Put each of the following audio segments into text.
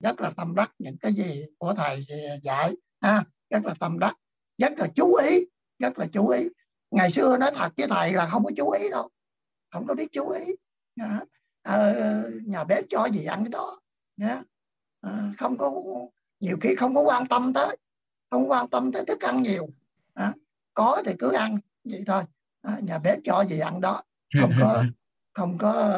rất là tâm đắc những cái gì của thầy dạy ha. Rất là tâm đắc rất là chú ý rất là chú ý. Ngày xưa nói thật với thầy là không có chú ý đâu không có biết chú ý à, nhà bếp cho gì ăn cái đó à, không có nhiều khi không có quan tâm tới không quan tâm tới thức ăn nhiều à, có thì cứ ăn vậy thôi. À, nhà bếp cho gì ăn đó không có không có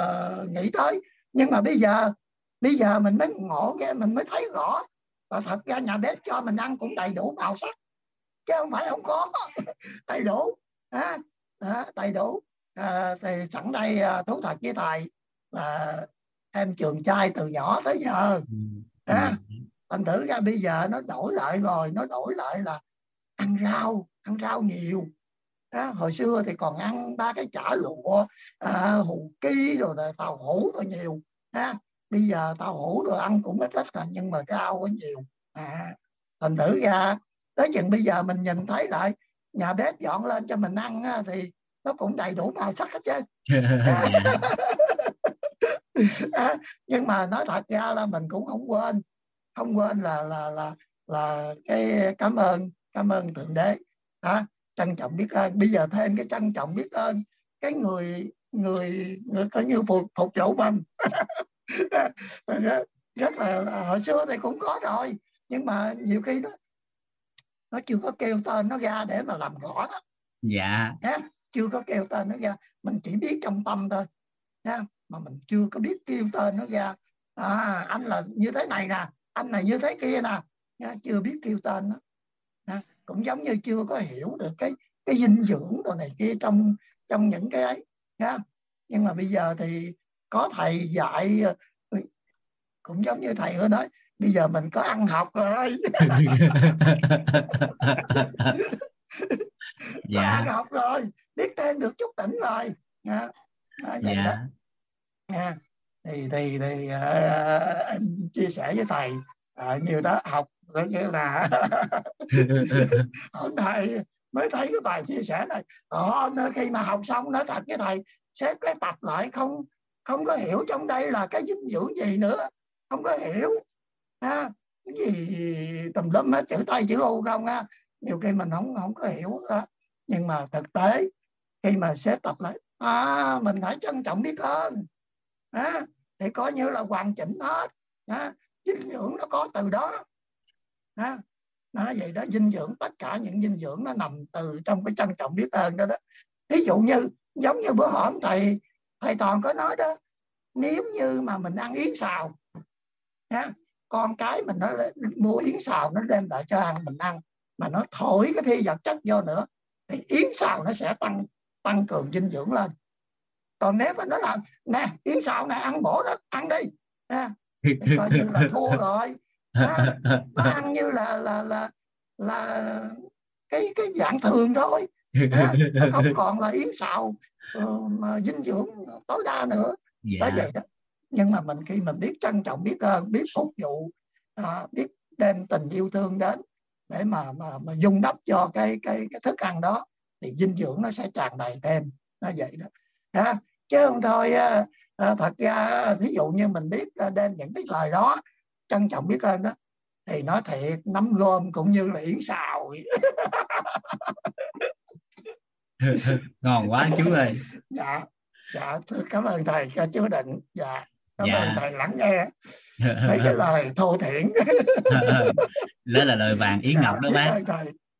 nghĩ tới. Nhưng mà bây giờ bây giờ mình mới ngộ nghe mình mới thấy rõ. Và thật ra nhà bếp cho mình ăn cũng đầy đủ màu sắc. Chứ không phải không có. Đầy đủ. À, à, đầy đủ. À, thì sẵn đây à, thú thật với thầy là em trường trai từ nhỏ tới giờ. À, thành thử ra bây giờ nó đổi lại rồi nó đổi lại là ăn rau ăn rau nhiều. À, hồi xưa thì còn ăn ba cái chả lụa à, hủ ký rồi là tàu hủ rồi nhiều. À, bây giờ tàu hủ rồi ăn cũng ít ít là nhưng mà rau có nhiều. À, thành thử ra tới chừng bây giờ mình nhìn thấy lại nhà bếp dọn lên cho mình ăn á, thì nó cũng đầy đủ màu sắc hết trơn. À, nhưng mà nói thật ra là mình cũng không quên không quên là là là là cái cảm ơn cảm ơn thượng đế. À, trân trọng biết ơn. Bây giờ thêm cái trân trọng biết ơn cái người người người coi như phục phục vụ mình rất, rất là, là hồi xưa thì cũng có rồi nhưng mà nhiều khi nó nó chưa có kêu tên nó ra để mà làm rõ đó. Dạ. Yeah, chưa có kêu tên nó ra mình chỉ biết trong tâm thôi. Yeah, mà mình chưa có biết kêu tên nó ra. À anh là như thế này nè anh này như thế kia nè. Yeah, chưa biết kêu tên nó. Yeah, cũng giống như chưa có hiểu được cái cái dinh dưỡng đồ này kia trong trong những cái ấy. Yeah. nhưng mà bây giờ thì có thầy dạy cũng giống như thầy nói bây giờ mình có ăn học rồi dạ. ăn học rồi biết tên được chút tỉnh rồi à, à, vậy dạ. đó à, thì thì thì uh, em chia sẻ với thầy uh, như đó học coi như là hôm nay mới thấy cái bài chia sẻ này ờ, khi mà học xong nói thật với thầy xếp cái tập lại không không có hiểu trong đây là cái dinh dưỡng gì nữa. Không có hiểu. Ha cái gì tùm lum hết chữ tay chữ u không ha nhiều khi mình không không có hiểu đó. nhưng mà thực tế khi mà xếp tập lại à mình phải trân trọng biết ơn. À, thì coi như là hoàn chỉnh hết. À, dinh dưỡng nó có từ đó. À, nó vậy đó dinh dưỡng tất cả những dinh dưỡng nó nằm từ trong cái trân trọng biết ơn đó đó. Ví dụ như giống như bữa hổm thầy thầy toàn có nói đó nếu như mà mình ăn yến xào nha, con cái mình nó mua yến xào nó đem lại cho ăn mình ăn mà nó thổi cái thi vật chất vô nữa thì yến xào nó sẽ tăng tăng cường dinh dưỡng lên. Còn nếu mà nó là nè yến xào này ăn bổ đó ăn đi nha, thì coi như là thua rồi. À, nó ăn như là là là là cái cái dạng thường thôi à, nó không còn là yến xào uh, mà dinh dưỡng tối đa nữa. Dạ. đó vậy đó. Nhưng mà mình khi mình biết trân trọng biết ơn biết phục vụ à, biết đem tình yêu thương đến để mà mà mà dung đắp cho cái cái cái thức ăn đó thì dinh dưỡng nó sẽ tràn đầy thêm. Nó vậy đó. À, chứ không thôi à, à, thật ra thí dụ như mình biết à, đem những cái lời đó trân trọng biết ơn đó thì nói thiệt nắm gom cũng như là yến xào ngon quá chú ơi. Dạ dạ cảm ơn thầy chú định. Dạ cảm dạ. ơn thầy lắng nghe. Mấy cái lời thô thiển. Đó là lời vàng ý ngọc đó bác.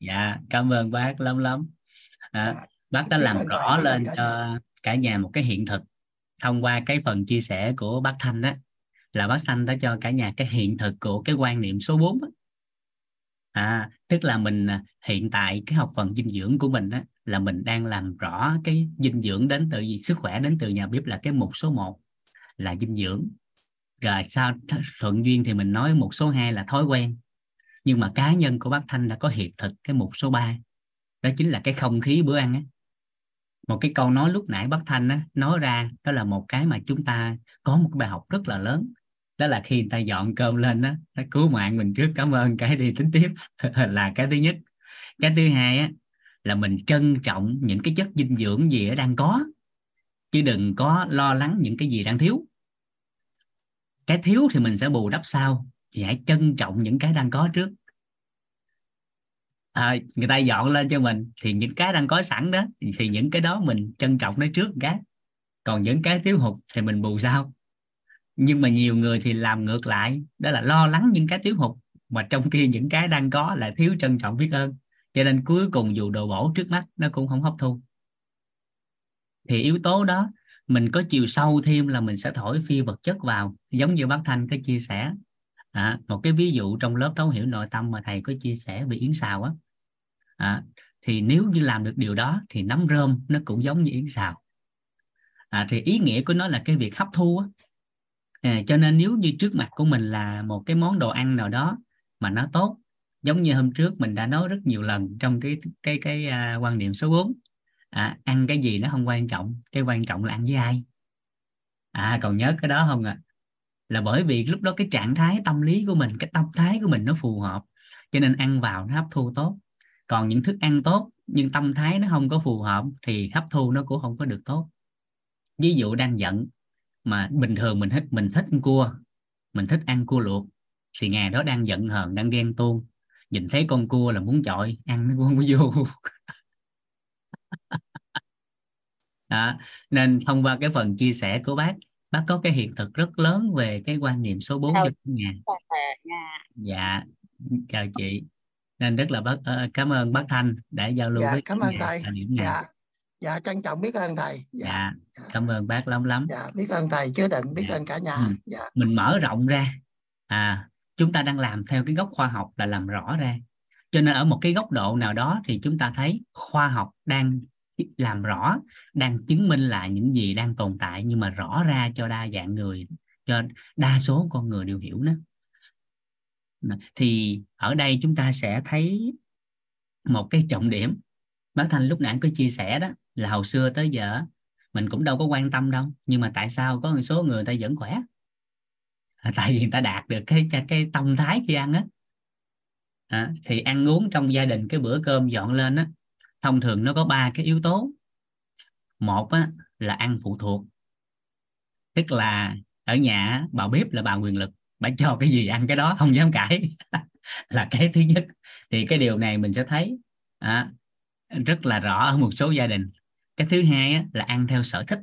dạ cảm ơn bác lắm lắm. À, dạ. bác đã làm rõ lên cho cả nhà một cái hiện thực thông qua cái phần chia sẻ của bác thanh đó là bác thanh đã cho cả nhà cái hiện thực của cái quan niệm số 4 đó. à tức là mình à, hiện tại cái học phần dinh dưỡng của mình đó là mình đang làm rõ cái dinh dưỡng đến từ gì sức khỏe đến từ nhà bếp là cái mục số 1 là dinh dưỡng. Rồi sau thuận duyên thì mình nói một số 2 là thói quen. Nhưng mà cá nhân của bác Thanh đã có hiện thực cái mục số 3 đó chính là cái không khí bữa ăn á. Một cái câu nói lúc nãy bác Thanh á, nói ra đó là một cái mà chúng ta có một cái bài học rất là lớn. Đó là khi người ta dọn cơm lên đó nó cứu mạng mình trước. Cảm ơn cái đi tính tiếp. Là cái thứ nhất. Cái thứ hai á là mình trân trọng những cái chất dinh dưỡng gì đang có chứ đừng có lo lắng những cái gì đang thiếu. Cái thiếu thì mình sẽ bù đắp sau thì hãy trân trọng những cái đang có trước. À, người ta dọn lên cho mình thì những cái đang có sẵn đó thì những cái đó mình trân trọng nó trước cái còn những cái thiếu hụt thì mình bù sau. Nhưng mà nhiều người thì làm ngược lại đó là lo lắng những cái thiếu hụt mà trong khi những cái đang có là thiếu trân trọng biết ơn cho nên cuối cùng dù đồ bổ trước mắt nó cũng không hấp thu. Thì yếu tố đó mình có chiều sâu thêm là mình sẽ thổi phi vật chất vào giống như bác thanh có chia sẻ. À, một cái ví dụ trong lớp thấu hiểu nội tâm mà thầy có chia sẻ về yến xào á. À, thì nếu như làm được điều đó thì nấm rơm nó cũng giống như yến xào. À, thì ý nghĩa của nó là cái việc hấp thu á. À, cho nên nếu như trước mặt của mình là một cái món đồ ăn nào đó mà nó tốt giống như hôm trước mình đã nói rất nhiều lần trong cái cái cái uh, quan niệm số 4 à, ăn cái gì nó không quan trọng cái quan trọng là ăn với ai? À còn nhớ cái đó không ạ? À? là bởi vì lúc đó cái trạng thái tâm lý của mình cái tâm thái của mình nó phù hợp cho nên ăn vào nó hấp thu tốt. Còn những thức ăn tốt nhưng tâm thái nó không có phù hợp thì hấp thu nó cũng không có được tốt. Ví dụ đang giận mà bình thường mình thích mình thích ăn cua mình thích ăn cua luộc thì ngày đó đang giận hờn đang ghen tuông nhìn thấy con cua là muốn chọi ăn nó cũng không có vô. Đó. nên thông qua cái phần chia sẻ của bác bác có cái hiện thực rất lớn về cái quan niệm số 4 cho nhà. dạ chào chị. Nên rất là bác uh, cảm ơn bác Thanh đã giao lưu dạ, với cảm ơn thầy. dạ dạ trân trọng biết ơn thầy. Dạ, dạ cảm ơn bác lắm lắm. Dạ biết ơn thầy chứ đừng biết dạ. ơn cả nhà. Ừ. dạ. mình mở rộng ra. À chúng ta đang làm theo cái góc khoa học là làm rõ ra. Cho nên ở một cái góc độ nào đó thì chúng ta thấy khoa học đang làm rõ, đang chứng minh lại những gì đang tồn tại nhưng mà rõ ra cho đa dạng người, cho đa số con người đều hiểu nó thì ở đây chúng ta sẽ thấy một cái trọng điểm. Bác thanh lúc nãy có chia sẻ đó, là hồi xưa tới giờ mình cũng đâu có quan tâm đâu, nhưng mà tại sao có một số người ta vẫn khỏe? tại vì người ta đạt được cái cái tâm thái khi ăn á. À, thì ăn uống trong gia đình cái bữa cơm dọn lên á thông thường nó có ba cái yếu tố. Một á, là ăn phụ thuộc. Tức là ở nhà bà bếp là bà quyền lực bà cho cái gì ăn cái đó không dám cãi. Là cái thứ nhất. Thì cái điều này mình sẽ thấy à, rất là rõ ở một số gia đình. Cái thứ hai á, là ăn theo sở thích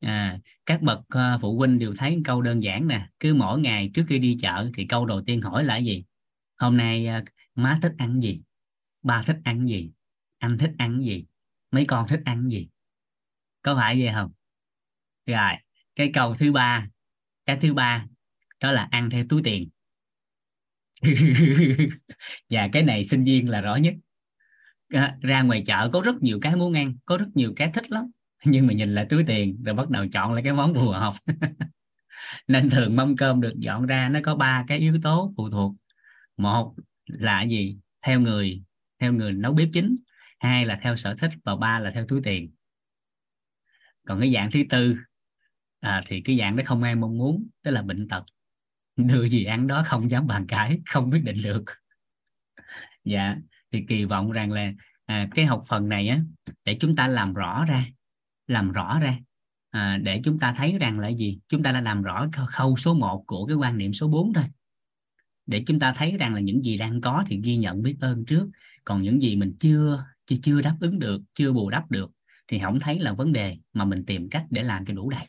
à, các bậc uh, phụ huynh đều thấy câu đơn giản nè cứ mỗi ngày trước khi đi chợ thì câu đầu tiên hỏi là gì? Hôm nay uh, má thích ăn gì? Ba thích ăn gì? Anh thích ăn gì? Mấy con thích ăn gì? Có phải vậy không? Rồi cái câu thứ ba cái thứ ba đó là ăn theo túi tiền. Và cái này sinh viên là rõ nhất. Ờ, ra ngoài chợ có rất nhiều cái muốn ăn có rất nhiều cái thích lắm. nhưng mà nhìn lại túi tiền rồi bắt đầu chọn lại cái món phù hợp. Nên thường mâm cơm được dọn ra nó có ba cái yếu tố phụ thuộc. Một là gì? Theo người theo người nấu bếp chính. Hai là theo sở thích và ba là theo túi tiền. Còn cái dạng thứ tư à, thì cái dạng đó không ai mong muốn tức là bệnh tật. Đưa gì ăn đó không dám bàn cãi không biết định được. Dạ thì kỳ vọng rằng là à, cái học phần này á để chúng ta làm rõ ra làm rõ ra. À, để chúng ta thấy rằng là gì? Chúng ta đã làm rõ khâu số 1 của cái quan niệm số 4 thôi để chúng ta thấy rằng là những gì đang có thì ghi nhận biết ơn trước. Còn những gì mình chưa chưa, chưa đáp ứng được chưa bù đắp được thì không thấy là vấn đề mà mình tìm cách để làm cho đủ đầy.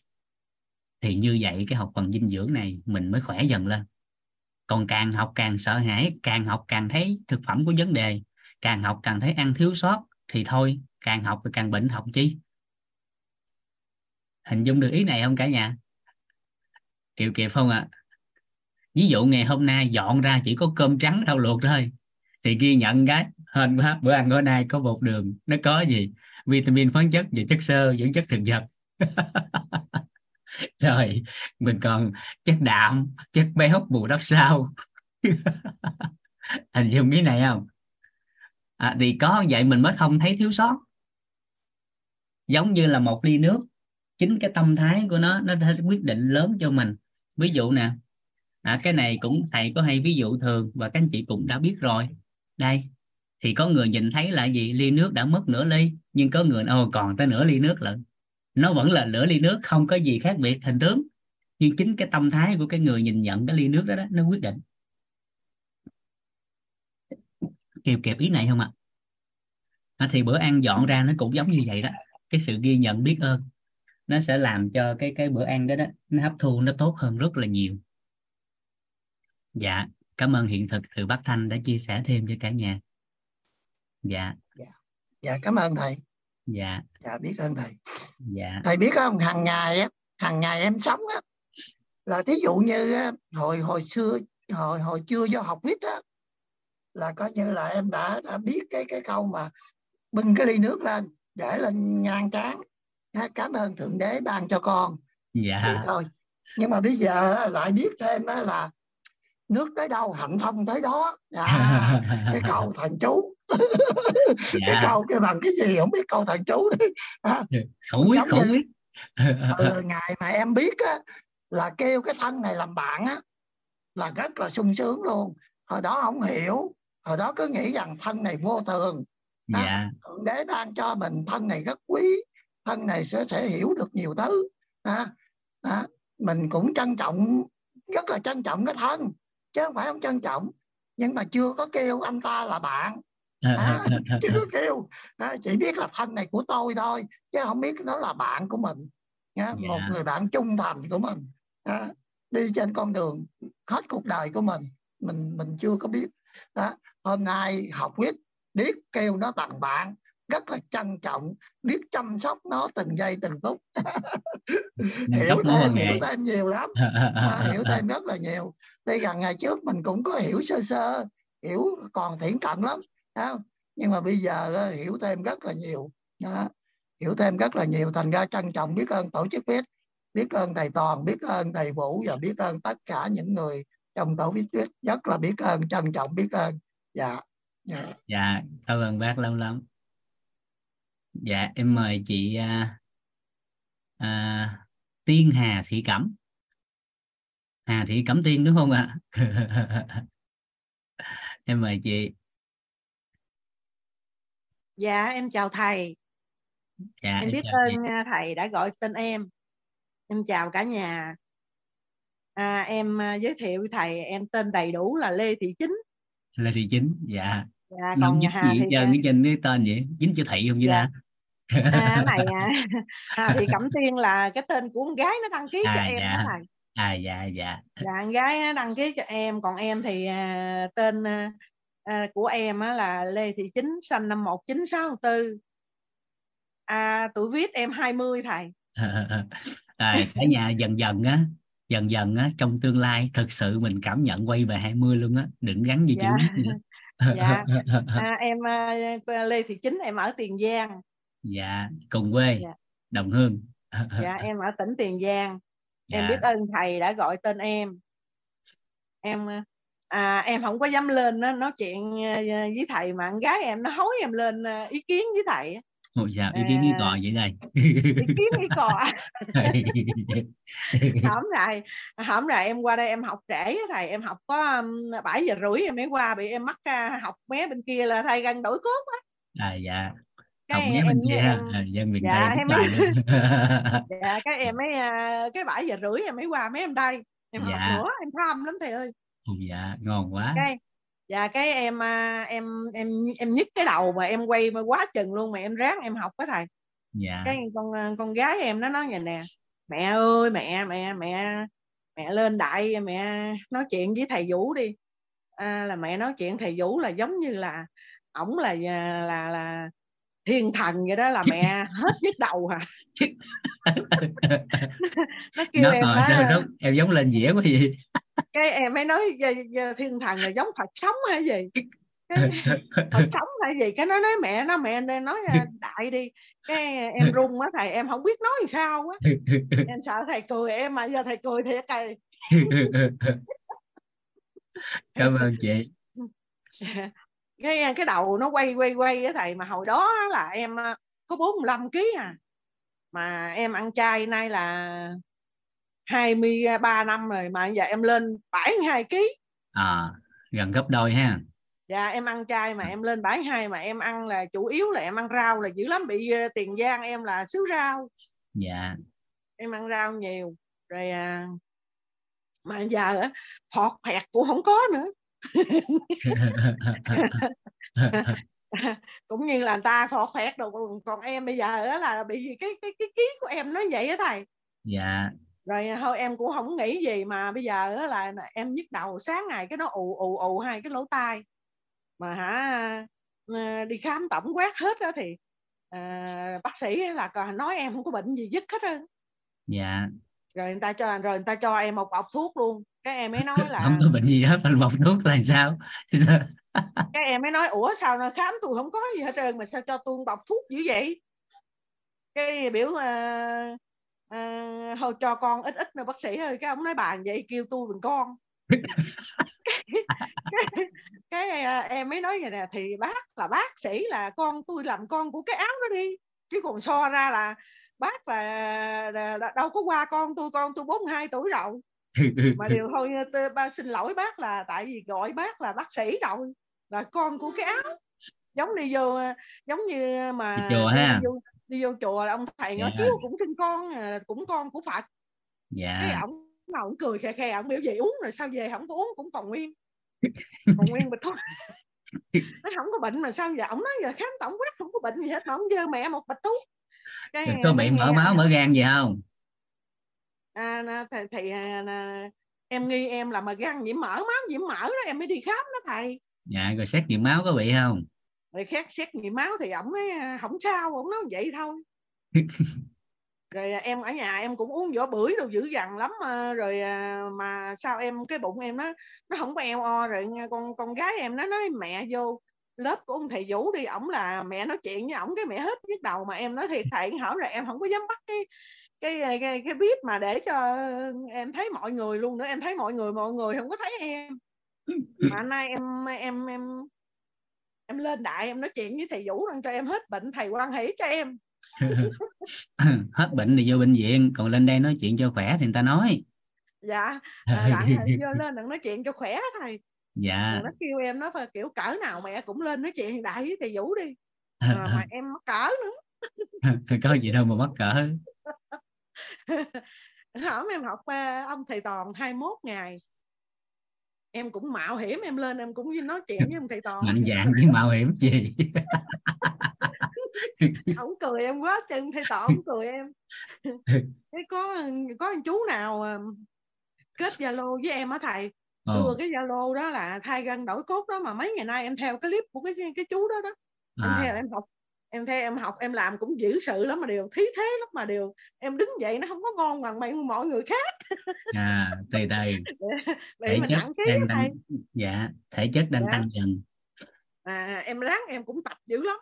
Thì như vậy cái học phần dinh dưỡng này mình mới khỏe dần lên. Còn càng học càng sợ hãi càng học càng thấy thực phẩm có vấn đề càng học càng thấy ăn thiếu sót thì thôi càng học thì càng bệnh học chi hình dung được ý này không cả nhà? Kiều kịp không ạ. À? ví dụ ngày hôm nay dọn ra chỉ có cơm trắng rau luộc thôi. Thì ghi nhận cái hên quá bữa ăn bữa nay có bột đường nó có gì? Vitamin khoáng chất và chất xơ dưỡng chất thực vật. Rồi mình còn chất đạm chất béo bù đắp sau hình dung cái này không? À, thì có vậy mình mới không thấy thiếu sót. Giống như là một ly nước chính cái tâm thái của nó nó đã quyết định lớn cho mình. Ví dụ nè à, cái này cũng thầy có hay ví dụ thường và các anh chị cũng đã biết rồi. Đây thì có người nhìn thấy là gì? Ly nước đã mất nửa ly nhưng có người ô còn tới nửa ly nước lận. Nó vẫn là nửa ly nước không có gì khác biệt hình tướng. Nhưng chính cái tâm thái của cái người nhìn nhận cái ly nước đó, đó nó quyết định. Kịp kịp ý này không ạ? À? thì bữa ăn dọn ra nó cũng giống như vậy đó. Cái sự ghi nhận biết ơn nó sẽ làm cho cái cái bữa ăn đó đó nó hấp thu nó tốt hơn rất là nhiều. Dạ cảm ơn hiện thực từ Bắc Thanh đã chia sẻ thêm cho cả nhà. Dạ. Dạ, dạ cảm ơn thầy. Dạ. Dạ biết ơn thầy. Dạ. Thầy biết không hàng ngày á hàng ngày em sống á là thí dụ như hồi hồi xưa hồi hồi chưa vô học viết á là coi như là em đã đã biết cái cái câu mà bưng cái ly nước lên để lên ngang trán cảm ơn thượng đế ban cho con. Dạ. Vậy thôi. Nhưng mà bây giờ lại biết thêm là nước tới đâu hạnh thông tới đó. À, cái câu thần chú. Dạ. cái câu cái bằng cái gì không biết câu thần chú. Đấy à, không biết không biết. ừ, ngày mà em biết á, là kêu cái thân này làm bạn á là rất là sung sướng luôn. Hồi đó không hiểu. Hồi đó cứ nghĩ rằng thân này vô thường. Dạ. à, thượng đế ban cho mình thân này rất quý thân này sẽ sẽ hiểu được nhiều thứ. À, à, mình cũng trân trọng rất là trân trọng cái thân chứ không phải không trân trọng. Nhưng mà chưa có kêu anh ta là bạn. À, chưa kêu. À, chỉ biết là thân này của tôi thôi chứ không biết nó là bạn của mình. À, yeah. một người bạn trung thành của mình. À, đi trên con đường hết cuộc đời của mình mình mình chưa có biết. Đó hôm nay học quyết biết kêu nó bằng bạn rất là trân trọng biết chăm sóc nó từng giây từng phút. Hiểu thêm hiểu thêm nhiều lắm. À, hiểu thêm rất là nhiều. Tuy rằng ngày trước mình cũng có hiểu sơ sơ hiểu còn thiển cận lắm nhưng mà bây giờ hiểu thêm rất là nhiều. Đó. hiểu thêm rất là nhiều thành ra trân trọng biết ơn tổ chức viết biết ơn thầy toàn biết ơn thầy vũ và biết ơn tất cả những người trong tổ viết viết. Rất là biết ơn trân trọng biết ơn. Dạ dạ, dạ cảm ơn bác lâu lắm dạ em mời chị à, à, Tiên Hà Thị Cẩm. Hà Thị Cẩm Tiên đúng không ạ? Em mời chị. Dạ em chào thầy. Dạ, em, em biết ơn chị. À, thầy đã gọi tên em. Em chào cả nhà. À, em à, giới thiệu thầy em tên đầy đủ là Lê Thị Chính. Lê Thị Chính dạ. Dạ còn dính Hà gì thì... cái trên cái tên vậy? Dính chữ thị không vậy dạ. À này à, à thì cẩm tiên là cái tên của con gái nó đăng ký à, cho em dạ. đó này à dạ dạ. Dạ con gái nó đăng ký cho em. Còn em thì à, tên à, của em á, là Lê Thị Chính sinh năm 1964 à, tuổi viết em 20 thầy. À, cả nhà dần dần á dần dần á trong tương lai thực sự mình cảm nhận quay về 20 luôn á. Đừng gắn gì dạ. chữ nữa. Dạ. À, em uh, Lê Thị Chính em ở Tiền Giang dạ cùng quê dạ. đồng hương dạ em ở tỉnh Tiền Giang dạ. em biết ơn thầy đã gọi tên em em à, em không có dám lên nó nói chuyện với thầy mà con gái em nó hối em lên ý kiến với thầy Ồ dạ, ý kiến đi cò vậy đây. Ý kiến đi cò. hổm lại, hổm lại em qua đây em học trễ thầy, em học có 7 giờ rưỡi em mới qua bị em mắc học mé bên kia là thầy gần đổi cốt á. À dạ. Cái học mé bên kia ha, à, dân miền dạ, Tây mới, dạ cái em mới cái 7 giờ rưỡi em mới qua mấy em đây. Em dạ. học nữa, em tham lắm thầy ơi. Ồ dạ, ngon quá. Cái dạ cái em em em em nhức cái đầu mà em quay mà quá chừng luôn mà em ráng em học cái thầy dạ. cái con con gái em nó nói vậy nè mẹ ơi mẹ mẹ mẹ mẹ lên đại mẹ nói chuyện với thầy vũ đi à, là mẹ nói chuyện thầy vũ là giống như là ổng là à, là là thiên thần vậy đó là mẹ hết nhức đầu hả? nó kêu nó, em ờ, sao, sao, em giống lên dĩa quá gì cái em mới nói thiên thần là giống phật sống hay gì? Cái, phật sống hay gì? Cái nói nói mẹ nó mẹ nên nói đại đi cái em run á thầy em không biết nói sao á. Em sợ thầy cười em mà giờ thầy cười thiệt cay cảm ơn chị cái cái đầu nó quay quay quay á thầy mà hồi đó là em có 45 kg à. Mà em ăn chay nay là 23 năm rồi mà giờ em lên 72 kg à gần gấp đôi ha. Dạ em ăn chay mà em lên 72 mà em ăn là chủ yếu là em ăn rau là dữ lắm bị ờ, tiền giang em là xứ rau. Dạ. Em ăn rau nhiều rồi à, mà giờ phọt phẹt cũng không có nữa cũng như là người ta phọt phẹt đồ còn em bây giờ đó là bị cái cái cái ký của em nó vậy á thầy. Dạ. Rồi thôi em cũng không nghĩ gì mà bây giờ đó là em nhức đầu sáng ngày cái nó ù ù ù hai cái lỗ tai. Mà hả ờ, đi khám tổng quát hết đó thì à, bác sĩ là còn nói em không có bệnh gì dứt hết á. Dạ rồi người ta cho rồi người ta cho em một bọc thuốc luôn. Cái em mới nói là không có bệnh gì hết mà bọc thuốc là sao? Cái em mới nói ủa sao nó khám tôi không có gì hết trơn mà sao cho tôi bọc thuốc dữ vậy? Cái biểu uh, uh, thôi cho con ít ít nữa bác sĩ ơi. Cái ông nói bàn vậy kêu tôi bằng con. Cái, cái à, em mới nói vậy nè thì bác là bác sĩ là con tôi làm con của cái áo đó đi. Chứ còn so ra là bác là, là, là đâu có qua con tôi con tôi 42 tuổi rồi. Mà điều thôi tôi, ba xin lỗi bác là tại vì gọi bác là bác sĩ rồi là con của cái áo. Giống đi vô giống như mà đi chùa ha. đi vô, đi vô chùa là ông thầy yeah. nói chú cũng sinh con à, cũng con của Phật. Dạ. Cái ông nào ông cười khe khe ông biểu gì uống rồi sao về không có uống cũng còn nguyên. Còn nguyên bịch thôi. Nó không có bệnh mà sao giờ ông nói giờ khám tổng quát không có bệnh gì hết mà ông dơ mẹ một bịch thuốc cái, có bị mở máu mở gan gì không? À, thầy, thầy à, em nghi em là mà gan nhiễm mỡ máu nhiễm mỡ đó em mới đi khám đó thầy. Dạ rồi xét nghiệm máu có bị không? Rồi khác xét nghiệm máu thì ổng nói không sao ổng nói vậy thôi. Rồi à, em ở nhà em cũng uống vỏ bưởi đồ dữ dằn lắm mà. rồi à, mà sao em cái bụng em nó nó không có eo o rồi con con gái em nó nói mẹ vô lớp của ông thầy vũ đi ổng là mẹ nói chuyện với ổng cái mẹ hết nhức đầu mà em nói thì thầy hỏi rồi em không có dám bắt cái cái cái cái biết mà để cho em thấy mọi người luôn nữa em thấy mọi người mọi người không có thấy em. Mà nay em em em em lên đại em nói chuyện với thầy vũ đang cho em hết bệnh thầy quan hỷ cho em. Hết bệnh thì vô bệnh viện còn lên đây nói chuyện cho khỏe thì người ta nói. Dạ à, vô lên đừng nói chuyện cho khỏe thầy dạ. Nó kêu em nó phải kiểu cỡ nào mẹ cũng lên nói chuyện đại thầy vũ đi mà, mà em mắc cỡ nữa. Có gì đâu mà mắc cỡ. Hổm em học ông thầy toàn 21 ngày. Em cũng mạo hiểm em lên em cũng nói chuyện với ông thầy toàn. Mạnh dạng với mạo hiểm gì? Ông cười em quá chừng thầy tỏ ông cười em. Cái có có anh chú nào ờ, kết zalo với em á thầy đưa ừ. cái zalo đó là thay gân đổi cốt đó mà mấy ngày nay em theo cái clip của cái cái chú đó đó. Em à. theo em học em theo em học em làm cũng dữ sự lắm mà điều thí thế lắm mà điều em đứng dậy nó không có ngon bằng mấy mọi người khác. À tùy tùy thể chất đang tăng dạ thể chất đang dạ. tăng dần. À em ráng em cũng tập dữ lắm.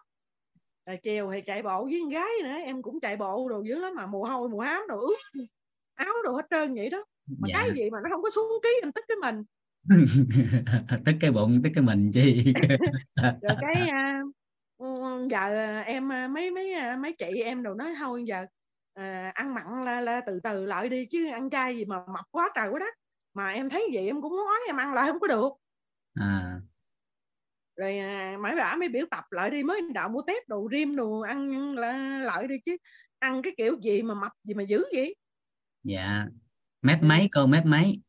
Rồi chiều thì chạy bộ với con gái nữa em cũng chạy bộ đồ dữ lắm mà mồ hôi mồ hám đồ ướt áo đồ hết trơn vậy đó. Mà dạ. cái gì mà nó không có xuống ký em tức cái mình tức cái bụng tức cái mình chi? Rồi cái uh, giờ em mấy mấy mấy chị em đồ nói thôi giờ uh, ăn mặn là, là từ từ lại đi chứ ăn chay gì mà mập quá trời quá đất. Mà em thấy vậy em cũng nói em ăn lại không có được. À. Rồi à, mấy bả mới biểu tập lại đi mới đạo mua tép đồ rim đồ ăn lại đi chứ ăn cái kiểu gì mà mập gì mà dữ vậy? Dạ. Mét ừ. mấy cô mét mấy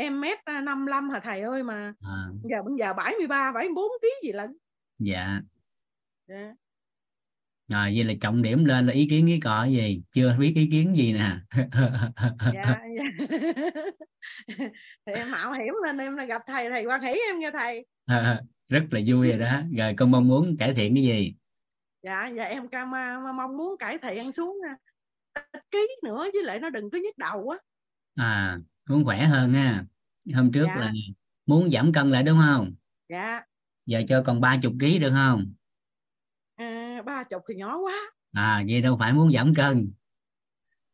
em mét 55 à, hả thầy ơi mà? À. giờ bây giờ 73 74 kg gì lận? Dạ. Dạ. Rồi vậy là trọng điểm lên là ý kiến ý cọ gì? Chưa biết ý kiến gì nè. Dạ, dạ. thì em mạo hiểm lên em gặp thầy thầy quan hỷ em nha thầy. Rất là vui rồi đó. Rồi con mong muốn cải thiện cái gì? Dạ dạ em cam mong muốn cải thiện xuống ít ký nữa với lại nó đừng có nhức đầu quá à muốn khỏe hơn ha. Hôm trước dạ. là muốn giảm cân lại đúng không? Dạ. Giờ cho còn ba chục ký được không? À, ba chục thì nhỏ quá. À vậy đâu phải muốn giảm cân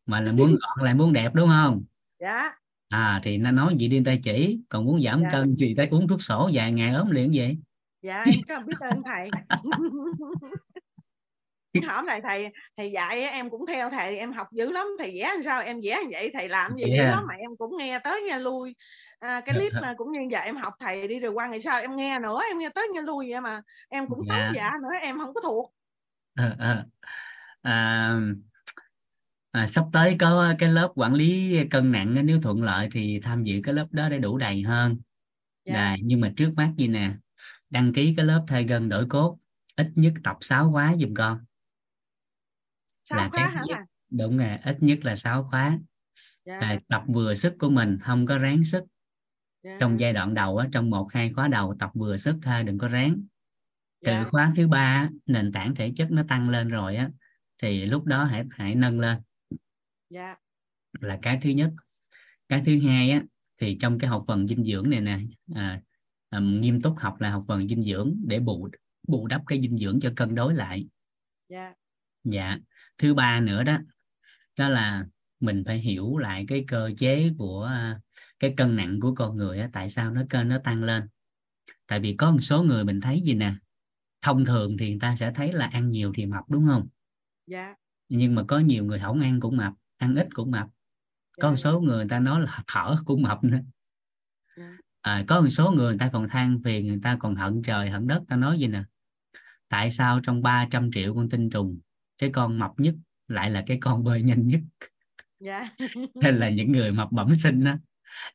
mà là muốn gọn lại muốn đẹp đúng không? Dạ. À thì nó nói gì đi tay chỉ còn muốn giảm dạ. cân thì tay uống thuốc sổ vài ngày ốm liền vậy. Dạ em cảm biết ơn thầy hỏi này thầy thầy dạy em cũng theo thầy em học dữ lắm thầy vẽ làm sao em vẽ như vậy thầy làm gì yeah. dữ lắm mà em cũng nghe tới nghe lui à, cái clip mà cũng như vậy em học thầy đi rồi qua ngày sau em nghe nữa em nghe tới nghe lui vậy mà em cũng yeah. dạ nữa em không có thuộc à, à, à, à, sắp tới có cái lớp quản lý cân nặng nếu thuận lợi thì tham dự cái lớp đó để đủ đầy hơn dạ. Đài, nhưng mà trước mắt gì nè đăng ký cái lớp thay gân đổi cốt ít nhất tập 6 khóa giùm con 6 là khóa hả nhất, đúng rồi ít nhất là 6 khóa yeah. Dạ. à, tập vừa sức của mình không có ráng sức yeah. trong giai đoạn đầu á, trong một hai khóa đầu tập vừa sức thôi đừng có ráng từ yeah. khóa thứ ba nền tảng thể chất nó tăng lên rồi á thì lúc đó hãy hãy nâng lên yeah. là cái thứ nhất cái thứ hai á thì trong cái học phần dinh dưỡng này nè à, à, nghiêm túc học là học phần dinh dưỡng để bù bù đắp cái dinh dưỡng cho cân đối lại yeah. dạ thứ ba nữa đó đó là mình phải hiểu lại cái cơ chế của à, cái cân nặng của con người á, tại sao nó cân nó tăng lên. Tại vì có một số người mình thấy gì nè thông thường thì người ta sẽ thấy là ăn nhiều thì mập đúng không? Dạ. Nhưng mà có nhiều người không ăn cũng mập ăn ít cũng mập. Có một dạ. số người người ta nói là thở cũng mập nữa. Dạ. à, có một số người người ta còn than phiền người ta còn hận trời hận đất ta nói gì nè? Tại sao trong 300 triệu con tinh trùng cái con mập nhất lại là cái con bơi nhanh nhất yeah. nên là những người mập bẩm sinh đó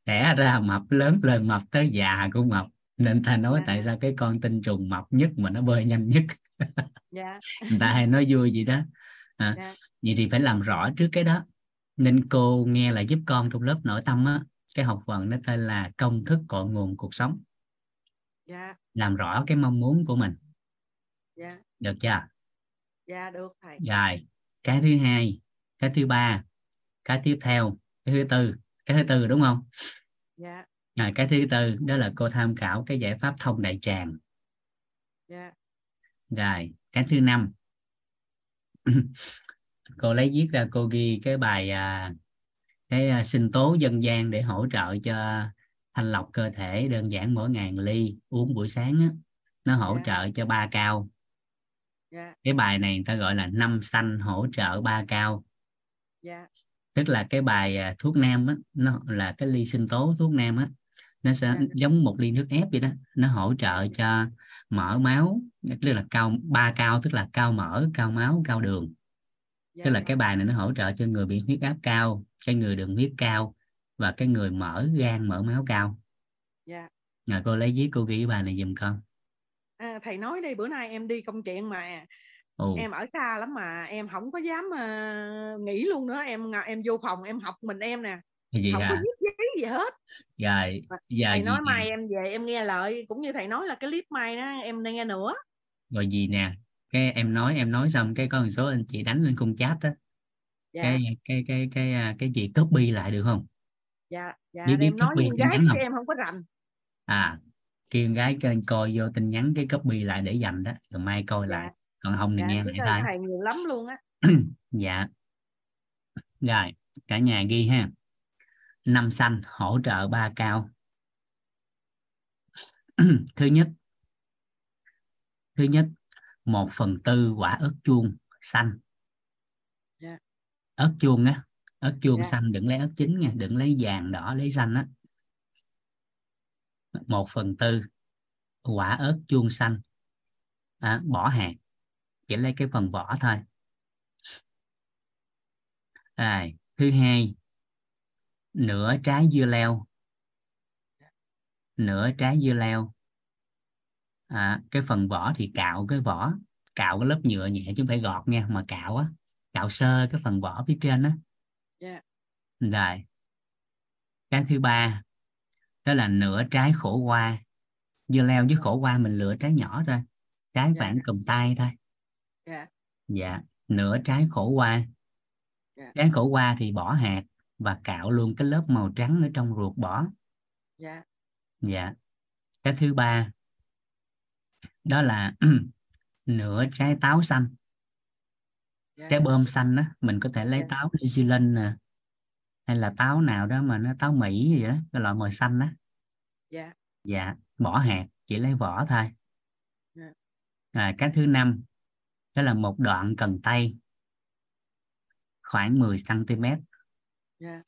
đẻ ra mập lớn lên mập tới già cũng mập nên ta nói yeah. tại sao cái con tinh trùng mập nhất mà nó bơi nhanh nhất yeah. người ta hay nói vui gì đó à, yeah. vậy thì phải làm rõ trước cái đó nên cô nghe là giúp con trong lớp nội tâm á cái học phần nó tên là công thức cội nguồn cuộc sống yeah. làm rõ cái mong muốn của mình yeah. được chưa dạ được thầy. Rồi cái thứ hai cái thứ ba cái tiếp theo cái thứ tư cái thứ tư đúng không? Dạ. Rồi cái thứ tư đó là cô tham khảo cái giải pháp thông đại tràng. Dạ. Rồi cái thứ năm cô lấy viết ra cô ghi cái bài à, cái à, sinh tố dân gian để hỗ trợ cho thanh lọc cơ thể đơn giản mỗi ngày ly uống buổi sáng á, nó hỗ yeah. Dạ. trợ cho ba cao yeah. Dạ. cái bài này người ta gọi là năm xanh hỗ trợ ba cao yeah. Dạ. tức là cái bài à, thuốc nam á nó là cái ly sinh tố thuốc nam á nó sẽ yeah. giống một ly nước ép vậy đó nó hỗ trợ cho mỡ máu tức là cao ba cao tức là cao mỡ cao máu cao đường tức là cái bài này nó hỗ trợ cho người bị huyết áp cao cái người đường huyết cao và cái người mỡ gan mỡ máu cao yeah. rồi cô lấy giấy cô ghi bài này giùm con à, thầy nói đi bữa nay em đi công chuyện mà. Ồ. em ở xa lắm mà em không có dám uh, nghỉ luôn nữa. Em em vô phòng em học mình em nè. Gì không hả? có viết giấy gì hết. Rồi giờ thầy nói mai em về em nghe lời. Cũng như thầy nói là cái clip mai đó em nghe nữa. Rồi gì nè? Cái em nói em nói xong cái có một số anh chị đánh lên khung chat đó dạ. cái cái cái cái cái, cái gì copy lại được không? Dạ dạ. Biết em nói con gái không? em không có rành. À kêu gái kênh coi vô tin nhắn cái copy lại để dành đó rồi mai coi dạ. lại còn không thì dạ, nghe lại thôi thầy nhiều lắm luôn á dạ rồi cả nhà ghi ha năm xanh hỗ trợ ba cao thứ nhất thứ nhất một phần tư quả ớt chuông xanh yeah. Dạ. ớt chuông á ớt chuông yeah. xanh đừng lấy ớt chín nha đừng lấy vàng đỏ lấy xanh á một phần tư quả ớt chuông xanh. À, bỏ hạt chỉ lấy cái phần vỏ thôi. À, thứ hai nửa trái dưa leo. Nửa trái dưa leo. À, cái phần vỏ thì cạo cái vỏ cạo cái lớp nhựa nhẹ chứ không phải gọt nha mà cạo á cạo sơ cái phần vỏ phía trên á. Yeah. rồi cái thứ ba đó là nửa trái khổ qua dưa leo với khổ qua mình lựa trái nhỏ thôi trái yeah. khoảng cầm tay thôi yeah. dạ nửa trái khổ qua yeah. trái khổ qua thì bỏ hạt và cạo luôn cái lớp màu trắng ở trong ruột bỏ dạ dạ cái thứ ba đó là nửa trái táo xanh yeah. Dạ. trái bơm xanh đó mình có thể lấy yeah. Dạ. táo New Zealand nè hay là táo nào đó mà nó táo Mỹ gì đó cái loại màu xanh đó. Dạ. Dạ bỏ hạt chỉ lấy vỏ thôi. Yeah. à, cái thứ năm đó là một đoạn cần tay. Khoảng 10 cm yeah.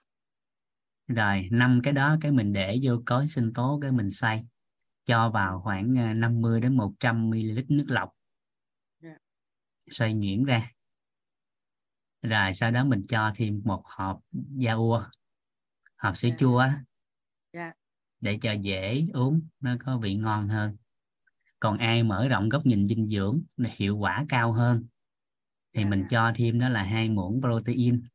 rồi năm cái đó cái mình để vô cối sinh tố cái mình xoay. Cho vào khoảng 50 à, đến 100 ml nước lọc. Yeah. xoay nhuyễn ra rồi sau đó mình cho thêm một hộp da ua hộp sữa yeah. chua yeah. để cho dễ uống nó có vị ngon hơn còn ai mở rộng góc nhìn dinh dưỡng hiệu quả cao hơn thì yeah. mình cho thêm đó là hai muỗng protein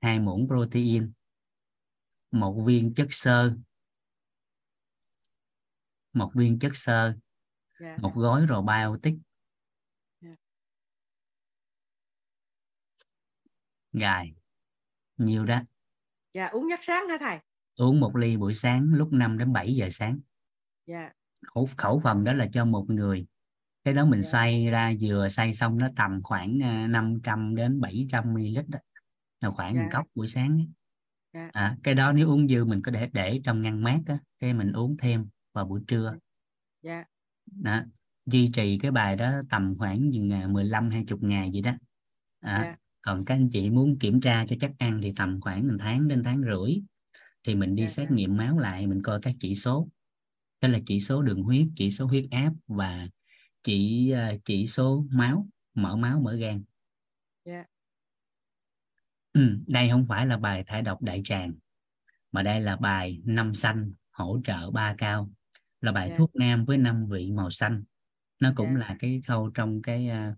hai muỗng protein một viên chất xơ một viên chất xơ yeah. một gói probiotic yeah. Gài nhiều đó dạ uống nhất sáng hả thầy uống một ly buổi sáng lúc 5 đến 7 giờ sáng dạ khẩu khẩu phần đó là cho một người cái đó mình dạ. xay ra vừa xay xong nó tầm khoảng 500 à, đến 700 ml đó là khoảng dạ. một cốc buổi sáng ấy. Dạ. à, cái đó nếu uống dư mình có thể để trong ngăn mát đó cái mình uống thêm vào buổi trưa dạ. đó. duy trì cái bài đó tầm khoảng 15 20 ngày vậy đó à, dạ. Còn các anh chị muốn kiểm tra cho chắc ăn thì tầm khoảng một tháng đến tháng rưỡi thì mình đi dạ. xét nghiệm máu lại mình coi các chỉ số đó là chỉ số đường huyết chỉ số huyết áp và chỉ à, chỉ số máu mỡ máu mỡ gan yeah. ừ, đây không phải là bài thải độc đại tràng mà đây là bài năm xanh hỗ trợ ba cao là bài yeah. thuốc nam với năm vị màu xanh nó cũng yeah. là cái khâu trong cái uh,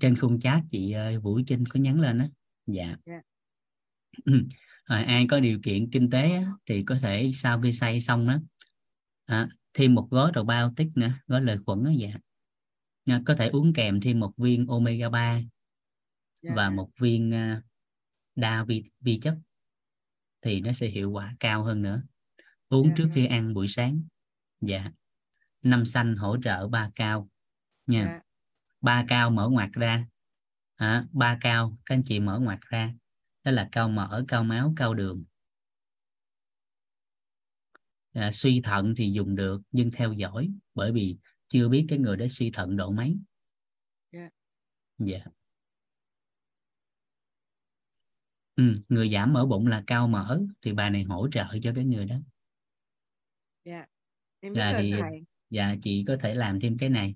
trên khung chat chị uh, Vũ Trinh có nhắn lên đó dạ yeah. à, ai có điều kiện kinh tế á, thì có thể sau khi xay xong đó à, thêm một gói đầu bao tích nữa gói lợi khuẩn đó dạ à, có thể uống kèm thêm một viên omega 3 yeah. và một viên uh, đa vi, vi chất thì nó sẽ hiệu quả cao hơn nữa uống yeah. trước khi ăn buổi sáng dạ năm xanh hỗ trợ ba cao nha yeah. Ba cao mở ngoặt ra. À, ba cao các anh chị mở ngoặt ra. Đó là cao mỡ cao máu cao đường. À, suy thận thì dùng được nhưng theo dõi bởi vì chưa biết cái người đó suy thận độ mấy. Dạ. Yeah. yeah. ừ, người giảm mỡ bụng là cao mỡ thì bài này hỗ trợ cho cái người đó. Dạ. Em biết dạ, thì thầy. dạ chị có thể làm thêm cái này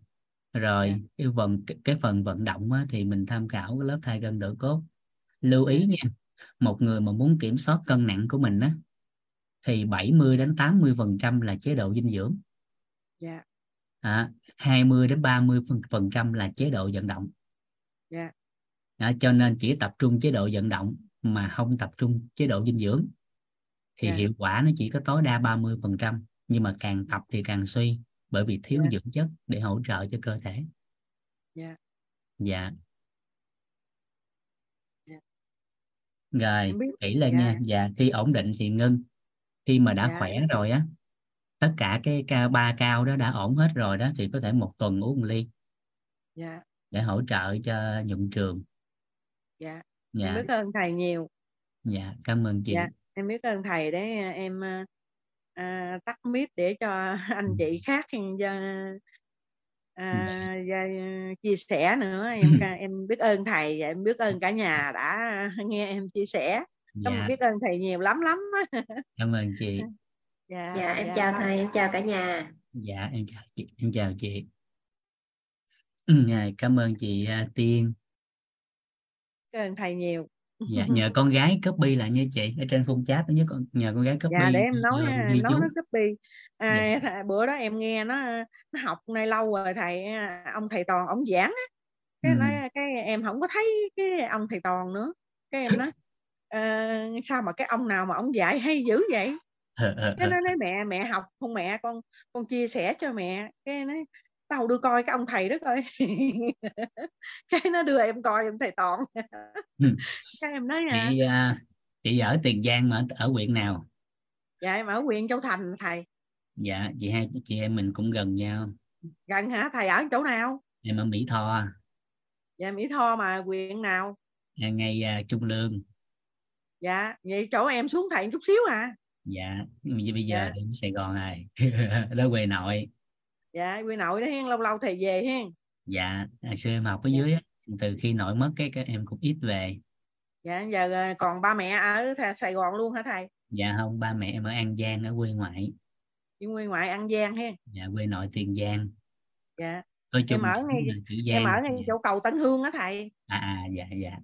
rồi yeah. cái phần cái phần vận động á, thì mình tham khảo cái lớp thay gân đỡ cốt lưu ý nha một người mà muốn kiểm soát cân nặng của mình á thì 70 đến 80 phần trăm là chế độ dinh dưỡng yeah. à, 20 đến 30 phần, phần trăm là chế độ vận động yeah. à, cho nên chỉ tập trung chế độ vận động mà không tập trung chế độ dinh dưỡng thì yeah. hiệu quả nó chỉ có tối đa 30 phần trăm nhưng mà càng tập thì càng suy bởi vì thiếu yeah. dưỡng chất để hỗ trợ cho cơ thể yeah. dạ rồi kỹ lên nha dạ khi ổn định thì ngưng khi mà đã dạ. khỏe rồi á tất cả cái cao ba cao đó đã ổn hết rồi đó thì có thể một tuần uống một ly dạ. để hỗ trợ cho nhuận trường dạ. dạ em biết ơn thầy nhiều dạ cảm ơn chị dạ. em biết ơn thầy à, em à, à tắt mic để cho anh ừ. chị khác à, à, dạ. chia sẻ nữa. Em em biết ơn thầy và em biết ơn cả nhà đã nghe em chia sẻ. Dạ. biết ơn thầy nhiều lắm lắm cảm ơn chị. Dạ, dạ em dạ. chào thầy em chào cả nhà. Dạ em chào chị em chào chị. Ừ, dạ, cảm ơn chị uh, Tiên. Cảm ơn thầy nhiều dạ nhờ con gái copy lại nha chị ở trên phone chat nhớ con nhờ con gái copy dạ để em nói nói chú. nó copy à, dạ. bữa đó em nghe nó nó học nay lâu rồi thầy ông thầy toàn ông giảng á cái ừ. nói cái em không có thấy cái ông thầy toàn nữa cái em nói uh, sao mà cái ông nào mà ông dạy hay dữ vậy cái nó nói mẹ mẹ học không mẹ con con chia sẻ cho mẹ cái nói tao đưa coi cái ông thầy đó coi. Cái nó đưa em coi ông thầy toàn. Ừ. cái em nói chị uh, chị ở tiền giang mà ở huyện nào? Dạ em ở huyện châu thành thầy. Dạ chị hai chị em mình cũng gần nhau. Gần hả? Thầy ở chỗ nào? Em ở mỹ tho. Dạ mỹ tho mà huyện nào? Ngay uh, trung lương. Dạ vậy chỗ em xuống thầy chút xíu à. Dạ nhưng bây giờ dạ. đến Sài Gòn rồi. Đó quê nội dạ quê nội đó hen lâu lâu thầy về hen. Dạ hồi xưa em học ở dạ. dưới từ khi nội mất cái các em cũng ít về. Dạ giờ ờ, còn ba mẹ ở Sài Gòn luôn hả thầy? Dạ không ba mẹ em ở An Giang ở quê ngoại. Quê ngoại An Giang hen? Dạ quê nội Tiền Giang. Dạ. Coi em ở ngay em ở ngay chỗ cầu Tân Hương á thầy. À, à dạ dạ.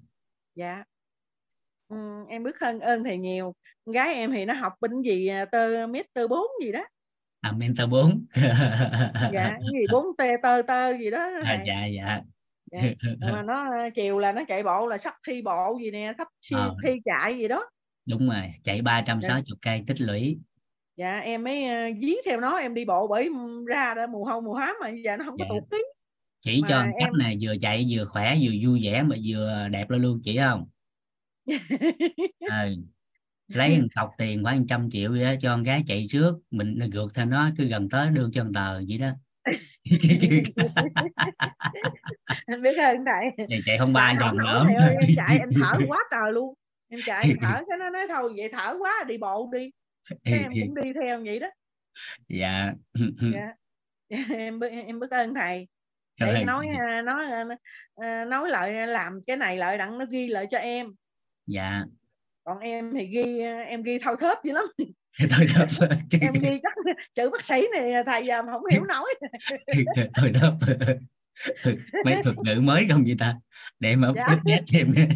Dạ. Ừ, em biết ơn ơn thầy nhiều. Gái em thì nó học bên gì à, tơ mét tơ bốn gì đó à mentor 4 dạ gì bốn t tơ tơ gì đó à, dạ dạ dạ. mà nó chiều là nó chạy bộ là sắp thi bộ gì nè sắp thi, ờ. thi chạy gì đó đúng rồi chạy 360 dạ. cây tích lũy dạ em mới uh, dí theo nó em đi bộ bởi ra đó mùa hông mùa hám mà giờ nó không dạ. có tụt tí chỉ mà cho em... cách này vừa chạy vừa khỏe vừa vui vẻ mà vừa đẹp lên luôn chỉ không ừ. Lấy một cọc tiền khoảng trăm triệu vậy đó cho con gái chạy trước. Mình gượt theo nó cứ gần tới đưa cho tờ vậy đó. Em biết ơn thầy. Vậy chạy không ba vòng nữa em chạy em thở quá trời luôn. Em chạy em thở cái nó nói thôi vậy thở quá đi bộ đi. Cái em cũng đi theo vậy đó. Dạ, dạ. em em biết ơn thầy. Để nói à, nói à, à, nói lợi làm cái này lợi đặng nó ghi lợi cho em. Dạ còn em thì ghi em ghi thâu thớp dữ lắm. Thôi đó em ghi chắc chữ bác sĩ này thầy giờ không hiểu nổi thôi đó mấy thuật ngữ mới không vậy ta? Để mà dạ. update thêm để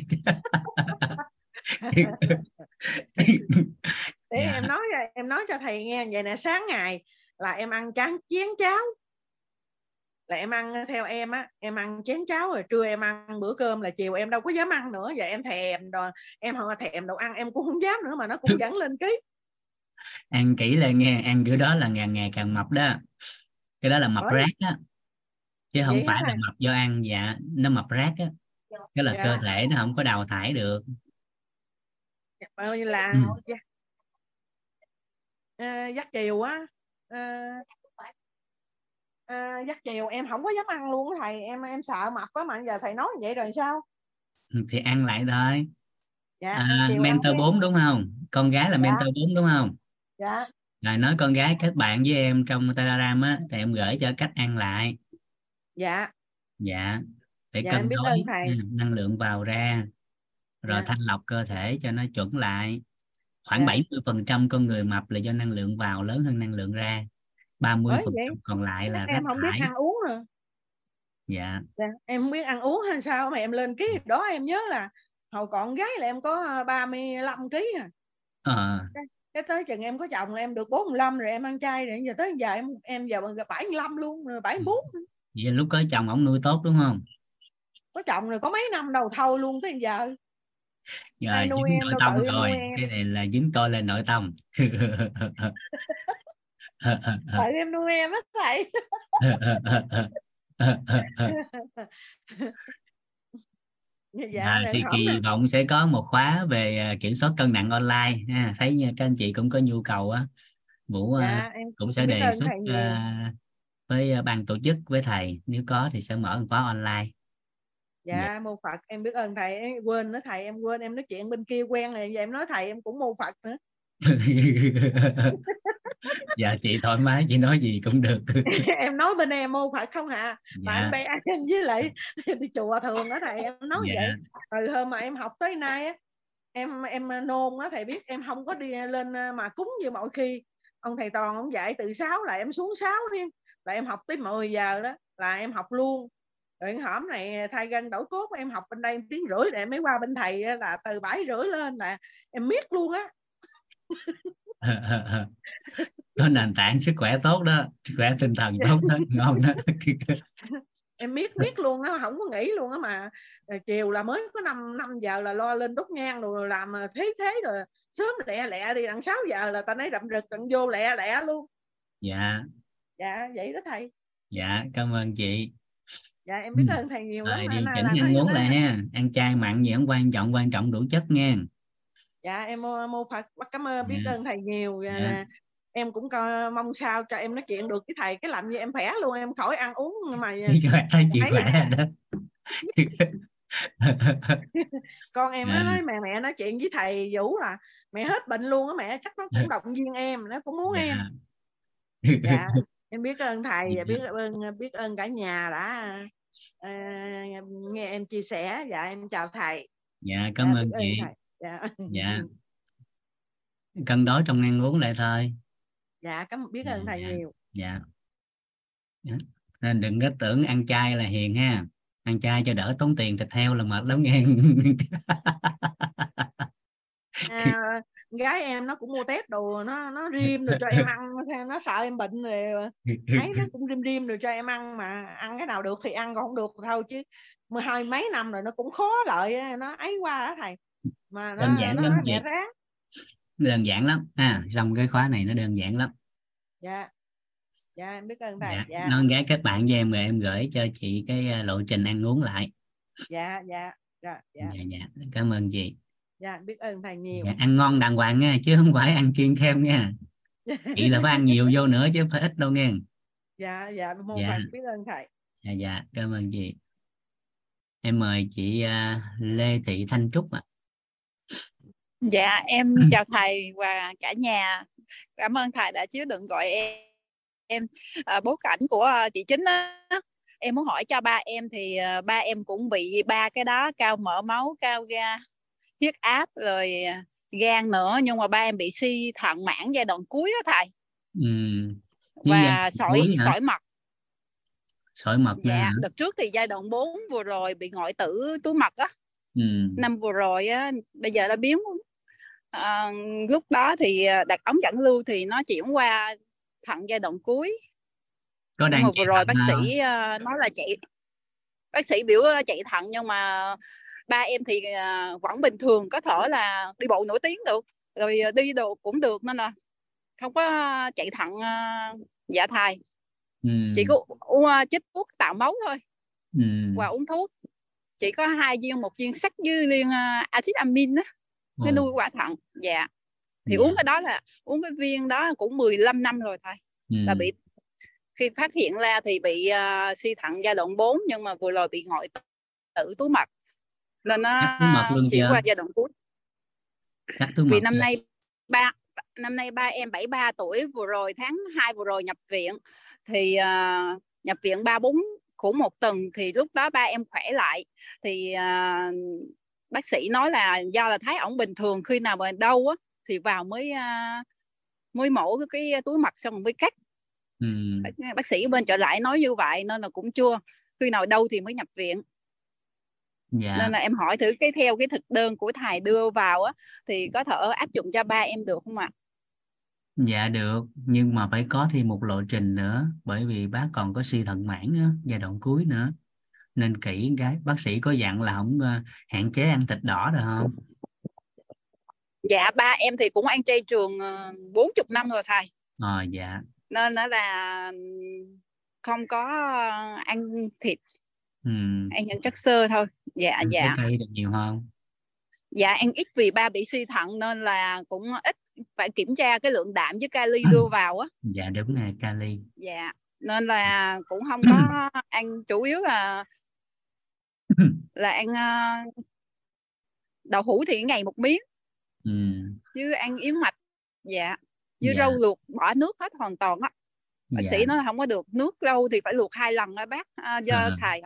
dạ. em nói em nói cho thầy nghe vậy nè sáng ngày là em ăn chán chén cháo là em ăn theo em á em ăn chén cháo rồi trưa em ăn bữa cơm là chiều em đâu có dám ăn nữa giờ em thèm rồi em không thèm đồ ăn em cũng không dám nữa mà nó cũng dẫn lên ký ăn kỹ lên nghe ăn kiểu đó là ngày ngày càng mập đó cái đó là mập Ủa? rác á chứ không Vậy phải là mập do ăn dạ nó mập rác á cái là dạ. cơ thể nó không có đào thải được bao nhiêu là ừ. à, dắt chiều á à, à, dắt chiều em không có dám ăn luôn thầy. Em em sợ mập quá mà giờ thầy nói vậy rồi sao? Ừ, thì ăn lại thôi. Dạ, à, mentor 4 đúng không? Con gái là dạ. mentor 4 đúng không? Dạ. Rồi nói con gái kết bạn với em trong telegram á thì em gửi cho cách ăn lại. Dạ. Dạ. Để dạ, cân đối năng lượng vào ra rồi dạ. thanh lọc cơ thể cho nó chuẩn lại. Khoảng bảy mươi phần trăm con người mập là do năng lượng vào lớn hơn năng lượng ra 30 phần trăm còn lại là em không thải. biết ăn uống rồi dạ. dạ em không biết ăn uống hay sao mà em lên ký đó em nhớ là hồi còn gái là em có 35 kg à à. cái, tới chừng em có chồng là em được 45 rồi em ăn chay rồi giờ tới giờ em em giờ 75 luôn rồi 74 ừ. vậy lúc có chồng ông nuôi tốt đúng không có chồng rồi có mấy năm đầu thâu luôn tới giờ rồi dính nội tâm rồi cái này là dính tôi lên nội tâm tại em nuôi em á thầy dạ, à, thì kỳ vọng sẽ có một khóa về à, kiểm soát cân nặng online. Ha. thấy các anh chị cũng có nhu cầu á vũ à, dạ, cũng sẽ đề xuất uh, với ban tổ chức với thầy. Nếu có thì sẽ mở một khóa online. Dạ, dạ. mô phật em biết ơn thầy. Em quên nữa thầy em quên em nói chuyện bên kia quen này giờ em nói thầy em cũng mô phật nữa dạ chị thoải mái chị nói gì cũng được. Em nói bên em mô phật không hả? À? mà dạ. em ăn với lại? Đi chùa thường đó thầy em nói dạ. vậy. Từ hôm mà em học tới nay á em em nôn á thầy biết em không có đi lên mà cúng như mọi khi. Ông thầy toàn ông dạy từ 6 là em xuống 6 thêm là em học tới 10 giờ đó là em học luôn. Rồi hổm này thay gân đổi cốt em học bên đây tiếng rưỡi để mới qua bên thầy là từ bảy rưỡi lên là em miết luôn á có nền tảng sức khỏe tốt đó sức khỏe tinh thần tốt đó ngon đó. Em biết biết luôn á không có nghĩ luôn á mà. Chiều là mới có 5 năm giờ là lo lên đốt nhang rồi làm thế thế rồi sớm lẹ lẹ đi đằng 6 giờ là ta nói rậm rực tận vô lẹ lẹ luôn. Dạ. Dạ vậy đó thầy. Dạ cảm ơn chị. Dạ em biết ơn thầy nhiều lắm rồi điều chỉnh ăn uống lại ha. Ăn chay mặn gì không quan trọng quan trọng đủ chất nha dạ em mô, mô phật cảm ơn biết yeah. Dạ. ơn thầy nhiều dạ. Yeah. em cũng co, mong sao cho em nói chuyện được với thầy cái làm như em khỏe luôn em khỏi ăn uống mà thấy chị khỏe đó con em yeah. nó dạ. nói mẹ mẹ nói chuyện với thầy vũ là mẹ hết bệnh luôn á mẹ chắc nó cũng động viên em nó cũng muốn yeah. em dạ em biết ơn thầy và biết ơn biết ơn cả nhà đã uh, nghe em chia sẻ dạ em chào thầy dạ cảm dạ, ơn chị ơn dạ. Dạ. Cân đối trong ăn uống lại thôi. Dạ cảm biết ơn dạ, thầy dạ. nhiều. Dạ, dạ. nên đừng có tưởng ăn chay là hiền ha. Ăn chay cho đỡ tốn tiền thịt heo là mệt lắm nghe. À, gái em nó cũng mua tép đồ nó nó riêng rồi cho em ăn nó sợ em bệnh rồi. Ấy nó cũng riêng riêng rồi cho em ăn mà ăn cái nào được thì ăn còn không được thôi chứ. Mười hai mấy năm rồi nó cũng khó lợi nó ấy qua đó thầy mà nó, đơn giản nó, lắm chị. đơn giản lắm. À xong cái khóa này nó đơn giản lắm. Dạ. Dạ em biết ơn thầy dạ. dạ. nói gái kết bạn với em rồi em gửi cho chị cái à, lộ trình ăn uống lại. Dạ dạ. Dạ dạ. Dạ dạ. Cảm ơn chị. Dạ biết ơn thầy nhiều. Dạ, ăn ngon đàng hoàng nha chứ không phải ăn kiêng khem nha. Chị là phải ăn nhiều vô nữa chứ phải ít đâu nghe. Dạ dạ mong Dạ. biết ơn thầy. Dạ dạ. Cảm ơn chị. Em mời chị à, Lê Thị Thanh Trúc ạ Dạ em chào thầy và cả nhà. Cảm ơn thầy đã chứa đựng gọi em. Em à, bối cảnh của à, chị Chính á. Em muốn hỏi cho ba em thì à, ba em cũng bị ba cái đó cao mỡ máu, cao ga, huyết áp rồi à, gan nữa nhưng mà ba em bị suy thận mãn giai đoạn cuối á thầy ừ. Và sỏi sỏi mật. sỏi mật Dạ, hả? đợt trước thì giai đoạn 4 vừa rồi bị ngoại tử túi mật á. ừ. năm vừa rồi á bây giờ nó biến à, lúc đó thì à, đặt ống dẫn lưu thì nó chuyển qua thận giai đoạn cuối. Có đang vừa rồi bác sĩ à, nói là chạy bác sĩ biểu chạy thận nhưng mà ba em thì vẫn bình thường có thể là đi bộ nổi tiếng được rồi đi đồ cũng được nên là không có chạy thận dạ thai. Ừ. chỉ có uống chích thuốc tạo máu thôi ừ. và uống thuốc. Chỉ có hai viên một viên sắt với viên uh, axit amin á Cái nuôi quả thận dạ. Thì dạ. uống cái đó là uống cái viên đó cũng 15 năm rồi thôi ừ. là bị khi phát hiện ra thì bị uh, suy thận giai đoạn 4 nhưng mà vừa rồi bị ngoại tử túi mật. Nên nó chuyển qua giai đoạn cuối. Vì năm nay ba năm nay ba em 73 tuổi vừa rồi tháng 2 vừa rồi nhập viện. Thì uh, nhập viện ba bốn của một tuần thì lúc đó ba em khỏe lại. Thì uh, bác sĩ nói là do là thấy ổng bình thường khi nào mà đau á thì vào mới mới mổ cái, cái túi mật xong mới cắt. Ừ. bác, bác sĩ bên trở lại nói như vậy nên là cũng chưa khi nào đau thì mới nhập viện. Dạ. Nên là em hỏi thử cái theo cái thực đơn của thầy đưa vào á thì có thể áp dụng cho ba em được không ạ? Dạ được nhưng mà phải có thêm một lộ trình nữa bởi vì bác còn có suy thận mãn á, giai đoạn cuối nữa nên kỹ cái bác sĩ có dặn là không ờ, hạn chế ăn thịt đỏ được không dạ ba em thì cũng ăn chay trường ờ, bốn chục năm rồi thầy. Ờ dạ. Nên nó là không có ăn thịt. Ừ. ăn những chất xơ thôi. Dạ ăn dạ. cây được nhiều không? Dạ ăn ít vì ba bị suy thận nên là cũng ít phải kiểm tra cái lượng đạm với kali đưa vào á. Dạ đúng nè kali. Dạ nên là cũng không có ăn chủ yếu là là ăn ờ, đậu hũ thì ngày một miếng ừ. chứ ăn yến mạch dạ với Dạ. rau luộc bỏ nước hết hoàn toàn á bác dạ. sĩ là không có được nước lâu thì phải luộc hai lần á bác à, do À. thầy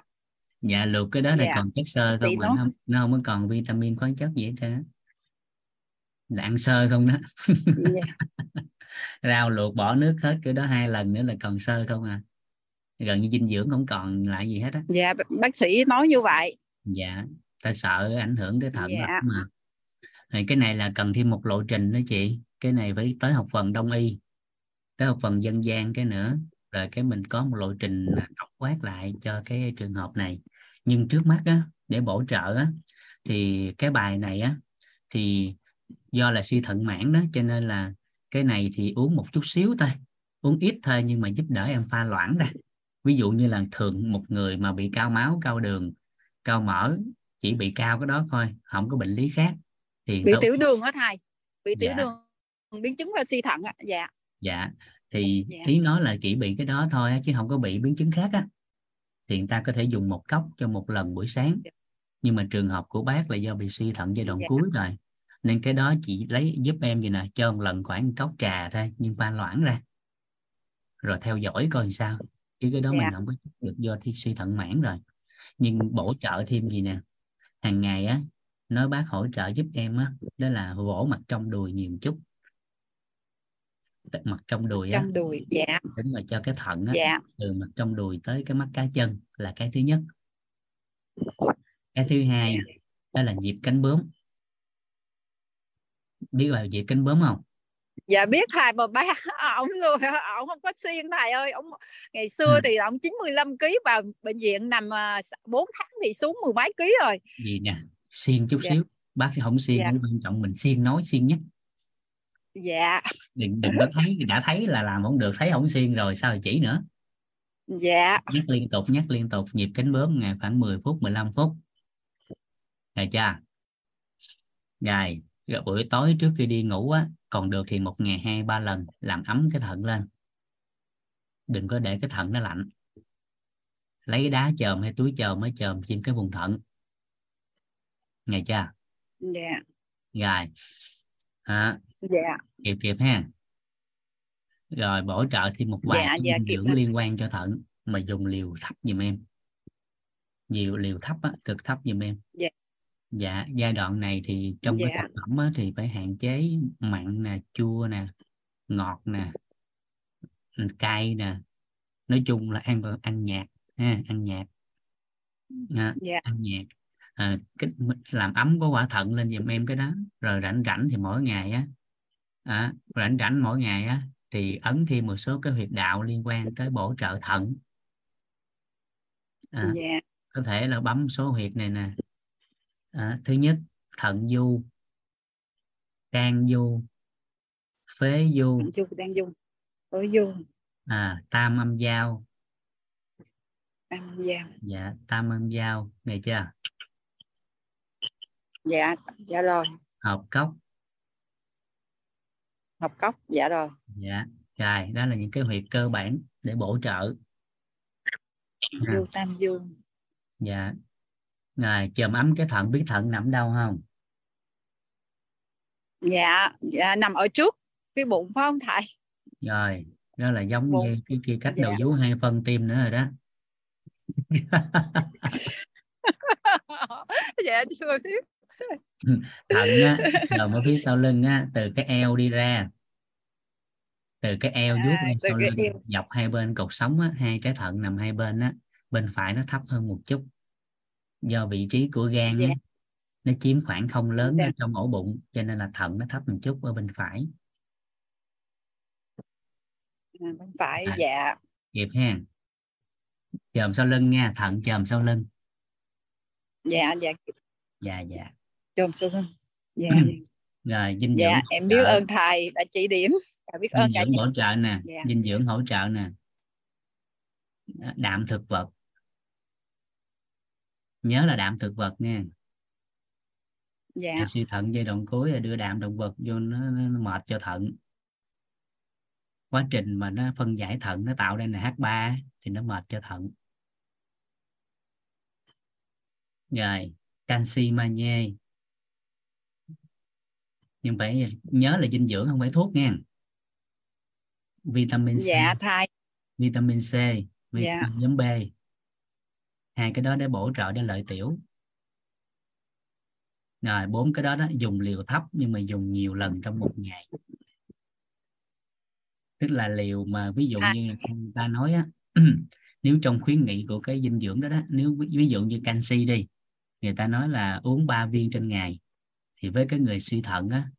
dạ luộc cái đó là Dạ. còn chất xơ Thì không nó- nó không, nó không có còn vitamin khoáng chất gì hết trơn á. là ăn sơ không đó Dạ. rau luộc bỏ nước hết cái đó hai lần nữa là còn sơ không à gần như dinh dưỡng không còn lại gì hết á. Dạ bác sĩ nói như vậy. Dạ ta sợ ảnh hưởng tới thận Dạ. mà. Thì cái này là cần thêm một lộ trình đó chị. Cái này phải tới học phần đông y tới học phần dân gian cái nữa. Rồi cái mình có một lộ trình tổng quát lại cho cái trường hợp này. Nhưng trước mắt á để bổ trợ á thì cái bài này á thì do là suy thận mãn đó cho nên là cái này thì uống một chút xíu thôi. Uống ít thôi nhưng mà giúp đỡ em pha loãng ra ví dụ như là thường một người mà bị cao máu cao đường cao mỡ chỉ bị cao cái đó thôi không có bệnh lý khác thì bị tiểu đường á thầy bị tiểu Dạ. đường biến chứng là suy thận á dạ dạ thì Dạ. ý nói là chỉ bị cái đó thôi chứ không có bị biến chứng khác á thì người ta có thể dùng một cốc cho một lần buổi sáng Dạ. nhưng mà trường hợp của bác là do bị suy thận giai đoạn Dạ. cuối rồi nên cái đó chỉ lấy giúp em gì nè cho một lần khoảng một cốc trà thôi nhưng pha loãng ra rồi theo dõi coi sao chứ cái đó Dạ. mình không có được do thi suy thận mãn rồi. Nhưng bổ trợ thêm gì nè? Hàng ngày á nói bác hỗ trợ giúp em á đó là vỗ mặt trong đùi nhiều chút. Mặt trong đùi á trong đùi dạ. đúng rồi cho cái thận á dạ. từ mặt trong đùi tới cái mắt cá chân là cái thứ nhất. Cái thứ hai dạ. đó là nhịp cánh bướm. Biết là nhịp cánh bướm không dạ biết thầy mà ba ông luôn ông không có xiên thầy ơi. Ông ngày xưa ừ. thì ông 95 kg vào bệnh viện nằm 4 à, tháng thì xuống mười mấy ký rồi. Gì nè xiên chút dạ. xíu. Bác không xiên dạ. quan trọng mình xiên nói xiên nhất. Dạ. Đừng đừng có thấy đã thấy là làm không được thấy không xiên rồi sao chỉ nữa? Dạ. Nhắc liên tục nhắc liên tục nhịp cánh bướm ngày khoảng 10 phút 15 phút. Rồi rồi, rồi buổi tối trước khi đi ngủ á còn được thì một ngày hai ba lần làm ấm cái thận lên. Đừng có để cái thận nó lạnh. Lấy đá chồm hay túi chồm mới chồm trên cái vùng thận. Nghe chưa? Dạ. Rồi. Hả dạ. kịp kịp ha. Rồi bổ trợ thêm một vài dạ, dạ, dưỡng liên quan cho thận mà dùng liều thấp giùm em. Nhiều liều thấp á, cực thấp giùm em dạ. dạ giai đoạn này thì trong dạ. cái thực phẩm á, thì phải hạn chế mặn nè chua nè ngọt nè cay nè nói chung là ăn ăn nhạt ha ăn nhạt à, dạ. ăn nhạt à, cái làm ấm có quả thận lên giùm em cái đó rồi rảnh rảnh thì mỗi ngày á à, rảnh rảnh mỗi ngày á thì ấn thêm một số cái huyệt đạo liên quan tới bổ trợ thận à, yeah. Dạ. có thể là bấm số huyệt này nè à, thứ nhất thận du can du phế du. Thận du đang du phế du. À tam âm giao. Tam âm giao. Dạ tam âm giao. Nghe chưa? Dạ dạ rồi. Hợp cốc. Hợp cốc dạ rồi. Dạ rồi đó là những cái huyệt cơ bản để bổ trợ. Vô tam dương dạ rồi chồm ấm cái thận biết thận nằm đâu không dạ dạ nằm ở trước cái bụng phải không thầy rồi đó là giống bụng. như cái kia cách dạ. đầu vú hai phân tim nữa rồi đó dạ chưa biết thận á nằm ở phía sau lưng á từ cái eo đi ra từ cái eo vuốt à, sau lưng eo. dọc hai bên cột sống á hai trái thận nằm hai bên á bên phải nó thấp hơn một chút do vị trí của gan yeah. dạ. nó chiếm khoảng không lớn yeah. Dạ. trong ổ bụng cho nên là thận nó thấp một chút ở bên phải. À, bên phải à, dạ. Kịp ha. Chòm sau lưng nha thận chòm sau lưng. Dạ dạ. Dạ dạ. Chòm sau lưng. Dạ rồi dinh dạ, dưỡng em biết ơn thầy đã chỉ điểm. Dạ, biết ơn dinh dưỡng hỗ trợ nè. Dạ. dinh dưỡng hỗ trợ nè. Đạm thực vật nhớ là đạm thực vật nha. Dạ. suy thận giai đoạn cuối là đưa đạm động vật vô nó, nó mệt cho thận. Quá trình mà nó phân giải thận nó tạo ra NH3 thì nó mệt cho thận. Rồi canxi magie nhưng phải nhớ là dinh dưỡng không phải thuốc nha. Vitamin C. Dạ thai vitamin C vitamin dạ. nhóm B hai cái đó để bổ trợ để lợi tiểu. Rồi bốn cái đó đó dùng liều thấp nhưng mà dùng nhiều lần trong một ngày. Tức là liều mà ví dụ à. như người ta nói á nếu trong khuyến nghị của cái dinh dưỡng đó đó nếu ví dụ như canxi đi người ta nói là uống 3 viên trên ngày thì với cái người suy thận á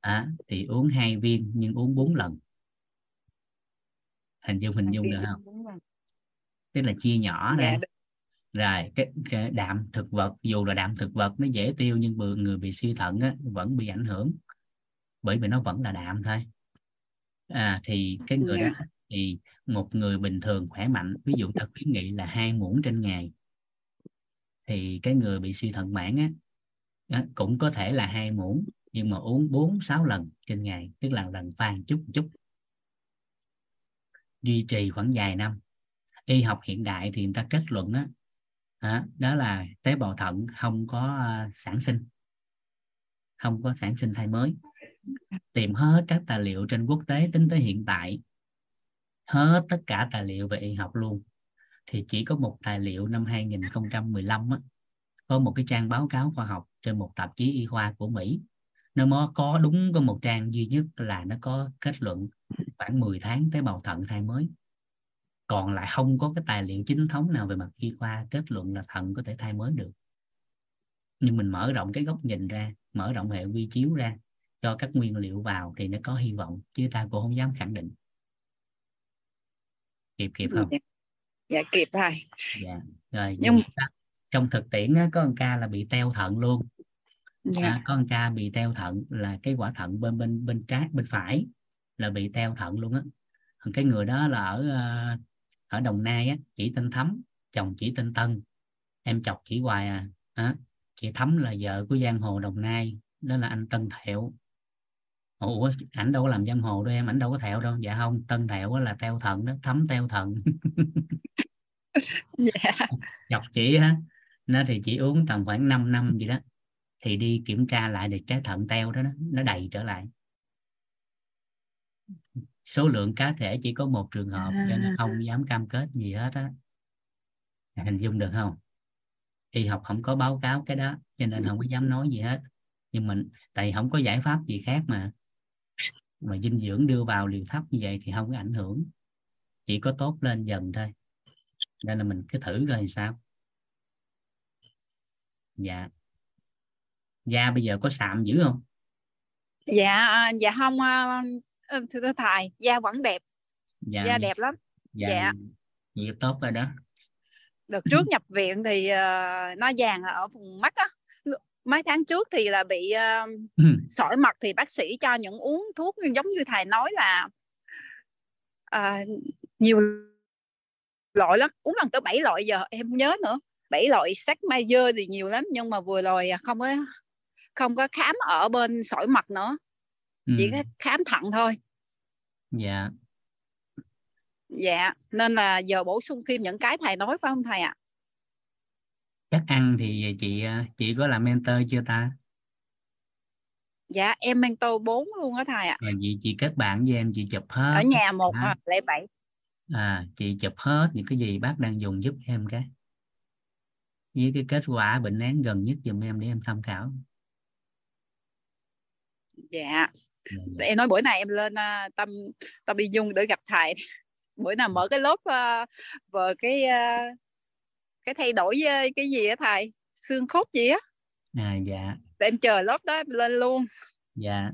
à, thì uống hai viên nhưng uống 4 lần. Hình dung hình dung được không? tức là chia nhỏ ra. dạ, rồi cái, cái đạm thực vật dù là đạm thực vật nó dễ tiêu nhưng người bị suy thận á, vẫn bị ảnh hưởng. Bởi vì nó vẫn là đạm thôi. À thì cái người yeah. đó thì một người bình thường khỏe mạnh ví dụ ta khuyến nghị là hai muỗng trên ngày thì cái người bị suy thận mãn á, á cũng có thể là hai muỗng nhưng mà uống 4 6 lần trên ngày tức là lần pha chút chút. Duy trì khoảng vài năm. Y học hiện đại thì người ta kết luận á đó, đó là tế bào thận không có ờ, sản sinh. Không có sản sinh thai mới. Tìm hết các tài liệu trên quốc tế tính tới hiện tại. Hết tất cả tài liệu về y học luôn. Thì chỉ có một tài liệu năm 2015 á, có một cái trang báo cáo khoa học trên một tạp chí y khoa của Mỹ. Nó có đúng có một trang duy nhất là nó có kết luận khoảng 10 tháng tế bào thận thai mới còn lại không có cái tài liệu chính thống nào về mặt y khoa kết luận là thận có thể thai mới được. Nhưng mình mở rộng cái góc nhìn ra mở rộng hệ quy chiếu ra cho các nguyên liệu vào thì nó có hy vọng chứ ta cũng không dám khẳng định. Kịp kịp không? Dạ, dạ kịp rồi. Dạ rồi nhưng trong thực tiễn á, có một ca là bị teo thận luôn. Dạ. à, có một ca bị teo thận là cái quả thận bên bên bên trái bên phải là bị teo thận luôn á. Cái người đó là ở ờ, ở đồng nai á chỉ tên thấm chồng chỉ tên tân. Em chọc chỉ hoài à à, chị thấm là vợ của giang hồ đồng nai đó là anh tân thẹo. Ủa ảnh đâu có làm giang hồ đâu em ảnh đâu có thẹo đâu. Dạ không tân thẹo là teo thận đó thấm teo thận. Dạ. chọc chị á nó thì chỉ uống tầm khoảng 5 năm gì đó. Thì đi kiểm tra lại để trái thận teo đó nó đầy trở lại số lượng cá thể chỉ có một trường hợp cho nên không à. dám cam kết gì hết á. Hình dung được không? Y học không có báo cáo cái đó cho nên không có dám nói gì hết. Nhưng mình tại không có giải pháp gì khác mà. Mà dinh dưỡng đưa vào liều thấp như vậy thì không có ảnh hưởng. Chỉ có tốt lên dần thôi. Nên là mình cứ thử coi sao. Dạ. Da bây giờ có sạm dữ không? Dạ dạ không ờ, thưa, thưa thầy da vẫn đẹp. Dạ. da đẹp lắm. Dạ, dạ. Vậy tốt rồi đó. Đợt trước nhập viện thì uh, nó vàng ở vùng mắt á. Mấy tháng trước thì là bị uh, sỏi mật thì bác sĩ cho những uống thuốc giống như thầy nói là uh, nhiều loại lắm. Uống lần tới 7 loại giờ em không nhớ nữa. 7 loại sắc mayer thì nhiều lắm nhưng mà vừa rồi không có không có khám ở bên sỏi mật nữa ừ. chỉ khám thận thôi dạ dạ nên là giờ bổ sung thêm những cái thầy nói phải không thầy ạ à? chắc ăn thì chị chị có làm mentor chưa ta dạ em mentor 4 luôn á thầy ạ à. chị chị kết bạn với em chị chụp hết ở nhà một à. lẻ bảy à chị chụp hết những cái gì bác đang dùng giúp em cái với cái kết quả bệnh án gần nhất giùm em để em tham khảo dạ, dạ, dạ. Em nói buổi này em lên uh, tâm tâm đi dung để gặp thầy bữa nào mở cái lớp uh, về cái uh, cái thay đổi uh, cái gì á thầy xương khớp gì á? À dạ. Để em chờ lớp đó em lên luôn. Dạ,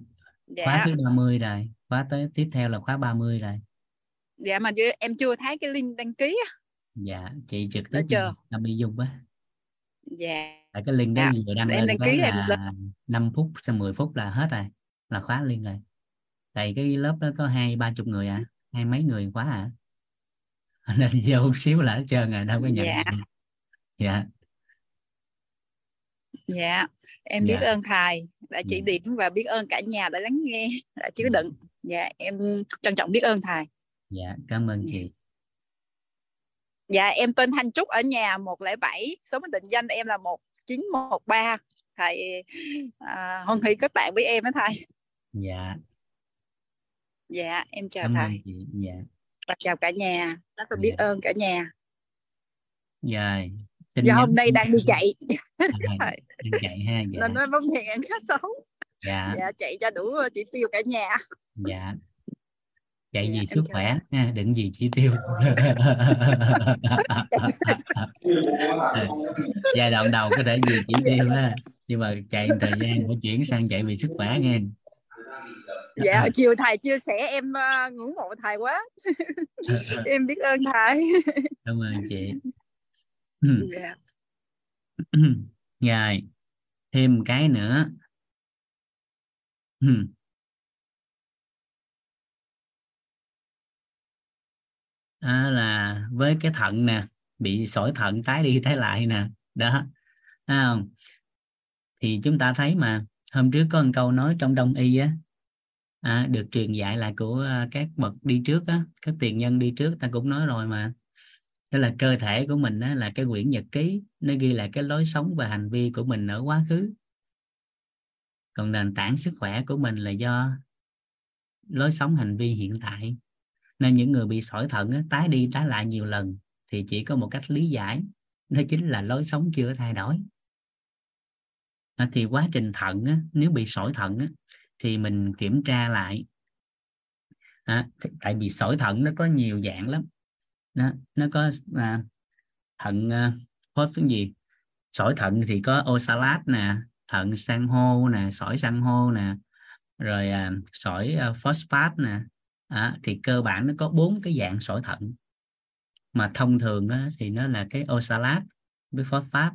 dạ. khóa thứ 30 rồi. Khóa tới tiếp theo là khóa 30 rồi. Dạ mà em chưa thấy cái link đăng ký á. Dạ chị trực tiếp chờ. tâm đi dung á. Dạ. Tại cái link đó dạ. vừa đăng lên đăng ký là lên. 5 phút sau 10 phút là hết rồi là khóa liên rồi tại cái lớp đó có hai ba chục người à hai mấy người khóa à. Nên vô một xíu là hết trơn rồi đâu có nhận dạ. dạ. Dạ em biết dạ. ơn thầy đã chỉ dạ. điểm và biết ơn cả nhà đã lắng nghe đã chứa dạ. đựng. Dạ em trân trọng biết ơn thầy. Dạ cảm ơn chị. Dạ em tên Thanh Trúc ở nhà 107 số định danh em là 1913 thầy à, hoan hỷ các bạn với em đó thầy dạ. Dạ em chào Cảm thầy chị. dạ. Và chào cả nhà. Rất là biết dạ. ơn cả nhà. Dạ do hôm nay đang đi chạy. À, đi chạy ha dạ. nên nó bóng hẹn khá xấu. Dạ. dạ chạy cho đủ chỉ tiêu cả nhà. Dạ. Chạy dạ, gì sức khỏe nha đừng gì chi tiêu. Giai đoạn đầu có thể gì chỉ tiêu ha nhưng mà chạy thời gian phải chuyển sang chạy vì sức khỏe nghe dạ chiều thầy chia sẻ em uh, ngưỡng mộ thầy quá. Em biết ơn thầy. Cảm ơn chị. Dạ. Rồi thêm cái nữa. À, là với cái thận nè bị sỏi thận tái đi tái lại nè. Đó à, thì chúng ta thấy mà hôm trước có một câu nói trong đông y á à, được truyền dạy lại của à, các bậc đi trước á các tiền nhân đi trước ta cũng nói rồi mà. Đó là cơ thể của mình á, là cái quyển nhật ký nó ghi lại cái lối sống và hành vi của mình ở quá khứ. Còn nền tảng sức khỏe của mình là do lối sống hành vi hiện tại. Nên những người bị sỏi thận á, tái đi tái lại nhiều lần thì chỉ có một cách lý giải đó chính là lối sống chưa thay đổi. À, thì quá trình thận á, nếu bị sỏi thận á, thì mình kiểm tra lại. À, tại vì sỏi thận nó có nhiều dạng lắm. Nó nó có à, thận à, phốt cái gì? Sỏi thận thì có oxalat nè thận san hô nè sỏi san hô nè rồi à, sỏi à, phosphat nè. À, thì cơ bản nó có bốn cái dạng sỏi thận. Mà thông thường á, thì nó là cái oxalat với phosphat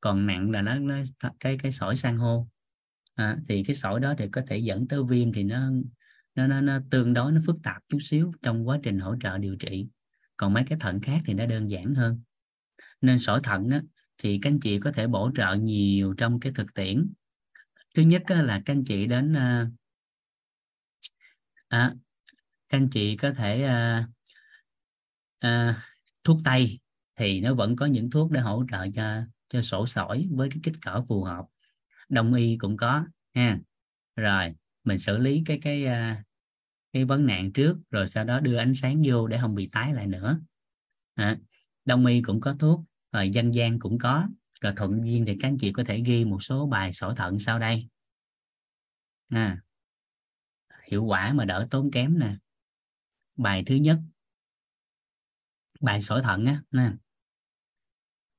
còn nặng là nó, nó cái cái sỏi san hô à, thì cái sỏi đó thì có thể dẫn tới viêm thì nó nó nó, nó tương đối nó phức tạp chút xíu trong quá trình hỗ trợ điều trị. Còn mấy cái thận khác thì nó đơn giản hơn. Nên sỏi thận á, thì các anh chị có thể bổ trợ nhiều trong cái thực tiễn. Thứ nhất á, là các anh chị đến à, à, các anh chị có thể à, à, thuốc tây thì nó vẫn có những thuốc để hỗ trợ cho cho sổ sỏi với cái kích cỡ phù hợp đông y cũng có ha. Rồi mình xử lý cái cái à, cái vấn nạn trước rồi sau đó đưa ánh sáng vô để không bị tái lại nữa. À, đông y cũng có thuốc rồi dân gian cũng có rồi thuận duyên thì các anh chị có thể ghi một số bài sổ thận sau đây. À, hiệu quả mà đỡ tốn kém nè. Bài thứ nhất bài sổ thận á nè.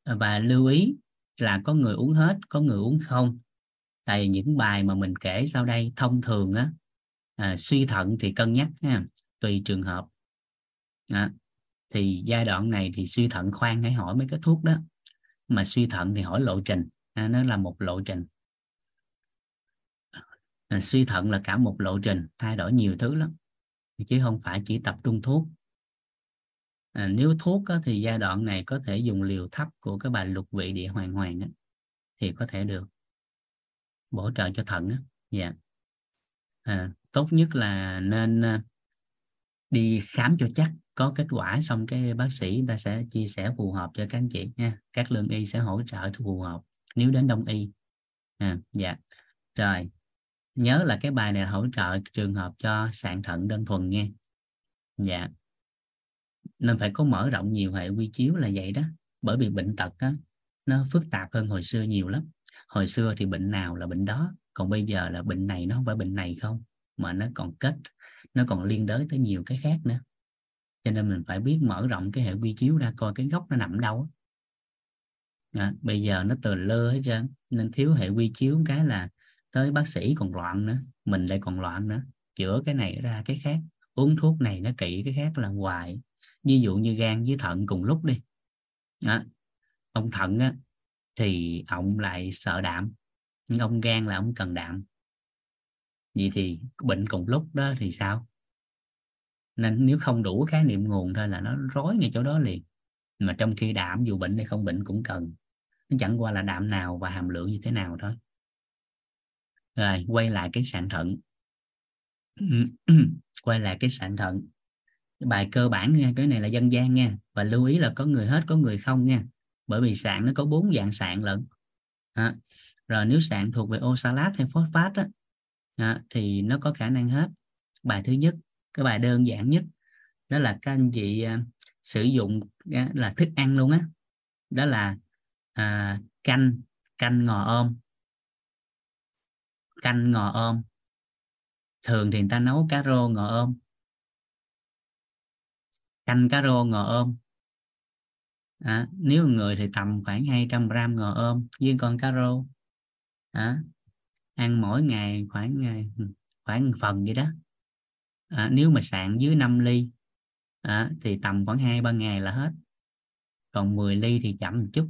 Và lưu ý là có người uống hết có người uống không tại những bài mà mình kể sau đây thông thường á à, suy thận thì cân nhắc ha tùy trường hợp. À, thì giai đoạn này thì suy thận khoan hãy hỏi mấy cái thuốc đó mà suy thận thì hỏi lộ trình. À, nó là một lộ trình. À, suy thận là cả một lộ trình thay đổi nhiều thứ lắm chứ không phải chỉ tập trung thuốc. À, nếu thuốc á, thì giai đoạn này có thể dùng liều thấp của cái bài lục vị địa hoàng hoàng á, thì có thể được bổ trợ cho thận á. dạ. À, tốt nhất là nên à, đi khám cho chắc có kết quả xong cái bác sĩ ta sẽ chia sẻ phù hợp cho các anh chị nha. Các lương y sẽ hỗ trợ phù hợp nếu đến đông y. À, dạ. Rồi nhớ là cái bài này hỗ trợ trường hợp cho sạn thận đơn thuần nghe, dạ. Nên phải có mở rộng nhiều hệ quy chiếu là vậy đó bởi vì bệnh tật đó, nó phức tạp hơn hồi xưa nhiều lắm hồi xưa thì bệnh nào là bệnh đó còn bây giờ là bệnh này nó không phải bệnh này không mà nó còn kết nó còn liên đới tới nhiều cái khác nữa. Cho nên mình phải biết mở rộng cái hệ quy chiếu ra coi cái gốc nó nằm đâu à, bây giờ nó từ lơ hết trơn nên thiếu hệ quy chiếu cái là tới bác sĩ còn loạn nữa mình lại còn loạn nữa chữa cái này ra cái khác uống thuốc này nó kỹ cái khác là hoài. Ví dụ như gan với thận cùng lúc đi. À, ông thận á, thì ông lại sợ đạm. Nhưng ông gan là ông cần đạm. Vậy thì bệnh cùng lúc đó thì sao? Nên nếu không đủ khái niệm nguồn thôi là nó rối ngay chỗ đó liền. Mà trong khi đạm dù bệnh hay không bệnh cũng cần. Nó chẳng qua là đạm nào và hàm lượng như thế nào thôi. Rồi, quay lại cái sạn thận. Quay lại cái sạn thận. Bài cơ bản nha, cái này là dân gian nha. Và lưu ý là có người hết, có người không nha bởi vì sạn nó có bốn dạng sạn lận. À, rồi nếu sạn thuộc về oxalat hay phosphat á, à, thì nó có khả năng hết. Bài thứ nhất cái bài đơn giản nhất đó là các anh chị à, sử dụng à, là thức ăn luôn á. Đó. đó là à, canh canh ngò ôm. Canh ngò ôm. Thường thì người ta nấu cá rô ngò ôm. Canh cá rô ngò ôm à, nếu người thì tầm khoảng 200 gram ngò ôm với con cá rô. À, ăn mỗi ngày khoảng ngày khoảng phần vậy đó. À, nếu mà sạn dưới 5 ly à, thì tầm khoảng hai ba ngày là hết. Còn 10 ly thì chậm một chút.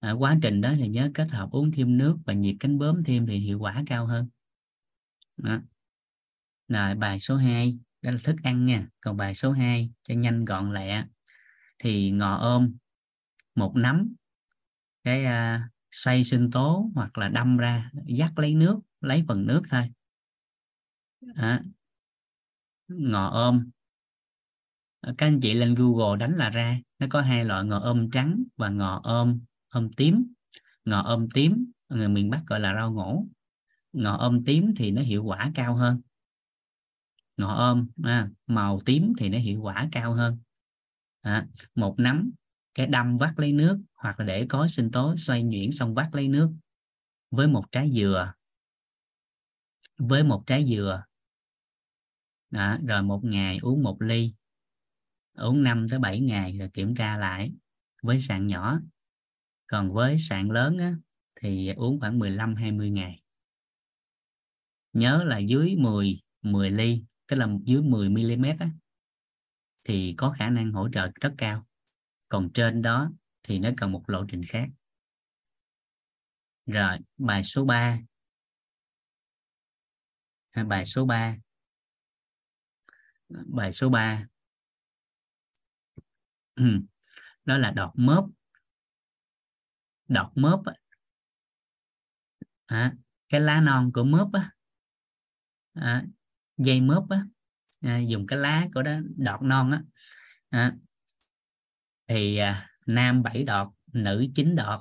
À, quá trình đó thì nhớ kết hợp uống thêm nước và nhiệt cánh bướm thêm thì hiệu quả cao hơn. Đó. rồi bài số 2 đó là thức ăn nha. Còn bài số 2 cho nhanh gọn lẹ thì ngò ôm một nắm cái à, xoay sinh tố hoặc là đâm ra dắt lấy nước lấy phần nước thôi. À, ngò ôm. Các anh chị lên Google đánh là ra nó có hai loại ngò ôm trắng và ngò ôm ôm tím. Ngò ôm tím người miền Bắc gọi là rau ngổ. Ngò ôm tím thì nó hiệu quả cao hơn. Ngò ôm à, màu tím thì nó hiệu quả cao hơn. À, một nắm cái đâm vắt lấy nước hoặc là để có sinh tố xoay nhuyễn xong vắt lấy nước với một trái dừa. Với một trái dừa. Đó, rồi một ngày uống một ly. Uống 5 tới 7 ngày rồi kiểm tra lại với sạn nhỏ. Còn với sạn lớn á, thì uống khoảng 15 20 ngày. Nhớ là dưới 10 10 ly tức là dưới 10 mm á, thì có khả năng hỗ trợ rất cao còn trên đó thì nó cần một lộ trình khác. Rồi bài số 3 à, bài số 3 bài số 3 đó là đọt mớp. Đọt mớp à, cái lá non của mớp á. À, dây mớp á. À, dùng cái lá của đó đọt non á. À, thì à, nam 7 đọt nữ 9 đọt.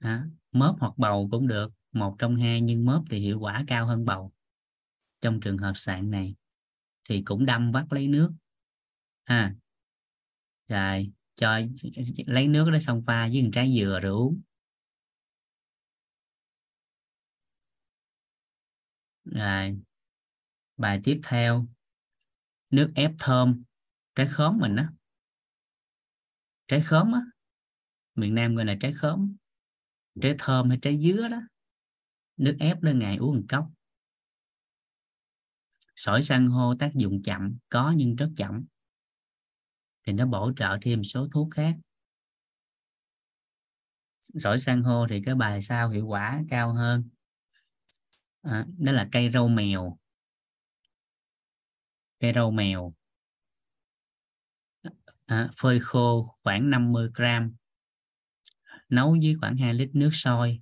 À, mớp hoặc bầu cũng được một trong hai nhưng mớp thì hiệu quả cao hơn bầu. Trong trường hợp sạn này thì cũng đâm vắt lấy nước. À rồi cho lấy nước đó xong pha với một trái dừa rồi uống. Rồi bài tiếp theo nước ép thơm. Trái khóm mình á trái khóm á. Miền Nam gọi là trái khóm trái thơm hay trái dứa đó. Nước ép lên ngày uống một cốc. Sỏi san hô tác dụng chậm có nhưng rất chậm. Thì nó bổ trợ thêm số thuốc khác. Sỏi san hô thì cái bài sau hiệu quả cao hơn. À, đó là cây rau mèo. Cây rau mèo à, phơi khô khoảng 50 gram. Nấu với khoảng 2 lít nước sôi.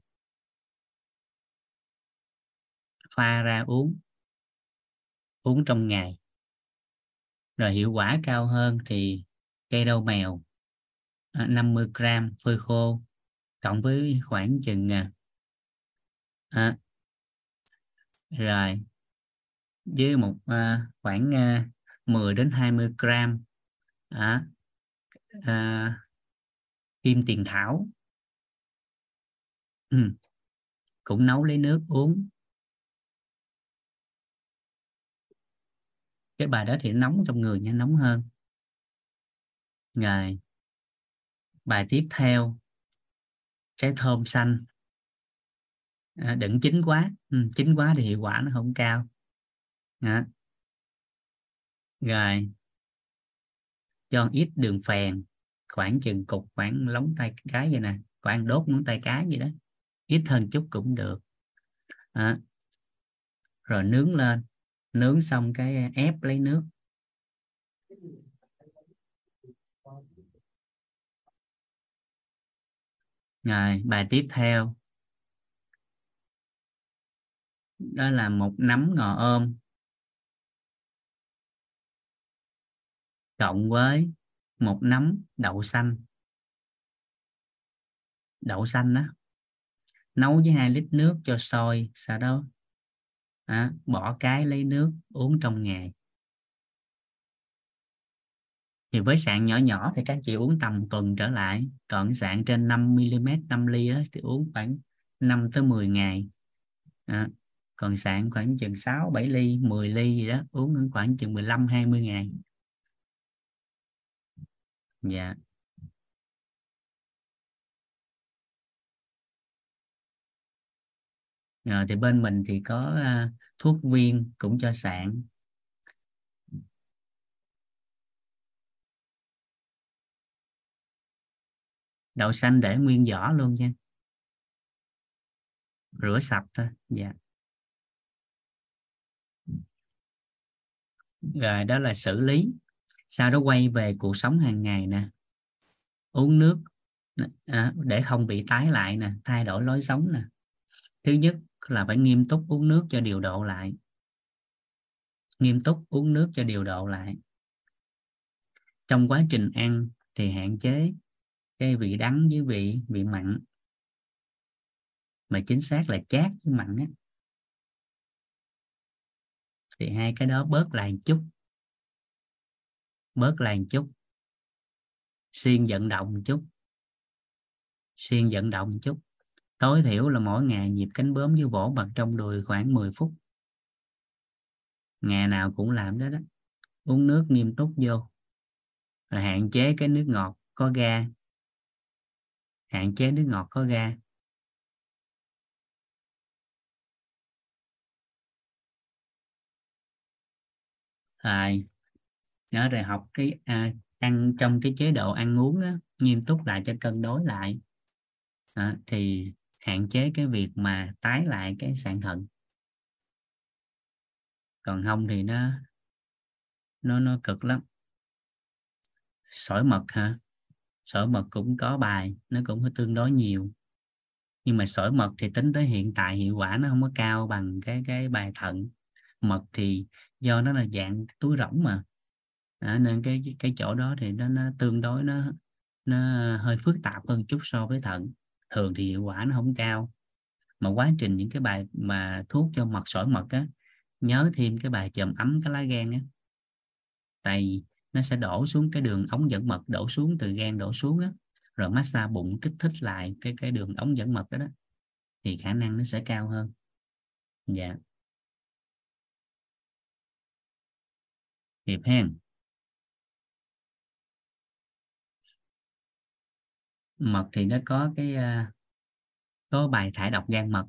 Pha ra uống. Uống trong ngày. Rồi hiệu quả cao hơn thì cây rau mèo à, 50 gram phơi khô cộng với khoảng chừng à, à rồi với một à, khoảng à, 10 đến 20 gram à, à, kim tiền thảo. Ừ. cũng nấu lấy nước uống. Cái bài đó thì nóng trong người nha nóng hơn. Rồi bài tiếp theo. Trái thơm xanh. À, đừng chín quá. Ừ, chín quá thì hiệu quả nó không cao. Đó. rồi cho ít đường phèn, khoảng chừng cục, khoảng lóng tay cái vậy nè, khoảng đốt ngón tay cái vậy đó. Ít hơn chút cũng được. À. rồi nướng lên, nướng xong cái ép lấy nước. Rồi, bài tiếp theo. Đó là một nắm ngò ôm. Cộng với một nắm đậu xanh. Đậu xanh đó nấu với hai lít nước cho sôi sau đó à, bỏ cái lấy nước uống trong ngày. Thì với sạn nhỏ nhỏ thì các chị uống tầm tuần trở lại còn sạn trên 5 mm 5 ly đó, thì uống khoảng 5 tới 10 ngày. À, còn sạn khoảng chừng 6 7 ly 10 ly gì đó uống khoảng chừng 15 20 ngày dạ. Rồi thì bên mình thì có uh, thuốc viên cũng cho sạn. Đậu xanh để nguyên vỏ luôn nha. Rửa sạch thôi dạ. Rồi đó là xử lý sau đó quay về cuộc sống hàng ngày nè? Uống nước à, để không bị tái lại nè thay đổi lối sống nè. Thứ nhất là phải nghiêm túc uống nước cho điều độ lại. Nghiêm túc uống nước cho điều độ lại. Trong quá trình ăn thì hạn chế cái vị đắng với vị vị mặn. Mà chính xác là chát với mặn á. Thì hai cái đó bớt lại một chút bớt lan chút. Xuyên vận động một chút. Xuyên vận động một chút. Tối thiểu là mỗi ngày nhịp cánh bướm với vỗ mặt trong đùi khoảng 10 phút. Ngày nào cũng làm đó đó. Uống nước nghiêm túc vô. Là hạn chế cái nước ngọt có ga. Hạn chế nước ngọt có ga. Rồi đó, rồi học cái à, ăn trong cái chế độ ăn uống á, nghiêm túc lại cho cân đối lại. Đó, thì hạn chế cái việc mà tái lại cái sạn thận. Còn không thì nó nó nó cực lắm. Sỏi mật hả? Sỏi mật cũng có bài nó cũng có tương đối nhiều. Nhưng mà sỏi mật thì tính tới hiện tại hiệu quả nó không có cao bằng cái cái bài thận. Mật thì do nó là dạng túi rỗng mà à, nên cái cái chỗ đó thì nó, nó tương đối nó nó hơi phức tạp hơn chút so với thận. Thường thì hiệu quả nó không cao. Mà quá trình những cái bài mà thuốc cho mật sỏi mật á nhớ thêm cái bài chầm ấm cái lá gan á. Tại nó sẽ đổ xuống cái đường ống dẫn mật đổ xuống từ gan đổ xuống á rồi massage bụng kích thích lại cái cái đường ống dẫn mật đó, đó thì khả năng nó sẽ cao hơn. Dạ. Hiệp hen. Mật thì nó có cái uh, có bài thải độc gan mật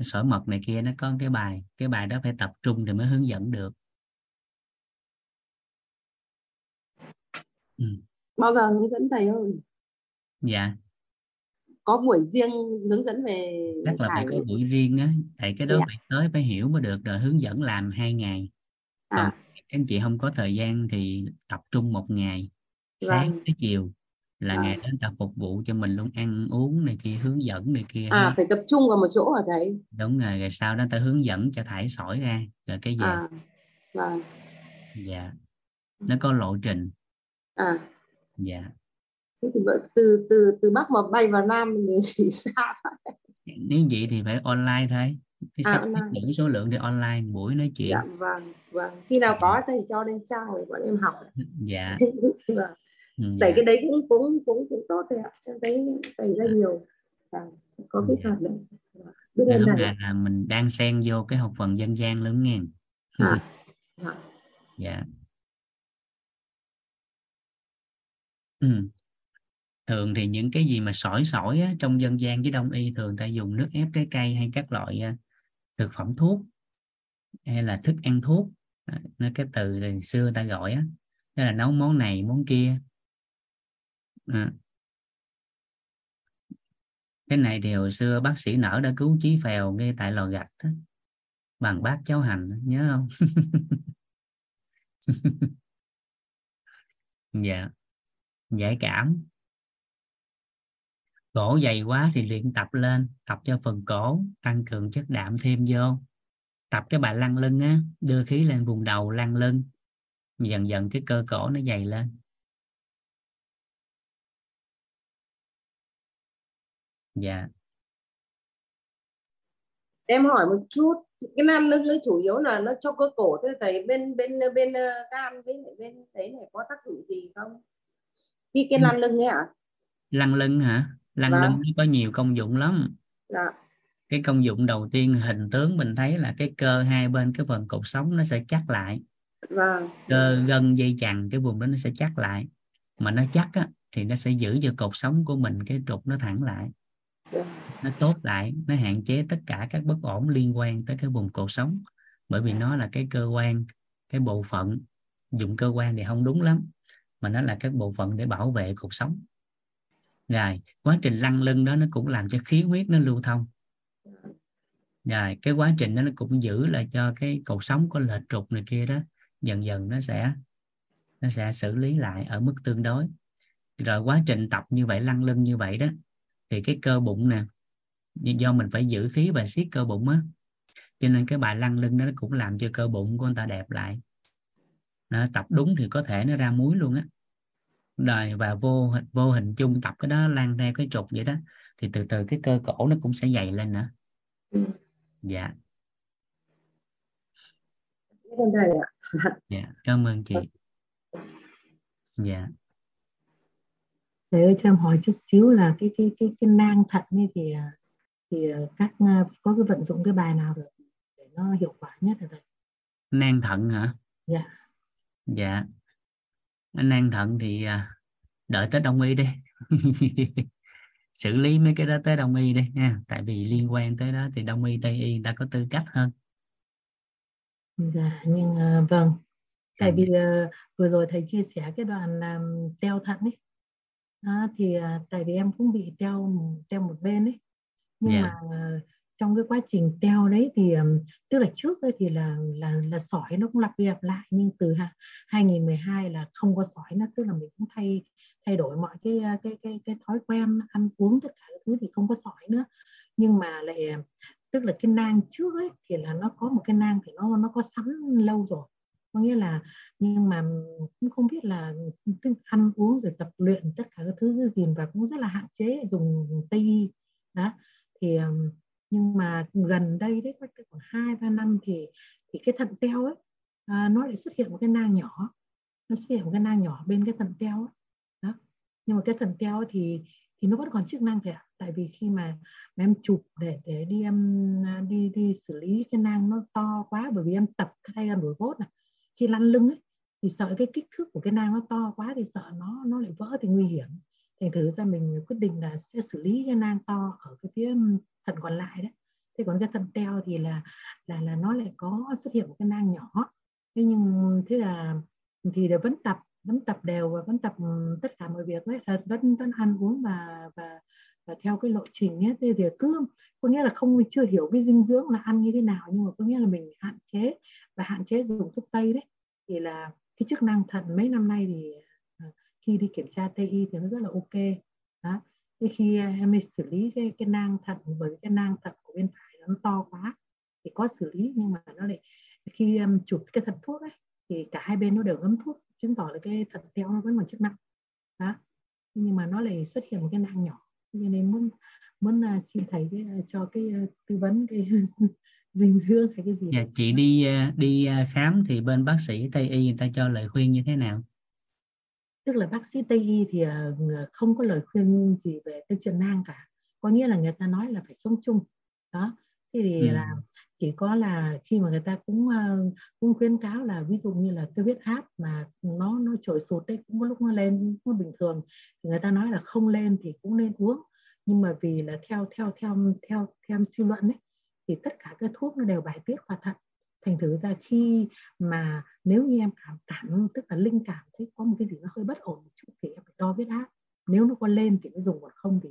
sỏi mật này kia nó có cái bài cái bài đó phải tập trung thì mới hướng dẫn được ừ. bao giờ hướng dẫn thầy ơi dạ có buổi riêng hướng dẫn về chắc là phải có buổi riêng á tại cái đó dạ. phải tới phải hiểu mới được rồi hướng dẫn làm hai ngày còn à. các anh chị không có thời gian thì tập trung một ngày sáng vâng. tới chiều là à. ngày đó ta phục vụ cho mình luôn ăn uống này kia hướng dẫn này kia à hết. phải tập trung vào một chỗ ở đấy. Đúng rồi rồi sau đó ta hướng dẫn cho thải sỏi ra rồi cái gì? À. vâng. Dạ. Nó có lộ trình. À. Dạ. Từ từ từ bắc mà bay vào nam thì xa nếu vậy thì phải online thôi. Cái sắp à, xếp số lượng thì online buổi nói chuyện. Dạ, vâng vâng. Khi nào có thì cho lên trang để bọn em học. Dạ. Vâng ừ, dạ. cái đấy cũng cũng cũng cũng tốt thôi ạ. Em thấy thầy ra nhiều và có kỹ thuật đấy biết ơn thầy là, là mình đang xen vô cái học phần dân gian lớn nghe. À, à. dạ. Ừ. thường thì những cái gì mà sỏi sỏi á, trong dân gian với đông y thường ta dùng nước ép trái cây hay các loại uh, thực phẩm thuốc hay là thức ăn thuốc. Nó cái từ từ xưa ta gọi á đó là nấu món này món kia à. cái này thì hồi xưa bác sĩ nở đã cứu chí phèo ngay tại lò gạch đó. bằng bát cháo hành, nhớ không? Dạ. Giải cảm. Cổ dày quá thì luyện tập lên, tập cho phần cổ, tăng cường chất đạm thêm vô. Tập cái bài lăn lưng á, đưa khí lên vùng đầu, lăn lưng. Dần dần cái cơ cổ nó dày lên. Dạ em hỏi một chút cái lăn lưng ấy chủ yếu là nó cho cơ cổ thế thầy bên bên bên uh, gan bên bên đấy này có tác dụng gì không khi cái lăn lưng ấy ạ à? lăn lưng hả lăn vâng. lưng nó có nhiều công dụng lắm dạ. cái công dụng đầu tiên hình tướng mình thấy là cái cơ hai bên cái phần cột sống nó sẽ chắc lại vâng. cơ gân dây chằng cái vùng đó nó sẽ chắc lại mà nó chắc á, thì nó sẽ giữ cho cột sống của mình cái trục nó thẳng lại nó tốt lại, nó hạn chế tất cả các bất ổn liên quan tới cái vùng cột sống. Bởi vì nó là cái cơ quan, cái bộ phận, dùng cơ quan thì không đúng lắm, mà nó là các bộ phận để bảo vệ cuộc sống. Rồi, quá trình lăn lưng đó nó cũng làm cho khí huyết nó lưu thông. Rồi, cái quá trình đó nó cũng giữ lại cho cái cột sống có lệch trục này kia đó, dần dần nó sẽ nó sẽ xử lý lại ở mức tương đối. Rồi quá trình tập như vậy, lăn lưng như vậy đó thì cái cơ bụng nè do mình phải giữ khí và siết cơ bụng á. Cho nên cái bài lăn lưng đó nó cũng làm cho cơ bụng của người ta đẹp lại. Nó tập đúng thì có thể nó ra muối luôn á. Rồi và vô vô hình chung tập cái đó lan theo cái trục vậy đó thì từ từ cái cơ cổ nó cũng sẽ dày lên nữa. Ừ. dạ. Dạ cảm ơn chị. Dạ thầy ơi cho em hỏi chút xíu là cái cái cái cái nang thận ấy thì thì các có cái vận dụng cái bài nào được để nó hiệu quả nhất hả thầy? Nang thận hả? Dạ. Dạ. Nang thận thì à, đợi tới đông y đi. Xử lý mấy cái đó tới đông y đi nha. Tại vì liên quan tới đó thì đông y tây y người ta có tư cách hơn. Dạ nhưng uh, vâng. Tại vì uh, vừa rồi thầy chia sẻ cái đoạn um, teo thận ấy đó, thì uh, tại vì em cũng bị teo teo một bên ấy nhưng yeah. Dạ. mà uh, trong cái quá trình teo đấy thì tức là trước ấy thì là là là sỏi nó cũng lặp đi lặp lại nhưng từ 2012 là không có sỏi nữa tức là mình cũng thay thay đổi mọi cái cái cái cái thói quen ăn uống tất cả thứ thì không có sỏi nữa nhưng mà lại tức là cái nang trước ấy thì là nó có một cái nang thì nó nó có sẵn lâu rồi có nghĩa là nhưng mà cũng không biết là ăn uống rồi tập luyện tất cả các thứ giữ gìn và cũng rất là hạn chế dùng tây y. Đó thì nhưng mà gần đây đấy khoảng hai ba năm thì thì cái thận teo ấy à, nó lại xuất hiện một cái nang nhỏ. Nó xuất hiện một cái nang nhỏ bên cái thận teo ấy. đó nhưng mà cái thận teo thì thì nó vẫn còn chức năng kìa. Tại vì khi mà, mà em chụp để để đi em à, đi đi xử lý cái nang nó to quá bởi vì em tập thay ăn đổi gốt này khi lăn lưng ấy thì sợ cái kích thước của cái nang nó to quá thì sợ nó nó lại vỡ thì nguy hiểm. Thành thử ra mình quyết định là sẽ xử lý cái nang to ở cái phía thận còn lại đấy. Thế còn cái thận teo thì là là là nó lại có xuất hiện một cái nang nhỏ. Thế nhưng thế là thì là vẫn tập vẫn tập đều và vẫn tập tất cả mọi việc đấy à, vẫn vẫn ăn uống và và và theo cái lộ trình ấy thì, thì cứ có nghĩa là không chưa hiểu cái dinh dưỡng là ăn như thế nào nhưng mà có nghĩa là mình hạn chế và hạn chế dùng thuốc tây đấy. Thì là cái chức năng thận mấy năm nay thì à, khi đi kiểm tra tây y thì nó rất là ok. Đó. Thế khi em ấy xử lý cái cái nang thận bởi cái nang thận của bên phải nó to quá thì có xử lý nhưng mà nó lại khi um, chụp cái thận thuốc ấy thì cả hai bên nó đều ngấm thuốc chứng tỏ là cái thận teo nó vẫn còn chức năng. Đó. Nhưng mà nó lại xuất hiện một cái nang nhỏ cho nên muốn muốn uh, xin thầy cái, uh, cho cái uh, tư vấn cái dinh dưỡng hay cái gì dạ, chị đi uh, đi khám thì bên bác sĩ tây y người ta cho lời khuyên như thế nào? Tức là bác sĩ tây y thì không có lời khuyên gì về cái chuyện nang cả. Có nghĩa là người ta nói là phải sống chung. Đó thì ừ. là chỉ có là khi mà người ta cũng ờ, cũng khuyến cáo là ví dụ như là cái huyết áp mà nó nó trội sụt đấy, cũng có lúc nó lên nó bình thường, thì người ta nói là không lên thì cũng nên uống. Nhưng mà vì là theo theo theo theo theo suy luận ấy, thì tất cả các thuốc nó đều bài tiết qua thận. Thành thử ra khi mà nếu như em cảm cảm, tức là linh cảm thấy có một cái gì nó hơi bất ổn một chút thì em phải đo huyết áp nếu nó có lên thì mới dùng, còn không thì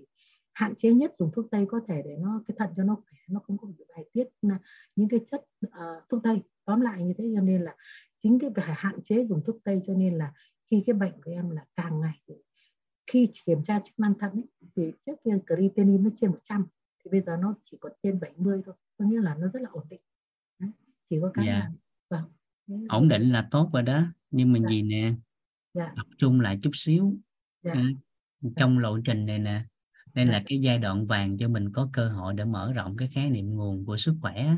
hạn chế nhất dùng thuốc tây có thể để nó cái thận cho nó khỏe nó không có bị bài tiết những cái chất uh, thuốc tây tóm lại như thế cho nên là chính cái phải hạn chế dùng thuốc tây cho nên là khi cái bệnh của em là càng ngày khi kiểm tra chức năng thận ấy, thì trước kia creatinine nó trên 100 thì bây giờ nó chỉ còn trên 70 thôi có nghĩa là nó rất là ổn định Đấy. chỉ có cái yeah. Dạ. là vâng ổn định là tốt rồi đó nhưng mà yeah. gì nè yeah. tập trung lại chút xíu yeah. trong lộ trình này nè đây là cái giai đoạn vàng cho mình có cơ hội để mở rộng cái khái niệm nguồn của sức khỏe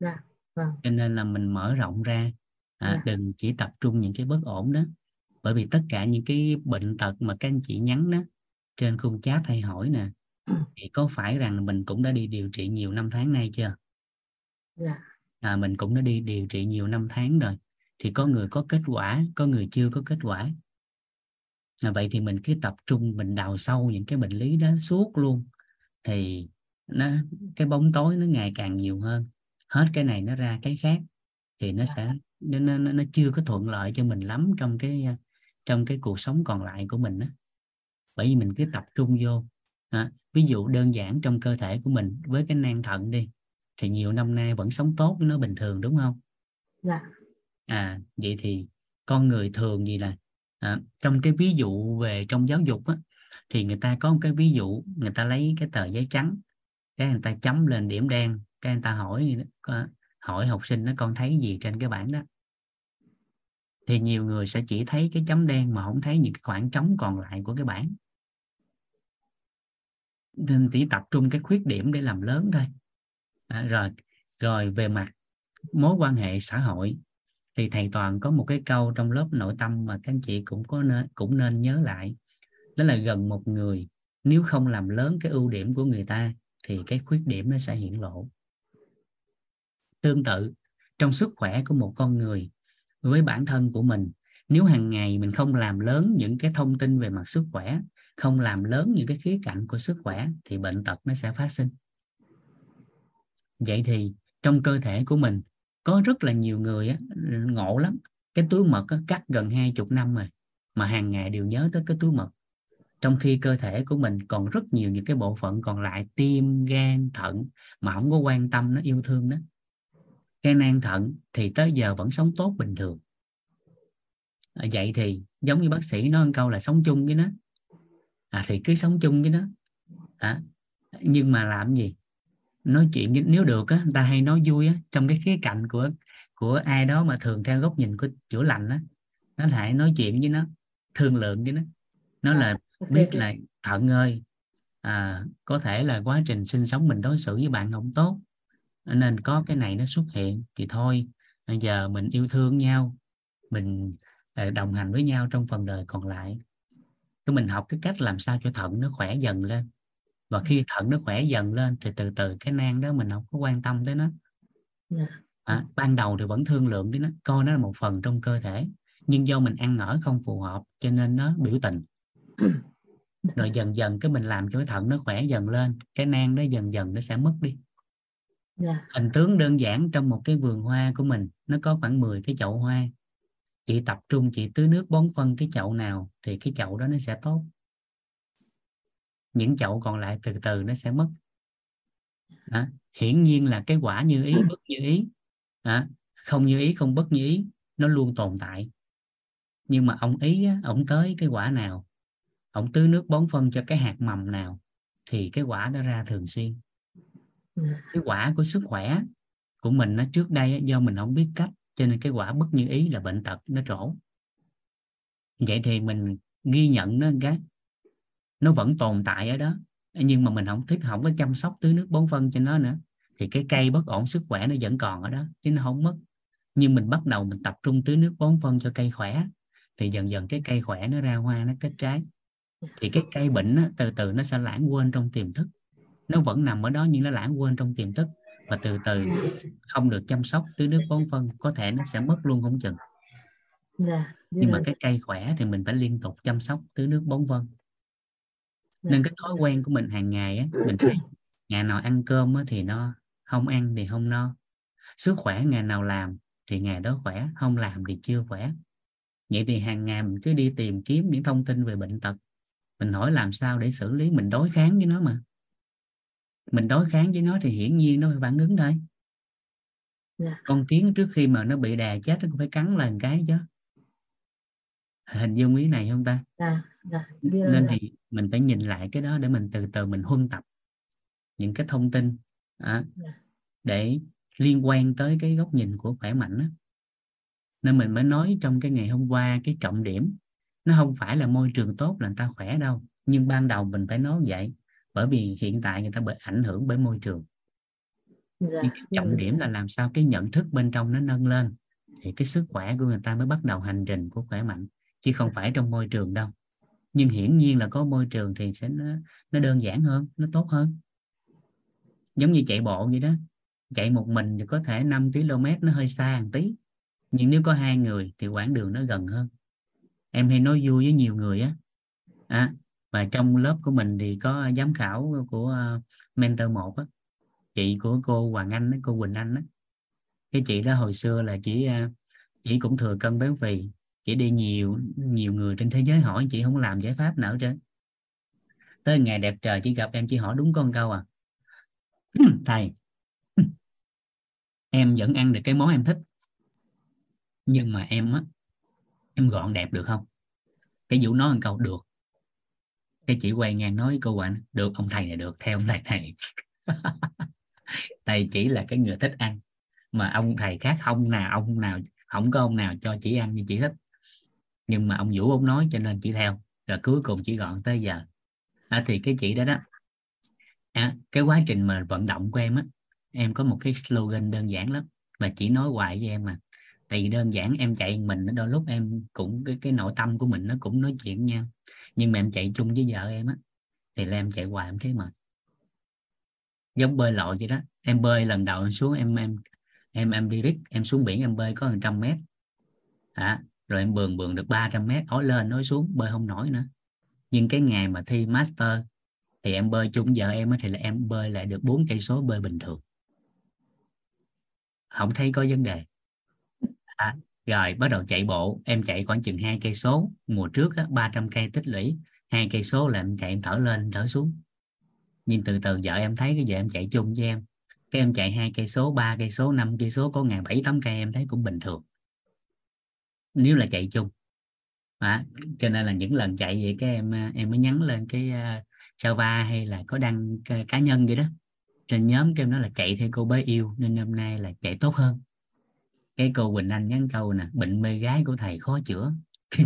dạ, vâng. cho nên là mình mở rộng ra à, dạ. đừng chỉ tập trung những cái bất ổn đó bởi vì tất cả những cái bệnh tật mà các anh chị nhắn đó trên khung chat hay hỏi nè thì có phải rằng mình cũng đã đi điều trị nhiều năm tháng nay chưa dạ. à, mình cũng đã đi điều trị nhiều năm tháng rồi thì có người có kết quả có người chưa có kết quả à, vậy thì mình cứ tập trung mình đào sâu những cái bệnh lý đó suốt luôn. Thì nó cái bóng tối nó ngày càng nhiều hơn. Hết cái này nó ra cái khác thì nó sẽ nó, nó, nó chưa có thuận lợi cho mình lắm trong cái trong cái cuộc sống còn lại của mình đó bởi vì mình cứ tập trung vô. À, ví dụ đơn giản trong cơ thể của mình với cái nang thận đi thì nhiều năm nay vẫn sống tốt nó bình thường đúng không? Dạ. À vậy thì con người thường gì là à, trong cái ví dụ về trong giáo dục á, thì người ta có một cái ví dụ người ta lấy cái tờ giấy trắng cái người ta chấm lên điểm đen cái người ta hỏi hỏi học sinh nó con thấy gì trên cái bảng đó? Thì nhiều người sẽ chỉ thấy cái chấm đen mà không thấy những cái khoảng trống còn lại của cái bảng. Nên chỉ tập trung cái khuyết điểm để làm lớn thôi. À, rồi rồi về mặt mối quan hệ xã hội thì thầy toàn có một cái câu trong lớp nội tâm mà các anh chị cũng có nên, cũng nên nhớ lại. Đó là gần một người, nếu không làm lớn cái ưu điểm của người ta, thì cái khuyết điểm nó sẽ hiển lộ. Tương tự, trong sức khỏe của một con người, với bản thân của mình, nếu hàng ngày mình không làm lớn những cái thông tin về mặt sức khỏe, không làm lớn những cái khía cạnh của sức khỏe, thì bệnh tật nó sẽ phát sinh. Vậy thì, trong cơ thể của mình có rất là nhiều người á, ừ, ngộ lắm. Cái túi mật á, cắt gần hai chục năm rồi mà hàng ngày đều nhớ tới cái túi mật. Trong khi cơ thể của mình còn rất nhiều những cái bộ phận còn lại tim gan thận mà không có quan tâm nó yêu thương đó. Cái nang thận thì tới giờ vẫn sống tốt bình thường. À, vậy thì giống như bác sĩ nói một câu là sống chung với nó. À, thì cứ sống chung với nó. À, nhưng mà làm gì? Nói chuyện nếu được á người ta hay nói vui á trong cái khía cạnh của của ai đó mà thường theo góc nhìn của chữa lành á nó phải nói chuyện với nó thương lượng với nó. Nó là okay, biết okay. là thận ơi à, có thể là quá trình sinh sống mình đối xử với bạn không tốt nên có cái này nó xuất hiện thì thôi bây giờ mình yêu thương nhau mình à, đồng hành với nhau trong phần đời còn lại. Cái mình học cái cách làm sao cho thận nó khỏe dần lên và khi thận nó khỏe dần lên thì từ từ cái nang đó mình không có quan tâm tới nó dạ. à, ban đầu thì vẫn thương lượng với nó coi nó là một phần trong cơ thể nhưng do mình ăn ở không phù hợp cho nên nó biểu tình rồi dần dần cái mình làm cho cái thận nó khỏe dần lên cái nang nó dần dần nó sẽ mất đi yeah. Dạ. hình tướng đơn giản trong một cái vườn hoa của mình nó có khoảng 10 cái chậu hoa chị tập trung chị tưới nước bón phân cái chậu nào thì cái chậu đó nó sẽ tốt những chậu còn lại từ từ nó sẽ mất đó. hiển nhiên là cái quả như ý bất như ý đó. không như ý không bất như ý nó luôn tồn tại nhưng mà ông ý á, ông tới cái quả nào ông tưới nước bón phân cho cái hạt mầm nào thì cái quả nó ra thường xuyên cái quả của sức khỏe của mình nó trước đây do mình không biết cách cho nên cái quả bất như ý là bệnh tật nó trổ vậy thì mình ghi nhận nó cái nó vẫn tồn tại ở đó. Nhưng mà mình không thích không có chăm sóc tưới nước bón phân cho nó nữa. Thì cái cây bất ổn sức khỏe nó vẫn còn ở đó chứ nó không mất. Nhưng mình bắt đầu mình tập trung tưới nước bón phân cho cây khỏe thì dần dần cái cây khỏe nó ra hoa nó kết trái. Thì cái cây bệnh nó, từ từ nó sẽ lãng quên trong tiềm thức. Nó vẫn nằm ở đó nhưng nó lãng quên trong tiềm thức. Và từ từ không được chăm sóc tưới nước bón phân có thể nó sẽ mất luôn không chừng. Yeah, dạ, nhưng mà cái cây khỏe thì mình phải liên tục chăm sóc tưới nước bón phân. Nên cái thói quen của mình hàng ngày á mình thấy ngày nào ăn cơm á, thì no không ăn thì không no. Sức khỏe ngày nào làm thì ngày đó khỏe không làm thì chưa khỏe. Vậy thì hàng ngày mình cứ đi tìm kiếm những thông tin về bệnh tật. Mình hỏi làm sao để xử lý mình đối kháng với nó mà. Mình đối kháng với nó thì hiển nhiên nó phải phản ứng thôi. Yeah. Dạ. con kiến trước khi mà nó bị đè chết nó cũng phải cắn lần cái chứ. Hình dung ý này không ta? Yeah. Yeah. nên thì mình phải nhìn lại cái đó để mình từ từ mình huân tập những cái thông tin à, yeah. để liên quan tới cái góc nhìn của khỏe mạnh đó. nên mình mới nói trong cái ngày hôm qua cái trọng điểm nó không phải là môi trường tốt là người ta khỏe đâu nhưng ban đầu mình phải nói vậy bởi vì hiện tại người ta bị ảnh hưởng bởi môi trường dạ, nhưng cái trọng dạ. điểm là làm sao cái nhận thức bên trong nó nâng lên thì cái sức khỏe của người ta mới bắt đầu hành trình của khỏe mạnh chứ không phải trong môi trường đâu nhưng hiển nhiên là có môi trường thì sẽ nó, nó đơn giản hơn nó tốt hơn. Giống như chạy bộ vậy đó. Chạy một mình thì có thể 5 km nó hơi xa một tí. Nhưng nếu có hai người thì quãng đường nó gần hơn. Em hay nói vui với nhiều người á. À, và trong lớp của mình thì có giám khảo của uh, mentor 1 á. Chị của cô Hoàng Anh cô Quỳnh Anh á. Cái chị đó hồi xưa là chỉ uh, chỉ cũng thừa cân béo phì chỉ đi nhiều nhiều người trên thế giới hỏi, chị không làm giải pháp nào chứ tới ngày đẹp trời chỉ gặp em chỉ hỏi đúng con câu à. Thầy, em vẫn ăn được cái món em thích. Nhưng mà em á, em gọn đẹp được không? Cái vũ nói một câu, được. Cái chỉ quay ngang nói cô bạn được, ông thầy này được, theo ông thầy này. Thầy chỉ là cái người thích ăn, mà ông thầy khác không nào, ông nào, không có ông nào cho chỉ ăn như chỉ thích nhưng mà ông vũ ông nói cho nên chị theo rồi cuối cùng chỉ gọn tới giờ. À, thì cái chị đó đó à, cái quá trình mà vận động của em á em có một cái slogan đơn giản lắm và chỉ nói hoài với em mà. Tại vì đơn giản em chạy mình đôi lúc em cũng cái cái nội tâm của mình nó cũng nói chuyện nha nhưng mà em chạy chung với vợ em á thì là em chạy hoài em thấy mệt. Giống bơi lội vậy đó em bơi lần đầu em xuống em em em em đi rít em xuống biển em bơi có hàng trăm mét. À, rồi em bường bường được 300 mét ói lên nói xuống bơi không nổi nữa. Nhưng cái ngày mà thi master thì em bơi chung vợ em thì là em bơi lại được bốn cây số bơi bình thường. Không thấy có vấn đề. À, rồi bắt đầu chạy bộ. Em chạy khoảng chừng hai cây số. Mùa trước á, 300 cây tích lũy. Hai cây số là em chạy em thở lên thở xuống. Nhưng từ từ vợ em thấy cái giờ em chạy chung với em. Cái em chạy hai cây số ba cây số năm cây số có ngày bảy tám cây em thấy cũng bình thường nếu là chạy chung. À, cho nên là những lần chạy vậy các em à, em mới nhắn lên cái à, uh, Java hay là có đăng cá nhân vậy đó. Trên nhóm kêu nó là chạy theo cô bé yêu nên hôm nay là chạy tốt hơn. Cái cô Quỳnh Anh nhắn câu nè bệnh mê gái của thầy khó chữa.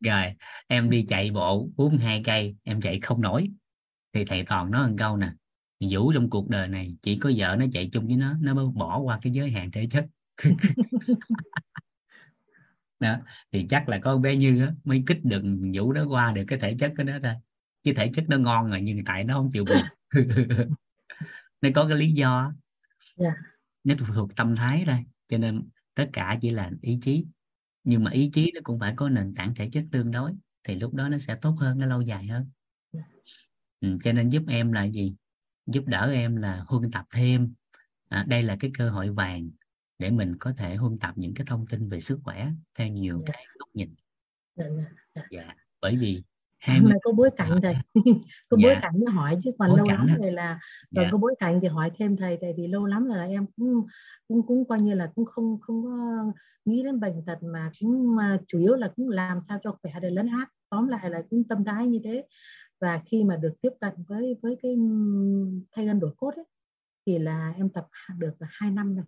Rồi em đi chạy bộ 42 cây em chạy không nổi. Thì thầy toàn nói một câu nè vũ trong cuộc đời này chỉ có vợ nó chạy chung với nó nó mới bỏ qua cái giới hạn thể chất đó thì chắc là có bé như đó, mới kích được vũ đó qua được cái thể chất của nó ra. Cái thể chất nó ngon rồi nhưng tại nó không chịu buồn nó có cái lý do yeah. Dạ. nó thuộc tâm thái rồi cho nên tất cả chỉ là ý chí. Nhưng mà ý chí nó cũng phải có nền tảng thể chất tương đối thì lúc đó nó sẽ tốt hơn nó lâu dài hơn. Dạ. ừ, cho nên giúp em là gì? Giúp đỡ em là huân tập thêm. À, đây là cái cơ hội vàng để mình có thể huân tập những cái thông tin về sức khỏe theo nhiều yeah. Dạ. cái góc nhìn dạ, dạ, dạ. bởi vì hai mươi... có bối cảnh thầy có dạ. bối cảnh mới hỏi chứ còn bối lâu lắm rồi là còn dạ. có bối cảnh thì hỏi thêm thầy tại vì lâu lắm rồi là em cũng cũng cũng coi như là cũng không không có nghĩ đến bệnh tật mà cũng mà chủ yếu là cũng làm sao cho khỏe để lấn át tóm lại là cũng tâm thái như thế và khi mà được tiếp cận với với cái thay gân đổi cốt ấy, thì là em tập được hai năm rồi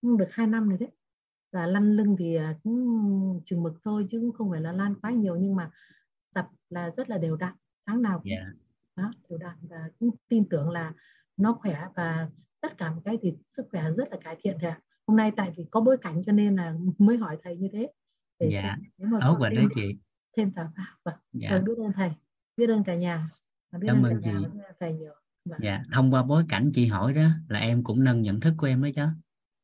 cũng được hai năm rồi đấy. Và lăn lưng thì à, cũng chừng mực thôi chứ cũng không phải là lan quá nhiều nhưng mà tập là rất là đều đặn tháng nào cũng yeah. Dạ. đó, đều đặn và cũng tin tưởng là nó khỏe và tất cả một cái thì sức khỏe rất là cải thiện thầy ạ. Hôm nay tại vì có bối cảnh cho nên là mới hỏi thầy như thế. Để dạ. nếu mà đó chị. thêm giải pháp. Vâng dạ. biết ơn thầy biết ơn cả nhà. Biết cảm ơn chị. thầy nhiều. Vâng. dạ thông qua bối cảnh chị hỏi đó là em cũng nâng nhận thức của em đó chứ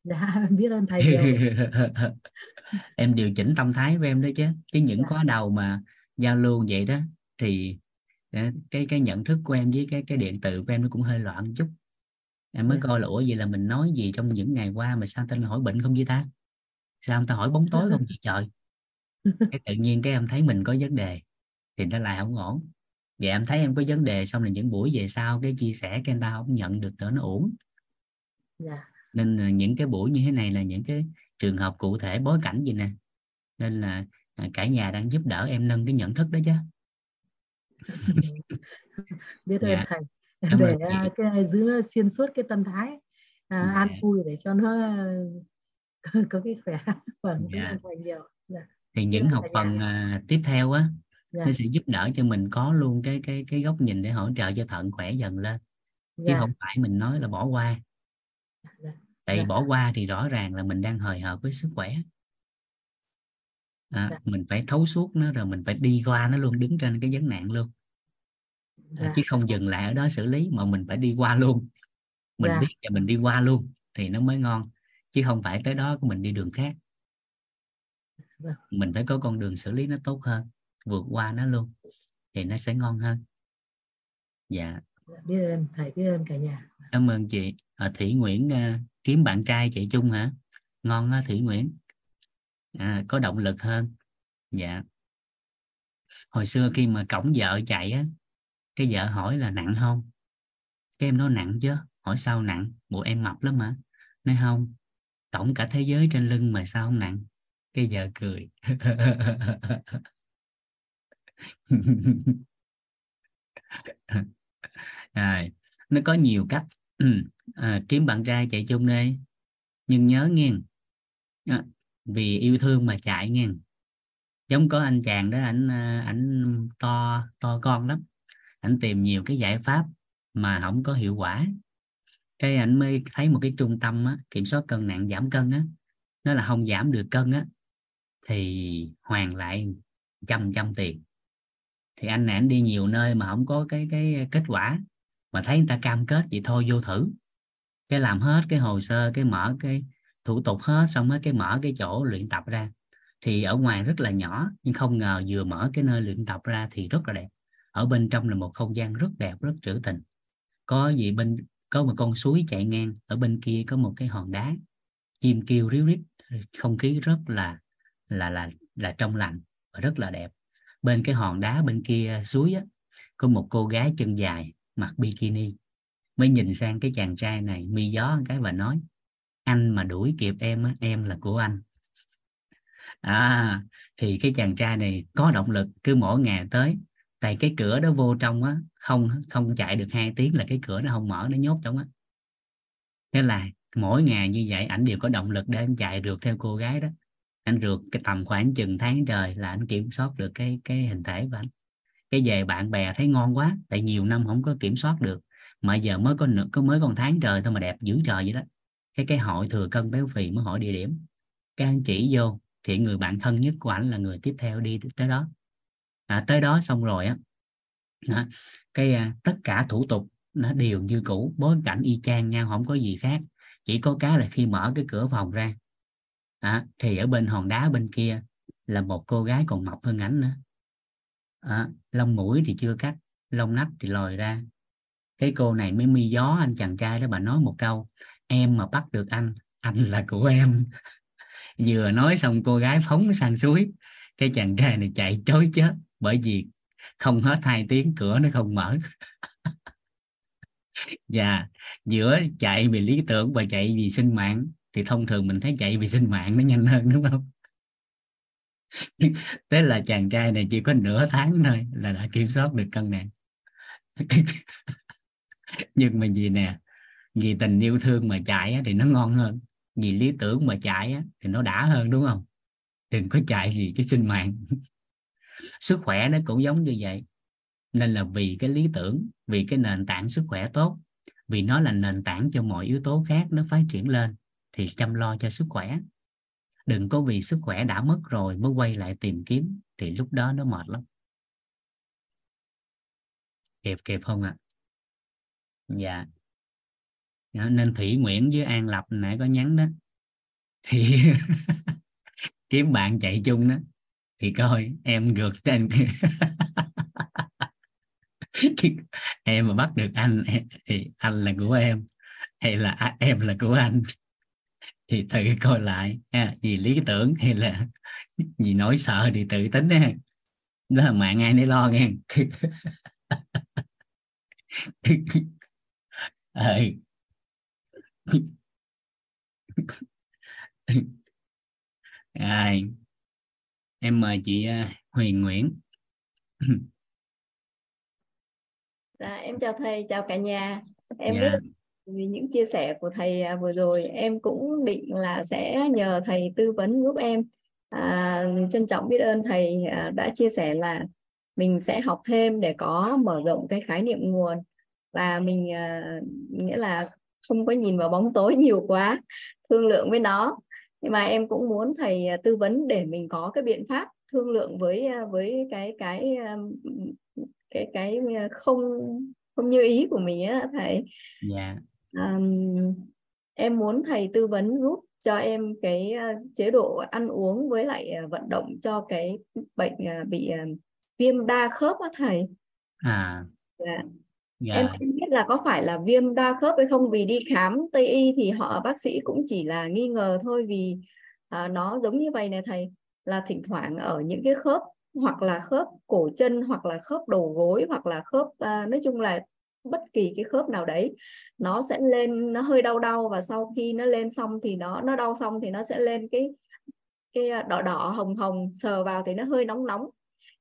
dạ biết ơn thầy em điều chỉnh tâm thái của em đó chứ. Chứ những dạ. khóa đầu mà giao lưu vậy đó thì ờ, cái cái nhận thức của em với cái cái điện tử của em nó cũng hơi loạn chút. Em mới dạ. coi là ủa vậy là mình nói gì trong những ngày qua mà sao tên hỏi bệnh không vậy ta? Sao ta hỏi bóng tối không vậy trời? Cái tự nhiên cái em thấy mình có vấn đề thì nó lại không ổn. Vậy em thấy em có vấn đề xong là những buổi về sau cái chia sẻ cái người ta không nhận được nữa nó ổn yeah. Nên những cái buổi như thế này là những cái trường hợp cụ thể bối cảnh gì nè nên là à, cả nhà đang giúp đỡ em nâng cái nhận thức đó chứ biết ơn dạ. thầy để à, cái giữ xuyên suốt cái tâm thái à, dạ. an vui để cho nó có, có cái khỏe phần dạ. nhiều dạ. thì những học phần à, tiếp theo á dạ. nó sẽ giúp đỡ cho mình có luôn cái cái cái góc nhìn để hỗ trợ cho thận khỏe dần lên chứ dạ. không phải mình nói là bỏ qua dạ tại dạ. bỏ qua thì rõ ràng là mình đang hời hợt với sức khỏe à, dạ. mình phải thấu suốt nó rồi mình phải đi qua nó luôn đứng trên cái vấn nạn luôn à, dạ. chứ không dừng lại ở đó xử lý mà mình phải đi qua luôn mình dạ. biết và mình đi qua luôn thì nó mới ngon chứ không phải tới đó của mình đi đường khác dạ. mình phải có con đường xử lý nó tốt hơn vượt qua nó luôn thì nó sẽ ngon hơn dạ, dạ biết ơn thầy biết ơn cả nhà cảm ơn chị à, Thủy Nguyễn uh, kiếm bạn trai chạy chung hả? Ngon á Thủy Nguyễn. À, có động lực hơn. Dạ. Hồi xưa khi mà cổng vợ chạy á cái vợ hỏi là nặng không? Cái em nói nặng chứ hỏi sao nặng? Bộ em mập lắm mà nói không tổng cả thế giới trên lưng mà sao không nặng? Cái vợ cười. À, nó có nhiều cách Ừ, à, kiếm bạn trai chạy chung đi nhưng nhớ nghe. À, vì yêu thương mà chạy nghe. Giống có anh chàng đó ảnh à, ảnh to to con lắm. Ảnh tìm nhiều cái giải pháp mà không có hiệu quả. Cái ảnh mới thấy một cái trung tâm á, kiểm soát cân nặng giảm cân á. Nó là không giảm được cân á thì hoàn lại trăm trăm tiền. Thì anh này anh đi nhiều nơi mà không có cái cái kết quả mà thấy người ta cam kết vậy thôi vô thử. Cái làm hết cái hồ sơ cái mở cái thủ tục hết xong hết cái mở cái chỗ luyện tập ra. Thì ở ngoài rất là nhỏ nhưng không ngờ vừa mở cái nơi luyện tập ra thì rất là đẹp. Ở bên trong là một không gian rất đẹp rất trữ tình. Có gì bên có một con suối chạy ngang ở bên kia có một cái hòn đá. Chim kêu ríu rít không khí rất là là là là trong lành và rất là đẹp. Bên cái hòn đá bên kia suối á, có một cô gái chân dài mặc bikini mới nhìn sang cái chàng trai này mi gió cái và nói anh mà đuổi kịp em á, em là của anh. À thì cái chàng trai này có động lực cứ mỗi ngày tới tại cái cửa đó vô trong á không không chạy được hai tiếng là cái cửa nó không mở nó nhốt trong á. Thế là mỗi ngày như vậy ảnh đều có động lực để anh chạy rượt theo cô gái đó. Anh rượt cái tầm khoảng chừng tháng trời là anh kiểm soát được cái cái hình thể của anh cái về bạn bè thấy ngon quá tại nhiều năm không có kiểm soát được. Mà giờ mới có có mới còn tháng trời thôi mà đẹp dữ trời vậy đó. Cái cái hội thừa cân béo phì mới hỏi địa điểm. Cái anh chỉ vô thì người bạn thân nhất của anh là người tiếp theo đi tới đó. À, tới đó xong rồi á đó, cái à, tất cả thủ tục nó đều như cũ bối cảnh y chang nhau không có gì khác. Chỉ có cái là khi mở cái cửa phòng ra à, thì ở bên hòn đá bên kia là một cô gái còn mập hơn ảnh nữa à, lông mũi thì chưa cắt lông nách thì lòi ra. Cái cô này mới mi gió anh chàng trai đó bà nói một câu em mà bắt được anh anh là của em. Vừa nói xong cô gái phóng sang suối. Cái chàng trai này chạy trối chết bởi vì không hết hai tiếng cửa nó không mở. Và dạ, giữa chạy vì lý tưởng và chạy vì sinh mạng thì thông thường mình thấy chạy vì sinh mạng nó nhanh hơn đúng không? thế là chàng trai này chỉ có nửa tháng thôi là đã kiểm soát được cân nặng. Nhưng mà gì nè, vì tình yêu thương mà chạy thì nó ngon hơn. Vì lý tưởng mà chạy thì nó đã hơn, đúng không? Đừng có chạy gì cái sinh mạng. Sức khỏe nó cũng giống như vậy. Nên là vì cái lý tưởng, vì cái nền tảng sức khỏe tốt, vì nó là nền tảng cho mọi yếu tố khác nó phát triển lên, thì chăm lo cho sức khỏe đừng có vì sức khỏe đã mất rồi mới quay lại tìm kiếm, thì lúc đó nó mệt lắm. Kịp kịp không ạ? À? dạ nên thủy nguyễn với an lập nãy có nhắn đó. Thì kiếm bạn chạy chung đó. Thì coi, em gượt trên em mà bắt được anh, thì anh là của em, hay là em là của anh? Thì tự coi lại ha, vì lý tưởng hay là vì nỗi sợ thì tự tính ha. đó là mạng ai nấy lo nghe ai em mời chị à, Huyền Nguyễn dạ, em chào thầy chào cả nhà em dạ. rất vì những chia sẻ của thầy à, vừa rồi em cũng định là sẽ nhờ thầy tư vấn giúp em à, trân trọng biết ơn thầy à, đã chia sẻ là mình sẽ học thêm để có mở rộng cái khái niệm nguồn và mình à, nghĩa là không có nhìn vào bóng tối nhiều quá thương lượng với nó nhưng mà em cũng muốn thầy à, tư vấn để mình có cái biện pháp thương lượng với với cái cái cái cái không không như ý của mình á thầy. Dạ. Yeah um, em muốn thầy tư vấn giúp cho em cái uh, chế độ ăn uống với lại uh, vận động cho cái bệnh uh, bị viêm đa khớp á thầy à dạ. dạ. em không biết là có phải là viêm đa khớp hay không vì đi khám tây y thì họ bác sĩ cũng chỉ là nghi ngờ thôi vì uh, nó giống như vậy nè thầy là thỉnh thoảng ở những cái khớp hoặc là khớp cổ chân hoặc là khớp đầu gối hoặc là khớp uh, nói chung là bất kỳ cái khớp nào đấy nó sẽ lên nó hơi đau đau và sau khi nó lên xong thì nó nó đau xong thì nó sẽ lên cái cái đỏ đỏ hồng hồng sờ vào thì nó hơi nóng nóng.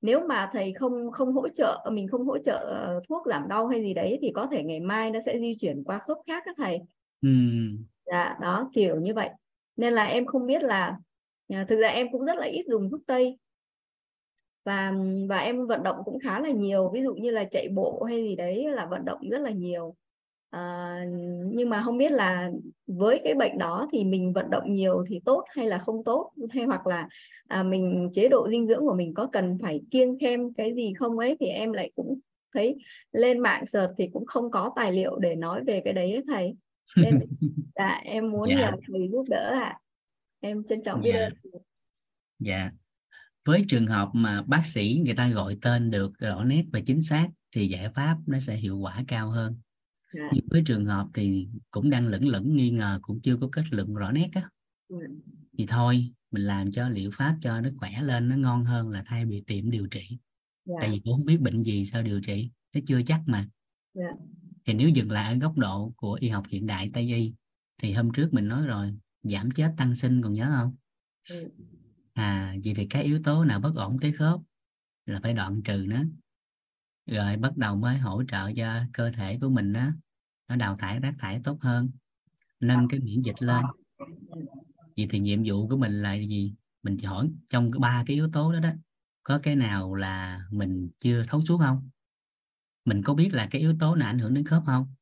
Nếu mà thầy không không hỗ trợ mình không hỗ trợ ờ, thuốc giảm đau hay gì đấy thì có thể ngày mai nó sẽ di chuyển qua khớp khác các thầy. Ừ. dạ đó kiểu như vậy. Nên là em không biết là à, thực ra em cũng rất là ít dùng thuốc tây và và em vận động cũng khá là nhiều ví dụ như là chạy bộ hay gì đấy là vận động rất là nhiều à, nhưng mà không biết là với cái bệnh đó thì mình vận động nhiều thì tốt hay là không tốt hay hoặc là à, mình chế độ dinh dưỡng của mình có cần phải kiêng thêm cái gì không ấy thì em lại cũng thấy lên mạng search thì cũng không có tài liệu để nói về cái đấy ấy, thầy nên dạ, em muốn dạ. nhờ thầy giúp đỡ ạ à. em trân trọng biết dạ. ơn dạ với trường hợp mà bác sĩ người ta gọi tên được rõ nét và chính xác thì giải pháp nó sẽ hiệu quả cao hơn yeah. nhưng với trường hợp thì cũng đang lẫn lẫn nghi ngờ cũng chưa có kết luận rõ nét á yeah. thì thôi mình làm cho liệu pháp cho nó khỏe lên nó ngon hơn là thay vì tìm điều trị yeah. tại vì cũng không biết bệnh gì sao điều trị nó chưa chắc mà yeah. thì nếu dừng lại ở góc độ của y học hiện đại tây y thì hôm trước mình nói rồi giảm chết tăng sinh còn nhớ không yeah à vậy thì cái yếu tố nào bất ổn cái khớp là phải đoạn trừ nó. Rồi bắt đầu mới hỗ trợ cho cơ thể của mình đó nó đào thải, rác thải tốt hơn, nâng cái miễn dịch lên. Vậy thì nhiệm vụ của mình là gì? Mình chỉ hỏi trong cái ba cái yếu tố đó đó, có cái nào là mình chưa thấu suốt không? Mình có biết là cái yếu tố nào ảnh hưởng đến khớp không?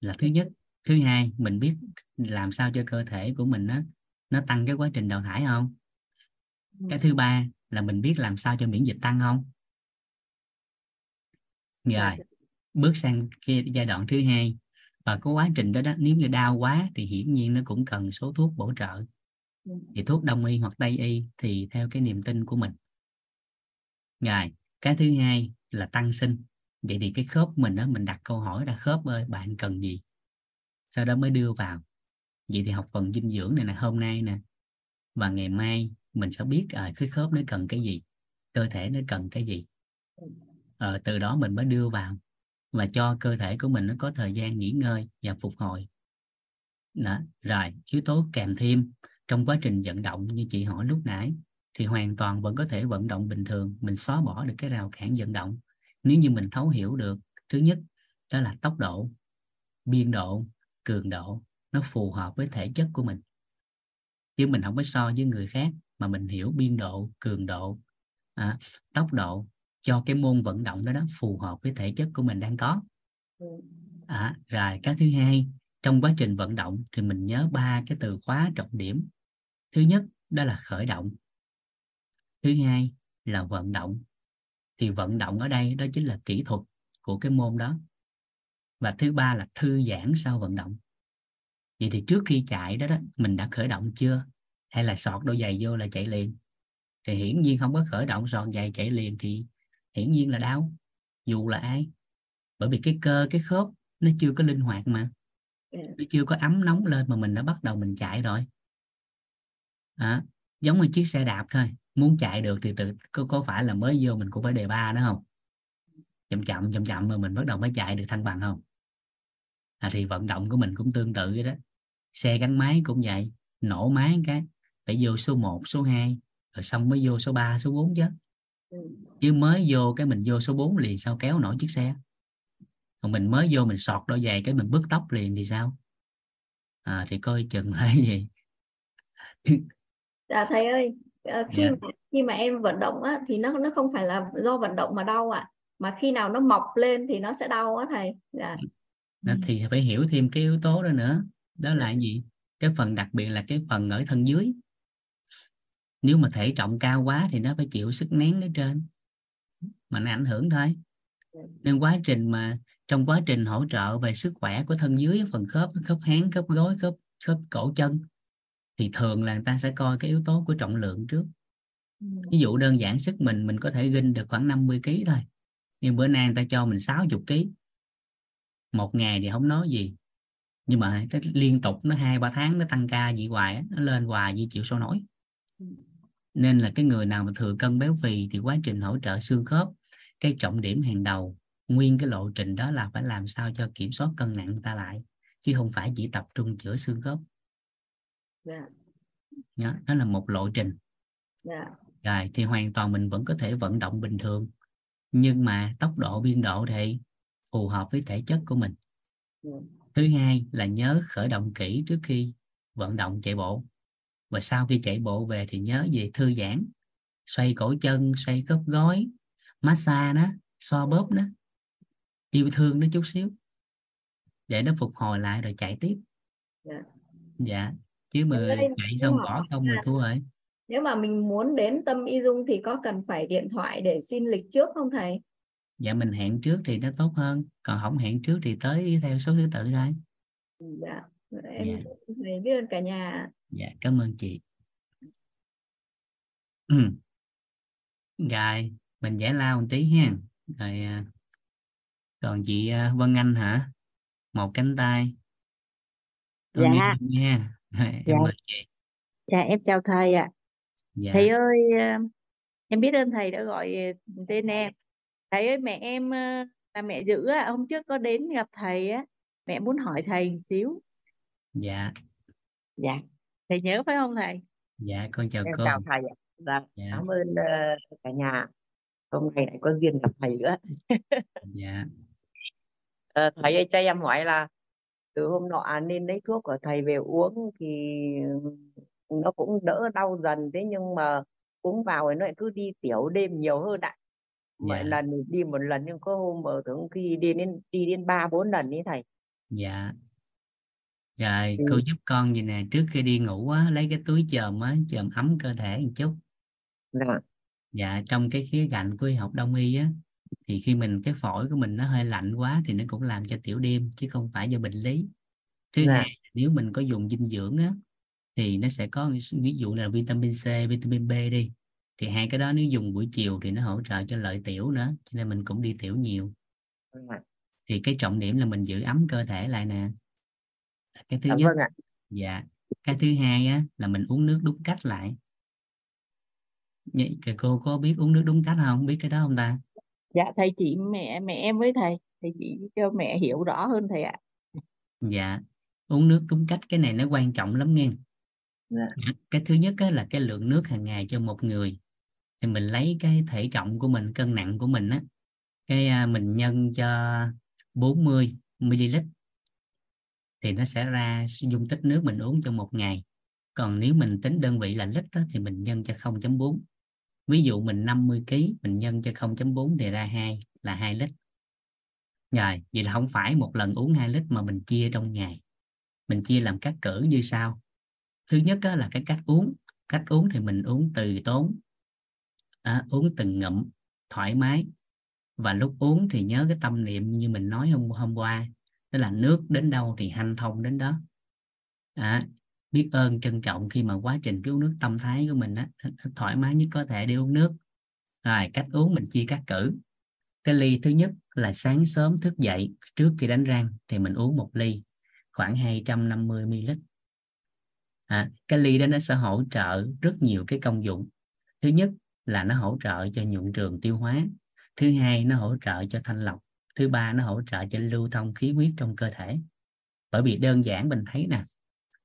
Là thứ nhất. Thứ hai, mình biết làm sao cho cơ thể của mình đó nó tăng cái quá trình đào thải không? Cái thứ ba là mình biết làm sao cho miễn dịch tăng không? Rồi bước sang cái giai đoạn thứ hai. Và có quá trình đó đó nếu như đau quá thì hiển nhiên nó cũng cần số thuốc bổ trợ. Ừ. thì thuốc đông y hoặc tây y thì theo cái niềm tin của mình. Rồi cái thứ hai là tăng sinh. Vậy thì cái khớp mình đó mình đặt câu hỏi là khớp ơi bạn cần gì? Sau đó mới đưa vào vậy thì học phần dinh dưỡng này là hôm nay nè và ngày mai mình sẽ biết à, cái khớp nó cần cái gì cơ thể nó cần cái gì à, từ đó mình mới đưa vào và cho cơ thể của mình nó có thời gian nghỉ ngơi và phục hồi đó. rồi yếu tố kèm thêm trong quá trình vận động như chị hỏi lúc nãy thì hoàn toàn vẫn có thể vận động bình thường mình xóa bỏ được cái rào cản vận động nếu như mình thấu hiểu được thứ nhất đó là tốc độ biên độ cường độ nó phù hợp với thể chất của mình. Chứ mình không có so với người khác mà mình hiểu biên độ cường độ à, tốc độ cho cái môn vận động đó đó phù hợp với thể chất của mình đang có. Ừ. à, rồi cái thứ hai trong quá trình vận động thì mình nhớ ba cái từ khóa trọng điểm. Thứ nhất đó là khởi động. Thứ hai là vận động. Thì vận động ở đây đó chính là kỹ thuật của cái môn đó. Và thứ ba là thư giãn sau vận động vậy thì trước khi chạy đó đó mình đã khởi động chưa? Hay là sọt đôi giày vô là chạy liền? Thì hiển nhiên không có khởi động sọt giày chạy liền thì hiển nhiên là đau. Dù là ai. Bởi vì cái cơ cái khớp nó chưa có linh hoạt mà. Ừ. nó chưa có ấm nóng lên mà mình đã bắt đầu mình chạy rồi. À, giống như chiếc xe đạp thôi. Muốn chạy được thì từ có, có phải là mới vô mình cũng phải đề ba đó không? Chậm chậm chậm chậm mà mình bắt đầu mới chạy được thăng bằng không? À, thì vận động của mình cũng tương tự vậy đó xe gắn máy cũng vậy nổ máy cái phải vô số 1, số 2 rồi xong mới vô số 3, số 4 chứ ừ. chứ mới vô cái mình vô số 4 liền sao kéo nổi chiếc xe còn mình mới vô mình sọt đôi giày cái mình bứt tóc liền thì sao à, thì coi chừng là gì dạ thầy ơi ờ, khi yeah. Dạ. mà, khi mà em vận động á, thì nó nó không phải là do vận động mà đau ạ à. mà khi nào nó mọc lên thì nó sẽ đau á thầy dạ. thì phải hiểu thêm cái yếu tố đó nữa đó là gì? Cái phần đặc biệt là cái phần ở thân dưới. Nếu mà thể trọng cao quá thì nó phải chịu sức nén ở trên. Mà nó ảnh hưởng thôi. Nên quá trình mà trong quá trình hỗ trợ về sức khỏe của thân dưới, phần khớp khớp háng, khớp gối, khớp khớp cổ chân, thì thường là người ta sẽ coi cái yếu tố của trọng lượng trước. Ví dụ đơn giản sức mình mình có thể ginh được khoảng 50 kg thôi. Nhưng bữa nay người ta cho mình 60 kg một ngày thì không nói gì nhưng mà cái liên tục nó hai ba tháng nó tăng ca vậy hoài nó lên hoài như chịu sâu nổi nên là cái người nào mà thừa cân béo phì thì quá trình hỗ trợ xương khớp cái trọng điểm hàng đầu nguyên cái lộ trình đó là phải làm sao cho kiểm soát cân nặng ta lại chứ không phải chỉ tập trung chữa xương khớp yeah. Dạ. đó, đó là một lộ trình yeah. Dạ. rồi thì hoàn toàn mình vẫn có thể vận động bình thường nhưng mà tốc độ biên độ thì phù hợp với thể chất của mình yeah. Thứ hai là nhớ khởi động kỹ trước khi vận động chạy bộ. Và sau khi chạy bộ về thì nhớ về thư giãn xoay cổ chân xoay khớp gối massage đó xoa bóp đó yêu thương nó chút xíu. Để nó phục hồi lại rồi chạy tiếp. Dạ, dạ. chứ mà chạy xong bỏ không rồi thua rồi. nếu mà mình muốn đến tâm y dung thì có cần phải điện thoại để xin lịch trước không thầy dạ mình hẹn trước thì nó tốt hơn còn không hẹn trước thì tới theo số thứ tự thôi dạ em dạ. thầy biết ơn cả nhà dạ cảm ơn chị ừ. rồi mình giải lao một tí ha rồi à, còn chị à, Vân Anh hả một cánh tay Tôi dạ nha em dạ. mời chị dạ em chào thầy ạ à. dạ. thầy ơi em biết ơn thầy đã gọi tên em thầy ơi mẹ em là mẹ dữ á hôm trước có đến gặp thầy á. Mẹ muốn hỏi thầy một xíu. Dạ. Dạ. Thầy nhớ phải không thầy? Dạ con chào em cô. chào thầy ạ. Dạ. dạ. cảm ơn uh, cả nhà. Hôm nay lại có duyên gặp thầy nữa. Dạ. Uh, thầy ơi cho em hỏi là từ hôm nọ nên lấy thuốc của thầy về uống thì nó cũng đỡ đau dần thế nhưng mà uống vào thì nó lại cứ đi tiểu đêm nhiều hơn ạ mỗi yeah. Dạ. lần đi một lần nhưng có hôm ở thường khi đi đến đi đến ba bốn lần ấy thầy dạ rồi ừ. cô giúp con gì nè trước khi đi ngủ á lấy cái túi chườm á chườm ấm cơ thể một chút dạ dạ trong cái khía cạnh của y học đông y á thì khi mình cái phổi của mình nó hơi lạnh quá thì nó cũng làm cho tiểu đêm chứ không phải do bệnh lý thứ dạ. hai nếu mình có dùng dinh dưỡng á thì nó sẽ có ví dụ là vitamin C vitamin B đi thì hai cái đó nếu dùng buổi chiều thì nó hỗ trợ cho lợi tiểu nữa cho nên mình cũng đi tiểu nhiều. Dạ. thì cái trọng điểm là mình giữ ấm cơ thể lại nè. Cái thứ à, nhất vâng ạ. dạ. Cái thứ hai á là mình uống nước đúng cách lại. Vậy cô có biết uống nước đúng cách không? Biết cái đó không ta? Dạ thầy chị mẹ mẹ em với thầy. Thầy chị cho mẹ hiểu rõ hơn thầy ạ. Dạ. Uống nước đúng cách cái này nó quan trọng lắm nghe. Dạ. Cái thứ nhất á, là cái lượng nước hàng ngày cho một người thì mình lấy cái thể trọng của mình cân nặng của mình á cái à, mình nhân cho 40 ml thì nó sẽ ra dung tích nước mình uống trong một ngày. Còn nếu mình tính đơn vị là lít đó, thì mình nhân cho 0.4 ví dụ mình 50 kg mình nhân cho 0.4 thì ra 2 là 2 lít. Rồi vậy là không phải một lần uống 2 lít mà mình chia trong ngày. Mình chia làm các cỡ như sau. Thứ nhất là cái cách uống. Cách uống thì mình uống từ tốn à, uống từng ngụm thoải mái. Và lúc uống thì nhớ cái tâm niệm như mình nói hôm hôm qua đó là nước đến đâu thì hanh thông đến đó. À, biết ơn trân trọng khi mà quá trình cứu nước tâm thái của mình á thoải mái nhất có thể để uống nước. Rồi cách uống mình chia các cử. Cái ly thứ nhất là sáng sớm thức dậy trước khi đánh răng thì mình uống một ly khoảng 250 ml à, cái ly đó nó sẽ hỗ trợ rất nhiều cái công dụng. Thứ nhất là nó hỗ trợ cho nhuận trường tiêu hóa. Thứ hai, nó hỗ trợ cho thanh lọc. Thứ ba, nó hỗ trợ cho lưu thông khí huyết trong cơ thể. Bởi vì đơn giản mình thấy nè,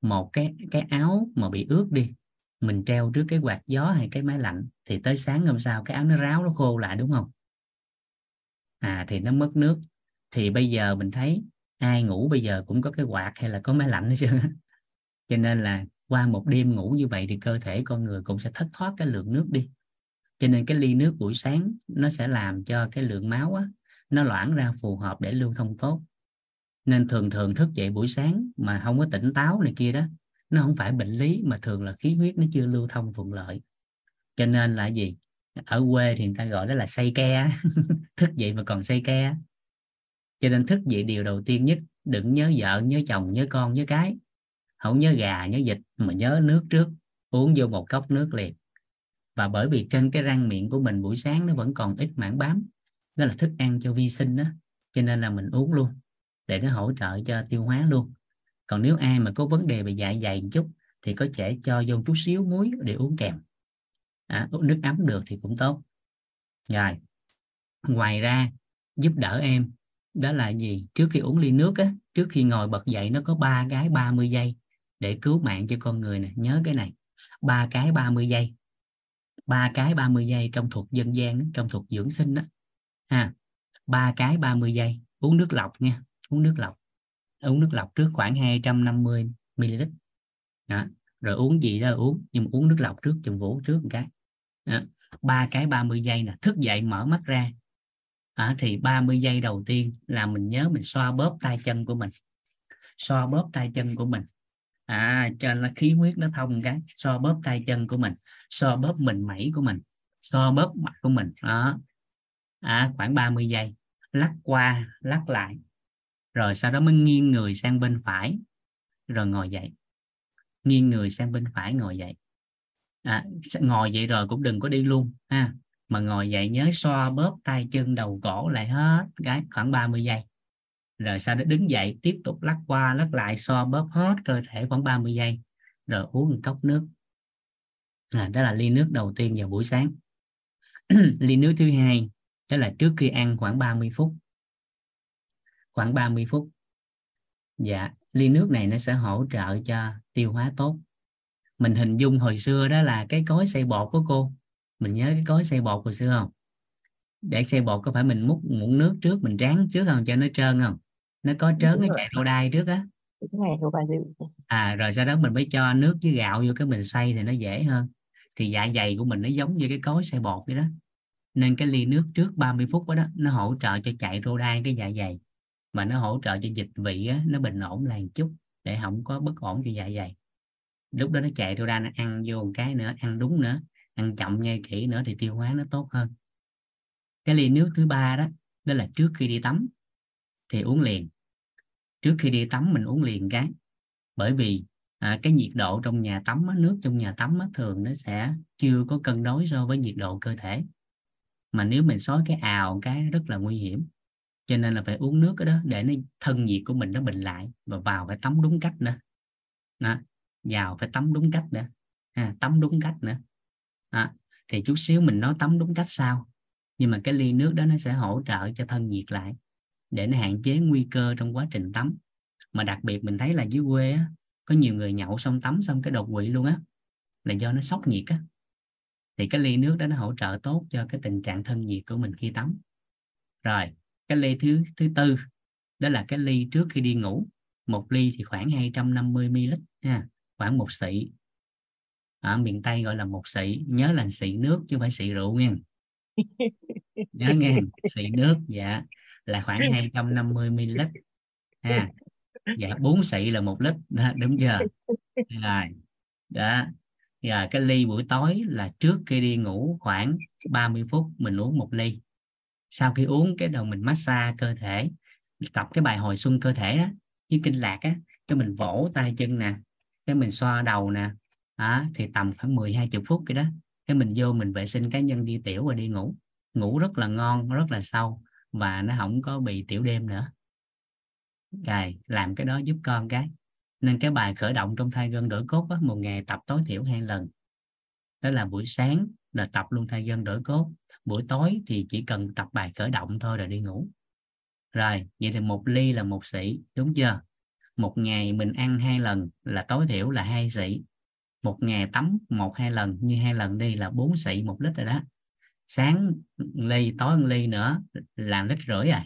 một cái cái áo mà bị ướt đi, mình treo trước cái quạt gió hay cái máy lạnh, thì tới sáng hôm sau cái áo nó ráo, nó khô lại, đúng không? À thì nó mất nước. Thì bây giờ mình thấy ai ngủ bây giờ cũng có cái quạt hay là có máy lạnh hết trơn cho nên là qua một đêm ngủ như vậy thì cơ thể con người cũng sẽ thất thoát cái lượng nước đi cho nên cái ly nước buổi sáng nó sẽ làm cho cái lượng máu á, nó loãng ra phù hợp để lưu thông tốt. Nên thường thường thức dậy buổi sáng mà không có tỉnh táo này kia đó nó không phải bệnh lý mà thường là khí huyết nó chưa lưu thông thuận lợi. Cho nên là gì? Ở quê thì người ta gọi đó là say ke thức dậy mà còn say ke cho nên thức dậy điều đầu tiên nhất đừng nhớ vợ nhớ chồng nhớ con nhớ cái. Không nhớ gà nhớ vịt mà nhớ nước trước. Uống vô một cốc nước liền và bởi vì trên cái răng miệng của mình buổi sáng nó vẫn còn ít mảng bám đó là thức ăn cho vi sinh đó cho nên là mình uống luôn để nó hỗ trợ cho tiêu hóa luôn. Còn nếu ai mà có vấn đề về dạ dày một chút thì có thể cho vô chút xíu muối để uống kèm. À, uống nước ấm được thì cũng tốt. Rồi ngoài ra giúp đỡ em đó là gì? Trước khi uống ly nước á trước khi ngồi bật dậy nó có ba cái 30 giây để cứu mạng cho con người này nhớ cái này ba cái 30 giây ba cái 30 giây trong thuật dân gian trong thuật dưỡng sinh đó ha ba cái 30 giây uống nước lọc nha uống nước lọc. Uống nước lọc trước khoảng 250 ml. Đó. rồi uống gì đó uống nhưng mà uống nước lọc trước chừng vũ trước một cái. Ba cái 30 giây nè thức dậy mở mắt ra. À, thì 30 giây đầu tiên là mình nhớ mình xoa bóp tay chân của mình. Xoa bóp tay chân của mình. À cho nó khí huyết nó thông cái xoa bóp tay chân của mình so bóp mình mẩy của mình. So bóp mặt của mình. Đó. À, khoảng 30 giây. Lắc qua lắc lại. Rồi sau đó mới nghiêng người sang bên phải. Rồi ngồi dậy. Nghiêng người sang bên phải ngồi dậy. À, ngồi dậy rồi cũng đừng có đi luôn ha. Mà ngồi dậy nhớ xoa bóp tay chân đầu cổ lại hết. Cái khoảng 30 giây. Rồi sau đó đứng dậy tiếp tục lắc qua lắc lại xoa bóp hết cơ thể khoảng 30 giây. Rồi uống một cốc nước à, đó là ly nước đầu tiên vào buổi sáng. Ly nước thứ hai đó là trước khi ăn khoảng 30 phút. Khoảng 30 phút. Dạ ly nước này nó sẽ hỗ trợ cho tiêu hóa tốt. Mình hình dung hồi xưa đó là cái cối xay bột của cô. Mình nhớ cái cối xay bột hồi xưa không? Để xay bột có phải mình múc muỗng nước trước mình ráng trước không cho nó trơn không? Nó có trớn nó chạy rô đai trước á. À rồi sau đó mình mới cho nước với gạo vô cái mình xay thì nó dễ hơn thì dạ dày của mình nó giống như cái cối xay bột vậy đó. Nên cái ly nước trước 30 phút đó, đó nó hỗ trợ cho chạy rô đai cái dạ dày. Mà nó hỗ trợ cho dịch vị á, nó bình ổn lại chút để không có bất ổn cho dạ dày. Lúc đó nó chạy rô đai nó ăn vô một cái nữa ăn đúng nữa ăn chậm nhai kỹ nữa thì tiêu hóa nó tốt hơn. Cái ly nước thứ ba đó đó là trước khi đi tắm thì uống liền. Trước khi đi tắm mình uống liền cái bởi vì à, cái nhiệt độ trong nhà tắm nước trong nhà tắm thường nó sẽ chưa có cân đối so với nhiệt độ cơ thể. Mà nếu mình xói cái ào cái rất là nguy hiểm. Cho nên là phải uống nước đó để nó thân nhiệt của mình nó bình lại và vào phải tắm đúng cách nữa. Đó. vào phải tắm đúng cách nữa. À, tắm đúng cách nữa. Đó. thì chút xíu mình nói tắm đúng cách sao nhưng mà cái ly nước đó nó sẽ hỗ trợ cho thân nhiệt lại để nó hạn chế nguy cơ trong quá trình tắm. Mà đặc biệt mình thấy là dưới quê á, có nhiều người nhậu xong tắm xong cái đột quỵ luôn á, là do nó sốc nhiệt á. Thì cái ly nước đó nó hỗ trợ tốt cho cái tình trạng thân nhiệt của mình khi tắm. Rồi, cái ly thứ thứ tư, đó là cái ly trước khi đi ngủ. Một ly thì khoảng 250 ml ha, khoảng một xị. Ở miền Tây gọi là một xị, nhớ là xị nước chứ không phải xị rượu nha nhớ nghe, xị nước dạ là khoảng 250 ml ha dạ bốn xị là một lít. Đó, đúng chưa? Rồi đó. Rồi cái ly buổi tối là trước khi đi ngủ khoảng 30 phút mình uống một ly. Sau khi uống cái đầu mình massage cơ thể tập cái bài hồi xuân cơ thể á với kinh lạc á cho mình vỗ tay chân nè cái mình xoa đầu nè đó, thì tầm khoảng 10 20 phút cái đó. Cái mình vô mình vệ sinh cá nhân đi tiểu và đi ngủ. Ngủ rất là ngon rất là sâu và nó không có bị tiểu đêm nữa rồi làm cái đó giúp con cái. Nên cái bài khởi động trong thai gân đổi cốt á, một ngày tập tối thiểu hai lần. Đó là buổi sáng là tập luôn thai gân đổi cốt buổi tối thì chỉ cần tập bài khởi động thôi rồi đi ngủ. Rồi vậy thì một ly là một sĩ đúng chưa? Một ngày mình ăn hai lần là tối thiểu là hai sĩ một ngày tắm một hai lần như hai lần đi là bốn sĩ một lít rồi đó. Sáng ly tối một ly nữa là lít rưỡi rồi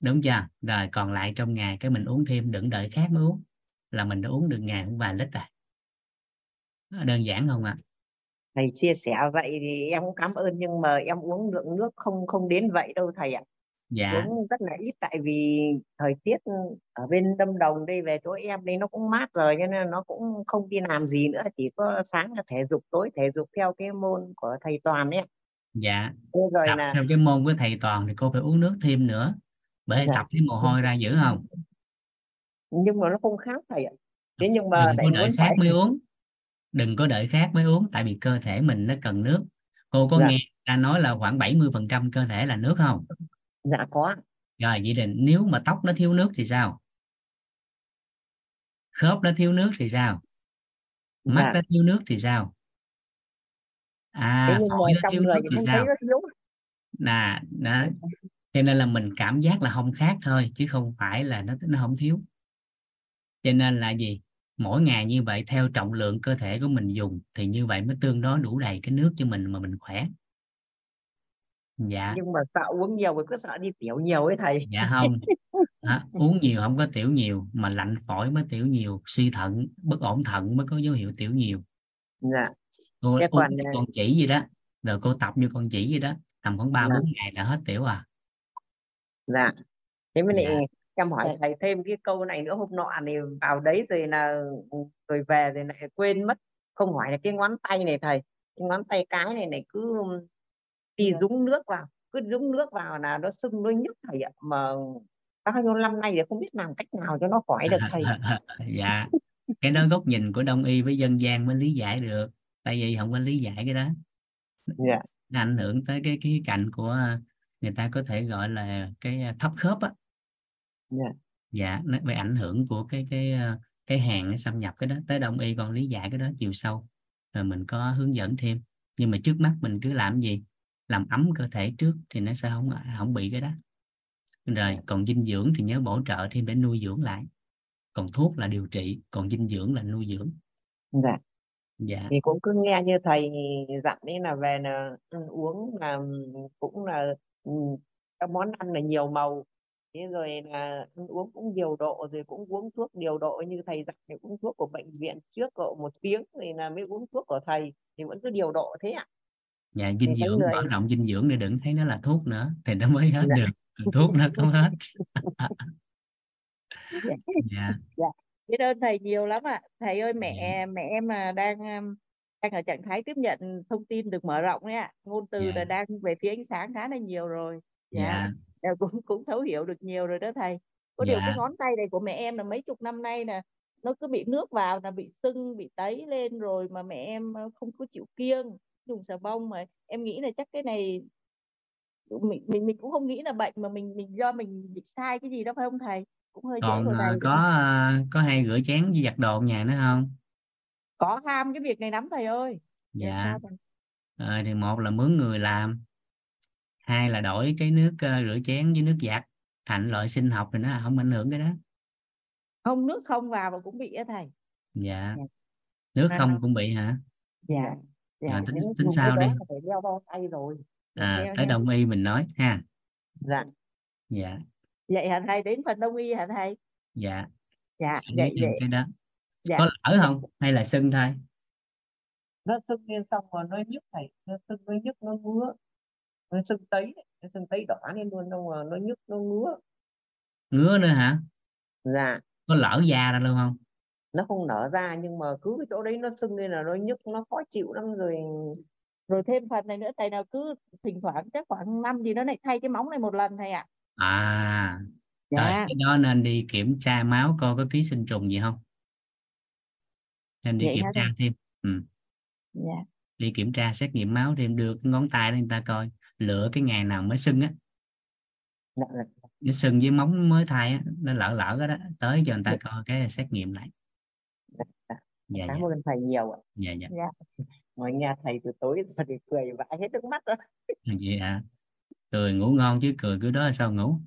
đúng chưa? Rồi còn lại trong ngày cái mình uống thêm đừng đợi khác mới uống. Là mình đã uống được ngày cũng vài lít rồi. Đơn giản không ạ? À? thầy chia sẻ vậy thì em cũng cảm ơn nhưng mà em uống lượng nước không không đến vậy đâu thầy ạ. Dạ. uống rất là ít tại vì thời tiết ở bên Lâm Đồng đây về chỗ em đây nó cũng mát rồi cho nên nó cũng không đi làm gì nữa chỉ có sáng là thể dục tối thể dục theo cái môn của thầy Toàn ấy dạ. Rồi là theo cái môn của thầy Toàn thì cô phải uống nước thêm nữa bởi dạ. tập cái mồ hôi ra dữ không? Nhưng mà nó không khác thầy ạ. Thế nhưng mà đừng có đợi khác phải... mới uống. Đừng có đợi khác mới uống tại vì cơ thể mình nó cần nước. Cô có dạ. nghe ta nói là khoảng 70 phần trăm cơ thể là nước không? Dạ có rồi vậy thì nếu mà tóc nó thiếu nước thì sao? Khớp nó thiếu nước thì sao? Mắt dạ. nó thiếu nước thì sao? À phổi nó thiếu nước thì sao? nè cho nên là mình cảm giác là không khác thôi chứ không phải là nó nó không thiếu. Cho nên là gì? Mỗi ngày như vậy theo trọng lượng cơ thể của mình dùng thì như vậy mới tương đối đủ đầy cái nước cho mình mà mình khỏe. Dạ. Nhưng mà sợ uống nhiều rồi cứ sợ đi tiểu nhiều ấy thầy. Dạ không. À, uống nhiều không có tiểu nhiều mà lạnh phổi mới tiểu nhiều suy thận bất ổn thận mới có dấu hiệu tiểu nhiều. Dạ. Cô uống còn... con chỉ gì đó rồi cô tập như con chỉ gì đó tầm khoảng ba dạ. bốn ngày là hết tiểu à dạ thế mới lại dạ. em hỏi dạ. thầy thêm cái câu này nữa hôm nọ thì vào đấy rồi là rồi về rồi lại quên mất không hỏi là cái ngón tay này thầy cái ngón tay cái này này cứ đi dạ. dũng nước vào cứ dũng nước vào là nó sưng nó nhức thầy ạ mà bao nhiêu năm nay thì không biết làm cách nào cho nó khỏi được thầy dạ cái đó góc nhìn của đông y với dân gian mới lý giải được tại vì không có lý giải cái đó dạ. nó ảnh hưởng tới cái cái cạnh của người ta có thể gọi là cái thấp khớp á. Dạ. dạ nó về ảnh hưởng của cái cái cái hàng nó xâm nhập cái đó tới đông y còn lý giải cái đó chiều sâu. Rồi mình có hướng dẫn thêm. Nhưng mà trước mắt mình cứ làm gì? Làm ấm cơ thể trước thì nó sẽ không không bị cái đó. Rồi còn dinh dưỡng thì nhớ bổ trợ thêm để nuôi dưỡng lại. Còn thuốc là điều trị còn dinh dưỡng là nuôi dưỡng. Dạ. Dạ. Thì cũng cứ nghe như thầy dặn đấy là về là ăn uống là cũng là các món ăn là nhiều màu thế rồi là ăn uống cũng điều độ rồi cũng uống thuốc điều độ như thầy dặn thì uống thuốc của bệnh viện trước cậu một tiếng thì là mới uống thuốc của thầy thì vẫn cứ điều độ thế ạ dạ dinh dưỡng người... mở rộng dinh dưỡng để đừng thấy nó là thuốc nữa thì nó mới hết dạ. được Còn thuốc nó không hết dạ. dạ. biết ơn thầy nhiều lắm ạ thầy ơi mẹ dạ. mẹ em đang đang ở trạng thái tiếp nhận thông tin được mở rộng ạ. Ngôn từ dạ. là đang về phía ánh sáng khá là nhiều rồi. Dạ, dạ. cũng cũng thấu hiểu được nhiều rồi đó thầy. Có dạ. điều cái ngón tay này của mẹ em là mấy chục năm nay nè nó cứ bị nước vào là bị sưng bị tấy lên rồi mà mẹ em không có chịu kiêng dùng xà bông mà em nghĩ là chắc cái này mình mình mình cũng không nghĩ là bệnh mà mình mình do mình bị sai cái gì đó phải không thầy? Cũng hơi còn rồi thầy. có uh, có hay rửa chén với giặt đồ nhà nữa không có ham cái việc này lắm thầy ơi. Dạ. à, thì một là mướn người làm hai là đổi cái nước uh, rửa chén với nước giặt thành loại sinh học thì nó không ảnh hưởng cái đó. Không nước không vào mà cũng bị á thầy. Dạ, dạ. nước không cũng bị hả? Dạ. Dạ, à, tính tính sao đi. đeo bao tay rồi. À, tới đông y mình nói ha. Dạ. Dạ. Vậy hả thầy? Đến phần đông y hả thầy? Dạ. Dạ vậy vậy cái đó dạ. có lỡ không? Hay là sưng thôi? Nó sưng lên xong rồi nó nhức thầy nó sưng nó nhức nó ngứa. Nó sưng tấy nó sưng tấy đỏ lên luôn đâu mà nó nhức nó ngứa. Ngứa nữa hả? Dạ. Có lỡ da ra luôn không? Nó không nở ra nhưng mà cứ cái chỗ đấy nó sưng lên là nó nhức nó khó chịu lắm. Rồi rồi thêm phần này nữa thầy nào cứ thỉnh thoảng chắc khoảng năm gì nó lại thay cái móng này một lần thầy ạ. À, à. Dạ. rồi cái đó nên đi kiểm tra máu coi có ký sinh trùng gì không nên đi Vậy kiểm tra thầy? thêm ừ. dạ. đi kiểm tra xét nghiệm máu thêm đưa cái ngón tay để người ta coi lựa cái ngày nào mới sưng á dạ, dạ. cái sưng với móng mới thay á nó lỡ lỡ đó, đó tới cho người ta dạ. coi cái xét nghiệm lại dạ, cảm dạ. ơn thầy nhiều ạ dạ dạ, dạ. ngồi nghe thầy từ tối thì cười vãi hết nước mắt rồi vậy hả cười ngủ ngon chứ cười cứ đó là sao ngủ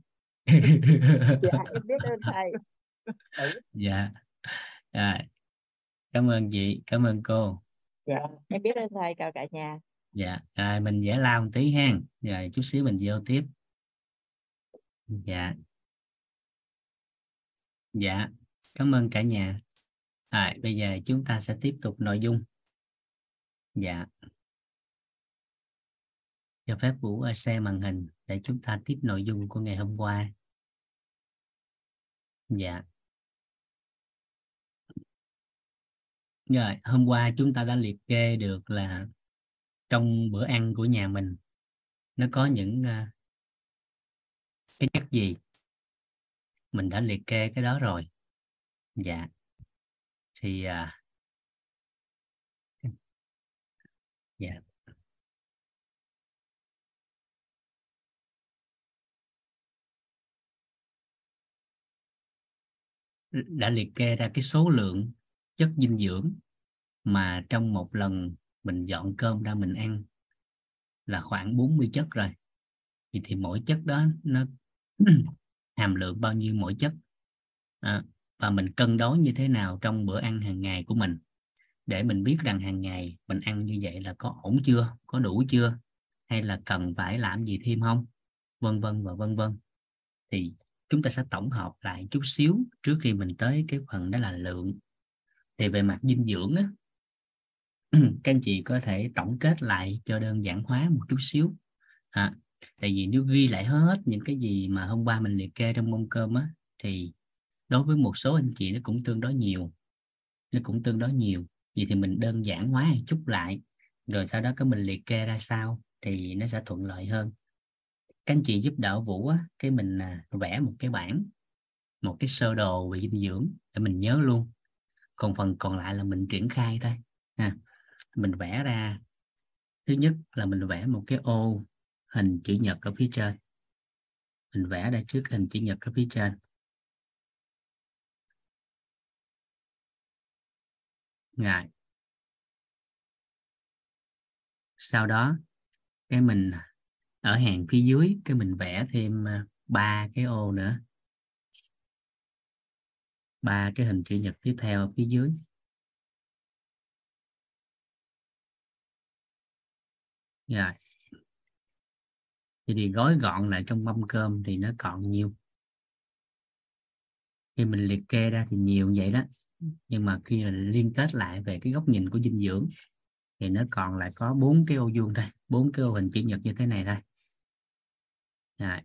dạ em biết ơn thầy dạ rồi cảm ơn chị cảm ơn cô dạ em biết ơn thầy chào cả nhà dạ rồi mình vẽ lao một tí ha rồi chút xíu mình vô tiếp dạ dạ cảm ơn cả nhà rồi, bây giờ chúng ta sẽ tiếp tục nội dung. Dạ. Cho phép Vũ xe màn hình để chúng ta tiếp nội dung của ngày hôm qua. Dạ. Rồi, hôm qua chúng ta đã liệt kê được là trong bữa ăn của nhà mình nó có những uh, cái chất gì. Mình đã liệt kê cái đó rồi. Dạ thì uh, dạ đã liệt kê ra cái số lượng chất dinh dưỡng mà trong một lần mình dọn cơm ra mình ăn là khoảng 40 chất rồi. Thì, thì mỗi chất đó nó hàm lượng bao nhiêu mỗi chất à, và mình cân đối như thế nào trong bữa ăn hàng ngày của mình. Để mình biết rằng hàng ngày mình ăn như vậy là có ổn chưa có đủ chưa hay là cần phải làm gì thêm không? Vân vân và vân vân. Thì chúng ta sẽ tổng hợp lại chút xíu trước khi mình tới cái phần đó là lượng thì về mặt dinh dưỡng á các anh chị có thể tổng kết lại cho đơn giản hóa một chút xíu. À, tại vì nếu ghi lại hết những cái gì mà hôm qua mình liệt kê trong mâm cơm á thì đối với một số anh chị nó cũng tương đối nhiều nó cũng tương đối nhiều. Vậy thì mình đơn giản hóa một chút lại rồi sau đó có mình liệt kê ra sao thì nó sẽ thuận lợi hơn. Các anh chị giúp đỡ vũ á, cái mình à, vẽ một cái bảng một cái sơ đồ về dinh dưỡng để mình nhớ luôn còn phần còn lại là mình triển khai thôi, ha. Mình vẽ ra, thứ nhất là mình vẽ một cái ô hình chữ nhật ở phía trên. Mình vẽ ra trước hình chữ nhật ở phía trên. Ngài. Sau đó, cái mình ở hàng phía dưới, cái mình vẽ thêm à, ba cái ô nữa ba cái hình chữ nhật tiếp theo ở phía dưới. Rồi. Thì, thì gói gọn lại trong mâm cơm thì nó còn nhiều. khi mình liệt kê ra thì nhiều vậy đó. Nhưng mà khi là liên kết lại về cái góc nhìn của dinh dưỡng thì nó còn lại có bốn cái ô vuông thôi bốn cái ô hình chữ nhật như thế này thôi. Rồi.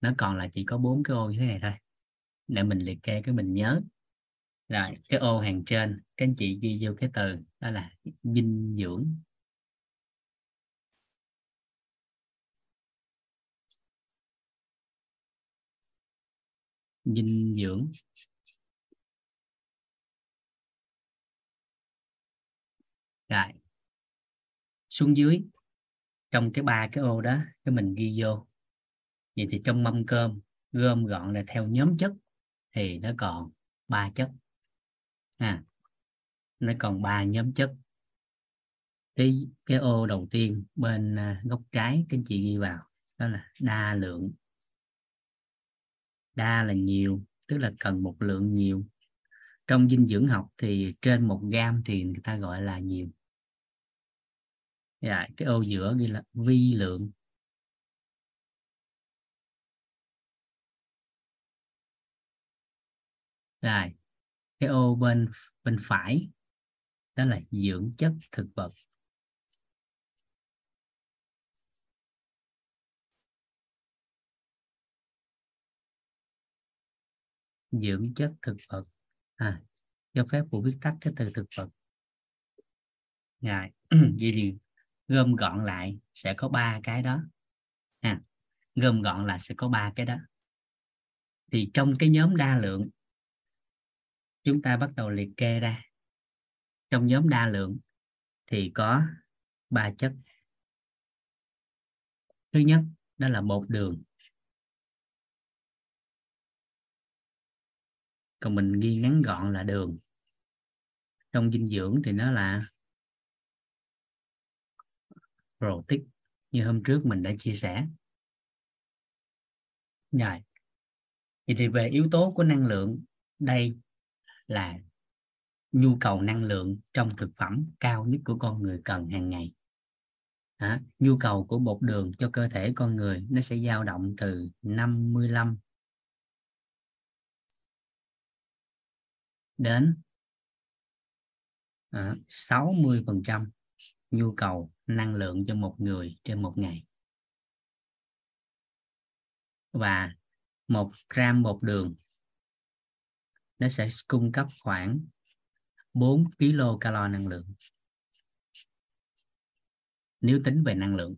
nó còn lại chỉ có bốn cái ô như thế này thôi để mình liệt kê cái mình nhớ. Rồi, cái ô hàng trên, các anh chị ghi vô cái từ, đó là dinh dưỡng. Dinh dưỡng. Rồi, xuống dưới, trong cái ba cái ô đó, cái mình ghi vô. Vậy thì trong mâm cơm, gom gọn là theo nhóm chất thì nó còn ba chất. À, nó còn ba nhóm chất. Cái cái ô đầu tiên bên à, góc trái các anh chị ghi vào đó là đa lượng. Đa là nhiều tức là cần một lượng nhiều. Trong dinh dưỡng học thì trên một gam thì người ta gọi là nhiều. Dạ, cái ô giữa ghi là vi lượng. Rồi cái ô bên bên phải đó là dưỡng chất thực vật. Dưỡng chất thực vật. À cho phép phụ viết tắt cái từ thực vật. Ngài vậy thì gom gọn lại sẽ có ba cái đó. À, gom gọn lại sẽ có ba cái đó. Thì trong cái nhóm đa lượng chúng ta bắt đầu liệt kê ra. Trong nhóm đa lượng thì có ba chất. Thứ nhất, đó là bột đường. Còn mình ghi ngắn gọn là đường. Trong dinh dưỡng thì nó là protein, như hôm trước mình đã chia sẻ. Rồi, vậy thì về yếu tố của năng lượng, đây là nhu cầu năng lượng trong thực phẩm cao nhất của con người cần hàng ngày. À, nhu cầu của bột đường cho cơ thể con người nó sẽ dao động từ 55 đến ờ, à, 60 phần trăm nhu cầu năng lượng cho một người trên một ngày. Và một gram bột đường nó sẽ cung cấp khoảng 4 kcal calo năng lượng. Nếu tính về năng lượng.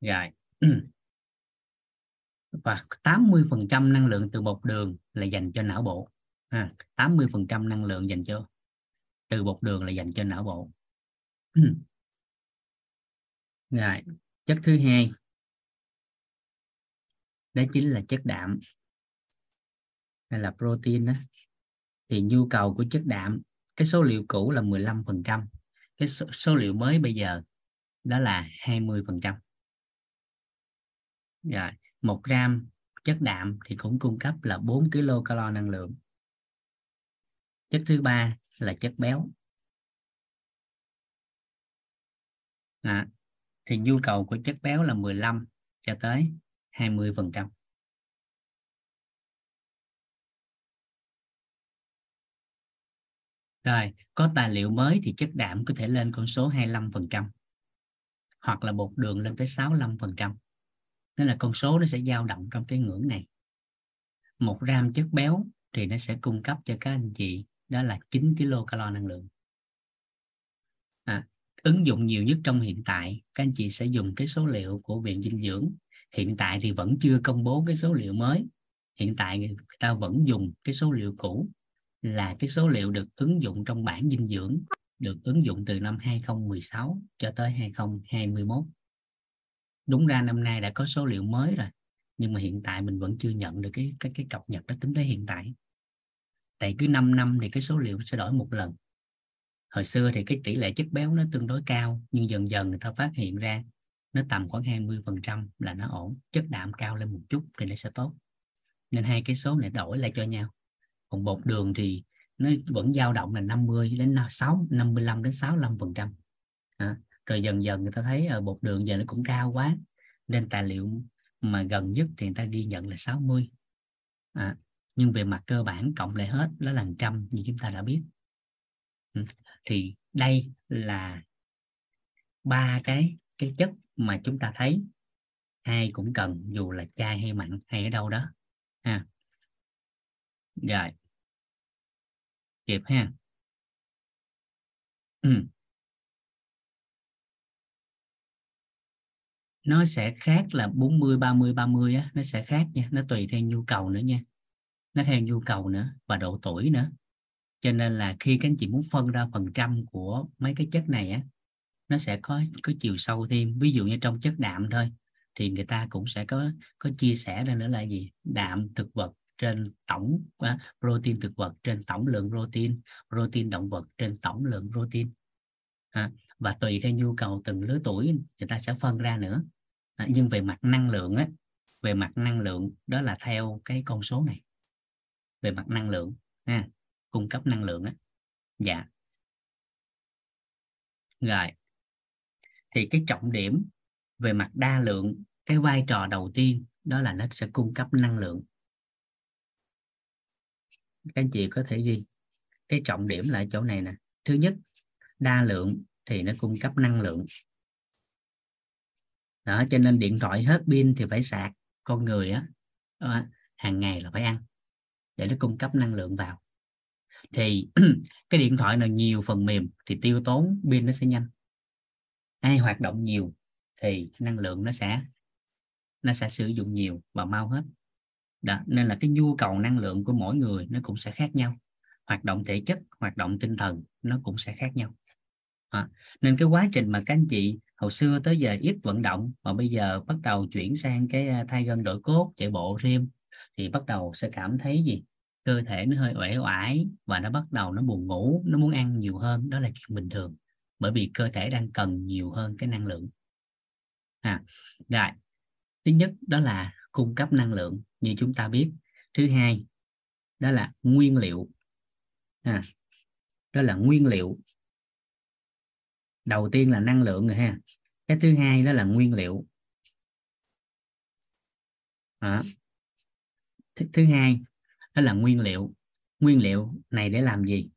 Rồi. Và 80% năng lượng từ bột đường là dành cho não bộ. À, 80% năng lượng dành cho từ bột đường là dành cho não bộ. Rồi chất thứ hai đó chính là chất đạm hay là protein đó thì nhu cầu của chất đạm cái số liệu cũ là 15% cái số, số liệu mới bây giờ đó là 20% rồi một gram chất đạm thì cũng cung cấp là 4 kcal năng lượng. Chất thứ ba là chất béo. À, thì nhu cầu của chất béo là 15 cho tới 20 phần trăm. Rồi, có tài liệu mới thì chất đạm có thể lên con số 25% hoặc là bột đường lên tới 65%. nên là con số nó sẽ dao động trong cái ngưỡng này. Một gram chất béo thì nó sẽ cung cấp cho các anh chị đó là 9 kcal năng lượng. À, ứng dụng nhiều nhất trong hiện tại các anh chị sẽ dùng cái số liệu của viện dinh dưỡng. Hiện tại thì vẫn chưa công bố cái số liệu mới. Hiện tại người ta vẫn dùng cái số liệu cũ là cái số liệu được ứng dụng trong bản dinh dưỡng, được ứng dụng từ năm 2016 cho tới 2021 đúng ra năm nay đã có số liệu mới rồi, nhưng mà hiện tại mình vẫn chưa nhận được cái cái cái cập nhật đó tính tới hiện tại. Tại cứ 5 năm thì cái số liệu sẽ đổi một lần. Hồi xưa thì cái tỷ lệ chất béo nó tương đối cao, nhưng dần dần người ta phát hiện ra nó tầm khoảng 20% là nó ổn, chất đạm cao lên một chút thì nó sẽ tốt. Nên hai cái số này đổi lại cho nhau còn bột đường thì nó vẫn dao động là 50 đến 6 55 đến 65 phần trăm. À, rồi dần dần người ta thấy ờ, ở bột đường giờ nó cũng cao quá nên tài liệu mà gần nhất thì người ta ghi nhận là 60 à, nhưng về mặt cơ bản cộng lại hết đó là trăm như chúng ta đã biết. Ừ. Thì đây là ba cái cái chất mà chúng ta thấy. Ai cũng cần dù là chai hay mặn hay ở đâu đó. Ha. Rồi kịp ha. Ừ. nó sẽ khác là 40 30 30 á, nó sẽ khác nha, nó tùy theo nhu cầu nữa nha. Nó theo nhu cầu nữa và độ tuổi nữa. Cho nên là khi các anh chị muốn phân ra phần trăm của mấy cái chất này á, nó sẽ có có chiều sâu thêm. Ví dụ như trong chất đạm thôi, thì người ta cũng sẽ có có chia sẻ ra nữa là gì? Đạm, thực vật trên tổng uh, protein thực vật trên tổng lượng protein protein động vật trên tổng lượng protein. À, và tùy theo nhu cầu từng lứa tuổi người ta sẽ phân ra nữa. À, nhưng về mặt năng lượng á về mặt năng lượng đó là theo cái con số này. Về mặt năng lượng ha cung cấp năng lượng á. Dạ. Rồi. Thì cái trọng điểm về mặt đa lượng cái vai trò đầu tiên đó là nó sẽ cung cấp năng lượng các anh chị có thể ghi? Cái trọng điểm là chỗ này nè. Thứ nhất, đa lượng thì nó cung cấp năng lượng. Đó, cho nên điện thoại hết pin thì phải sạc. Con người á ờ, hàng ngày là phải ăn để nó cung cấp năng lượng vào. Thì cái điện thoại nào nhiều phần mềm thì tiêu tốn, pin nó sẽ nhanh. Ai hoạt động nhiều thì năng lượng nó sẽ nó sẽ sử dụng nhiều và mau hết đó, nên là cái nhu cầu năng lượng của mỗi người nó cũng sẽ khác nhau. Hoạt động thể chất hoạt động tinh thần nó cũng sẽ khác nhau. À, nên cái quá trình mà các anh chị hồi xưa tới giờ ít vận động mà bây giờ bắt đầu chuyển sang cái à, thay gân đổi cốt chạy bộ thêm thì bắt đầu sẽ cảm thấy gì? Cơ thể nó hơi uể oải và nó bắt đầu nó buồn ngủ nó muốn ăn nhiều hơn. Đó là chuyện bình thường bởi vì cơ thể đang cần nhiều hơn cái năng lượng. À, rồi thứ nhất đó là cung cấp năng lượng như chúng ta biết. Thứ hai đó là nguyên liệu. À, đó là nguyên liệu. Đầu tiên là năng lượng rồi ha. Cái thứ hai đó là nguyên liệu. À. thứ, thứ hai đó là nguyên liệu. Nguyên liệu này để làm gì?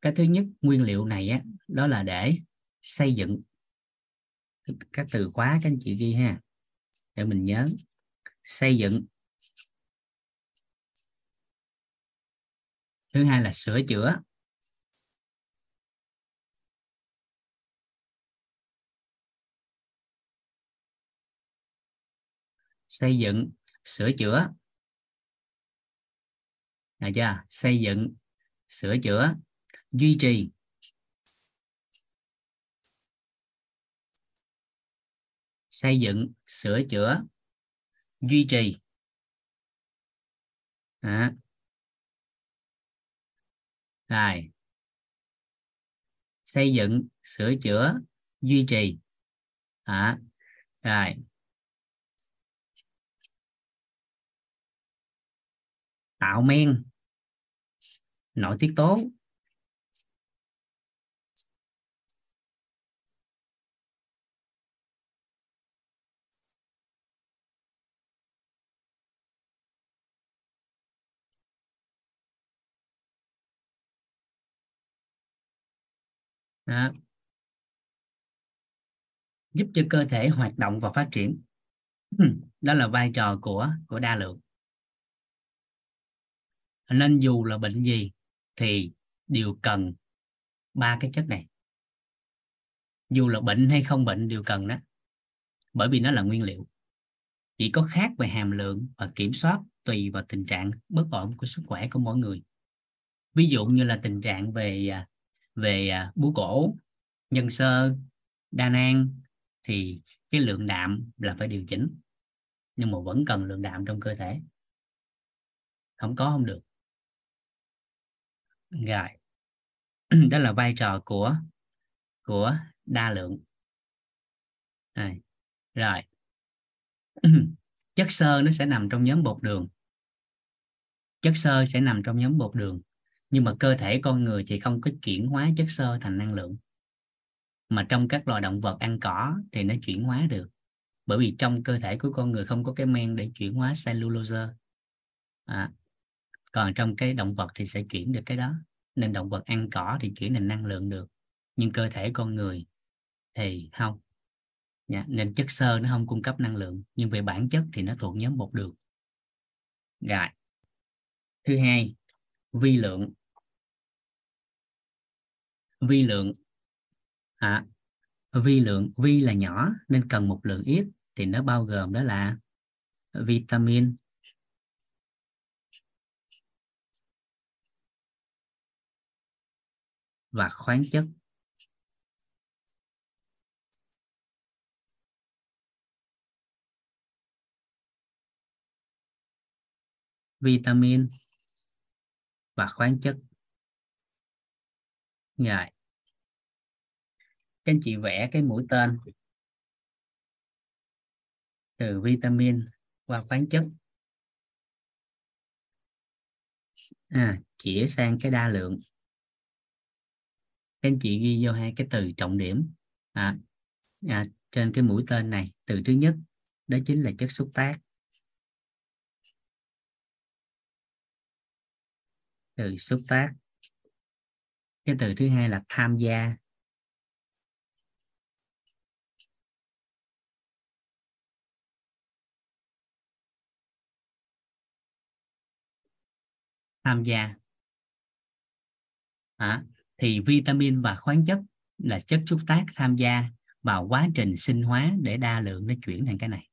Cái thứ nhất nguyên liệu này á đó là để xây dựng. Các từ khóa các anh chị ghi ha để mình nhớ xây dựng. Thứ hai là sửa chữa. Xây dựng, sửa chữa. Được chưa? Xây dựng, sửa chữa, duy trì. Xây dựng, sửa chữa duy trì. À. rồi. Xây dựng, sửa chữa, duy trì. À. rồi. Tạo men. Nội tiết tố. Đó. giúp cho cơ thể hoạt động và phát triển. Đó là vai trò của của đa lượng. Nên dù là bệnh gì thì đều cần ba cái chất này. Dù là bệnh hay không bệnh đều cần đó bởi vì nó là nguyên liệu. Chỉ có khác về hàm lượng và kiểm soát tùy vào tình trạng bất ổn của sức khỏe của mỗi người. Ví dụ như là tình trạng về à, về à, bú cổ nhân sơ đa nang thì cái lượng đạm là phải điều chỉnh nhưng mà vẫn cần lượng đạm trong cơ thể. Không có không được. Rồi. Đó là vai trò của của đa lượng. Rồi, rồi. chất xơ nó sẽ nằm trong nhóm bột đường. Chất xơ sẽ nằm trong nhóm bột đường nhưng mà cơ thể con người thì không có chuyển hóa chất xơ thành năng lượng. Mà trong các loài động vật ăn cỏ thì nó chuyển hóa được. Bởi vì trong cơ thể của con người không có cái men để chuyển hóa cellulose. À, còn trong cái động vật thì sẽ chuyển được cái đó. Nên động vật ăn cỏ thì chuyển thành năng lượng được. Nhưng cơ thể con người thì không. Dạ, nên chất xơ nó không cung cấp năng lượng. Nhưng về bản chất thì nó thuộc nhóm bột đường rồi. Thứ hai vi lượng vi lượng à, vi lượng vi là nhỏ nên cần một lượng ít thì nó bao gồm đó là vitamin. Và khoáng chất. Vitamin và khoáng chất rồi. Các anh chị vẽ cái mũi tên. Từ vitamin qua khoáng chất. À, chỉ sang cái đa lượng. Các anh chị ghi vô hai cái từ trọng điểm. À, à, trên cái mũi tên này từ thứ nhất đó chính là chất xúc tác. Từ xúc tác cái từ thứ hai là tham gia. Tham gia. À, thì vitamin và khoáng chất là chất xúc tác tham gia vào quá trình sinh hóa để đa lượng nó chuyển thành cái này.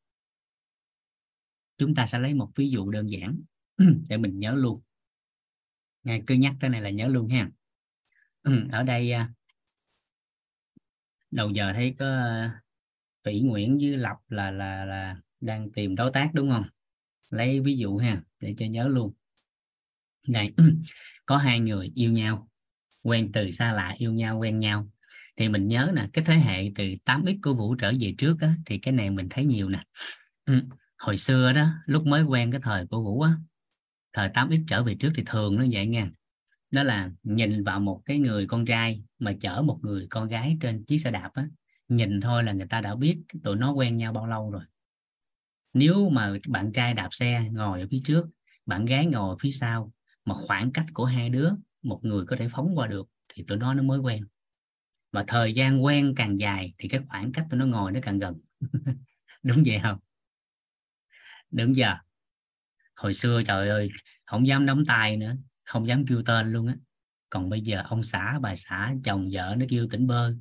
Chúng ta sẽ lấy một ví dụ đơn giản để mình nhớ luôn. Nghe cứ nhắc tới này là nhớ luôn ha. Ừ, ở đây à, đầu giờ thấy có à, Thủy Nguyễn với Lộc là là là đang tìm đối tác đúng không? Lấy ví dụ ha để cho nhớ luôn. Này có hai người yêu nhau quen từ xa lạ yêu nhau quen nhau. Thì mình nhớ nè cái thế hệ từ 8x của Vũ trở về trước á, thì cái này mình thấy nhiều nè. Ừ, hồi xưa đó lúc mới quen cái thời của Vũ á thời 8x trở về trước thì thường nó vậy nha đó là nhìn vào một cái người con trai mà chở một người con gái trên chiếc xe đạp á. Nhìn thôi là người ta đã biết tụi nó quen nhau bao lâu rồi. Nếu mà bạn trai đạp xe ngồi ở phía trước, bạn gái ngồi ở phía sau, mà khoảng cách của hai đứa, một người có thể phóng qua được, thì tụi nó nó mới quen. Và thời gian quen càng dài thì cái khoảng cách tụi nó ngồi nó càng gần. Đúng vậy không? Đúng giờ. Hồi xưa trời ơi, không dám đóng tay nữa không dám kêu tên luôn á. Còn bây giờ ông xã bà xã chồng vợ nó kêu tỉnh bơ.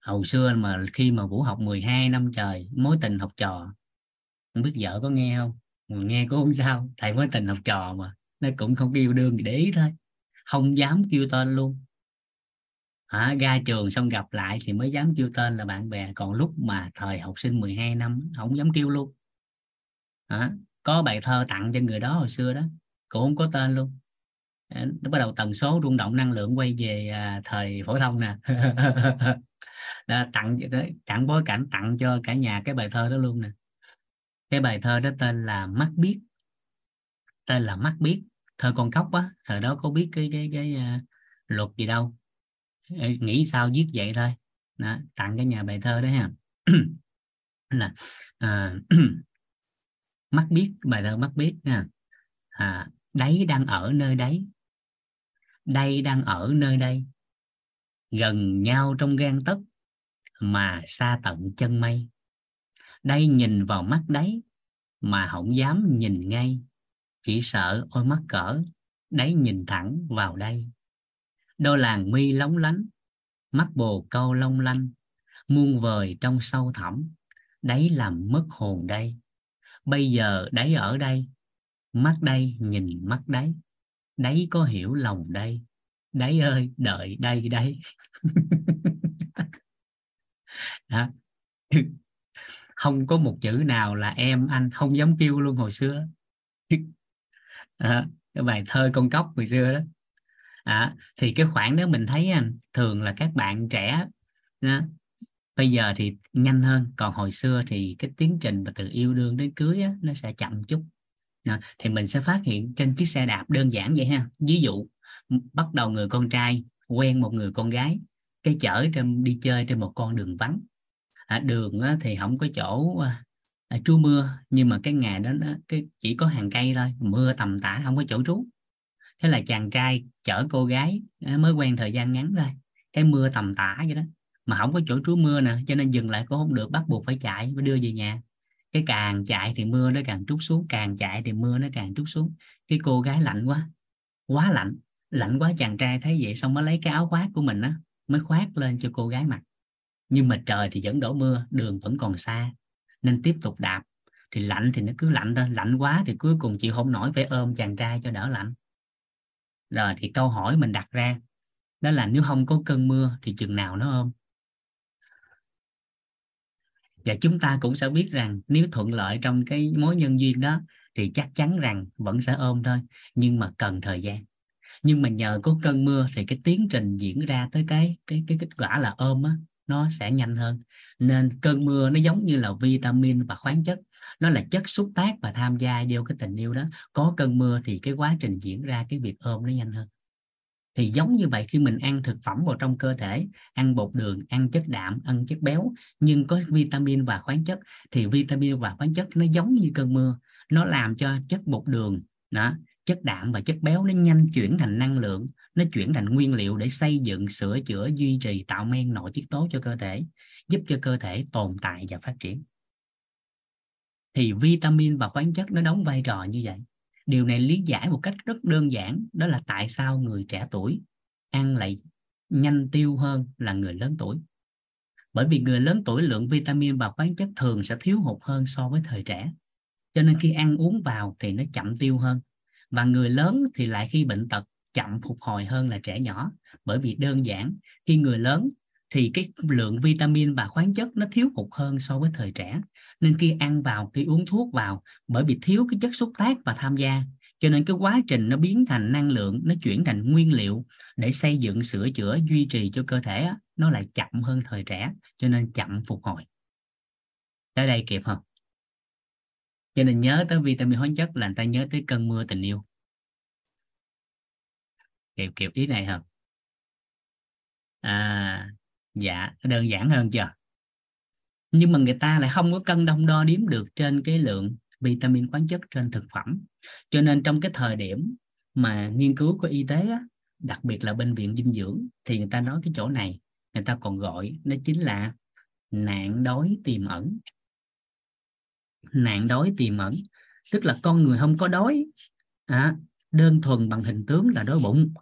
Hồi xưa mà khi mà vũ học 12 năm trời mối tình học trò. Không biết vợ có nghe không? Nghe cũng không sao thầy mối tình học trò mà. Nó cũng không kêu đương để ý thôi. Không dám kêu tên luôn. À, ra trường xong gặp lại thì mới dám kêu tên là bạn bè. Còn lúc mà thời học sinh 12 năm không dám kêu luôn. À, có bài thơ tặng cho người đó hồi xưa đó cũng không có tên luôn. À, nó bắt đầu tần số rung động năng lượng quay về à, thời phổ thông nè. Đó, tặng tặng bối cảnh tặng cho cả nhà cái bài thơ đó luôn nè. Cái bài thơ đó tên là mắt biết. Tên là mắt biết. Thơ con cóc á thời đó có biết cái cái cái uh, luật gì đâu. Nghĩ sao viết vậy thôi. Đó, tặng cái nhà bài thơ đó ha. Là uh, mắt biết bài thơ mắt biết nha à, đấy đang ở nơi đấy. Đây đang ở nơi đây. Gần nhau trong gan tấc mà xa tận chân mây. Đây nhìn vào mắt đấy mà không dám nhìn ngay. Chỉ sợ ôi mắt cỡ đấy nhìn thẳng vào đây. Đôi làng mi lóng lánh mắt bồ câu long lanh muôn vời trong sâu thẳm. Đấy làm mất hồn đây. Bây giờ đấy ở đây mắt đây nhìn mắt đấy. Đấy có hiểu lòng đây. Đấy ơi đợi đây đấy. Đó. không có một chữ nào là em anh không dám kêu luôn hồi xưa. À, cái bài thơ con cóc hồi xưa đó. À, thì cái khoảng đó mình thấy à, thường là các bạn trẻ đó, bây giờ thì nhanh hơn. Còn hồi xưa thì cái tiến trình từ yêu đương đến cưới á, nó sẽ chậm chút à, thì mình sẽ phát hiện trên chiếc xe đạp đơn giản vậy ha. Ví dụ bắt đầu người con trai quen một người con gái cái chở trên đi chơi trên một con đường vắng. À, đường á, thì không có chỗ à, à, trú mưa nhưng mà cái ngày đó nó cái chỉ có hàng cây thôi mưa tầm tã không có chỗ trú. Thế là chàng trai chở cô gái á, mới quen thời gian ngắn thôi cái mưa tầm tã vậy đó. Mà không có chỗ trú mưa nè cho nên dừng lại cũng không được bắt buộc phải chạy phải đưa về nhà cái càng chạy thì mưa nó càng trút xuống, càng chạy thì mưa nó càng trút xuống. Cái cô gái lạnh quá quá lạnh lạnh quá chàng trai thấy vậy xong mới lấy cái áo khoác của mình á, mới khoác lên cho cô gái mặc. Nhưng mà trời thì vẫn đổ mưa, đường vẫn còn xa, nên tiếp tục đạp. Thì lạnh thì nó cứ lạnh thôi, lạnh quá thì cuối cùng chị không nổi phải ôm chàng trai cho đỡ lạnh. Rồi thì câu hỏi mình đặt ra, đó là nếu không có cơn mưa thì chừng nào nó ôm? Và chúng ta cũng sẽ biết rằng nếu thuận lợi trong cái mối nhân duyên đó, thì chắc chắn rằng vẫn sẽ ôm thôi. Nhưng mà cần thời gian. Nhưng mà nhờ có cơn mưa thì cái tiến trình diễn ra tới cái cái cái kết quả là ôm á, nó sẽ nhanh hơn. Nên cơn mưa nó giống như là vitamin và khoáng chất. Nó là chất xúc tác và tham gia vô cái tình yêu đó. Có cơn mưa thì cái quá trình diễn ra, cái việc ôm nó nhanh hơn thì giống như vậy, khi mình ăn thực phẩm vào trong cơ thể, ăn bột đường, ăn chất đạm, ăn chất béo, nhưng có vitamin và khoáng chất, thì vitamin và khoáng chất nó giống như cơn mưa. Nó làm cho chất bột đường, đó, chất đạm và chất béo nó nhanh chuyển thành năng lượng, nó chuyển thành nguyên liệu để xây dựng, sửa chữa, duy trì, tạo men nội tiết tố cho cơ thể, giúp cho cơ thể tồn tại và phát triển. Thì vitamin và khoáng chất nó đóng vai trò như vậy điều này lý giải một cách rất đơn giản, đó là tại sao người trẻ tuổi ăn lại nhanh tiêu hơn là người lớn tuổi. Bởi vì người lớn tuổi lượng vitamin và khoáng chất thường sẽ thiếu hụt hơn so với thời trẻ, cho nên khi ăn uống vào thì nó chậm tiêu hơn. Và người lớn thì lại khi bệnh tật chậm phục hồi hơn là trẻ nhỏ, bởi vì đơn giản, khi người lớn thì cái lượng vitamin và khoáng chất nó thiếu hụt hơn so với thời trẻ. Nên khi ăn vào, khi uống thuốc vào, bởi vì thiếu cái chất xúc tác và tham gia. Cho nên cái quá trình nó biến thành năng lượng, nó chuyển thành nguyên liệu để xây dựng, sửa chữa, duy trì cho cơ thể nó lại chậm hơn thời trẻ, cho nên chậm phục hồi. Tới đây kịp không? Cho nên nhớ tới vitamin khoáng chất là người ta nhớ tới cơn mưa tình yêu. Kịp kịp ý này không à dạ đơn giản hơn chưa? Nhưng mà người ta lại không có cân đong đo đếm được trên cái lượng vitamin khoáng chất trên thực phẩm. Cho nên trong cái thời điểm mà nghiên cứu của y tế á, đặc biệt là bệnh viện dinh dưỡng thì người ta nói cái chỗ này người ta còn gọi nó chính là nạn đói tiềm ẩn. Nạn đói tiềm ẩn tức là con người không có đói à, đơn thuần bằng hình tướng là đói bụng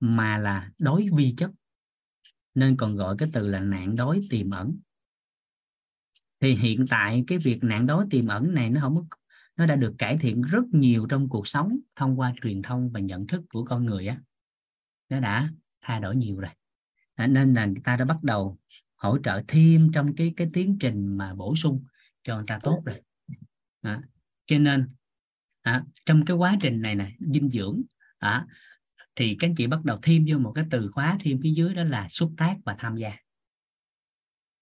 mà là đói vi chất nên còn gọi cái từ là nạn đói tiềm ẩn. Thì hiện tại cái việc nạn đói tiềm ẩn này nó không nó đã được cải thiện rất nhiều trong cuộc sống thông qua truyền thông và nhận thức của con người á. Nó đã thay đổi nhiều rồi. Nên là người ta đã bắt đầu hỗ trợ thêm trong cái cái tiến trình mà bổ sung cho người ta tốt rồi. À, cho nên à, trong cái quá trình này này dinh dưỡng à, thì các anh chị bắt đầu thêm vô một cái từ khóa thêm phía dưới đó là xúc tác và tham gia.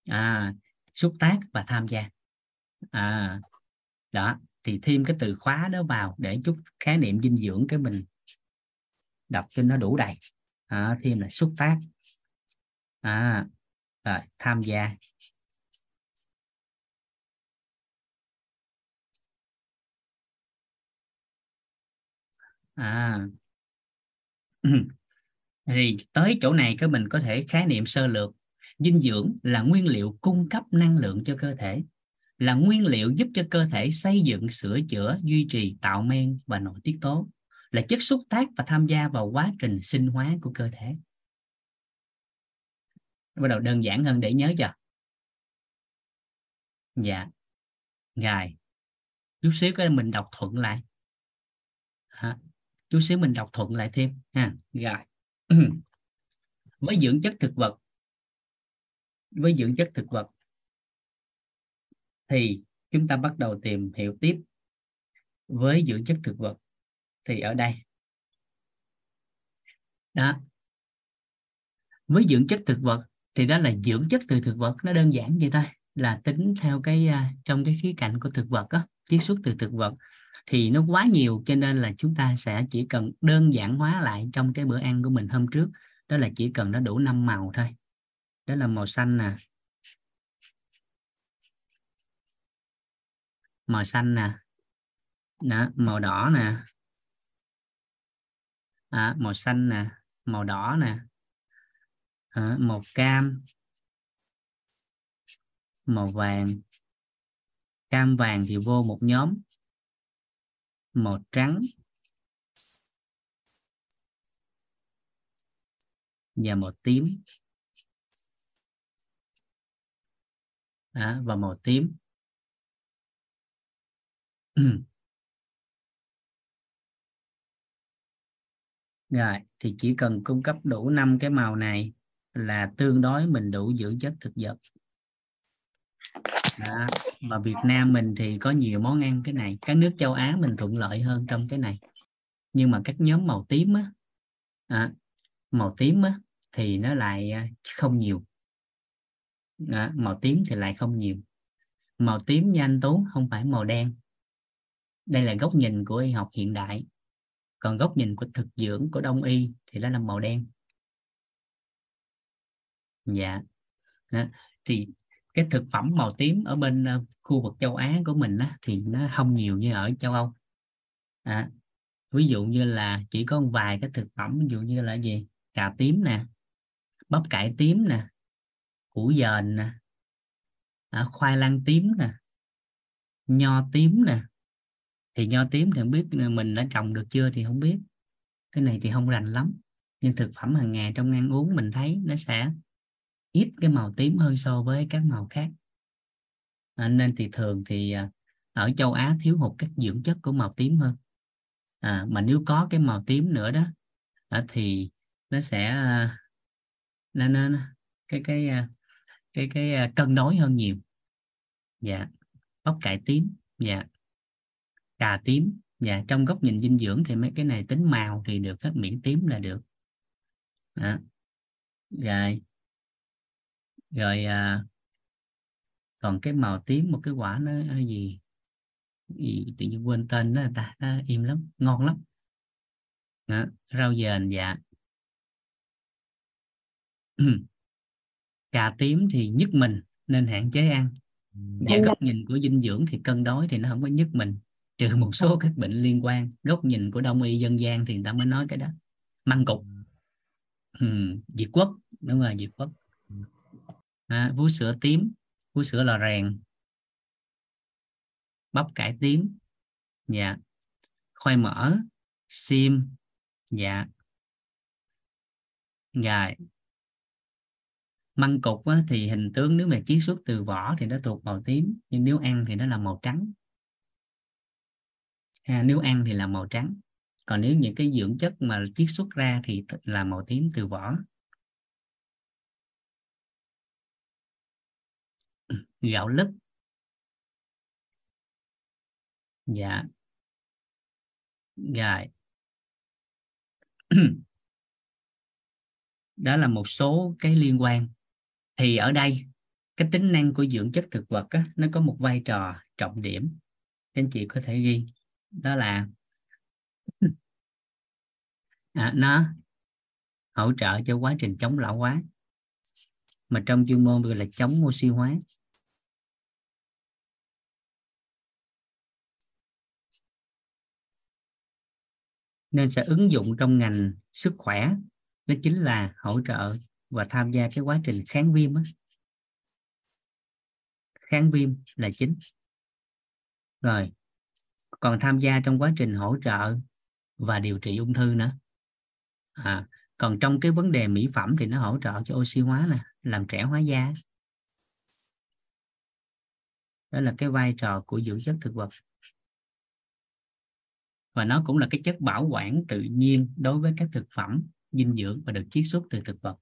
À, xúc tác và tham gia. À, đó thì thêm cái từ khóa đó vào để chút khái niệm dinh dưỡng cái mình đọc cho nó đủ đầy. À, thêm là xúc tác. À, rồi, tham gia. À thì tới chỗ này cái mình có thể khái niệm sơ lược. Dinh dưỡng là nguyên liệu cung cấp năng lượng cho cơ thể, là nguyên liệu giúp cho cơ thể xây dựng, sửa chữa, duy trì, tạo men và nội tiết tố, là chất xúc tác và tham gia vào quá trình sinh hóa của cơ thể. Bắt đầu đơn giản hơn để nhớ chưa dạ. Ngài. Chút xíu cái mình đọc thuận lại. Ha chút xíu mình đọc thuận lại thêm, ha. Rồi. Với dưỡng chất thực vật. Với dưỡng chất thực vật thì chúng ta bắt đầu tìm hiểu tiếp. Với dưỡng chất thực vật thì ở đây. Đó. Với dưỡng chất thực vật thì đó là dưỡng chất từ thực vật, nó đơn giản vậy thôi, là tính theo cái à, trong cái khía cạnh của thực vật á, chiết xuất từ thực vật thì nó quá nhiều cho nên là chúng ta sẽ chỉ cần đơn giản hóa lại trong cái bữa ăn của mình hôm trước. Đó là chỉ cần nó đủ năm màu thôi. Đó là màu xanh nè. Màu xanh nè. Đó, màu đỏ nè. À, màu xanh nè màu đỏ nè. À, màu cam. Màu vàng. Cam vàng thì vô một nhóm màu trắng và màu tím. À, và màu tím. Rồi thì chỉ cần cung cấp đủ năm cái màu này là tương đối mình đủ dưỡng chất thực vật đó. mà Việt Nam mình thì có nhiều món ăn cái này các nước châu Á mình thuận lợi hơn trong cái này nhưng mà các nhóm màu tím á à, màu tím á thì nó lại à, không nhiều à, màu tím thì lại không nhiều màu tím như anh Tú không phải màu đen đây là góc nhìn của y học hiện đại còn góc nhìn của thực dưỡng của đông y thì nó là màu đen dạ đó. thì cái thực phẩm màu tím ở bên ờ, khu vực châu Á của mình á, thì nó không nhiều như ở châu Âu. À, ví dụ như là chỉ có một vài cái thực phẩm ví dụ như là gì? Cà tím nè bắp cải tím nè củ dền nè à, khoai lang tím nè nho tím nè. Thì nho tím thì không biết ờ, mình đã trồng được chưa thì không biết. Cái này thì không rành lắm nhưng thực phẩm hàng ngày trong ăn uống mình thấy nó sẽ ít cái màu tím hơn so với các màu khác. À, nên thì thường thì à, ở châu Á thiếu hụt các dưỡng chất của màu tím hơn. À, mà nếu có cái màu tím nữa đó à, thì nó sẽ à, nó, nó, nó cái cái à, cái cái, cái cân đối hơn nhiều. Dạ bắp cải tím dạ. Cà tím dạ trong góc nhìn dinh dưỡng thì mấy cái này tính màu thì được hết miễn tím là được. Đó. rồi rồi à, còn cái màu tím một cái quả nó gì? Gì tự nhiên quên tên nó ta nó im lắm ngon lắm. Đó. rau dền dạ. Cà tím thì nhức mình nên hạn chế ăn. Và góc nhìn của dinh dưỡng thì cân đối thì nó không có nhức mình trừ một số các bệnh liên quan. Góc nhìn của đông y dân gian thì người ta mới nói cái đó. Măng cục. Ừ, diệt quất đúng rồi diệt quất à, vú sữa tím. Vú sữa lò rèn. Bắp cải tím. Dạ. Khoai mỡ. Sim dạ. Rồi măng cục á, thì hình tướng nếu mà chiết xuất từ vỏ thì nó thuộc màu tím nhưng nếu ăn thì nó là màu trắng. À, nếu ăn thì là màu trắng. Còn nếu những cái dưỡng chất mà chiết xuất ra thì là màu tím từ vỏ. Ừ, gạo lứt. Dạ. Rồi đó là một số cái liên quan. Thì ở đây cái tính năng của dưỡng chất thực vật á, nó có một vai trò trọng điểm. Anh chị có thể ghi. Đó là à, nó hỗ trợ cho quá trình chống lão hóa mà trong chuyên môn gọi là chống oxy hóa. Nên sẽ ứng dụng trong ngành sức khỏe đó chính là hỗ trợ và tham gia cái quá trình kháng viêm đó. kháng viêm là chính. Rồi còn tham gia trong quá trình hỗ trợ và điều trị ung thư nữa. À, còn trong cái vấn đề mỹ phẩm thì nó hỗ trợ cho oxy hóa nè làm trẻ hóa da. Đó là cái vai trò của dưỡng chất thực vật. Và nó cũng là cái chất bảo quản tự nhiên đối với các thực phẩm dinh dưỡng và được chiết xuất từ thực vật.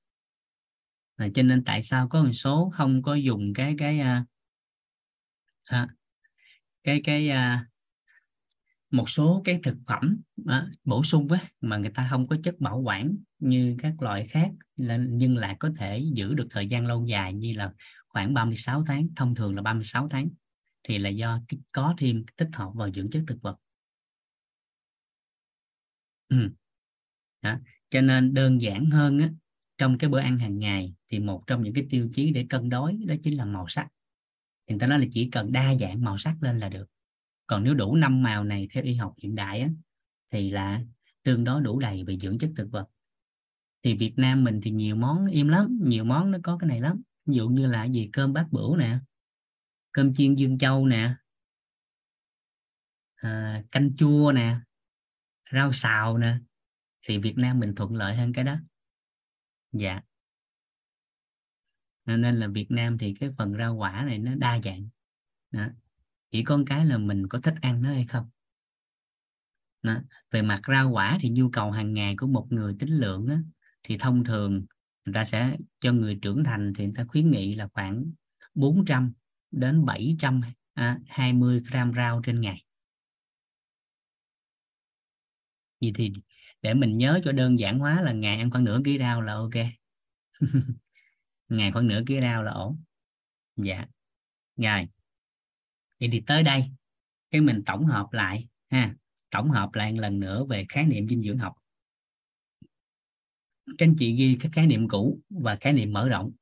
À, cho nên tại sao có một số không có dùng cái cái à, à, cái cái à, một số cái thực phẩm à, bổ sung á, mà người ta không có chất bảo quản như các loại khác nhưng lại có thể giữ được thời gian lâu dài như là khoảng 36 tháng thông thường là 36 tháng thì là do có thêm tích hợp vào dưỡng chất thực vật ừ. Đó. cho nên đơn giản hơn á, trong cái bữa ăn hàng ngày thì một trong những cái tiêu chí để cân đối đó chính là màu sắc người ta nói là chỉ cần đa dạng màu sắc lên là được còn nếu đủ năm màu này theo y học hiện đại á, thì là tương đối đủ đầy về dưỡng chất thực vật. Thì Việt Nam mình thì nhiều món im lắm nhiều món nó có cái này lắm. Ví dụ như là gì cơm bát bửu nè cơm chiên dương châu nè à, canh chua nè rau xào nè. Thì Việt Nam mình thuận lợi hơn cái đó. Dạ. Nên là Việt Nam thì cái phần rau quả này nó đa dạng. Đó chỉ có cái là mình có thích ăn nó hay không? Đó. về mặt rau quả thì nhu cầu hàng ngày của một người tính lượng á, thì thông thường người ta sẽ cho người trưởng thành thì người ta khuyến nghị là khoảng 400 đến 720 à, gram rau trên ngày. Vậy thì để mình nhớ cho đơn giản hóa là ngày ăn khoảng nửa ký rau là ok. Ngày khoảng nửa ký rau là ổn. Dạ. Rồi vậy thì tới đây cái mình tổng hợp lại ha tổng hợp lại một lần nữa về khái niệm dinh dưỡng học. Các anh chị ghi các khái niệm cũ và khái niệm mở rộng.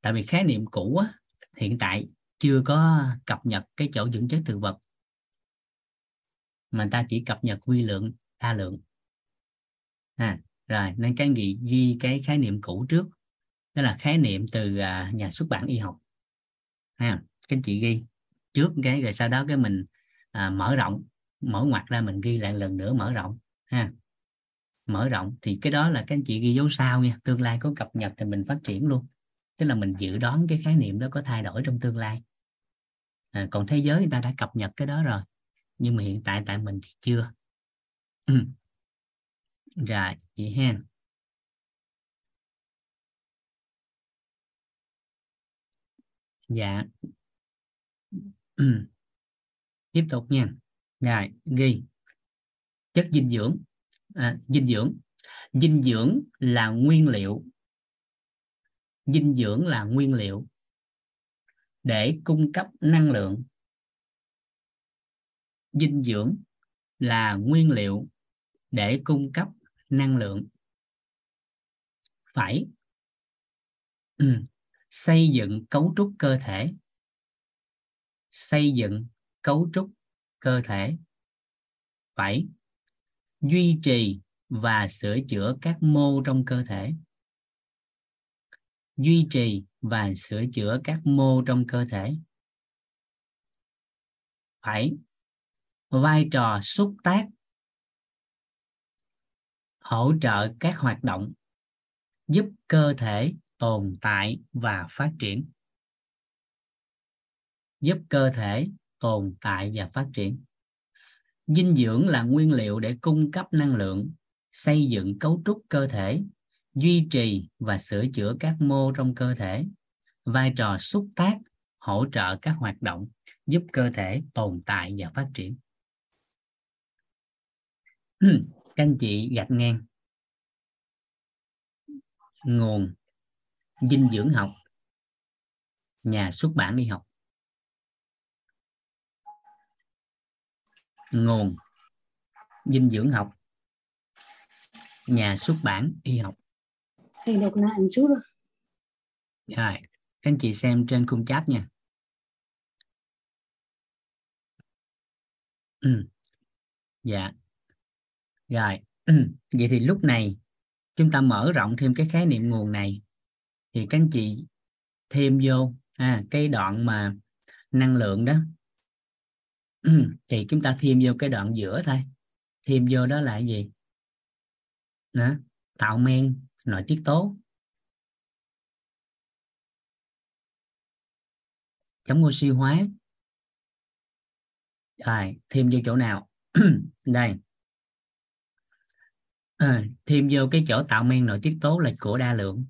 Tại vì khái niệm cũ á, hiện tại chưa có cập nhật cái chỗ dưỡng chất thực vật. Mà ta chỉ cập nhật quy lượng đa lượng. À, rồi nên cái gì ghi cái khái niệm cũ trước. Đó là khái niệm từ à, nhà xuất bản y học. Ha các anh chị ghi trước cái rồi sau đó cái mình à, mở rộng mở ngoặt ra mình ghi lại lần nữa mở rộng ha. Mở rộng thì cái đó là các anh chị ghi dấu sao nha tương lai có cập nhật thì mình phát triển luôn. Tức là mình dự đoán cái khái niệm đó có thay đổi trong tương lai. À, còn thế giới người ta đã cập nhật cái đó rồi nhưng mà hiện tại tại mình thì chưa. Rồi chị hen dạ. tiếp tục nha. Rồi ghi. Chất dinh dưỡng. À, dinh dưỡng. Dinh dưỡng là nguyên liệu. Dinh dưỡng là nguyên liệu để cung cấp năng lượng. Dinh dưỡng là nguyên liệu để cung cấp năng lượng. Phải ừ. xây dựng cấu trúc cơ thể xây dựng, cấu trúc cơ thể. Phải duy trì và sửa chữa các mô trong cơ thể. Duy trì và sửa chữa các mô trong cơ thể. Phải vai trò xúc tác. Hỗ trợ các hoạt động giúp cơ thể tồn tại và phát triển giúp cơ thể tồn tại và phát triển. Dinh dưỡng là nguyên liệu để cung cấp năng lượng, xây dựng cấu trúc cơ thể, duy trì và sửa chữa các mô trong cơ thể. Vai trò xúc tác hỗ trợ các hoạt động giúp cơ thể tồn tại và phát triển. Các anh chị gạch ngang. Nguồn dinh dưỡng học. Nhà xuất bản đi học. Nguồn dinh dưỡng học. Nhà xuất bản y học. Thầy đọc lại một chút rồi rồi các anh chị xem trên khung chat nha. Ừ. dạ. Rồi. Vậy thì lúc này chúng ta mở rộng thêm cái khái niệm nguồn này. Thì các anh chị thêm vô. À, cái đoạn mà năng lượng đó thì chúng ta thêm vô cái đoạn giữa thôi. Thêm vô đó là cái gì? Đó, tạo men nội tiết tố. Chống oxy hóa. Rồi thêm vô chỗ nào? Đây. À, thêm vô cái chỗ tạo men nội tiết tố là của đa lượng.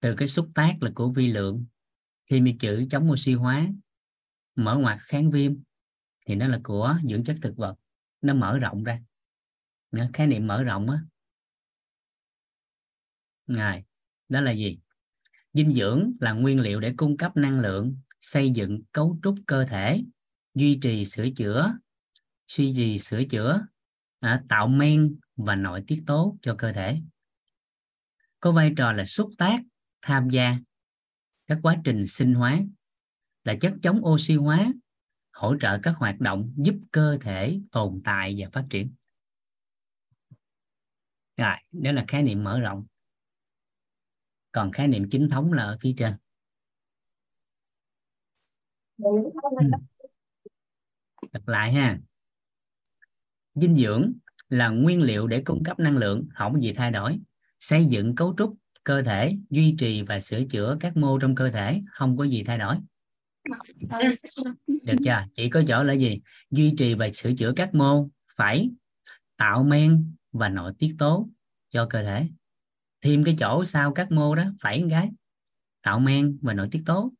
Từ cái xúc tác là của vi lượng. Thêm vô chữ chống oxy hóa. Mở ngoặt kháng viêm thì nó là của dưỡng chất thực vật. Nó mở rộng ra. Khái niệm mở rộng á. Ngài đó là gì? Dinh dưỡng là nguyên liệu để cung cấp năng lượng xây dựng cấu trúc cơ thể duy trì sửa chữa suy trì sửa chữa à, tạo men và nội tiết tố cho cơ thể. Có vai trò là xúc tác tham gia các quá trình sinh hóa là chất chống oxy hóa hỗ trợ các hoạt động giúp cơ thể tồn tại và phát triển. Rồi đó là khái niệm mở rộng. Còn khái niệm chính thống là ở phía trên. Đặt lại ha. Dinh dưỡng là nguyên liệu để cung cấp năng lượng không gì thay đổi. Xây dựng cấu trúc cơ thể duy trì và sửa chữa các mô trong cơ thể không có gì thay đổi Ừ. được chưa? Chỉ có chỗ là gì? Duy trì và sửa chữa các mô phải tạo men và nội tiết tố cho cơ thể. Thêm cái chỗ sau các mô đó, phải cái, tạo men và nội tiết tố.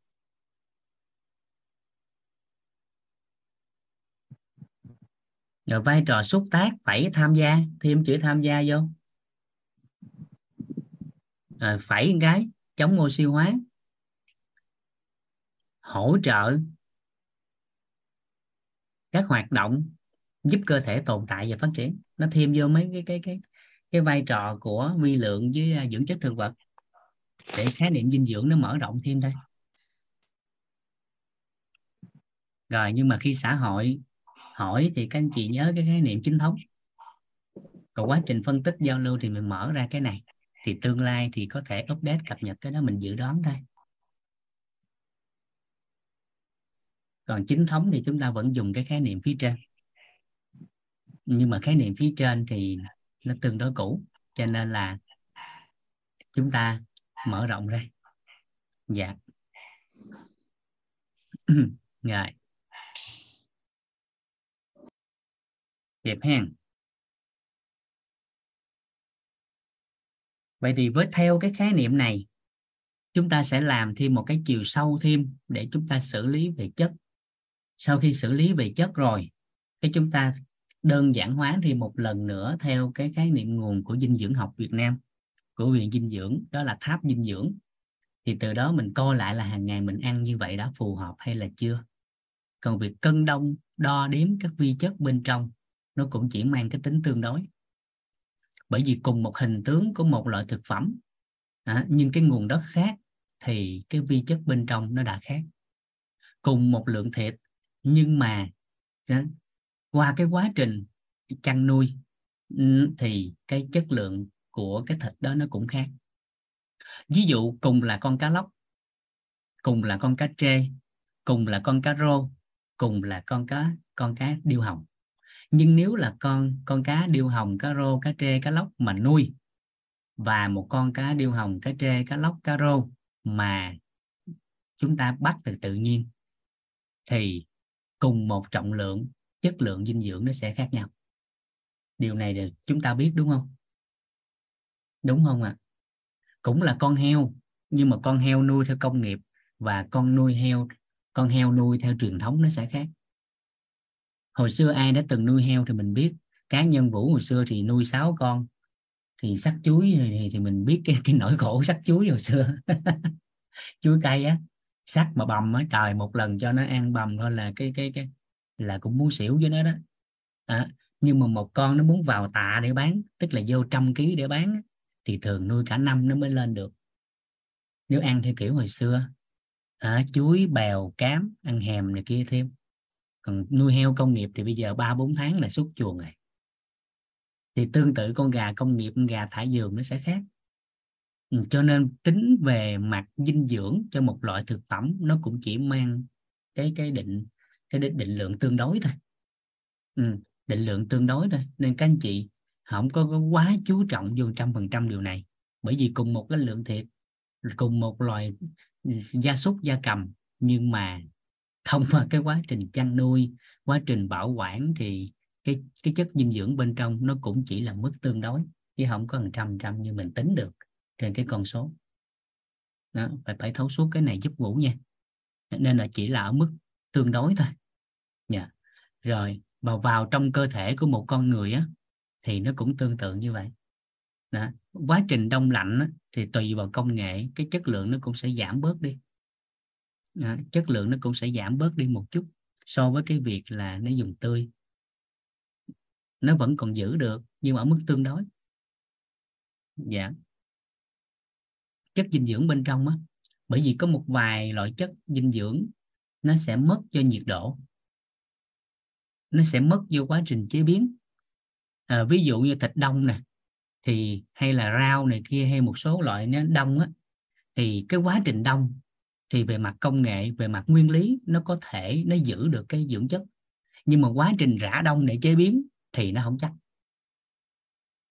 Rồi vai trò xúc tác, phải tham gia, thêm chữ tham gia vô. Rồi phải cái, chống oxy hóa hỗ trợ các hoạt động giúp cơ thể tồn tại và phát triển. Nó thêm vô mấy cái cái cái cái vai trò của vi lượng với à, dưỡng chất thực vật để khái niệm dinh dưỡng nó mở rộng thêm đây rồi, nhưng mà khi xã hội hỏi thì các anh chị nhớ cái khái niệm chính thống. Còn quá trình phân tích giao lưu thì mình mở ra cái này. Thì tương lai thì có thể update cập nhật cái đó mình dự đoán thôi. Còn chính thống thì chúng ta vẫn dùng cái khái niệm phía trên. Nhưng mà khái niệm phía trên thì nó tương đối cũ, cho nên là chúng ta mở rộng ra. Dạ. Rồi. Đẹp hen. Vậy thì với theo cái khái niệm này, chúng ta sẽ làm thêm một cái chiều sâu thêm để chúng ta xử lý về chất sau khi xử lý về chất rồi cái chúng ta đơn giản hóa thêm một lần nữa theo cái khái niệm nguồn của dinh dưỡng học Việt Nam của viện dinh dưỡng đó là tháp dinh dưỡng. Thì từ đó mình coi lại là hàng ngày mình ăn như vậy đã phù hợp hay là chưa? Còn việc cân đông đo đếm các vi chất bên trong nó cũng chỉ mang cái tính tương đối. Bởi vì cùng một hình tướng của một loại thực phẩm à, nhưng cái nguồn đất khác thì cái vi chất bên trong nó đã khác. Cùng một lượng thịt nhưng mà qua cái quá trình chăn nuôi ừ, thì cái chất lượng của cái thịt đó nó cũng khác. Ví dụ cùng là con cá lóc, cùng là con cá trê, cùng là con cá rô, cùng là con cá con cá điêu hồng. Nhưng nếu là con con cá điêu hồng, cá rô, cá trê, cá lóc mà nuôi, và một con cá điêu hồng, cá trê, cá lóc, cá rô mà chúng ta bắt từ tự nhiên, thì cùng một trọng lượng chất lượng dinh dưỡng nó sẽ khác nhau. Điều này được chúng ta biết đúng không? Đúng không ạ? À? cũng là con heo nhưng mà con heo nuôi theo công nghiệp và con nuôi heo con heo nuôi theo truyền thống nó sẽ khác. Hồi xưa ai đã từng nuôi heo thì mình biết cá nhân vũ hồi xưa thì nuôi 6 con thì sắc chuối thì, thì mình biết cái, cái nỗi khổ sắc chuối hồi xưa. Chuối cây á sắc mà bầm á trời một lần cho nó ăn bầm thôi là cái cái cái là cũng muốn xỉu với nó đó. À, nhưng mà một con nó muốn vào tạ để bán tức là vô trăm ký để bán thì thường nuôi cả năm nó mới lên được. Nếu ăn theo kiểu hồi xưa à, chuối bèo cám ăn hèm này kia thêm. Còn nuôi heo công nghiệp thì bây giờ ba bốn tháng là xuất chuồng rồi. Thì tương tự con gà công nghiệp con gà thả giường nó sẽ khác. Ừ, cho nên tính về mặt dinh dưỡng cho một loại thực phẩm nó cũng chỉ mang cái cái định cái định, định lượng tương đối thôi. Ừ, định lượng tương đối thôi. Nên các anh chị không có, có quá chú trọng vô trăm phần trăm điều này. Bởi vì cùng một cái lượng thịt cùng một loài gia súc gia cầm nhưng mà thông qua cái quá trình chăn nuôi quá trình bảo quản thì cái cái chất dinh dưỡng bên trong nó cũng chỉ là mức tương đối chứ không có một trăm trăm như mình tính được trên cái con số. Đó, phải phải thấu suốt cái này giúp vũ nha. Nên là chỉ là ở mức tương đối thôi. Nha rồi mà vào trong cơ thể của một con người á thì nó cũng tương tự như vậy. Đó. quá trình đông lạnh á, thì tùy vào công nghệ cái chất lượng nó cũng sẽ giảm bớt đi. Đó. chất lượng nó cũng sẽ giảm bớt đi một chút so với cái việc là nó dùng tươi. Nó vẫn còn giữ được nhưng mà ở mức tương đối. Dạ chất dinh dưỡng bên trong á. Bởi vì có một vài loại chất dinh dưỡng nó sẽ mất do nhiệt độ. Nó sẽ mất do quá trình chế biến. À, ví dụ như thịt đông nè thì hay là rau này kia hay một số loại nó đông á thì cái quá trình đông thì về mặt công nghệ về mặt nguyên lý nó có thể nó giữ được cái dưỡng chất. Nhưng mà quá trình rã đông để chế biến thì nó không chắc.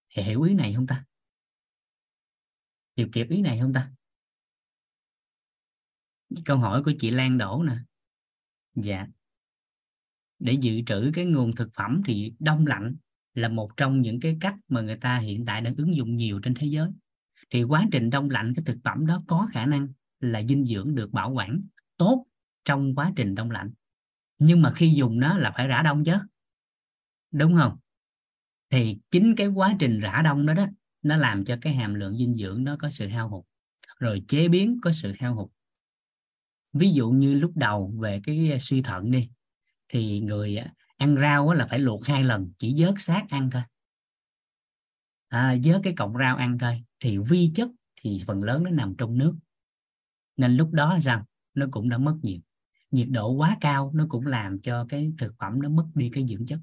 Thì hiểu ý này không ta? Hiểu kịp ý này không ta? Câu hỏi của chị Lan Đỗ nè. Dạ. Để dự trữ cái nguồn thực phẩm thì đông lạnh là một trong những cái cách mà người ta hiện tại đang ứng dụng nhiều trên thế giới. Thì quá trình đông lạnh cái thực phẩm đó có khả năng là dinh dưỡng được bảo quản tốt trong quá trình đông lạnh. Nhưng mà khi dùng nó là phải rã đông chứ. Đúng không? Thì chính cái quá trình rã đông đó đó nó làm cho cái hàm lượng dinh dưỡng nó có sự hao hụt rồi chế biến có sự hao hụt. Ví dụ như lúc đầu về cái à, suy thận đi thì người à, ăn rau là phải luộc hai lần chỉ vớt xác ăn thôi. À, vớt cái cọng rau ăn thôi thì vi chất thì phần lớn nó nằm trong nước. Nên lúc đó rằng nó cũng đã mất nhiều nhiệt độ quá cao nó cũng làm cho cái thực phẩm nó mất đi cái dưỡng chất.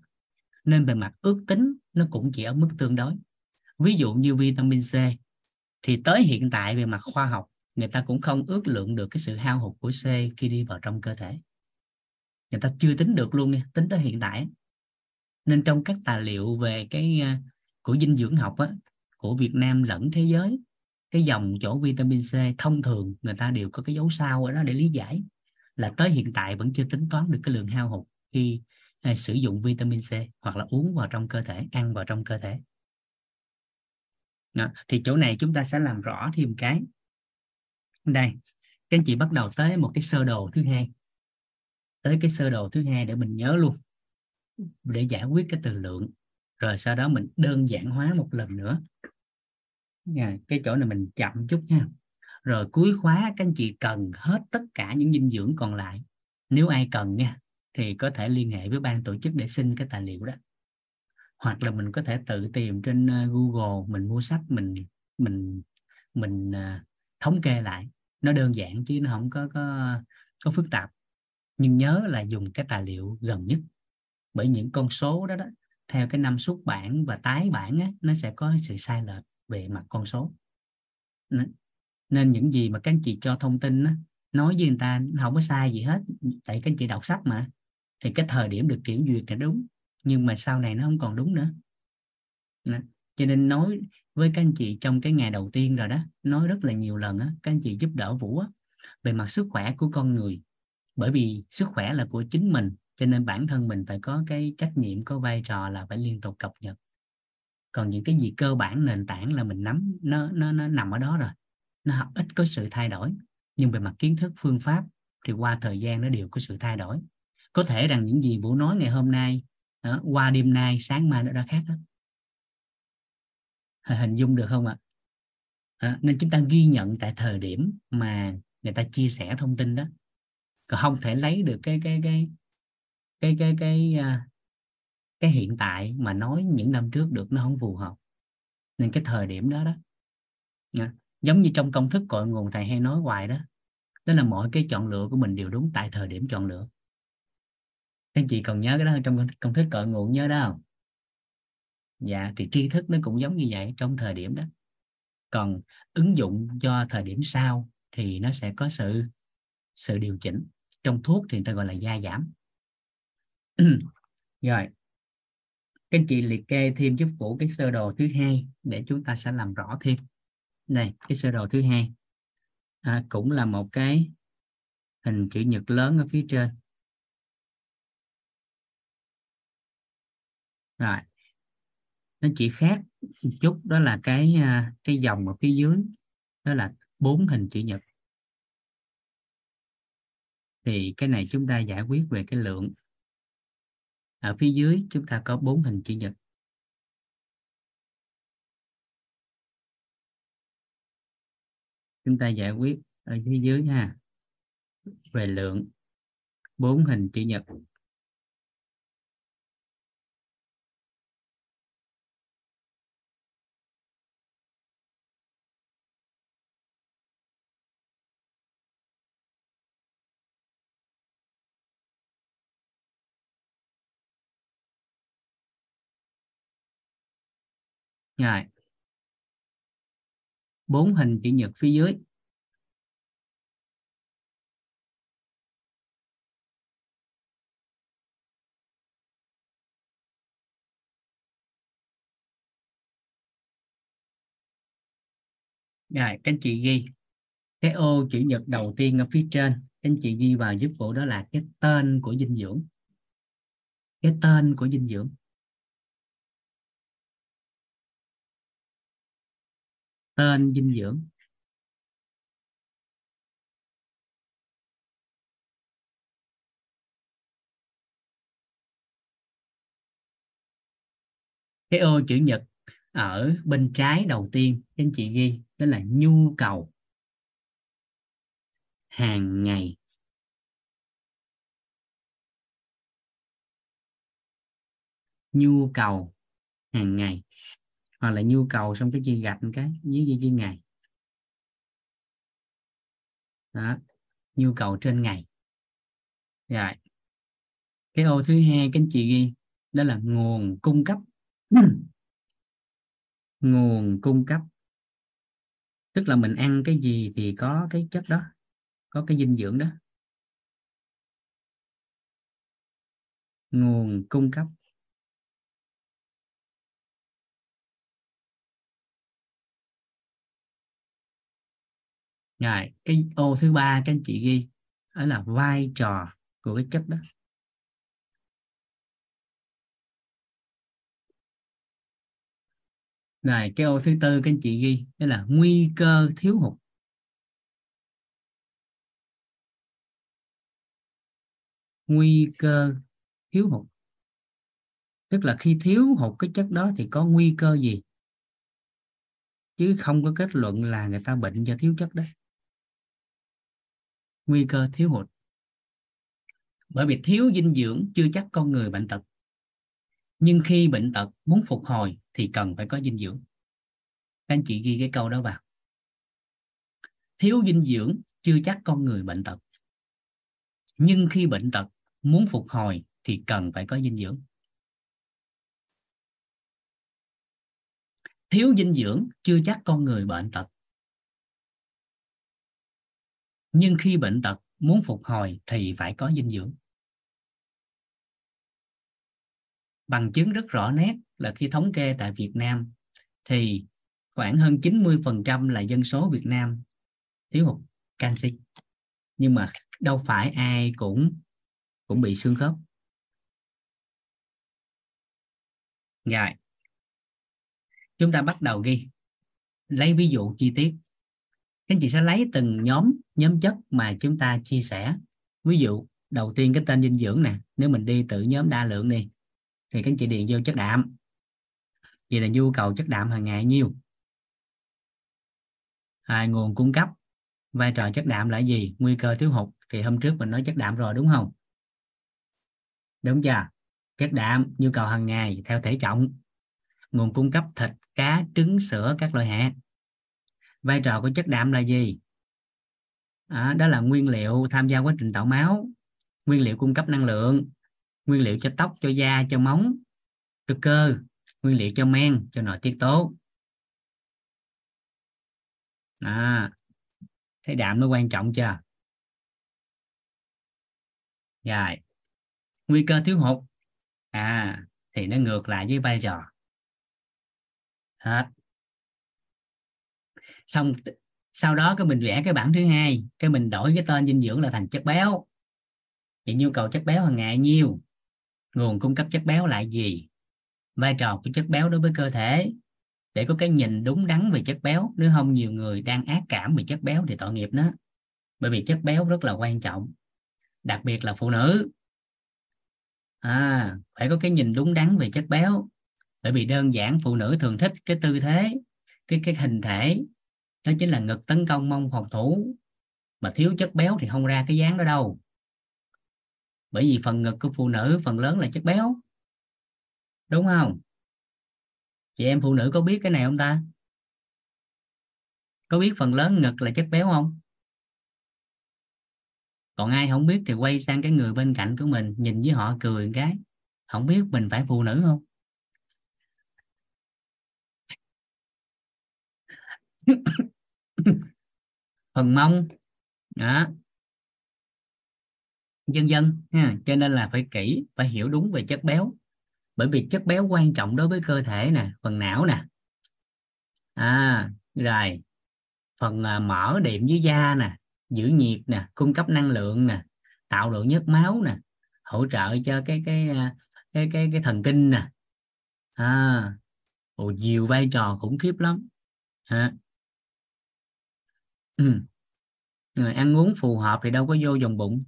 Nên về mặt ước tính nó cũng chỉ ở mức tương đối ví dụ như vitamin C thì tới hiện tại về mặt khoa học người ta cũng không ước lượng được cái sự hao hụt của C khi đi vào trong cơ thể. Người ta chưa tính được luôn nha tính tới hiện tại nên trong các tài liệu về cái à, của dinh dưỡng học á, của Việt Nam lẫn thế giới cái dòng chỗ vitamin C thông thường người ta đều có cái dấu sao ở đó để lý giải là tới hiện tại vẫn chưa tính toán được cái lượng hao hụt khi à, sử dụng vitamin C hoặc là uống vào trong cơ thể ăn vào trong cơ thể đó. thì chỗ này chúng ta sẽ làm rõ thêm cái. Đây, các anh chị bắt đầu tới một cái sơ đồ thứ hai. Tới cái sơ đồ thứ hai để mình nhớ luôn, để giải quyết cái từ lượng. Rồi sau đó mình đơn giản hóa một lần nữa. Nha, cái chỗ này mình chậm chút nha. Rồi cuối khóa, các anh chị cần hết tất cả những dinh dưỡng còn lại. Nếu ai cần nha, thì có thể liên hệ với ban tổ chức để xin cái tài liệu đó hoặc là mình có thể tự tìm trên ờ, Google mình mua sách mình mình mình uh, thống kê lại. Nó đơn giản chứ nó không có có có phức tạp. Nhưng nhớ là dùng cái tài liệu gần nhất. Bởi những con số đó đó theo cái năm xuất bản và tái bản á, nó sẽ có sự sai lệch về mặt con số. Nên những gì mà các anh chị cho thông tin á, nói với người ta không có sai gì hết. Tại các anh chị đọc sách mà. Thì cái thời điểm được kiểm duyệt là đúng nhưng mà sau này nó không còn đúng nữa. Cho nên nói với các anh chị trong cái ngày đầu tiên rồi đó nói rất là nhiều lần á các anh chị giúp đỡ vũ á, về mặt sức khỏe của con người. Bởi vì sức khỏe là của chính mình cho nên bản thân mình phải có cái trách nhiệm có vai trò là phải liên tục cập nhật. Còn những cái gì cơ bản nền tảng là mình nắm nó nó nó nằm ở đó rồi. Nó học ít có sự thay đổi. Nhưng về mặt kiến thức phương pháp thì qua thời gian nó đều có sự thay đổi. Có thể rằng những gì vũ nói ngày hôm nay đó, qua đêm nay sáng mai nó đã khác đó. hình dung được không ạ? À, nên chúng ta ghi nhận tại thời điểm mà người ta chia sẻ thông tin đó. Còn không thể lấy được cái cái cái cái cái cái à, cái hiện tại mà nói những năm trước được nó không phù hợp. Nên cái thời điểm đó đó giống như trong công thức cội nguồn thầy hay nói hoài đó đó là mọi cái chọn lựa của mình đều đúng tại thời điểm chọn lựa các chị còn nhớ cái đó trong công thức cội nguồn nhớ đó không? Dạ thì tri thức nó cũng giống như vậy trong thời điểm đó. Còn ứng dụng cho thời điểm sau thì nó sẽ có sự sự điều chỉnh. Trong thuốc thì người ta gọi là gia giảm. Rồi các anh chị liệt kê thêm giúp vũ cái sơ đồ thứ hai để chúng ta sẽ làm rõ thêm. Này, cái sơ đồ thứ hai à, cũng là một cái hình chữ nhật lớn ở phía trên. Rồi. Nó chỉ khác một chút, đó là cái à, cái dòng ở phía dưới, đó là bốn hình chữ nhật. Thì cái này chúng ta giải quyết về cái lượng. Ở phía dưới chúng ta có bốn hình chữ nhật. Chúng ta giải quyết ở phía dưới ha. Về lượng, bốn hình chữ nhật. Rồi bốn hình chữ nhật phía dưới. Rồi, các anh chị ghi. Cái ô chữ nhật đầu tiên ở phía trên. Các anh chị ghi vào giúp vụ đó là cái tên của dinh dưỡng. Cái tên của dinh dưỡng. Tên dinh dưỡng. Cái ô chữ nhật ở bên trái đầu tiên, các anh chị ghi, đó là nhu cầu. Hàng ngày. Nhu cầu hàng ngày hoặc là nhu cầu xong cái chi gạch một cái dưới chi, chia ngày. Đó nhu cầu trên ngày. Rồi. Cái ô thứ hai các anh chị ghi đó là nguồn cung cấp. Nguồn cung cấp. Tức là mình ăn cái gì thì có cái chất đó có cái dinh dưỡng đó. Nguồn cung cấp. Rồi, cái ô thứ ba các anh chị ghi, đó là vai trò của cái chất đó. Rồi, cái ô thứ tư các anh chị ghi, đó là nguy cơ thiếu hụt. Nguy cơ thiếu hụt. Tức là khi thiếu hụt cái chất đó thì có nguy cơ gì? Chứ không có kết luận là người ta bệnh do thiếu chất đó nguy cơ thiếu hụt. Bởi vì thiếu dinh dưỡng chưa chắc con người bệnh tật. Nhưng khi bệnh tật muốn phục hồi thì cần phải có dinh dưỡng. Các anh chị ghi cái câu đó vào. Thiếu dinh dưỡng chưa chắc con người bệnh tật. Nhưng khi bệnh tật muốn phục hồi thì cần phải có dinh dưỡng. Thiếu dinh dưỡng chưa chắc con người bệnh tật nhưng khi bệnh tật muốn phục hồi thì phải có dinh dưỡng. Bằng chứng rất rõ nét là khi thống kê tại Việt Nam thì khoảng hơn 90% là dân số Việt Nam thiếu hụt canxi. Nhưng mà đâu phải ai cũng cũng bị xương khớp. Rồi, chúng ta bắt đầu ghi. Lấy ví dụ chi tiết anh chị sẽ lấy từng nhóm nhóm chất mà chúng ta chia sẻ. Ví dụ đầu tiên cái tên dinh dưỡng nè nếu mình đi từ nhóm đa lượng đi thì các anh chị điền vô chất đạm. Vậy là nhu cầu chất đạm hàng ngày nhiêu? À, nguồn cung cấp vai trò chất đạm là gì? Nguy cơ thiếu hụt thì hôm trước mình nói chất đạm rồi đúng không? Đúng chưa? Chất đạm nhu cầu hàng ngày theo thể trọng. Nguồn cung cấp thịt cá trứng sữa các loại hạt vai trò của chất đạm là gì? À, đó là nguyên liệu tham gia quá trình tạo máu nguyên liệu cung cấp năng lượng nguyên liệu cho tóc cho da cho móng cho cơ nguyên liệu cho men cho nội tiết tố. À thấy đạm nó quan trọng chưa? Rồi nguy cơ thiếu hụt. À thì nó ngược lại với vai trò. Hết xong sau đó cái mình vẽ cái bảng thứ hai cái mình đổi cái tên dinh dưỡng là thành chất béo. Thì nhu cầu chất béo hàng ngày nhiêu? Nguồn cung cấp chất béo lại gì? Vai trò của chất béo đối với cơ thể. Để có cái nhìn đúng đắn về chất béo nếu không nhiều người đang ác cảm về chất béo thì tội nghiệp đó bởi vì chất béo rất là quan trọng đặc biệt là phụ nữ. À, phải có cái nhìn đúng đắn về chất béo. Bởi vì đơn giản phụ nữ thường thích cái tư thế cái cái hình thể đó chính là ngực tấn công mông phòng thủ. Mà thiếu chất béo thì không ra cái dáng đó đâu. Bởi vì phần ngực của phụ nữ, phần lớn là chất béo. Đúng không? Chị em phụ nữ có biết cái này không ta? Có biết phần lớn ngực là chất béo không? Còn ai không biết thì quay sang cái người bên cạnh của mình, nhìn với họ cười một cái. Không biết mình phải phụ nữ không? phần mông. Đó. Dân dân ha. cho nên là phải kỹ phải hiểu đúng về chất béo. Bởi vì chất béo quan trọng đối với cơ thể nè phần não nè. À rồi. Phần à, mỡ điểm dưới da nè giữ nhiệt nè cung cấp năng lượng nè tạo độ nhất máu nè hỗ trợ cho cái cái à, cái cái cái thần kinh nè. À Ồ, nhiều vai trò khủng khiếp lắm. À ừ. Rồi ăn uống phù hợp thì đâu có vô vòng bụng.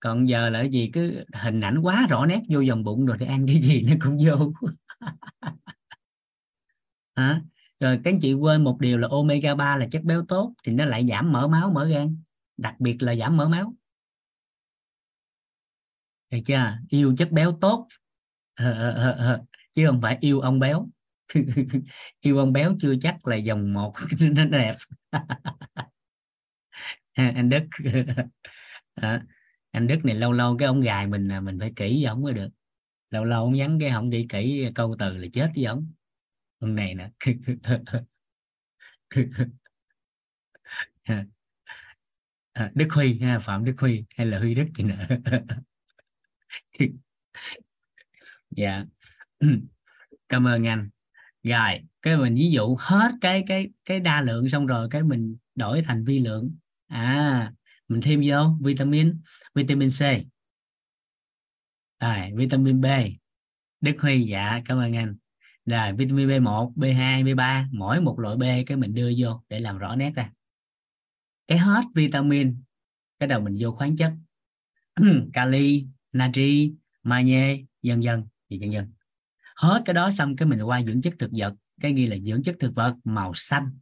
Còn giờ là cái gì? Cứ hình ảnh quá rõ nét vô vòng bụng rồi thì ăn cái gì nó cũng vô. Hả? Rồi các anh chị quên một điều là omega 3 là chất béo tốt thì nó lại giảm mỡ máu, mỡ gan. Đặc biệt là giảm mỡ máu. Được chưa? Yêu chất béo tốt. Chứ không phải yêu ông béo. yêu ông béo chưa chắc là dòng một nó đẹp. À, anh đức. À, anh đức này lâu lâu cái ông gài mình là mình phải kỹ với ổng mới được. Lâu lâu ông nhắn cái không đi kỹ câu từ là chết với ổng. Ông này nè. À, đức Huy ha, Phạm Đức Huy hay là Huy Đức gì nữa. Dạ. Cảm ơn anh rồi, cái mình ví dụ hết cái cái cái đa lượng xong rồi cái mình đổi thành vi lượng. À mình thêm vô vitamin vitamin C. Rồi, vitamin B. Đức Huy dạ cảm ơn anh. Rồi, vitamin B1 B2 B3 mỗi một loại B cái mình đưa vô để làm rõ nét ra. Cái hết vitamin, cái đầu mình vô khoáng chất. Kali, natri, magie dần dần dần dần hết cái đó xong cái mình qua dưỡng chất thực vật cái ghi là dưỡng chất thực vật màu xanh.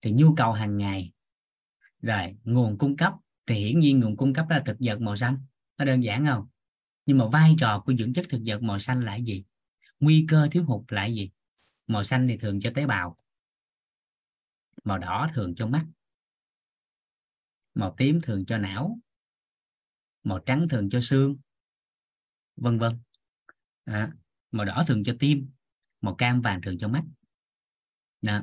Thì nhu cầu hàng ngày. Rồi nguồn cung cấp. Thì hiển nhiên nguồn cung cấp là thực vật màu xanh. Nó đơn giản không? Nhưng mà vai trò của dưỡng chất thực vật màu xanh là gì? Nguy cơ thiếu hụt là gì? Màu xanh thì thường cho tế bào. Màu đỏ thường cho mắt. Màu tím thường cho não. Màu trắng thường cho xương. Vân vân. À, màu đỏ thường cho tim màu cam vàng thường cho mắt. Đó.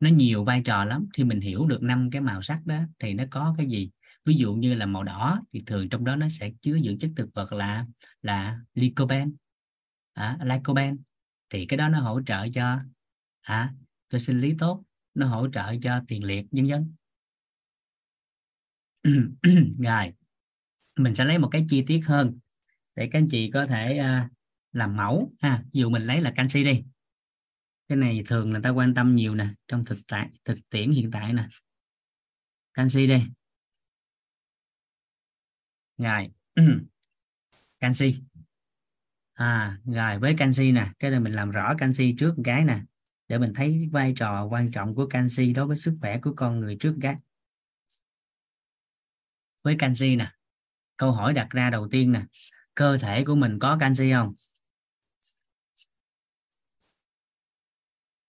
nó nhiều vai trò lắm khi mình hiểu được năm cái màu sắc đó thì nó có cái gì. Ví dụ như là màu đỏ thì thường trong đó nó sẽ chứa dưỡng chất thực vật là là lycopene à, lycopene thì cái đó nó hỗ trợ cho à, cho sinh lý tốt nó hỗ trợ cho tiền liệt nhân dân rồi mình sẽ lấy một cái chi tiết hơn để các anh chị có thể uh, làm mẫu. Ha, dù mình lấy là canxi đi. Cái này thường là ta quan tâm nhiều nè, trong thực tại, thực tiễn hiện tại nè. Canxi đi. Rồi. Canxi. À rồi, với canxi nè, cái này mình làm rõ canxi trước một cái nè, để mình thấy vai trò quan trọng của canxi đối với sức khỏe của con người trước cái. Với canxi nè, câu hỏi đặt ra đầu tiên nè, cơ thể của mình có canxi không?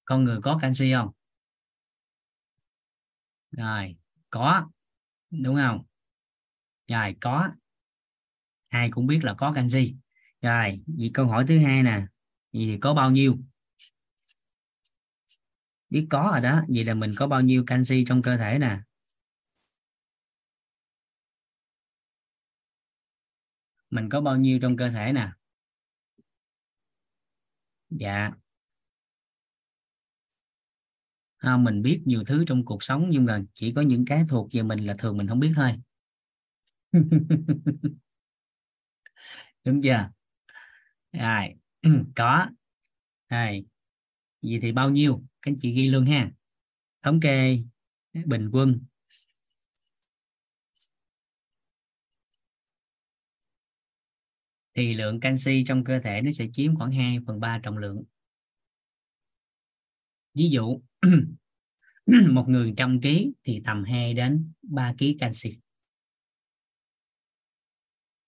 Con người có canxi không? Rồi, có. Đúng không? Rồi, có. Ai cũng biết là có canxi. Rồi, vậy câu hỏi thứ hai nè. Vậy thì có bao nhiêu? Biết có rồi đó. Vậy là mình có bao nhiêu canxi trong cơ thể nè? Mình có bao nhiêu trong cơ thể nè? Dạ à, mình biết nhiều thứ trong cuộc sống nhưng mà chỉ có những cái thuộc về mình là thường mình không biết thôi. Đúng chưa? Rồi có. Rồi vậy thì bao nhiêu? Các anh chị ghi luôn ha. Thống kê bình quân. Thì lượng canxi trong cơ thể nó sẽ chiếm khoảng 2 phần 3 trọng lượng ví dụ, một người trăm ký thì tầm 2 đến 3 ký canxi.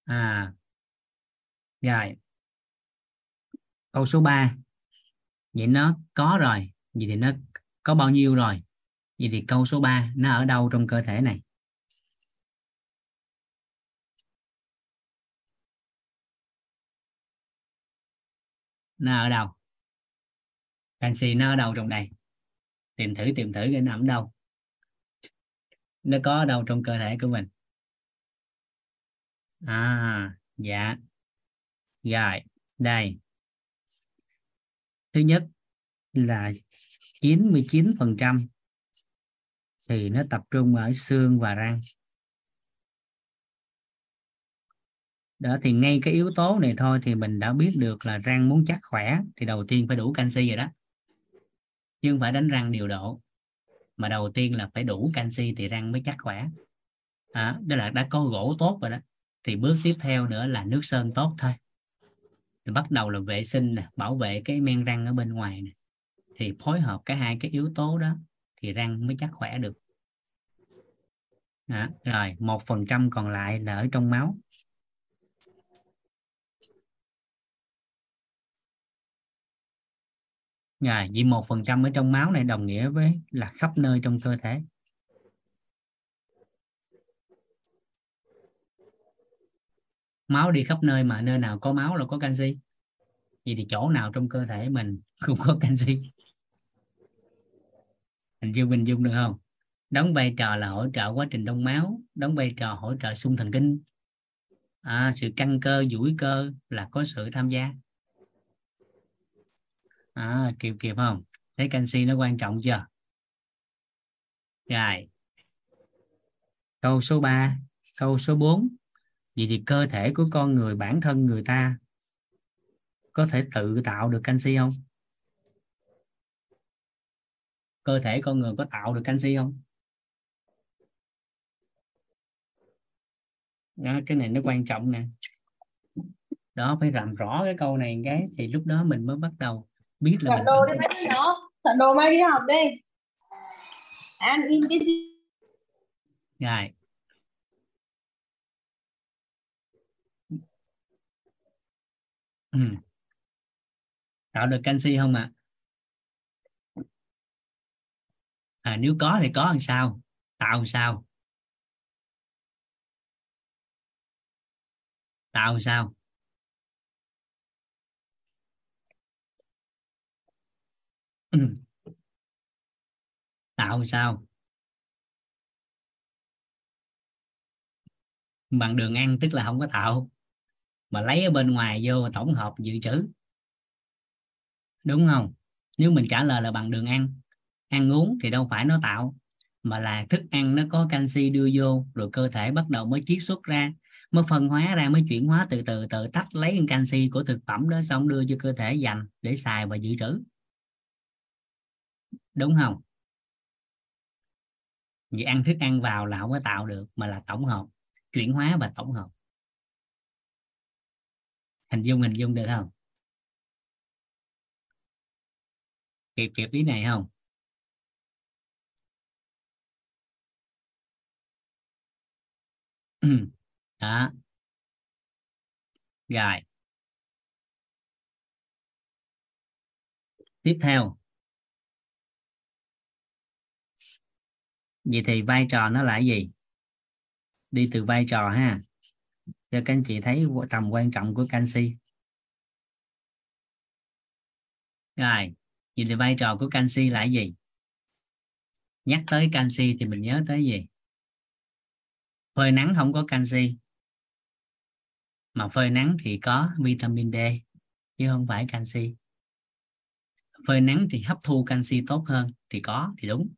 À rồi. Câu số 3 vậy nó có rồi, vậy thì nó có bao nhiêu rồi? Vậy thì câu số 3 nó ở đâu trong cơ thể này? Nó ở đâu? Canxi nó ở đâu trong đây? Tìm thử tìm thử cái nằm đâu? Nó có ở đâu trong cơ thể của mình? À dạ. Rồi, đây. Thứ nhất là 99% thì nó tập trung ở xương và răng. Đó, thì ngay cái yếu tố này thôi thì mình đã biết được là răng muốn chắc khỏe thì đầu tiên phải đủ canxi rồi đó chứ không phải đánh răng điều độ. Mà đầu tiên là phải đủ canxi thì răng mới chắc khỏe. À, đó là đã có gỗ tốt rồi đó. Thì bước tiếp theo nữa là nước sơn tốt thôi. Thì bắt đầu là vệ sinh nè bảo vệ cái men răng ở bên ngoài nè. Thì phối hợp cả hai cái yếu tố đó thì răng mới chắc khỏe được. Đó. rồi một phần trăm còn lại là ở trong máu. Rồi vì một phần trăm ở trong máu này đồng nghĩa với là khắp nơi trong cơ thể. Máu đi khắp nơi mà nơi nào có máu là có canxi. Vậy thì chỗ nào trong cơ thể mình cũng có canxi? Hình dung hình dung được không? Đóng vai trò là hỗ trợ quá trình đông máu đóng vai trò hỗ trợ xung thần kinh. À, sự căng cơ duỗi cơ là có sự tham gia à, kịp kịp không? Thấy canxi nó quan trọng chưa? Rồi. Câu số 3 câu số 4 vậy thì cơ thể của con người bản thân người ta có thể tự tạo được canxi không? Cơ thể con người có tạo được canxi không? Đó, cái này nó quan trọng nè. Đó phải làm rõ cái câu này cái thì lúc đó mình mới bắt đầu biết là soạn đồ đi mấy nhỏ. Soạn đồ mai đi học đi. An in gì? Rồi. Ừ. tạo được canxi không ạ? À? à, nếu có thì có làm sao? Tạo làm sao? Tạo làm sao ừ. tạo sao? Bằng đường ăn tức là không có tạo. Mà lấy ở bên ngoài vô tổng hợp dự trữ. Đúng không? Nếu mình trả lời là bằng đường ăn. Ăn uống thì đâu phải nó tạo, mà là thức ăn nó có canxi đưa vô, rồi cơ thể bắt đầu mới chiết xuất ra, mới phân hóa ra, mới chuyển hóa từ từ, tự tách lấy canxi của thực phẩm đó, xong đưa cho cơ thể dành để xài và dự trữ đúng không? Vì ăn thức ăn vào là không có tạo được, mà là tổng hợp, chuyển hóa và tổng hợp. Hình dung hình dung được không? Kịp kịp ý này không? Đó. Rồi. Tiếp theo. Vậy thì vai trò nó là gì? Đi từ vai trò ha. Cho các anh chị thấy tầm quan trọng của canxi. Rồi, vậy thì vai trò của canxi là gì? Nhắc tới canxi thì mình nhớ tới gì? Phơi nắng không có canxi. Mà phơi nắng thì có vitamin D, chứ không phải canxi. Phơi nắng thì hấp thu canxi tốt hơn thì có, thì đúng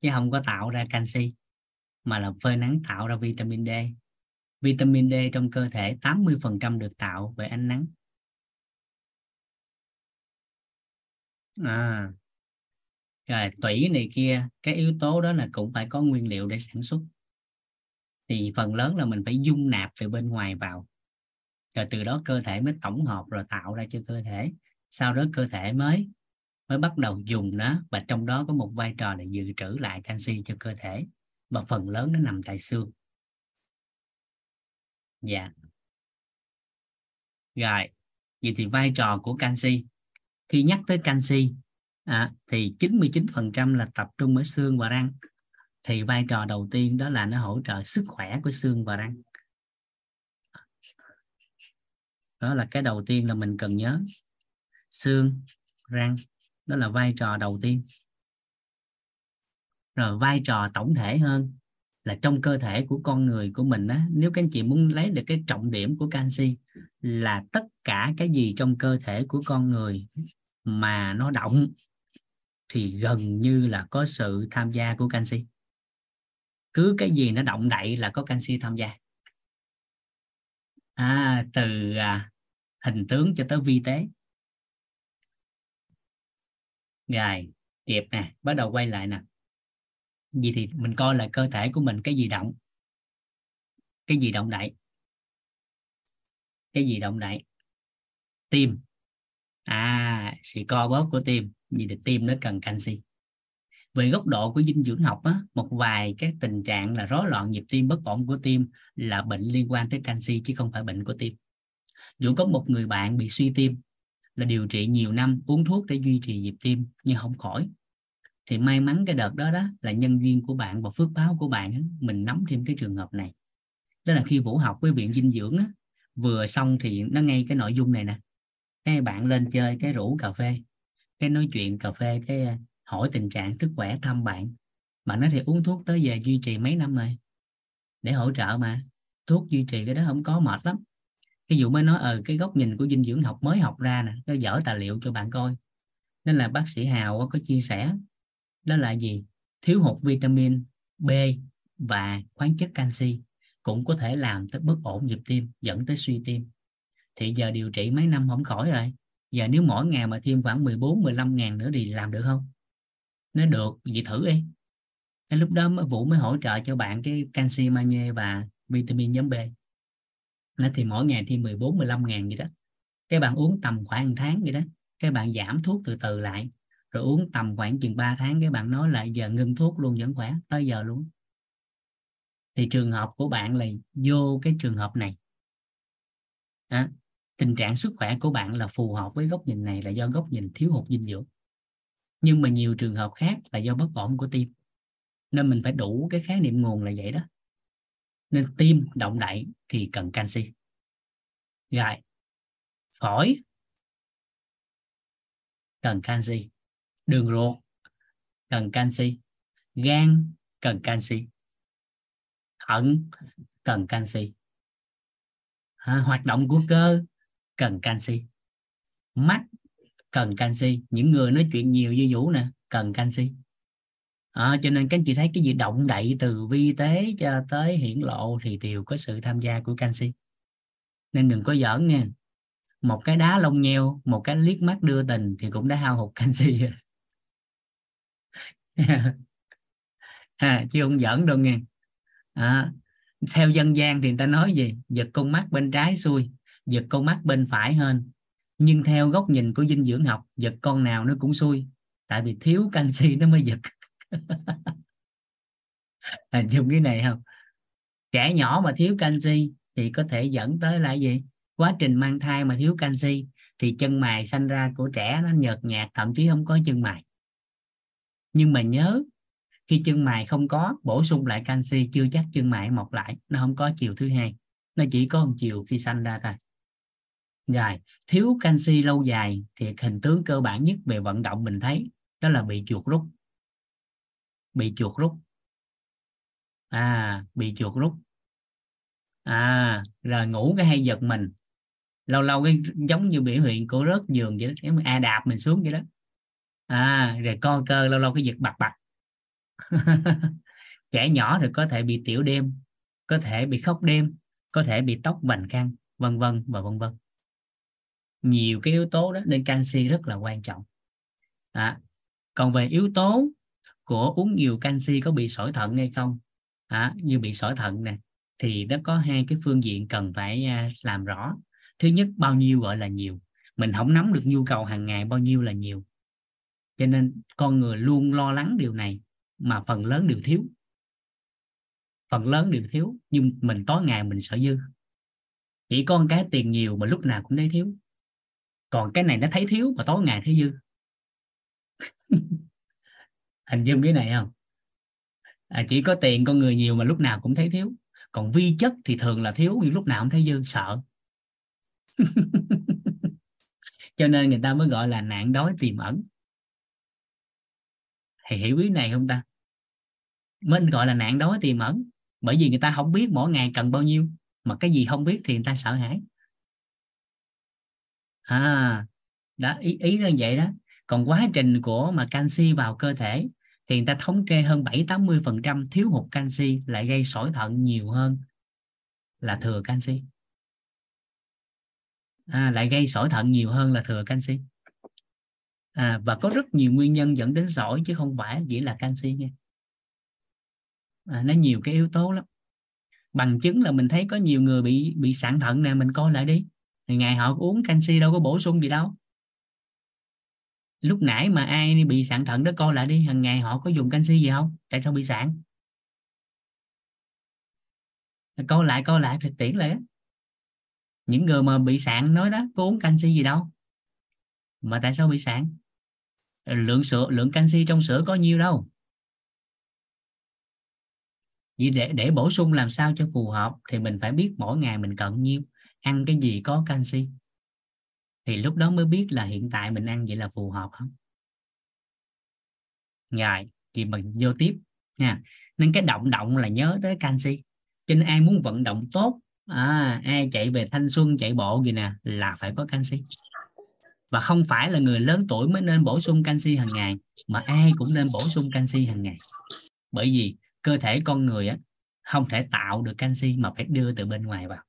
chứ không có tạo ra canxi, mà là phơi nắng tạo ra vitamin D. Vitamin D trong cơ thể 80% được tạo bởi ánh nắng. À rồi tủy này kia, cái yếu tố đó là cũng phải có nguyên liệu để sản xuất. Thì phần lớn là mình phải dung nạp từ bên ngoài vào. Rồi từ đó cơ thể mới tổng hợp rồi tạo ra cho cơ thể. Sau đó cơ thể mới mới bắt đầu dùng nó. Và trong đó có một vai trò là dự trữ lại canxi cho cơ thể. Và phần lớn nó nằm tại xương. Dạ. Rồi vậy thì vai trò của canxi. Khi nhắc tới canxi à, thì 99% là tập trung ở xương và răng. Thì vai trò đầu tiên đó là nó hỗ trợ sức khỏe của xương và răng. Đó là cái đầu tiên là mình cần nhớ. Xương răng đó là vai trò đầu tiên. Rồi vai trò tổng thể hơn là trong cơ thể của con người của mình á nếu các anh chị muốn lấy được cái trọng điểm của canxi là tất cả cái gì trong cơ thể của con người mà nó động thì gần như là có sự tham gia của canxi. Cứ cái gì nó động đậy là có canxi tham gia. À, từ à, hình tướng cho tới vi tế rồi kịp nè bắt đầu quay lại nè. Gì thì mình coi lại cơ thể của mình cái gì động cái gì động đậy cái gì động đậy tim. À sự co bóp của tim. Vì thì tim nó cần canxi. Về góc độ của dinh dưỡng học á, một vài các tình trạng là rối loạn nhịp tim bất ổn của tim là bệnh liên quan tới canxi chứ không phải bệnh của tim. Dù có một người bạn bị suy tim là điều trị nhiều năm uống thuốc để duy trì nhịp tim nhưng không khỏi. Thì may mắn cái đợt đó đó là nhân duyên của bạn và phước báo của bạn mình nắm thêm cái trường hợp này. Đó là khi vũ học với viện dinh dưỡng á, vừa xong thì nó ngay cái nội dung này nè. Cái bạn lên chơi cái rủ cà phê cái nói chuyện cà phê cái à, hỏi tình trạng sức khỏe thăm bạn. Mà nó thì uống thuốc tới giờ duy trì mấy năm rồi? Để hỗ trợ mà thuốc duy trì cái đó không có mệt lắm ví dụ mới nói ở ờ, cái góc nhìn của dinh dưỡng học mới học ra nè nó dở tài liệu cho bạn coi. Nên là bác sĩ Hào có chia sẻ đó là gì? Thiếu hụt vitamin B và khoáng chất canxi cũng có thể làm tới bất ổn nhịp tim dẫn tới suy tim. Thì giờ điều trị mấy năm không khỏi rồi giờ nếu mỗi ngày mà thêm khoảng 14 15 ngàn nữa thì làm được không? Nó được vậy thử đi. Cái lúc đó mới vũ mới hỗ trợ cho bạn cái canxi magie và vitamin nhóm B thì mỗi ngày thêm 14 15 ngàn gì đó. Cái bạn uống tầm khoảng một tháng gì đó. Cái bạn giảm thuốc từ từ lại. Rồi uống tầm khoảng chừng 3 tháng cái bạn nói lại giờ ngưng thuốc luôn vẫn khỏe tới giờ luôn. Thì trường hợp của bạn là vô cái trường hợp này. À, tình trạng sức khỏe của bạn là phù hợp với góc nhìn này là do góc nhìn thiếu hụt dinh dưỡng. Nhưng mà nhiều trường hợp khác là do bất ổn của tim. Nên mình phải đủ cái khái niệm nguồn là vậy đó nên tim động đậy thì cần canxi. Rồi phổi. Cần canxi. Đường ruột. Cần canxi. Gan. Cần canxi. Thận. Cần canxi. À, hoạt động của cơ. Cần canxi. Mắt. Cần canxi. Những người nói chuyện nhiều như vũ nè. Cần canxi à, cho nên các anh chị thấy cái gì động đậy từ vi tế cho tới hiển lộ thì đều có sự tham gia của canxi nên đừng có giỡn nha. Một cái đá lông nheo một cái liếc mắt đưa tình thì cũng đã hao hụt canxi à, chứ không giỡn đâu nghe à, theo dân gian thì người ta nói gì? Giật con mắt bên trái xuôi giật con mắt bên phải hơn nhưng theo góc nhìn của dinh dưỡng học giật con nào nó cũng xuôi. Tại vì thiếu canxi nó mới giật hình dung cái này không? Trẻ nhỏ mà thiếu canxi thì có thể dẫn tới là gì? Quá trình mang thai mà thiếu canxi thì chân mày sanh ra của trẻ nó nhợt nhạt, thậm chí không có chân mày nhưng mà nhớ, khi chân mày không có, bổ sung lại canxi, chưa chắc chân mày mọc lại, nó không có chiều thứ hai. Nó chỉ có một chiều khi sanh ra thôi. Rồi, thiếu canxi lâu dài thì hình tướng cơ bản nhất về vận động mình thấy đó là bị chuột rút bị chuột rút. À bị chuột rút. À rồi ngủ cái hay giật mình. Lâu lâu cái giống như biểu hiện của rớt giường vậy đó cái a đạp mình xuống vậy đó. À rồi co cơ lâu lâu cái giật bạc bạc trẻ nhỏ thì có thể bị tiểu đêm có thể bị khóc đêm có thể bị tóc vành khăn vân vân và vân vân. Nhiều cái yếu tố đó nên canxi rất là quan trọng. À, còn về yếu tố của uống nhiều canxi có bị sỏi thận hay không? À, như bị sỏi thận nè thì nó có hai cái phương diện cần phải à, làm rõ. Thứ nhất bao nhiêu gọi là nhiều? Mình không nắm được nhu cầu hàng ngày bao nhiêu là nhiều. Cho nên con người luôn lo lắng điều này mà phần lớn đều thiếu. Phần lớn đều thiếu nhưng mình tối ngày mình sợ dư. Chỉ có cái tiền nhiều mà lúc nào cũng thấy thiếu. Còn cái này nó thấy thiếu mà tối ngày thấy dư. hình dung cái này không? À, chỉ có tiền con người nhiều mà lúc nào cũng thấy thiếu. Còn vi chất thì thường là thiếu nhưng lúc nào cũng thấy dư sợ. Cho nên người ta mới gọi là nạn đói tiềm ẩn. Thì hiểu ý này không ta? Mình gọi là nạn đói tiềm ẩn bởi vì người ta không biết mỗi ngày cần bao nhiêu mà cái gì không biết thì người ta sợ hãi. À đó ý ý là vậy đó. Còn quá trình của mà canxi vào cơ thể thì người ta thống kê hơn 7-80% thiếu hụt canxi lại gây sỏi thận nhiều hơn là thừa canxi. À, lại gây sỏi thận nhiều hơn là thừa canxi. À, và có rất nhiều nguyên nhân dẫn đến sỏi chứ không phải chỉ là canxi nha. À, nó nhiều cái yếu tố lắm. Bằng chứng là mình thấy có nhiều người bị bị sạn thận nè mình coi lại đi. Ngày họ uống canxi đâu có bổ sung gì đâu lúc nãy mà ai bị sạn thận đó, coi lại đi hàng ngày họ có dùng canxi gì không? Tại sao bị sạn? Coi lại coi lại, thực tiễn lại những người mà bị sạn nói đó, có uống canxi gì đâu. Mà tại sao bị sạn? Lượng sữa, lượng canxi trong sữa có nhiêu đâu? Vì để để bổ sung làm sao cho phù hợp thì mình phải biết mỗi ngày mình cần nhiêu. Ăn cái gì có canxi thì lúc đó mới biết là hiện tại mình ăn vậy là phù hợp không? Rồi thì mình vô tiếp nha. Nên cái động động là nhớ tới canxi. Cho nên ai muốn vận động tốt à, ai chạy về thanh xuân chạy bộ gì nè là phải có canxi. Và không phải là người lớn tuổi mới nên bổ sung canxi hàng ngày mà ai cũng nên bổ sung canxi hàng ngày. Bởi vì cơ thể con người á không thể tạo được canxi mà phải đưa từ bên ngoài vào.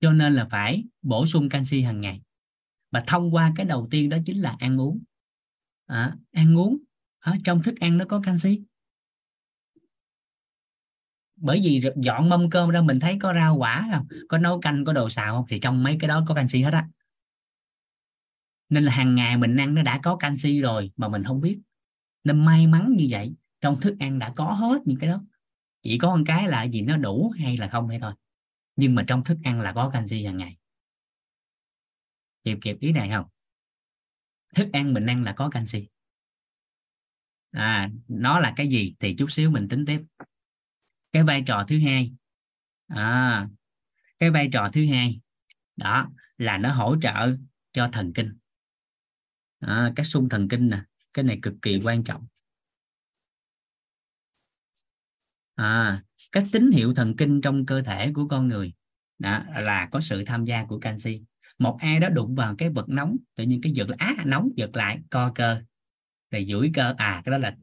Cho nên là phải bổ sung canxi hàng ngày. Và thông qua cái đầu tiên đó chính là ăn uống. À, ăn uống à, trong thức ăn nó có canxi. Bởi vì dọn mâm cơm ra mình thấy có rau quả không? Có nấu canh có đồ xào không? Thì trong mấy cái đó có canxi hết á. Nên là hàng ngày mình ăn nó đã có canxi rồi mà mình không biết. Nên may mắn như vậy trong thức ăn đã có hết những cái đó. Chỉ có một cái là gì? Nó đủ hay là không hay thôi nhưng mà trong thức ăn là có canxi hàng ngày. Kịp kịp ý này không? Thức ăn mình ăn là có canxi. À nó là cái gì thì chút xíu mình tính tiếp. Cái vai trò thứ hai. À cái vai trò thứ hai đó là nó hỗ trợ cho thần kinh. À, các xung thần kinh nè cái này cực kỳ quan trọng. À, các tín hiệu thần kinh trong cơ thể của con người đó, là có sự tham gia của canxi. Một ai đó đụng vào cái vật nóng tự nhiên cái giật là á nóng giật lại co cơ. Rồi duỗi cơ à cái đó là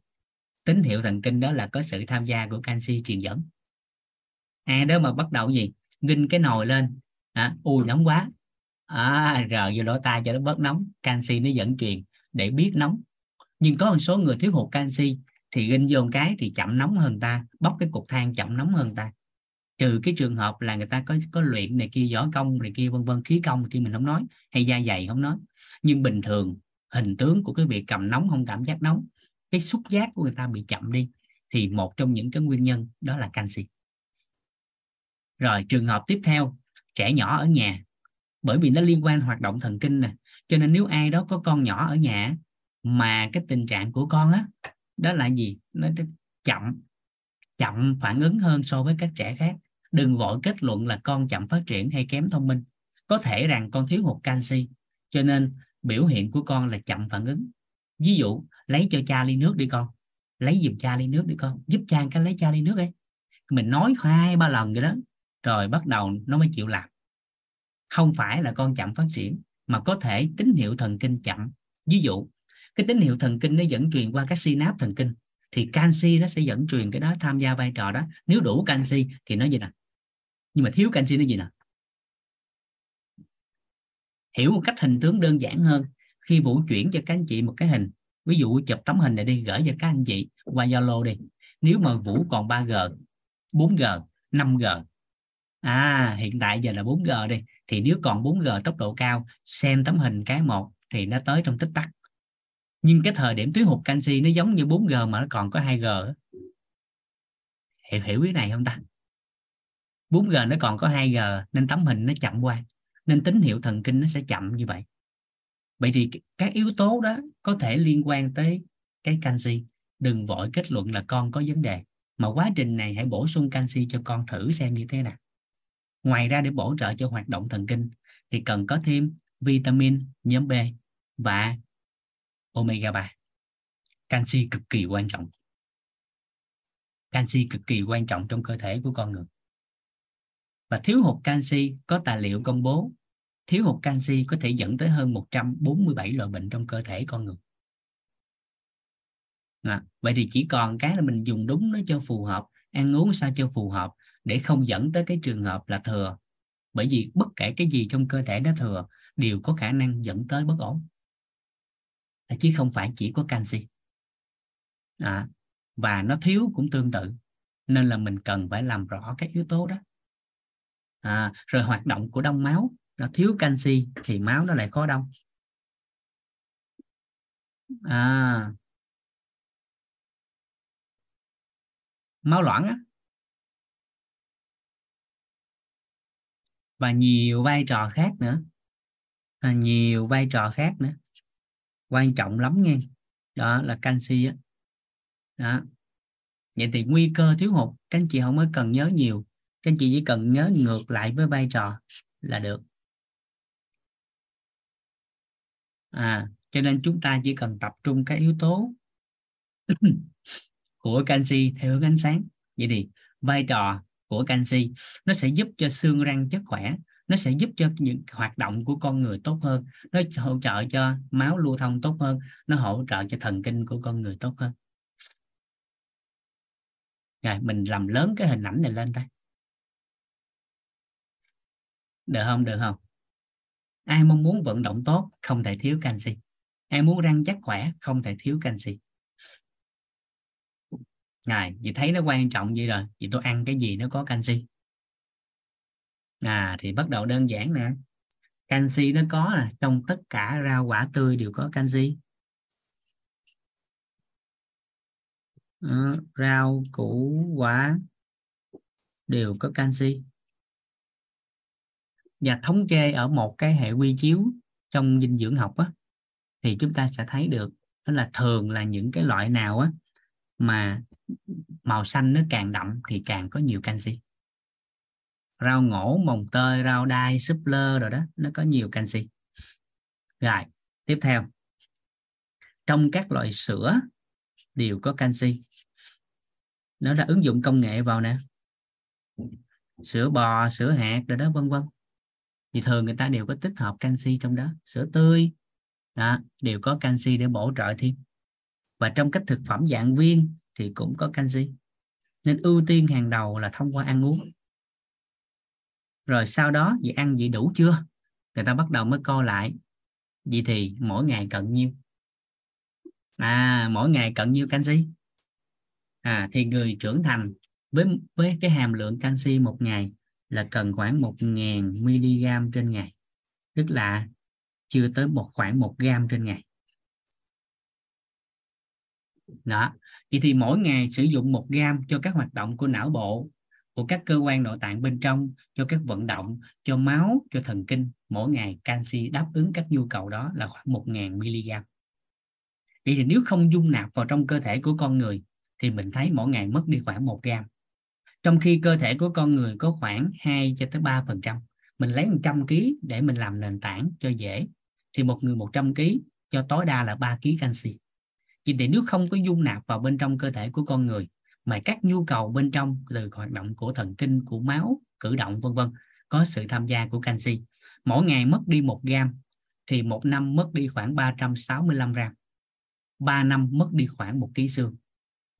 tín hiệu thần kinh đó là có sự tham gia của canxi truyền dẫn. Ai đó mà bắt đầu gì? Nghinh cái nồi lên à, ui nóng quá. À, rờ vô lỗ tai cho nó bớt nóng canxi nó dẫn truyền để biết nóng. Nhưng có một số người thiếu hụt canxi thì ginh vô cái thì chậm nóng hơn ta, bóc cái cục than chậm nóng hơn ta. Trừ cái trường hợp là người ta có có luyện này kia, võ công này kia, vân vân, khí công thì mình không nói, hay da dày không nói. Nhưng bình thường, hình tướng của cái việc cầm nóng không cảm giác nóng, cái xúc giác của người ta bị chậm đi, thì một trong những cái nguyên nhân đó là canxi. Rồi, trường hợp tiếp theo, trẻ nhỏ ở nhà, bởi vì nó liên quan hoạt động thần kinh nè, cho nên nếu ai đó có con nhỏ ở nhà mà cái tình trạng của con á đó là gì? Nó chậm chậm phản ứng hơn so với các trẻ khác. Đừng vội kết luận là con chậm phát triển hay kém thông minh. Có thể rằng con thiếu hụt canxi, cho nên biểu hiện của con là chậm phản ứng. Ví dụ, lấy cho cha ly nước đi con. Lấy giùm cha ly nước đi con. Giúp cha cái lấy cha ly nước đi mình nói hai ba lần rồi đó, rồi bắt đầu nó mới chịu làm. Không phải là con chậm phát triển, mà có thể tín hiệu thần kinh chậm. Ví dụ cái tín hiệu thần kinh nó dẫn truyền qua các synap thần kinh. Thì canxi nó sẽ dẫn truyền cái đó, tham gia vai trò đó. Nếu đủ canxi thì nó gì nè? Nhưng mà thiếu canxi nó gì nè? Hiểu một cách hình tướng đơn giản hơn, khi vũ chuyển cho các anh chị một cái hình, ví dụ chụp tấm hình này đi, gửi cho các anh chị qua zalo đi. Nếu mà vũ còn 3g 4g 5g à hiện tại giờ là 4g đi, thì nếu còn 4g tốc độ cao, xem tấm hình cái một thì nó tới trong tích tắc nhưng cái thời điểm tuyến hụt canxi nó giống như 4G mà nó còn có 2G hiểu hiểu cái này không ta? 4G nó còn có 2G nên tấm hình nó chậm qua, nên tín hiệu thần kinh nó sẽ chậm như vậy. Vậy thì các yếu tố đó có thể liên quan tới cái canxi. Đừng vội kết luận là con có vấn đề, mà quá trình này hãy bổ sung canxi cho con thử xem như thế nào. Ngoài ra để bổ trợ cho hoạt động thần kinh, thì cần có thêm vitamin nhóm B và omega 3 canxi cực kỳ quan trọng. Canxi cực kỳ quan trọng trong cơ thể của con người. Và thiếu hụt canxi có tài liệu công bố. Thiếu hụt canxi có thể dẫn tới hơn 147 loại bệnh trong cơ thể con người. À, vậy thì chỉ còn cái là mình dùng đúng nó cho phù hợp ăn uống sao cho phù hợp để không dẫn tới cái trường hợp là thừa. Bởi vì bất kể cái gì trong cơ thể nó thừa đều có khả năng dẫn tới bất ổn. À, chứ không phải chỉ có canxi. À, và nó thiếu cũng tương tự nên là mình cần phải làm rõ các yếu tố đó. À, rồi hoạt động của đông máu nó thiếu canxi thì máu nó lại khó đông. À, máu loãng á. Và nhiều vai trò khác nữa. À, nhiều vai trò khác nữa quan trọng lắm nghe. Đó là canxi á. Đó. Vậy thì nguy cơ thiếu hụt, các anh chị không mới cần nhớ nhiều. Các anh chị chỉ cần nhớ ngược lại với vai trò là được. À cho nên chúng ta chỉ cần tập trung các yếu tố của canxi theo hướng ánh sáng. Vậy thì vai trò của canxi, nó sẽ giúp cho xương răng chất khỏe nó sẽ giúp cho những hoạt động của con người tốt hơn. Nó hỗ trợ cho máu lưu thông tốt hơn. Nó hỗ trợ cho thần kinh của con người tốt hơn. Rồi mình làm lớn cái hình ảnh này lên đây. được không? Được không? Ai mong muốn vận động tốt không thể thiếu canxi. Ai muốn răng chắc khỏe không thể thiếu canxi. Ngài, chị thấy nó quan trọng vậy rồi. Chị tôi ăn cái gì nó có canxi? À thì bắt đầu đơn giản nè. Canxi nó có là trong tất cả rau quả tươi đều có canxi. À, rau củ quả đều có canxi. Và thống kê ở một cái hệ quy chiếu trong dinh dưỡng học á, thì chúng ta sẽ thấy được đó là thường là những cái loại nào á mà màu xanh nó càng đậm thì càng có nhiều canxi rau ngổ mồng tơi rau đai súp lơ rồi đó nó có nhiều canxi. Rồi tiếp theo. Trong các loại sữa đều có canxi. Nó đã ứng dụng công nghệ vào nè. Sữa bò sữa hạt rồi đó vân vân. Thì thường người ta đều có tích hợp canxi trong đó. Sữa tươi đó, đều có canxi để bổ trợ thêm. Và trong các thực phẩm dạng viên thì cũng có canxi. Nên ưu tiên hàng đầu là thông qua ăn uống rồi sau đó vậy ăn vậy đủ chưa? Người ta bắt đầu mới co lại. Vậy thì mỗi ngày cần nhiêu? À mỗi ngày cần nhiêu canxi? À thì người trưởng thành với với cái hàm lượng canxi một ngày là cần khoảng 1.000 mg trên ngày. Tức là chưa tới một, khoảng một gram trên ngày. Đó. Vậy thì mỗi ngày sử dụng một gram cho các hoạt động của não bộ của các cơ quan nội tạng bên trong, cho các vận động, cho máu, cho thần kinh. Mỗi ngày canxi đáp ứng các nhu cầu đó là khoảng 1.000 mg vậy thì nếu không dung nạp vào trong cơ thể của con người, thì mình thấy mỗi ngày mất đi khoảng 1 gram. Trong khi cơ thể của con người có khoảng 2 cho tới 3 phần trăm, mình lấy 100 kg để mình làm nền tảng cho dễ, thì một người 100 kg cho tối đa là 3 kg canxi. Vậy thì nếu không có dung nạp vào bên trong cơ thể của con người mà các nhu cầu bên trong, từ hoạt động của thần kinh, của máu, cử động, vân vân, có sự tham gia của canxi. Mỗi ngày mất đi một gram, thì một năm mất đi khoảng 365 gram. 3 năm mất đi khoảng một ký xương.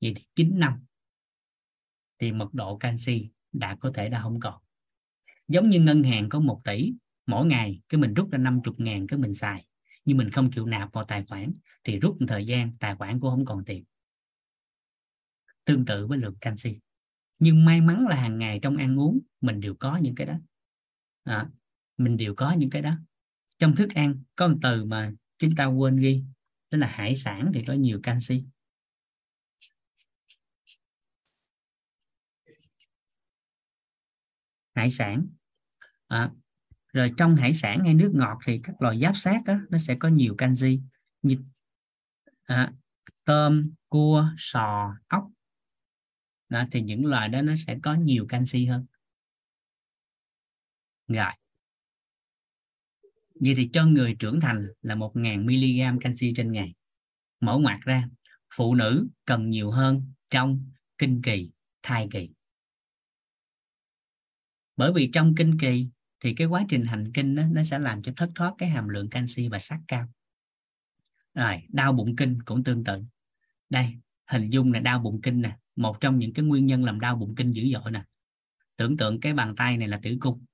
Vậy thì 9 năm, thì mật độ canxi đã có thể đã không còn. Giống như ngân hàng có 1 tỷ, mỗi ngày cái mình rút ra 50 ngàn cái mình xài. Nhưng mình không chịu nạp vào tài khoản, thì rút một thời gian tài khoản cũng không còn tiền tương tự với lượng canxi. Nhưng may mắn là hàng ngày trong ăn uống mình đều có những cái đó. À, mình đều có những cái đó. Trong thức ăn có một từ mà chúng ta quên ghi đó là hải sản thì có nhiều canxi. Hải sản. À, rồi trong hải sản hay nước ngọt thì các loài giáp sát đó nó sẽ có nhiều canxi. Như à, tôm cua sò ốc đó, thì những loài đó nó sẽ có nhiều canxi hơn. Rồi. Vậy thì cho người trưởng thành là 1.000 mg canxi trên ngày. Mở ngoặt ra phụ nữ cần nhiều hơn trong kinh kỳ thai kỳ. Bởi vì trong kinh kỳ thì cái quá trình hành kinh đó, nó sẽ làm cho thất thoát cái hàm lượng canxi và sắt cao. Rồi đau bụng kinh cũng tương tự. Đây hình dung là đau bụng kinh nè một trong những cái nguyên nhân làm đau bụng kinh dữ dội nè. Tưởng tượng cái bàn tay này là tử cung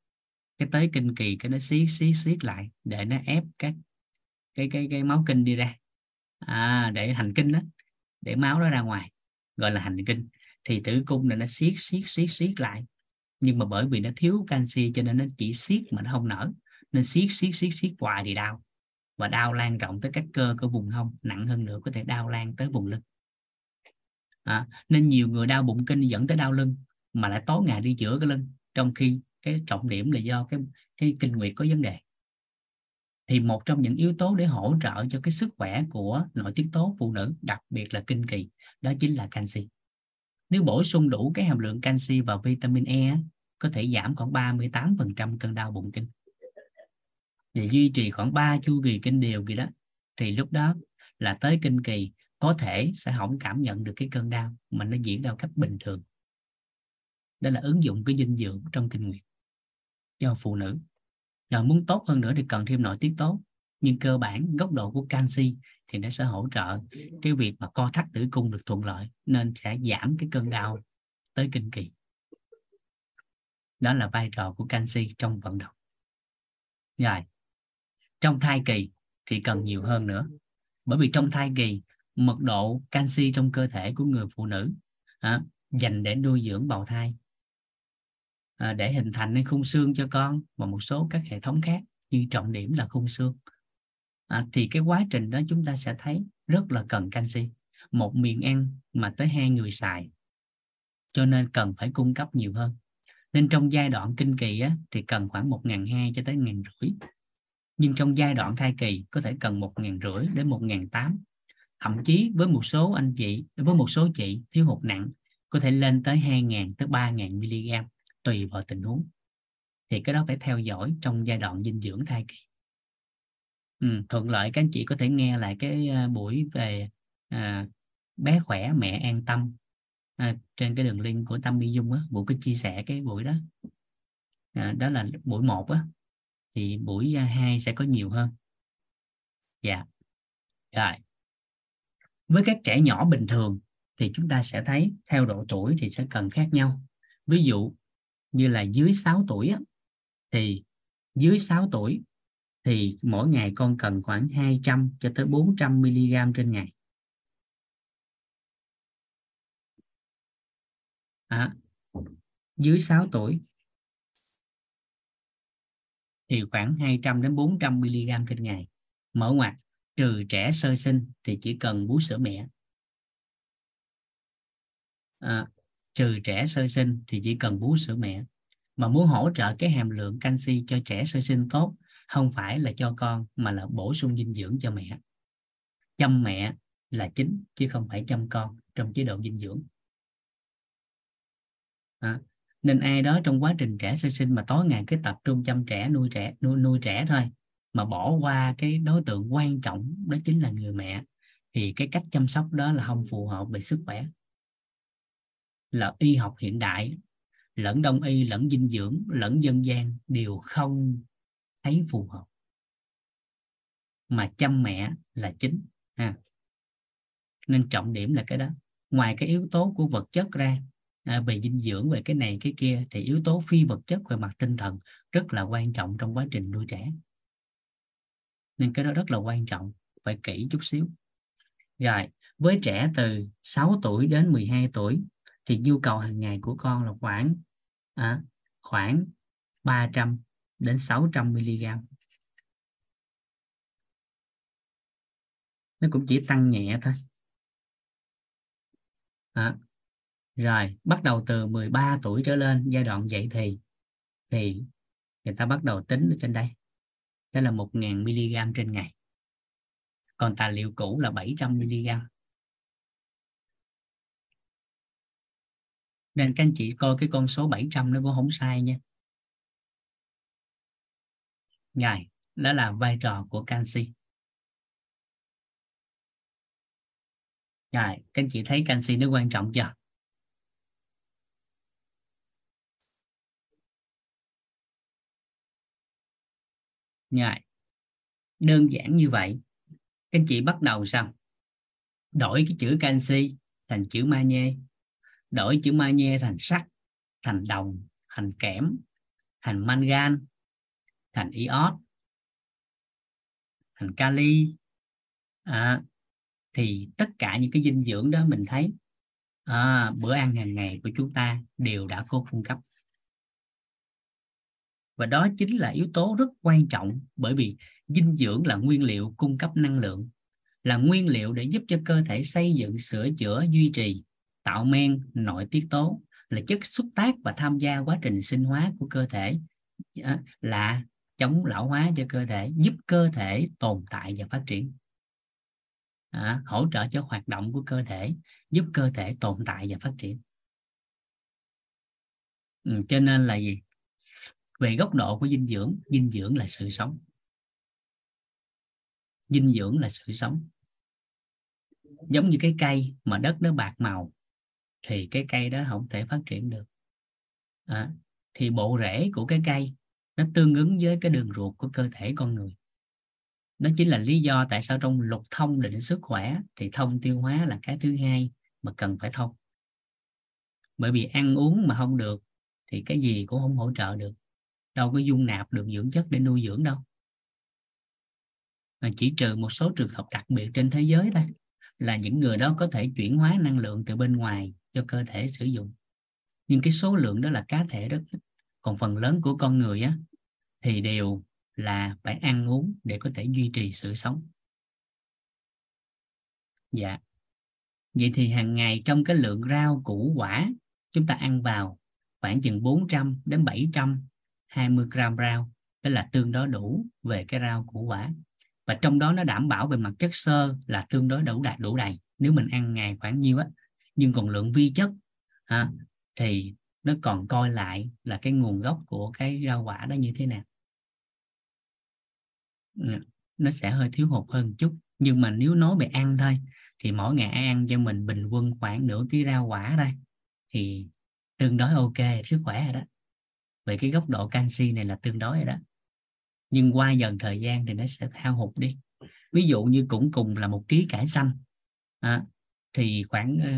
cái tới kinh kỳ cái nó xiết xiết xiết lại để nó ép các cái cái cái máu kinh đi ra. À, để hành kinh đó để máu nó ra ngoài gọi là hành kinh. Thì tử cung này nó siết siết siết siết lại nhưng mà bởi vì nó thiếu canxi cho nên nó chỉ siết mà nó không nở nên siết siết siết siết hoài thì đau. Và đau lan rộng tới các cơ của vùng hông nặng hơn nữa có thể đau lan tới vùng lưng à, nên nhiều người đau bụng kinh dẫn tới đau lưng mà lại tối ngày đi chữa cái lưng trong khi cái trọng điểm là do cái cái kinh nguyệt có vấn đề. Thì một trong những yếu tố để hỗ trợ cho cái sức khỏe của nội tiết tố phụ nữ đặc biệt là kinh kỳ đó chính là canxi. Nếu bổ sung đủ cái hàm lượng canxi và vitamin E có thể giảm khoảng 38% cơn đau bụng kinh. Và duy trì khoảng 3 chu kỳ kinh đều gì đó. Thì lúc đó là tới kinh kỳ có thể sẽ không cảm nhận được cái cơn đau, mà nó diễn ra cách bình thường. Đó là ứng dụng cái dinh dưỡng trong kinh nguyệt cho phụ nữ. Rồi muốn tốt hơn nữa thì cần thêm nội tiết tố, nhưng cơ bản góc độ của canxi thì nó sẽ hỗ trợ cái việc mà co thắt tử cung được thuận lợi, nên sẽ giảm cái cơn đau tới kinh kỳ. Đó là vai trò của canxi trong vận động. Rồi, trong thai kỳ thì cần nhiều hơn nữa. Bởi vì trong thai kỳ mật độ canxi trong cơ thể của người phụ nữ à, dành để nuôi dưỡng bào thai à, để hình thành nên khung xương cho con và một số các hệ thống khác như trọng điểm là khung xương. À, thì cái quá trình đó chúng ta sẽ thấy rất là cần canxi một miệng ăn mà tới hai người xài cho nên cần phải cung cấp nhiều hơn. Nên trong giai đoạn kinh kỳ á, thì cần khoảng một ngàn hai cho tới ngàn rưỡi nhưng trong giai đoạn thai kỳ có thể cần một ngàn rưỡi đến một ngàn tám thậm chí với một số anh chị với một số chị thiếu hụt nặng có thể lên tới 2.000 tới 3.000 mg tùy vào tình huống. Thì cái đó phải theo dõi trong giai đoạn dinh dưỡng thai kỳ. Ừ, thuận lợi các anh chị có thể nghe lại cái à, buổi về à, bé khỏe mẹ an tâm à, trên cái đường link của Tâm Bi Dung á buổi có chia sẻ cái buổi đó. À, đó là buổi một á thì buổi à, hai 2 sẽ có nhiều hơn. Dạ. Rồi với các trẻ nhỏ bình thường thì chúng ta sẽ thấy theo độ tuổi thì sẽ cần khác nhau. Ví dụ như là dưới 6 tuổi á, thì dưới 6 tuổi thì mỗi ngày con cần khoảng 200 cho tới 400 mg trên ngày. À, dưới 6 tuổi thì khoảng 200 đến 400 mg trên ngày. Mở ngoặt trừ trẻ sơ sinh thì chỉ cần bú sữa mẹ. À, trừ trẻ sơ sinh thì chỉ cần bú sữa mẹ. Mà muốn hỗ trợ cái hàm lượng canxi cho trẻ sơ sinh tốt không phải là cho con mà là bổ sung dinh dưỡng cho mẹ. Chăm mẹ là chính chứ không phải chăm con trong chế độ dinh dưỡng. À, nên ai đó trong quá trình trẻ sơ sinh mà tối ngày cứ tập trung chăm trẻ nuôi trẻ nuôi, nuôi trẻ thôi mà bỏ qua cái đối tượng quan trọng đó chính là người mẹ thì cái cách chăm sóc đó là không phù hợp về sức khỏe. Là y học hiện đại lẫn đông y lẫn dinh dưỡng lẫn dân gian đều không thấy phù hợp. Mà chăm mẹ là chính ha. Nên trọng điểm là cái đó. Ngoài cái yếu tố của vật chất ra à, về dinh dưỡng về cái này cái kia thì yếu tố phi vật chất về mặt tinh thần rất là quan trọng trong quá trình nuôi trẻ nên cái đó rất là quan trọng phải kỹ chút xíu. Rồi với trẻ từ 6 tuổi đến 12 tuổi thì nhu cầu hàng ngày của con là khoảng à, khoảng 300 đến 600 mg nó cũng chỉ tăng nhẹ thôi. À, rồi bắt đầu từ 13 tuổi trở lên giai đoạn dậy thì thì người ta bắt đầu tính ở trên đây đó là 1.000 mg trên ngày. Còn tài liệu cũ là 700 mg. Nên các anh chị coi cái con số 700 nó cũng không sai nha. Ngài đó là vai trò của canxi. Rồi, các anh chị thấy canxi nó quan trọng chưa? Rồi, đơn giản như vậy. Các anh chị bắt đầu sao? Đổi cái chữ canxi thành chữ magie, đổi chữ magie thành sắt, thành đồng, thành kẽm, thành mangan, thành iốt, thành kali, à, thì tất cả những cái dinh dưỡng đó mình thấy à, bữa ăn hàng ngày của chúng ta đều đã có cung cấp và đó chính là yếu tố rất quan trọng bởi vì dinh dưỡng là nguyên liệu cung cấp năng lượng là nguyên liệu để giúp cho cơ thể xây dựng sửa chữa duy trì tạo men nội tiết tố là chất xúc tác và tham gia quá trình sinh hóa của cơ thể à, là chống lão hóa cho cơ thể giúp cơ thể tồn tại và phát triển à, hỗ trợ cho hoạt động của cơ thể giúp cơ thể tồn tại và phát triển. Ừ, cho nên là gì? Về góc độ của dinh dưỡng dinh dưỡng là sự sống. Dinh dưỡng là sự sống. Giống như cái cây mà đất nó bạc màu thì cái cây đó không thể phát triển được. À, thì bộ rễ của cái cây nó tương ứng với cái đường ruột của cơ thể con người. Đó chính là lý do tại sao trong lục thông định sức khỏe thì thông tiêu hóa là cái thứ hai mà cần phải thông. Bởi vì ăn uống mà không được thì cái gì cũng không hỗ trợ được đâu có dung nạp được dưỡng chất để nuôi dưỡng đâu. Mà chỉ trừ một số trường hợp đặc biệt trên thế giới thôi, là những người đó có thể chuyển hóa năng lượng từ bên ngoài cho cơ thể sử dụng. Nhưng cái số lượng đó là cá thể rất ít. Còn phần lớn của con người á, thì đều là phải ăn uống để có thể duy trì sự sống. Dạ. Vậy thì hàng ngày trong cái lượng rau củ quả chúng ta ăn vào khoảng chừng 400 đến 20 gram rau tức là tương đối đủ về cái rau củ quả. Và trong đó nó đảm bảo về mặt chất xơ là tương đối đủ đạt đủ đầy. Nếu mình ăn ngày khoảng nhiêu á nhưng còn lượng vi chất à, thì nó còn coi lại là cái nguồn gốc của cái rau quả đó như thế nào. Nó sẽ hơi thiếu hụt hơn chút. Nhưng mà nếu nói về ăn thôi thì mỗi ngày ăn cho mình bình quân khoảng nửa ký rau quả đây thì tương đối ok sức khỏe rồi đó về cái góc độ canxi này là tương đối rồi đó. Nhưng qua dần thời gian thì nó sẽ hao hụt đi. Ví dụ như cũng cùng là một ký cải xanh à, thì khoảng ờ,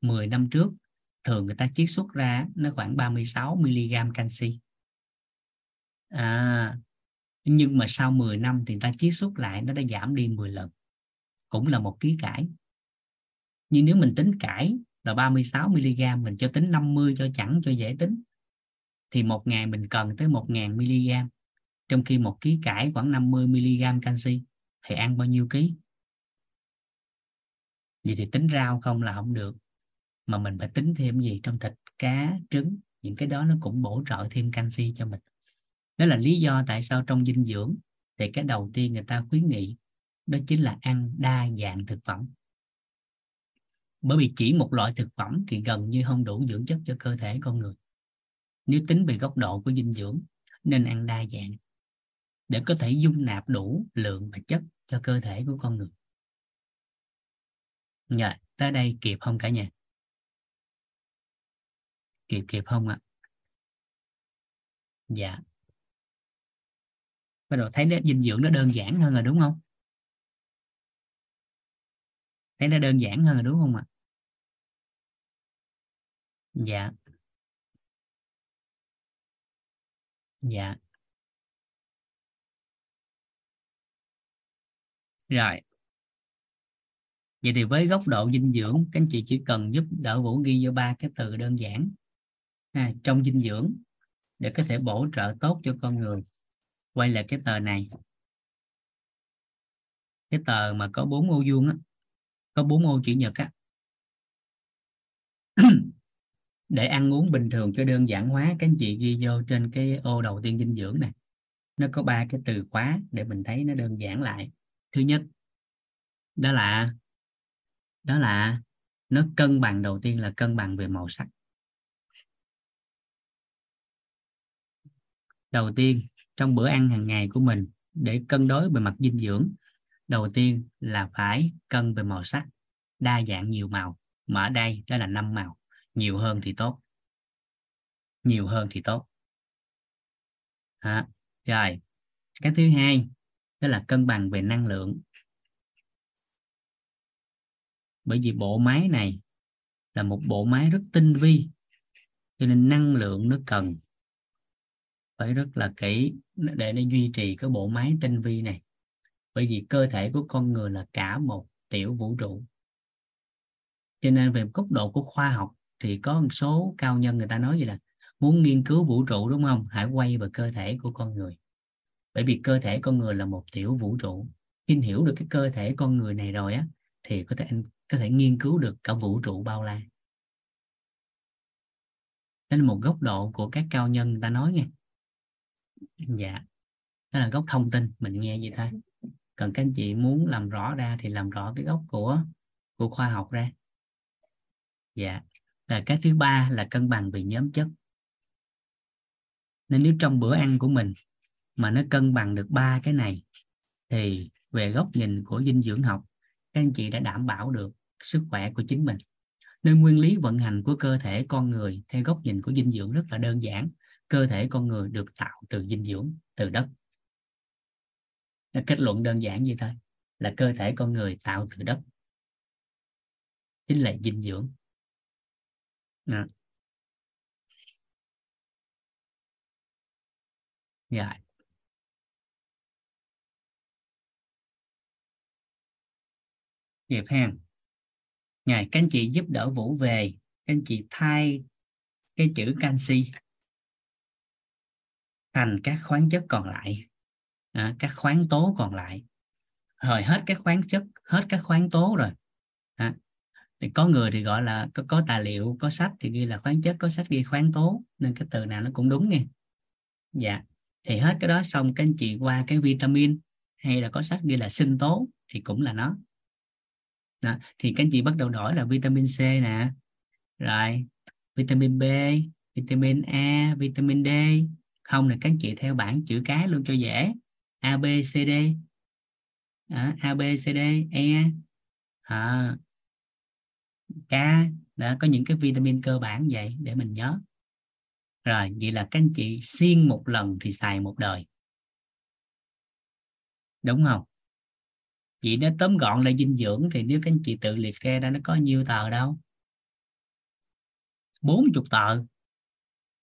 10 năm trước thường người ta chiết xuất ra nó khoảng 36 mg canxi. À, nhưng mà sau 10 năm thì ta chiết xuất lại nó đã giảm đi 10 lần. Cũng là một ký cải. Nhưng nếu mình tính cải là 36 mg mình cho tính 50 cho chẳng cho dễ tính thì một ngày mình cần tới 1.000 mg trong khi một ký cải khoảng 50 mg canxi thì ăn bao nhiêu ký? Vậy thì tính rau không là không được, mà mình phải tính thêm gì trong thịt, cá, trứng, những cái đó nó cũng bổ trợ thêm canxi cho mình. Đó là lý do tại sao trong dinh dưỡng thì cái đầu tiên người ta khuyến nghị đó chính là ăn đa dạng thực phẩm. Bởi vì chỉ một loại thực phẩm thì gần như không đủ dưỡng chất cho cơ thể con người nếu tính về góc độ của dinh dưỡng, nên ăn đa dạng để có thể dung nạp đủ lượng và chất cho cơ thể của con người. Dạ tới đây kịp không cả nhà? Kịp kịp không ạ? Dạ. Bắt đầu thấy nó dinh dưỡng nó đơn giản hơn rồi đúng không? Thấy nó đơn giản hơn rồi đúng không ạ? Dạ. Dạ. Rồi. Vậy thì với góc độ dinh dưỡng các anh chị chỉ cần giúp đỡ vũ ghi vô ba cái từ đơn giản. À, trong dinh dưỡng để có thể bổ trợ tốt cho con người. Quay lại cái tờ này. Cái tờ mà có bốn ô vuông á có bốn ô chữ nhật á. để ăn uống bình thường cho đơn giản hóa. Các anh chị ghi vô trên cái ô đầu tiên dinh dưỡng này nó có ba cái từ khóa để mình thấy nó đơn giản lại. Thứ nhất, đó là đó là nó cân bằng, đầu tiên là cân bằng về màu sắc. Đầu tiên, trong bữa ăn hàng ngày của mình, để cân đối về mặt dinh dưỡng, đầu tiên là phải cân về màu sắc, đa dạng nhiều màu. Mà ở đây, đó là năm màu nhiều hơn thì tốt. Nhiều hơn thì tốt. À, rồi. Cái thứ hai đó là cân bằng về năng lượng. Bởi vì bộ máy này là một bộ máy rất tinh vi cho nên năng lượng nó cần phải rất là kỹ để nó duy trì cái bộ máy tinh vi này. Bởi vì cơ thể của con người là cả một tiểu vũ trụ. Cho nên về góc độ của khoa học thì có một số cao nhân người ta nói gì là muốn nghiên cứu vũ trụ, đúng không? Hãy quay vào cơ thể của con người. Bởi vì cơ thể con người là một tiểu vũ trụ. Khi hiểu được cái cơ thể con người này rồi á, thì có thể anh, có thể nghiên cứu được cả vũ trụ bao la. Đó là một góc độ của các cao nhân người ta nói nghe dạ đó là góc thông tin, mình nghe vậy thôi. Còn các anh chị muốn làm rõ ra thì làm rõ cái góc của của khoa học ra. Dạ và cái thứ ba là cân bằng về nhóm chất. Nên nếu trong bữa ăn của mình mà nó cân bằng được ba cái này, thì về góc nhìn của dinh dưỡng học, các anh chị đã đảm bảo được sức khỏe của chính mình. Nên nguyên lý vận hành của cơ thể con người theo góc nhìn của dinh dưỡng rất là đơn giản. Cơ thể con người được tạo từ dinh dưỡng, từ đất. Nó kết luận đơn giản như thế là cơ thể con người tạo từ đất. Chính là dinh dưỡng à. dạ. Nghiệp hàng, ngài các anh chị giúp đỡ vũ về. Các anh chị thay cái chữ canxi thành các khoáng chất còn lại. À, các khoáng tố còn lại. Rồi hết các khoáng chất hết các khoáng tố rồi thì có người thì gọi là có, có tài liệu có sách thì ghi là khoáng chất có sách ghi khoáng tố nên cái từ nào nó cũng đúng nghe. Dạ. Thì hết cái đó xong các anh chị qua cái vitamin hay là có sách ghi là sinh tố thì cũng là nó. Đó. thì các anh chị bắt đầu đổi là vitamin C nè. Rồi vitamin B vitamin A vitamin D. Không là các anh chị theo bảng chữ cái luôn cho dễ. A B C D. À, A B C D E. À, cá đã có những cái vitamin cơ bản vậy để mình nhớ. Rồi, vậy là các anh chị xiên một lần thì xài một đời. Đúng không? Vậy nó tóm gọn lại dinh dưỡng thì nếu các anh chị tự liệt kê ra nó có nhiêu tờ đâu? Bốn chục tờ.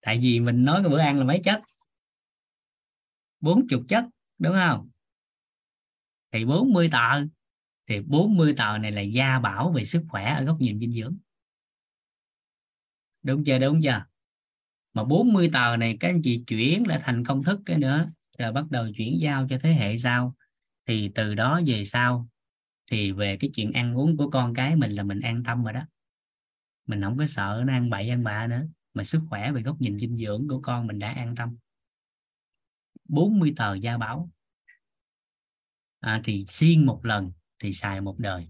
Tại vì mình nói cái bữa ăn là mấy chất? Bốn chục chất, đúng không? Thì 40 tờ thì 40 tờ này là gia bảo về sức khỏe ở góc nhìn dinh dưỡng. Đúng chưa? Đúng chưa? Mà 40 tờ này các anh chị chuyển lại thành công thức cái nữa rồi bắt đầu chuyển giao cho thế hệ sau. Thì từ đó về sau thì về cái chuyện ăn uống của con cái mình là mình an tâm rồi đó. Mình không có sợ nó ăn bậy ăn bạ nữa mà sức khỏe về góc nhìn dinh dưỡng của con mình đã an tâm. 40 tờ gia bảo. À, thì xuyên một lần thì xài một đời.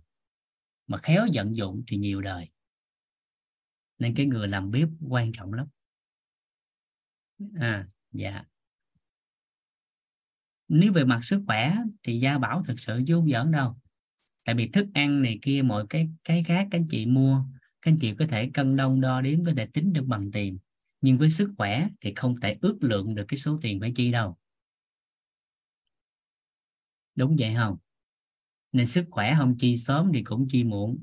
Mà khéo vận dụng thì nhiều đời. Nên cái người làm bếp quan trọng lắm. À dạ. Nếu về mặt sức khỏe thì gia bảo thực sự chứ không giỡn đâu. Tại vì thức ăn này kia, mọi cái cái khác các anh chị mua, các anh chị có thể cân đông đo đếm có thể tính được bằng tiền. Nhưng với sức khỏe thì không thể ước lượng được cái số tiền phải chi đâu. Đúng vậy không? Nên sức khỏe không chi sớm thì cũng chi muộn.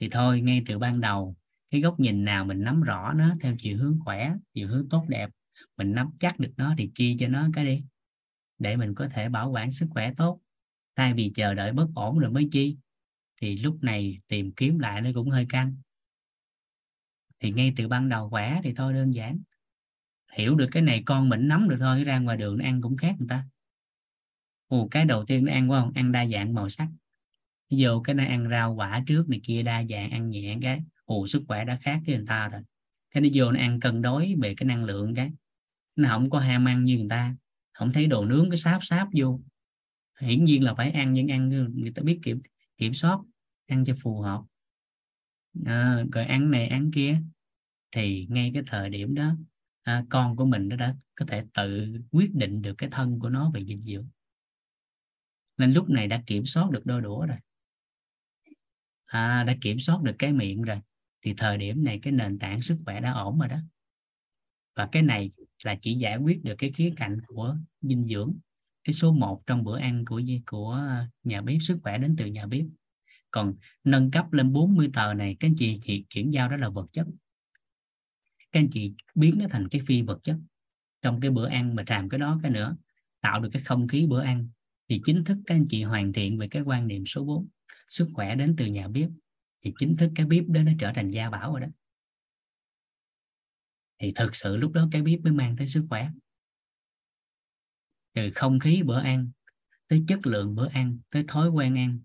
Thì thôi ngay từ ban đầu cái góc nhìn nào mình nắm rõ nó theo chiều hướng khỏe chiều hướng tốt đẹp mình nắm chắc được nó thì chi cho nó cái đi để mình có thể bảo quản sức khỏe tốt. Thay vì chờ đợi bất ổn rồi mới chi thì lúc này tìm kiếm lại nó cũng hơi căng. Thì ngay từ ban đầu khỏe thì thôi đơn giản. Hiểu được cái này con mình nắm được thôi ra ngoài đường nó ăn cũng khác người ta. Ồ, cái đầu tiên nó ăn quá không? Ăn đa dạng màu sắc vô cái nó ăn rau quả trước này kia đa dạng ăn nhẹ cái ồ sức khỏe đã khác với người ta rồi. Cái nó vô nó ăn cân đối về cái năng lượng cái. Nó không có ham ăn như người ta. Không thấy đồ nướng cái sáp sáp vô. Hiển nhiên là phải ăn nhưng ăn người ta biết kiểm kiểm soát ăn cho phù hợp. À, rồi ăn này ăn kia. Thì ngay cái thời điểm đó à, con của mình nó đã có thể tự quyết định được cái thân của nó về dinh dưỡng. Nên lúc này đã kiểm soát được đôi đũa rồi à, đã kiểm soát được cái miệng rồi. Thì thời điểm này cái nền tảng sức khỏe đã ổn rồi đó. Và cái này là chỉ giải quyết được cái khía cạnh của dinh dưỡng. Cái số 1 trong bữa ăn của của nhà bếp sức khỏe đến từ nhà bếp. Còn nâng cấp lên 40 tờ này các anh chị thì chuyển giao đó là vật chất. Các anh chị biến nó thành cái phi vật chất. Trong cái bữa ăn mà làm cái đó cái nữa tạo được cái không khí bữa ăn thì chính thức các anh chị hoàn thiện về cái quan niệm số 4 sức khỏe đến từ nhà bếp thì chính thức cái bếp đó nó trở thành gia bảo rồi đó. Thì thực sự lúc đó cái bếp mới mang tới sức khỏe. Từ không khí bữa ăn tới chất lượng bữa ăn tới thói quen ăn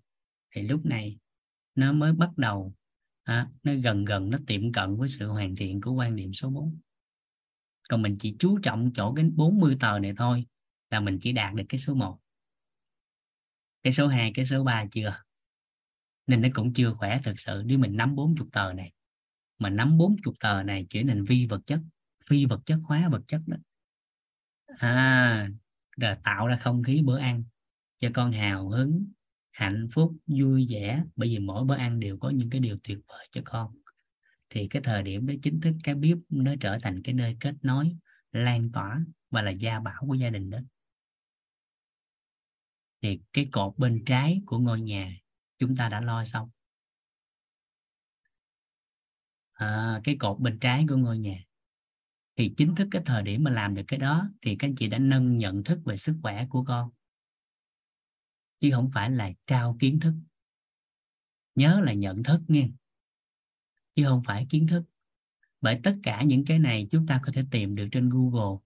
thì lúc này nó mới bắt đầu à, nó gần gần nó tiệm cận với sự hoàn thiện của quan niệm số 4 còn mình chỉ chú trọng chỗ cái 40 tờ này thôi là mình chỉ đạt được cái số 1 cái số 2 cái số 3 chưa? Nên nó cũng chưa khỏe thực sự. Nếu mình nắm 40 tờ này, mà nắm 40 tờ này chuyển thành vi vật chất, phi vật chất, hóa vật chất đó. À rồi tạo ra không khí bữa ăn cho con hào hứng, hạnh phúc, vui vẻ. Bởi vì mỗi bữa ăn đều có những cái điều tuyệt vời cho con. Thì cái thời điểm đó chính thức cái bếp nó trở thành cái nơi kết nối, lan tỏa và là gia bảo của gia đình đó. Thì cái cột bên trái của ngôi nhà chúng ta đã lo xong. À, cái cột bên trái của ngôi nhà. Thì chính thức cái thời điểm mà làm được cái đó thì các anh chị đã nâng nhận thức về sức khỏe của con. Chứ không phải là trao kiến thức. Nhớ là nhận thức nghe. Chứ không phải kiến thức. Bởi tất cả những cái này chúng ta có thể tìm được trên Google.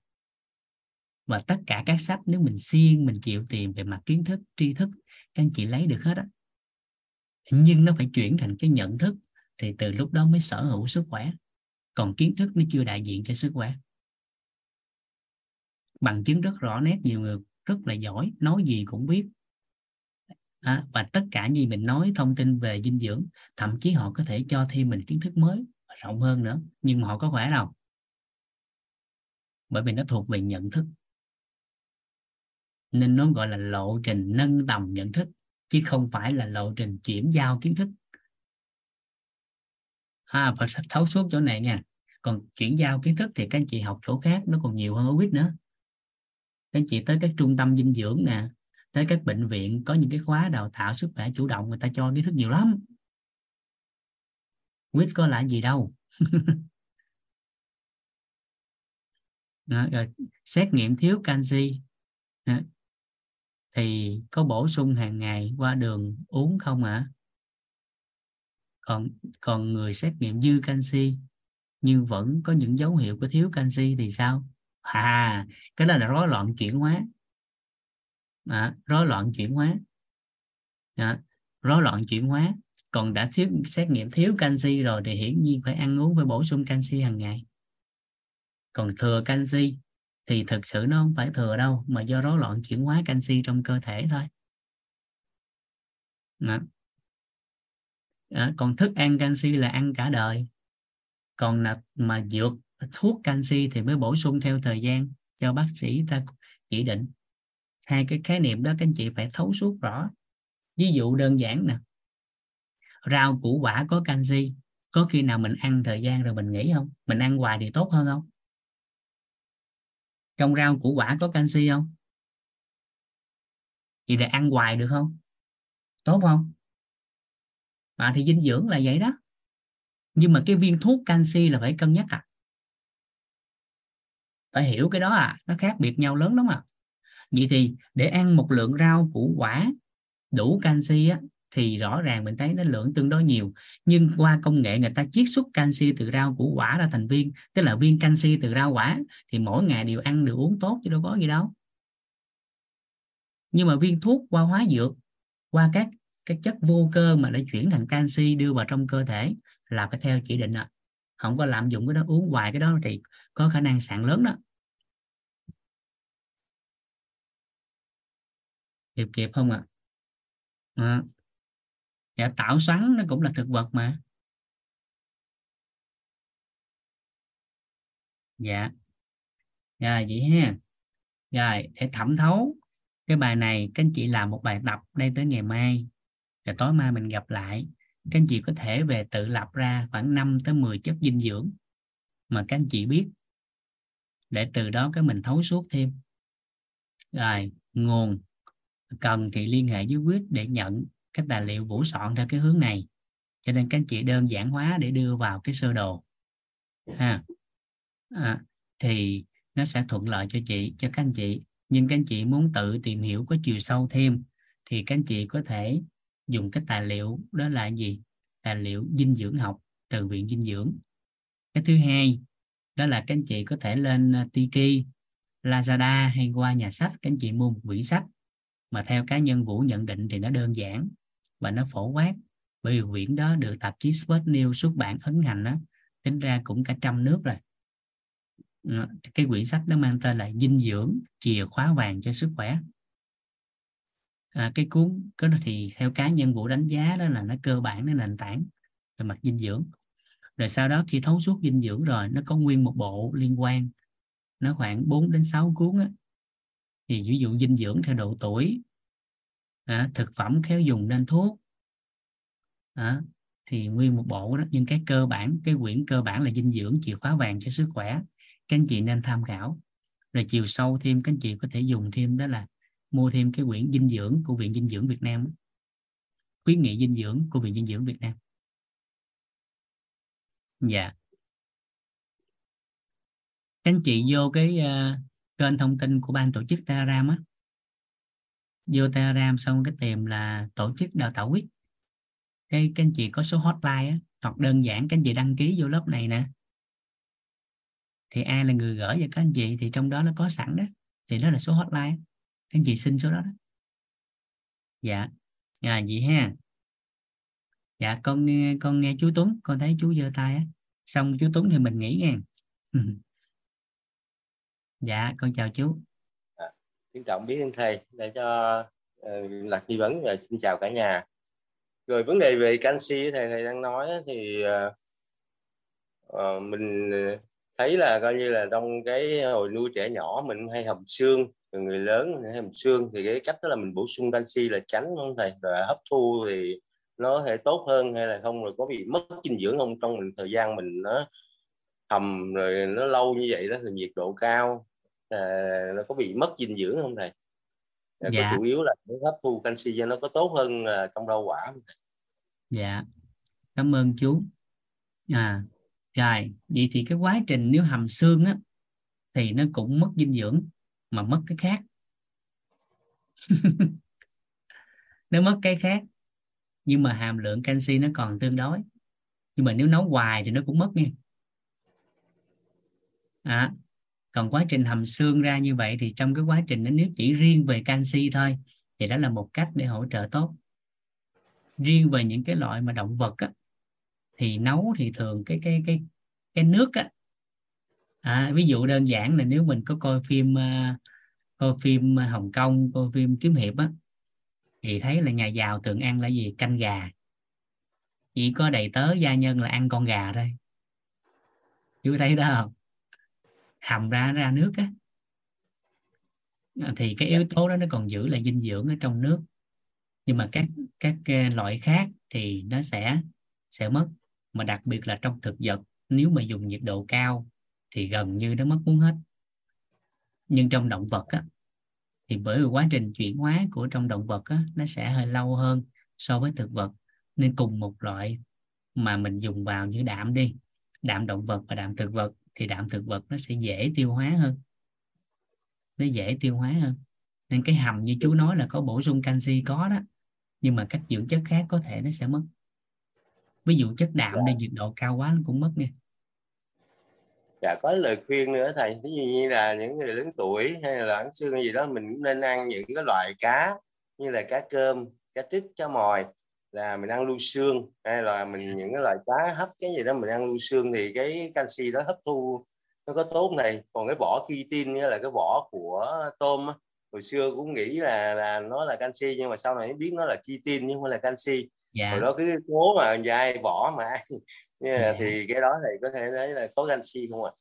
Và tất cả các sách nếu mình siêng mình chịu tìm về mặt kiến thức tri thức các anh chị lấy được hết á nhưng nó phải chuyển thành cái nhận thức thì từ lúc đó mới sở hữu sức khỏe. Còn kiến thức nó chưa đại diện cho sức khỏe. Bằng chứng rất rõ nét nhiều người rất là giỏi nói gì cũng biết. À, và tất cả gì mình nói thông tin về dinh dưỡng thậm chí họ có thể cho thêm mình kiến thức mới rộng hơn nữa nhưng mà họ có khỏe đâu. Bởi vì nó thuộc về nhận thức. Nên nó gọi là lộ trình nâng tầm nhận thức chứ không phải là lộ trình chuyển giao kiến thức. À, và thấu suốt chỗ này nha. Còn chuyển giao kiến thức thì các anh chị học chỗ khác nó còn nhiều hơn ở quýt nữa. Các anh chị tới các trung tâm dinh dưỡng nè tới các bệnh viện có những cái khóa đào tạo sức khỏe chủ động người ta cho kiến thức nhiều lắm. Quýt có là gì đâu. Đó, rồi xét nghiệm thiếu canxi. Đó thì có bổ sung hàng ngày qua đường uống không ạ? À? còn còn người xét nghiệm dư canxi nhưng vẫn có những dấu hiệu của thiếu canxi thì sao? À cái đó là rối loạn chuyển hóa. À, rối loạn chuyển hóa. À, rối loạn chuyển hóa. Còn đã thiếu, xét nghiệm thiếu canxi rồi thì hiển nhiên phải ăn uống phải bổ sung canxi hàng ngày. Còn thừa canxi thì thực sự nó không phải thừa đâu, mà do rối loạn chuyển hóa canxi trong cơ thể thôi. Đó. Đó. còn thức ăn canxi là ăn cả đời. Còn là mà dược, thuốc canxi thì mới bổ sung theo thời gian cho bác sĩ ta chỉ định. Hai cái khái niệm đó các anh chị phải thấu suốt rõ. Ví dụ đơn giản nè. Rau củ quả có canxi, có khi nào mình ăn thời gian rồi mình nghỉ không? Mình ăn hoài thì tốt hơn không? Trong rau củ quả có canxi không? Thì để ăn hoài được không? Tốt không? À, thì dinh dưỡng là vậy đó. Nhưng mà cái viên thuốc canxi là phải cân nhắc à. Phải hiểu cái đó à nó khác biệt nhau lớn lắm à. Vậy thì để ăn một lượng rau củ quả đủ canxi á thì rõ ràng mình thấy nó lượng tương đối nhiều nhưng qua công nghệ người ta chiết xuất canxi từ rau củ quả ra thành viên, tức là viên canxi từ rau quả, thì mỗi ngày đều ăn, đều uống tốt chứ đâu có gì đâu nhưng mà viên thuốc qua hóa dược, qua các các chất vô cơ mà đã chuyển thành canxi đưa vào trong cơ thể là phải theo chỉ định ạ không có lạm dụng cái đó, uống hoài cái đó thì có khả năng sạn lớn đó kịp kịp không ạ à? à dạ, tảo xoắn nó cũng là thực vật mà. Dạ. Dạ vậy ha. Rồi để thẩm thấu cái bài này các anh chị làm một bài tập đây tới ngày mai. Rồi tối mai mình gặp lại. Các anh chị có thể về tự lập ra khoảng 5 tới 10 chất dinh dưỡng mà các anh chị biết để từ đó cái mình thấu suốt thêm. Rồi nguồn cần thì liên hệ với quyết để nhận cái tài liệu vũ soạn theo cái hướng này. Cho nên các anh chị đơn giản hóa để đưa vào cái sơ đồ. Ha. À, thì nó sẽ thuận lợi cho chị cho các anh chị. Nhưng các anh chị muốn tự tìm hiểu có chiều sâu thêm thì các anh chị có thể dùng cái tài liệu đó là gì? Tài liệu dinh dưỡng học từ viện dinh dưỡng. Cái thứ hai đó là các anh chị có thể lên à, Tiki Lazada hay qua nhà sách. Các anh chị mua một quyển sách mà theo cá nhân Vũ nhận định thì nó đơn giản và nó phổ quát. Bởi vì quyển đó được tạp chí Sport News xuất bản ấn hành đó tính ra cũng cả trăm nước rồi. Ờ, cái quyển sách nó mang tên là dinh dưỡng chìa khóa vàng cho sức khỏe. À, cái cuốn cái đó thì theo cá nhân Vũ đánh giá đó là nó cơ bản nó nền tảng về mặt dinh dưỡng. Rồi sau đó khi thấu suốt dinh dưỡng rồi nó có nguyên một bộ liên quan. Nó khoảng 4 đến 6 cuốn á. thì ví dụ dinh dưỡng theo độ tuổi à, thực phẩm khéo dùng nên thuốc. À, thì nguyên một bộ đó nhưng cái cơ bản cái quyển cơ bản là dinh dưỡng chìa khóa vàng cho sức khỏe. Các anh chị nên tham khảo. Rồi chiều sâu thêm các anh chị có thể dùng thêm đó là mua thêm cái quyển dinh dưỡng của viện dinh dưỡng Việt Nam khuyến nghị dinh dưỡng của viện dinh dưỡng Việt Nam. Dạ. Các anh chị vô cái uh, kênh thông tin của ban tổ chức Telegram á vô Telegram xong cái tìm là tổ chức đào tạo quýt cái các anh chị có số hotline á, hoặc đơn giản các anh chị đăng ký vô lớp này nè. Thì ai là người gửi cho các anh chị, thì trong đó nó có sẵn đó. Thì đó là số hotline. Các anh chị xin số đó đó. Dạ. À vậy ha. Dạ con nghe con nghe chú Tuấn, con thấy chú giơ tay á. Xong chú Tuấn thì mình nghỉ nghe dạ con chào chú trân trọng biết ơn thầy để cho uh, lạc nghi vấn và xin chào cả nhà. Rồi vấn đề về canxi thầy thầy đang nói thì uh, mình thấy là coi như là trong cái hồi nuôi trẻ nhỏ mình hay hầm xương người lớn hay hầm xương thì cái cách đó là mình bổ sung canxi là tránh không thầy? Và hấp thu thì nó thể tốt hơn hay là không rồi có bị mất dinh dưỡng không trong mình thời gian mình nó hầm rồi nó lâu như vậy đó thì nhiệt độ cao à, nó có bị mất dinh dưỡng không thầy? À, dạ. chủ yếu là hấp thu canxi nó có tốt hơn à, trong rau quả không thầy? dạ. Cảm ơn chú. À rồi vậy thì cái quá trình nếu hầm xương á thì nó cũng mất dinh dưỡng mà mất cái khác. Nó mất cái khác nhưng mà hàm lượng canxi nó còn tương đối. Nhưng mà nếu nấu hoài thì nó cũng mất nha. À, còn quá trình hầm xương ra như vậy thì trong cái quá trình đó nếu chỉ riêng về canxi thôi thì đó là một cách để hỗ trợ tốt. Riêng về những cái loại mà động vật á, thì nấu thì thường cái cái cái cái nước á. À, ví dụ đơn giản là nếu mình có coi phim uh, coi phim Hồng Kông coi phim kiếm hiệp á thì thấy là nhà giàu thường ăn là gì? Canh gà. Chỉ có đầy tớ gia nhân là ăn con gà thôi. Chú thấy đó không? Hầm ra ra nước á. Thì cái yếu tố đó nó còn giữ lại dinh dưỡng ở trong nước. Nhưng mà các các loại khác thì nó sẽ sẽ mất. Mà đặc biệt là trong thực vật nếu mà dùng nhiệt độ cao thì gần như nó mất muốn hết. Nhưng trong động vật á, thì bởi vì quá trình chuyển hóa của trong động vật á, nó sẽ hơi lâu hơn so với thực vật. Nên cùng một loại mà mình dùng vào như đạm đi đạm động vật và đạm thực vật thì đạm thực vật nó sẽ dễ tiêu hóa hơn. Nó dễ tiêu hóa hơn. Nên cái hầm như chú nói là có bổ sung canxi có đó. Nhưng mà các dưỡng chất khác có thể nó sẽ mất. Ví dụ chất đạm đi nhiệt độ cao quá nó cũng mất nha dạ có lời khuyên nữa thầy. Ví dụ như là những người lớn tuổi hay là ăn xương gì đó mình cũng nên ăn những cái loại cá như là cá cơm cá trích cá mòi là mình ăn lưu xương. Hay là mình những cái loại cá hấp cái gì đó mình ăn lưu xương thì cái canxi đó hấp thu nó có tốt này. Còn cái vỏ kitin là cái vỏ của tôm hồi xưa cũng nghĩ là là nó là canxi nhưng mà sau này biết nó là kitin nhưng không là canxi. Dạ. hồi đó cái cố mà dai vỏ mà dạ. thì cái đó thì có thể thấy là có canxi không ạ?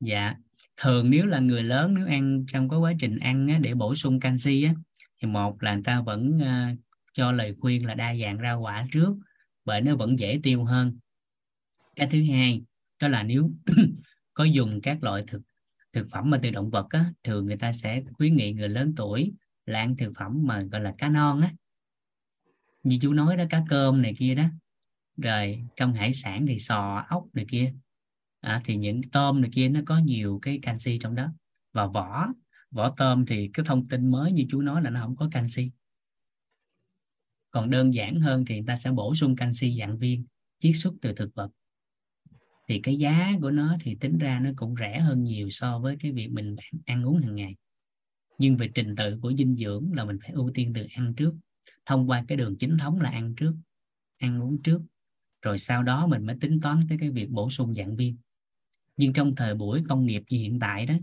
Dạ. Thường nếu là người lớn nếu ăn trong cái quá trình ăn á, để bổ sung canxi á thì một là người ta vẫn uh, cho lời khuyên là đa dạng rau quả trước bởi nó vẫn dễ tiêu hơn. Cái thứ hai đó là nếu có dùng các loại thực thực phẩm mà từ động vật á, thường người ta sẽ khuyến nghị người lớn tuổi là ăn thực phẩm mà gọi là cá non á. Như chú nói đó cá cơm này kia đó. Rồi trong hải sản thì sò ốc này kia. À, thì những tôm này kia nó có nhiều cái canxi trong đó. Và vỏ vỏ tôm thì cái thông tin mới như chú nói là nó không có canxi còn đơn giản hơn thì người ta sẽ bổ sung canxi dạng viên, chiết xuất từ thực vật. Thì cái giá của nó thì tính ra nó cũng rẻ hơn nhiều so với cái việc mình ăn uống hàng ngày. Nhưng về trình tự của dinh dưỡng là mình phải ưu tiên từ ăn trước, thông qua cái đường chính thống là ăn trước, ăn uống trước, rồi sau đó mình mới tính toán tới cái việc bổ sung dạng viên. Nhưng trong thời buổi công nghiệp như hiện tại đó,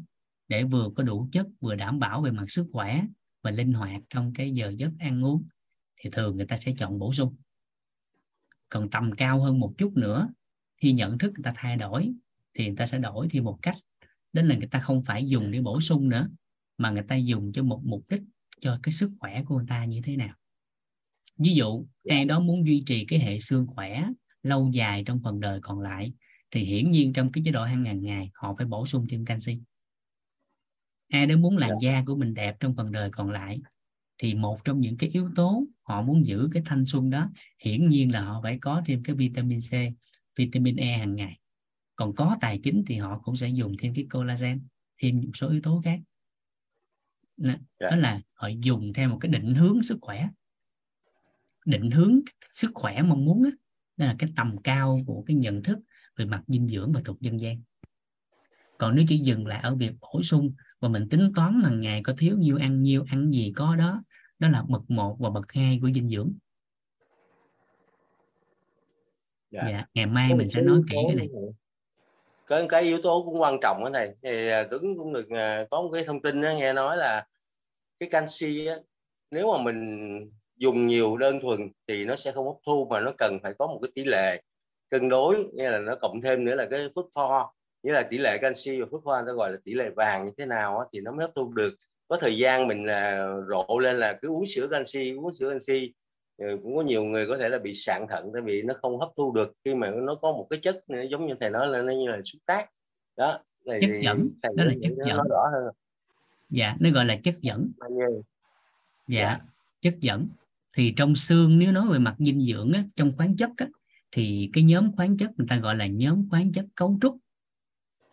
để vừa có đủ chất, vừa đảm bảo về mặt sức khỏe và linh hoạt trong cái giờ giấc ăn uống thì thường người ta sẽ chọn bổ sung. Còn tầm cao hơn một chút nữa khi nhận thức người ta thay đổi thì người ta sẽ đổi theo một cách. Đó là người ta không phải dùng để bổ sung nữa mà người ta dùng cho một mục đích cho cái sức khỏe của người ta như thế nào. Ví dụ ai đó muốn duy trì cái hệ xương khỏe lâu dài trong phần đời còn lại thì hiển nhiên trong cái chế độ ăn hàng ngày họ phải bổ sung thêm canxi. Ai đó muốn làn dạ. da của mình đẹp trong phần đời còn lại thì một trong những cái yếu tố họ muốn giữ cái thanh xuân đó hiển nhiên là họ phải có thêm cái vitamin C vitamin E hàng ngày. Còn có tài chính thì họ cũng sẽ dùng thêm cái collagen thêm một số yếu tố khác. Đó, dạ. đó là họ dùng theo một cái định hướng sức khỏe. Định hướng sức khỏe mong muốn đó, đó là cái tầm cao của cái nhận thức về mặt dinh dưỡng và thuật dân gian. Còn nếu chỉ dừng lại ở việc bổ sung và mình tính toán hàng ngày có thiếu nhiêu ăn nhiêu ăn gì có đó đó là bậc 1 và bậc 2 của dinh dưỡng. Dạ. dạ ngày mai mình sẽ nói kỹ cái này. có cái yếu tố cũng quan trọng đó thầy. Thì à, Tuấn cũng được à, có một cái thông tin đó, nghe nói là cái canxi á, nếu mà mình dùng nhiều đơn thuần thì nó sẽ không hấp thu mà nó cần phải có một cái tỷ lệ cân đối nghĩa là nó cộng thêm nữa là cái phốt pho. Nghĩa là tỷ lệ canxi và phốt pho ta gọi là tỷ lệ vàng như thế nào á, thì nó mới hấp thu được có thời gian mình là rộ lên là cứ uống sữa canxi uống sữa canxi. Cũng có nhiều người có thể là bị sạn thận tại vì nó không hấp thu được. Khi mà nó có một cái chất giống như thầy nói là nó như là xúc tác. Đó này chất dẫn đó là chất dẫn. rõ hơn. dạ nó gọi là chất dẫn. Dạ, dạ. chất dẫn. Thì trong xương nếu nói về mặt dinh dưỡng á, trong khoáng chất á, thì cái nhóm khoáng chất người ta gọi là nhóm khoáng chất cấu trúc.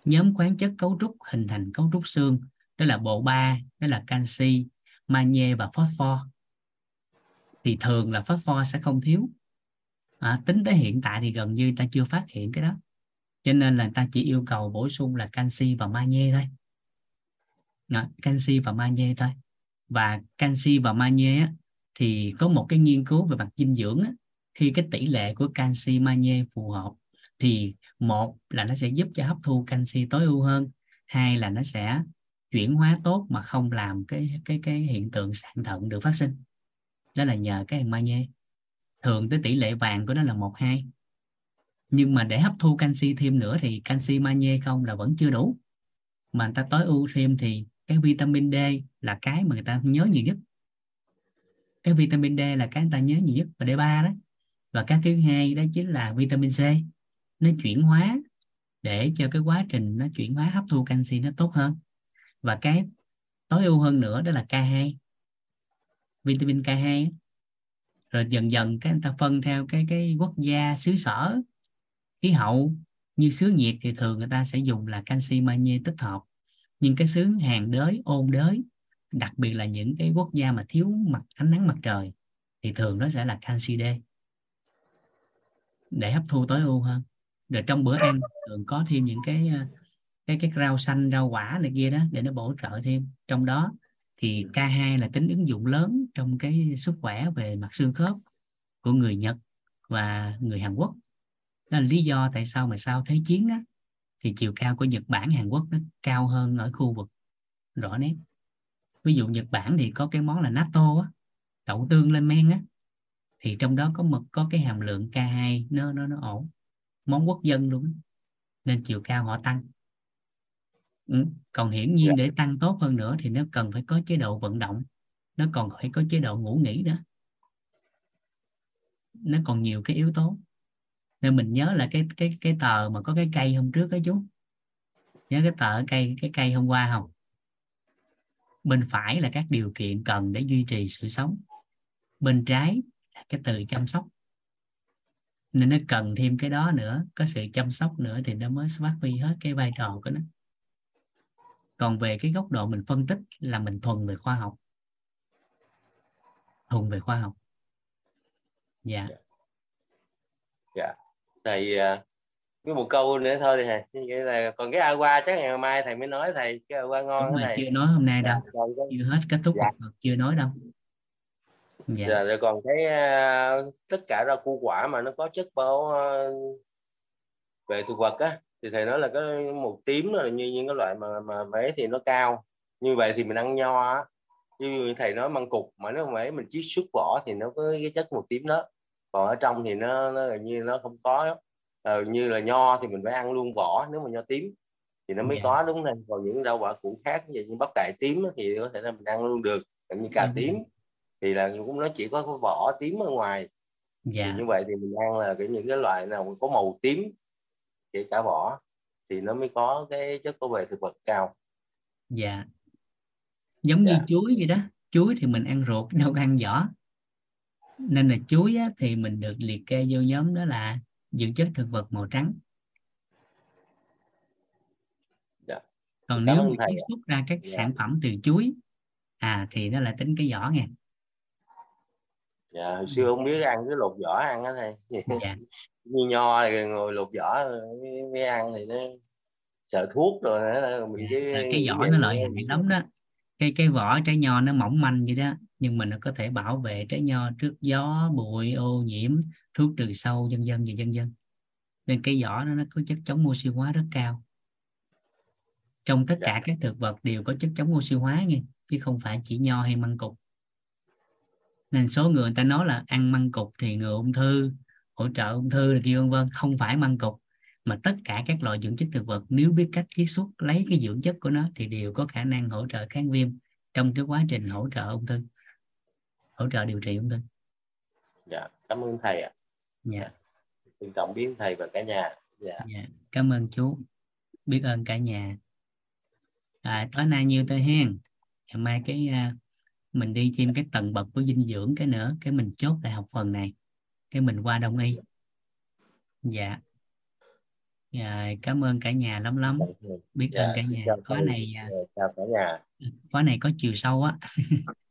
Nhóm khoáng chất cấu trúc hình thành cấu trúc xương đó là bộ ba đó là canxi magie và phosphor. Thì thường là phosphor sẽ không thiếu. À, tính tới hiện tại thì gần như ta chưa phát hiện cái đó. Cho nên là ta chỉ yêu cầu bổ sung là canxi và magie thôi. Đó, canxi và magie thôi. Và canxi và magie á, thì có một cái nghiên cứu về mặt dinh dưỡng á, khi cái tỷ lệ của canxi magie phù hợp thì một là nó sẽ giúp cho hấp thu canxi tối ưu hơn hai là nó sẽ chuyển hóa tốt mà không làm cái cái cái hiện tượng sạn thận được phát sinh. Đó là nhờ cái magie thường tới tỷ lệ vàng của nó là một, hai. Nhưng mà để hấp thu canxi thêm nữa thì canxi magie không là vẫn chưa đủ. Mà người ta tối ưu thêm thì cái vitamin D là cái mà người ta nhớ nhiều nhất. Cái vitamin D là cái người ta nhớ nhiều nhất và D3 đó. Và cái thứ hai đó chính là vitamin C. Nó chuyển hóa để cho cái quá trình nó chuyển hóa hấp thu canxi nó tốt hơn và cái tối ưu hơn nữa đó là K2 vitamin K2 rồi dần dần cái người ta phân theo cái cái quốc gia xứ sở, khí hậu. Như xứ nhiệt thì thường người ta sẽ dùng là canxi magie tích hợp. Nhưng cái xứ hàng đới, ôn đới, đặc biệt là những cái quốc gia mà thiếu mặt, ánh nắng mặt trời, thì thường nó sẽ là canxi D. Để hấp thu tối ưu hơn. Rồi trong bữa ăn, thường có thêm những cái à, cái cái rau xanh, rau quả này kia đó để nó bổ trợ thêm. Trong đó thì K2 là tính ứng dụng lớn trong cái sức khỏe về mặt xương khớp của người Nhật và người Hàn Quốc. Đó là lý do tại sao mà sau thế chiến đó thì chiều cao của Nhật Bản, Hàn Quốc nó cao hơn ở khu vực rõ nét. Ví dụ Nhật Bản thì có cái món là natto á, đậu tương lên men á, thì trong đó có mực, có cái hàm lượng K2 nó nó nó ổn. Món quốc dân luôn nên chiều cao họ tăng ừ. còn hiển nhiên dạ. để tăng tốt hơn nữa thì nó cần phải có chế độ vận động nó còn phải có chế độ ngủ nghỉ nữa nó còn nhiều cái yếu tố. Nên mình nhớ là cái cái cái tờ mà có cái cây hôm trước đó chú. Nhớ cái tờ cây cái cây hôm qua không? Bên phải là các điều kiện cần để duy trì sự sống. Bên trái là cái từ chăm sóc. Nên nó cần thêm cái đó nữa có sự chăm sóc nữa thì nó mới phát huy hết cái vai trò của nó còn về cái góc độ mình phân tích là mình thuần về khoa học. Thuần về khoa học. Dạ. Dạ. Thầy à, cái một câu nữa thôi thầy như là còn cái aqua chắc ngày mai thầy mới nói thầy cái aqua ngon Đúng thầy. chưa nói hôm nay đâu. Dạ, chưa hết kết thúc dạ. chưa nói đâu. Dạ. dạ rồi còn cái uh, tất cả rau củ quả mà nó có chất bảo uh, về thực vật á thì thầy nói là cái màu tím là như những cái loại mà mà mấy thì nó cao như vậy thì mình ăn nho á như thầy nói măng cục mà nếu mà mình chiết xuất vỏ thì nó có cái chất màu tím đó còn ở trong thì nó nó gần như nó không có ờ, như là nho thì mình phải ăn luôn vỏ nếu mà nho tím thì nó mới yeah. Dạ. có đúng không còn những rau quả củ khác như bắp cải tím thì có thể là mình ăn luôn được như cà tím thì là cũng nó chỉ có cái vỏ tím ở ngoài yeah. thì dạ. như vậy thì mình ăn là cái những cái loại nào có màu tím kể cả vỏ thì nó mới có cái chất bảo vệ thực vật cao. Dạ. Giống dạ. như chuối vậy đó. Chuối thì mình ăn ruột đâu có ăn vỏ. Nên là chuối á, thì mình được liệt kê vô nhóm đó là dưỡng chất thực vật màu trắng. Dạ. còn nếu mình chiết xuất ra các dạ. sản phẩm từ chuối à thì nó là tính cái vỏ nha dạ hồi xưa không biết ăn cái lột vỏ ăn á thầy. Dạ. như nho thì ngồi lột vỏ mới ăn thì nó sợ thuốc rồi nữa mình chứ cái vỏ nó lợi hại lắm đó. Cái cái vỏ trái nho nó mỏng manh vậy đó nhưng mà nó có thể bảo vệ trái nho trước gió bụi ô nhiễm thuốc trừ sâu dân dân và dân dân nên cái vỏ nó, nó có chất chống oxy hóa rất cao. Trong tất cả các thực vật đều có chất chống oxy hóa nha chứ không phải chỉ nho hay măng cục nên số người, người ta nói là ăn măng cục thì ngừa ung thư hỗ trợ ung thư là kia vân vân. Không phải măng cục mà tất cả các loại dưỡng chất thực vật nếu biết cách chiết xuất lấy cái dưỡng chất của nó thì đều có khả năng hỗ trợ kháng viêm trong cái quá trình hỗ trợ ung thư hỗ trợ điều trị ung thư. Dạ cảm ơn thầy ạ. Dạ. Trân trọng biết thầy và cả nhà. Dạ. dạ cảm ơn chú. Biết ơn cả nhà. À, tối nay nhiêu tới hen? Ngày mai cái uh, mình đi thêm cái tầng bậc của dinh dưỡng cái nữa cái mình chốt lại học phần này cái mình qua đông y. Dạ. Dạ cảm ơn cả nhà lắm lắm. Biết dạ, ơn cả nhà. khóa này chào cả nhà. khóa này có chiều sâu á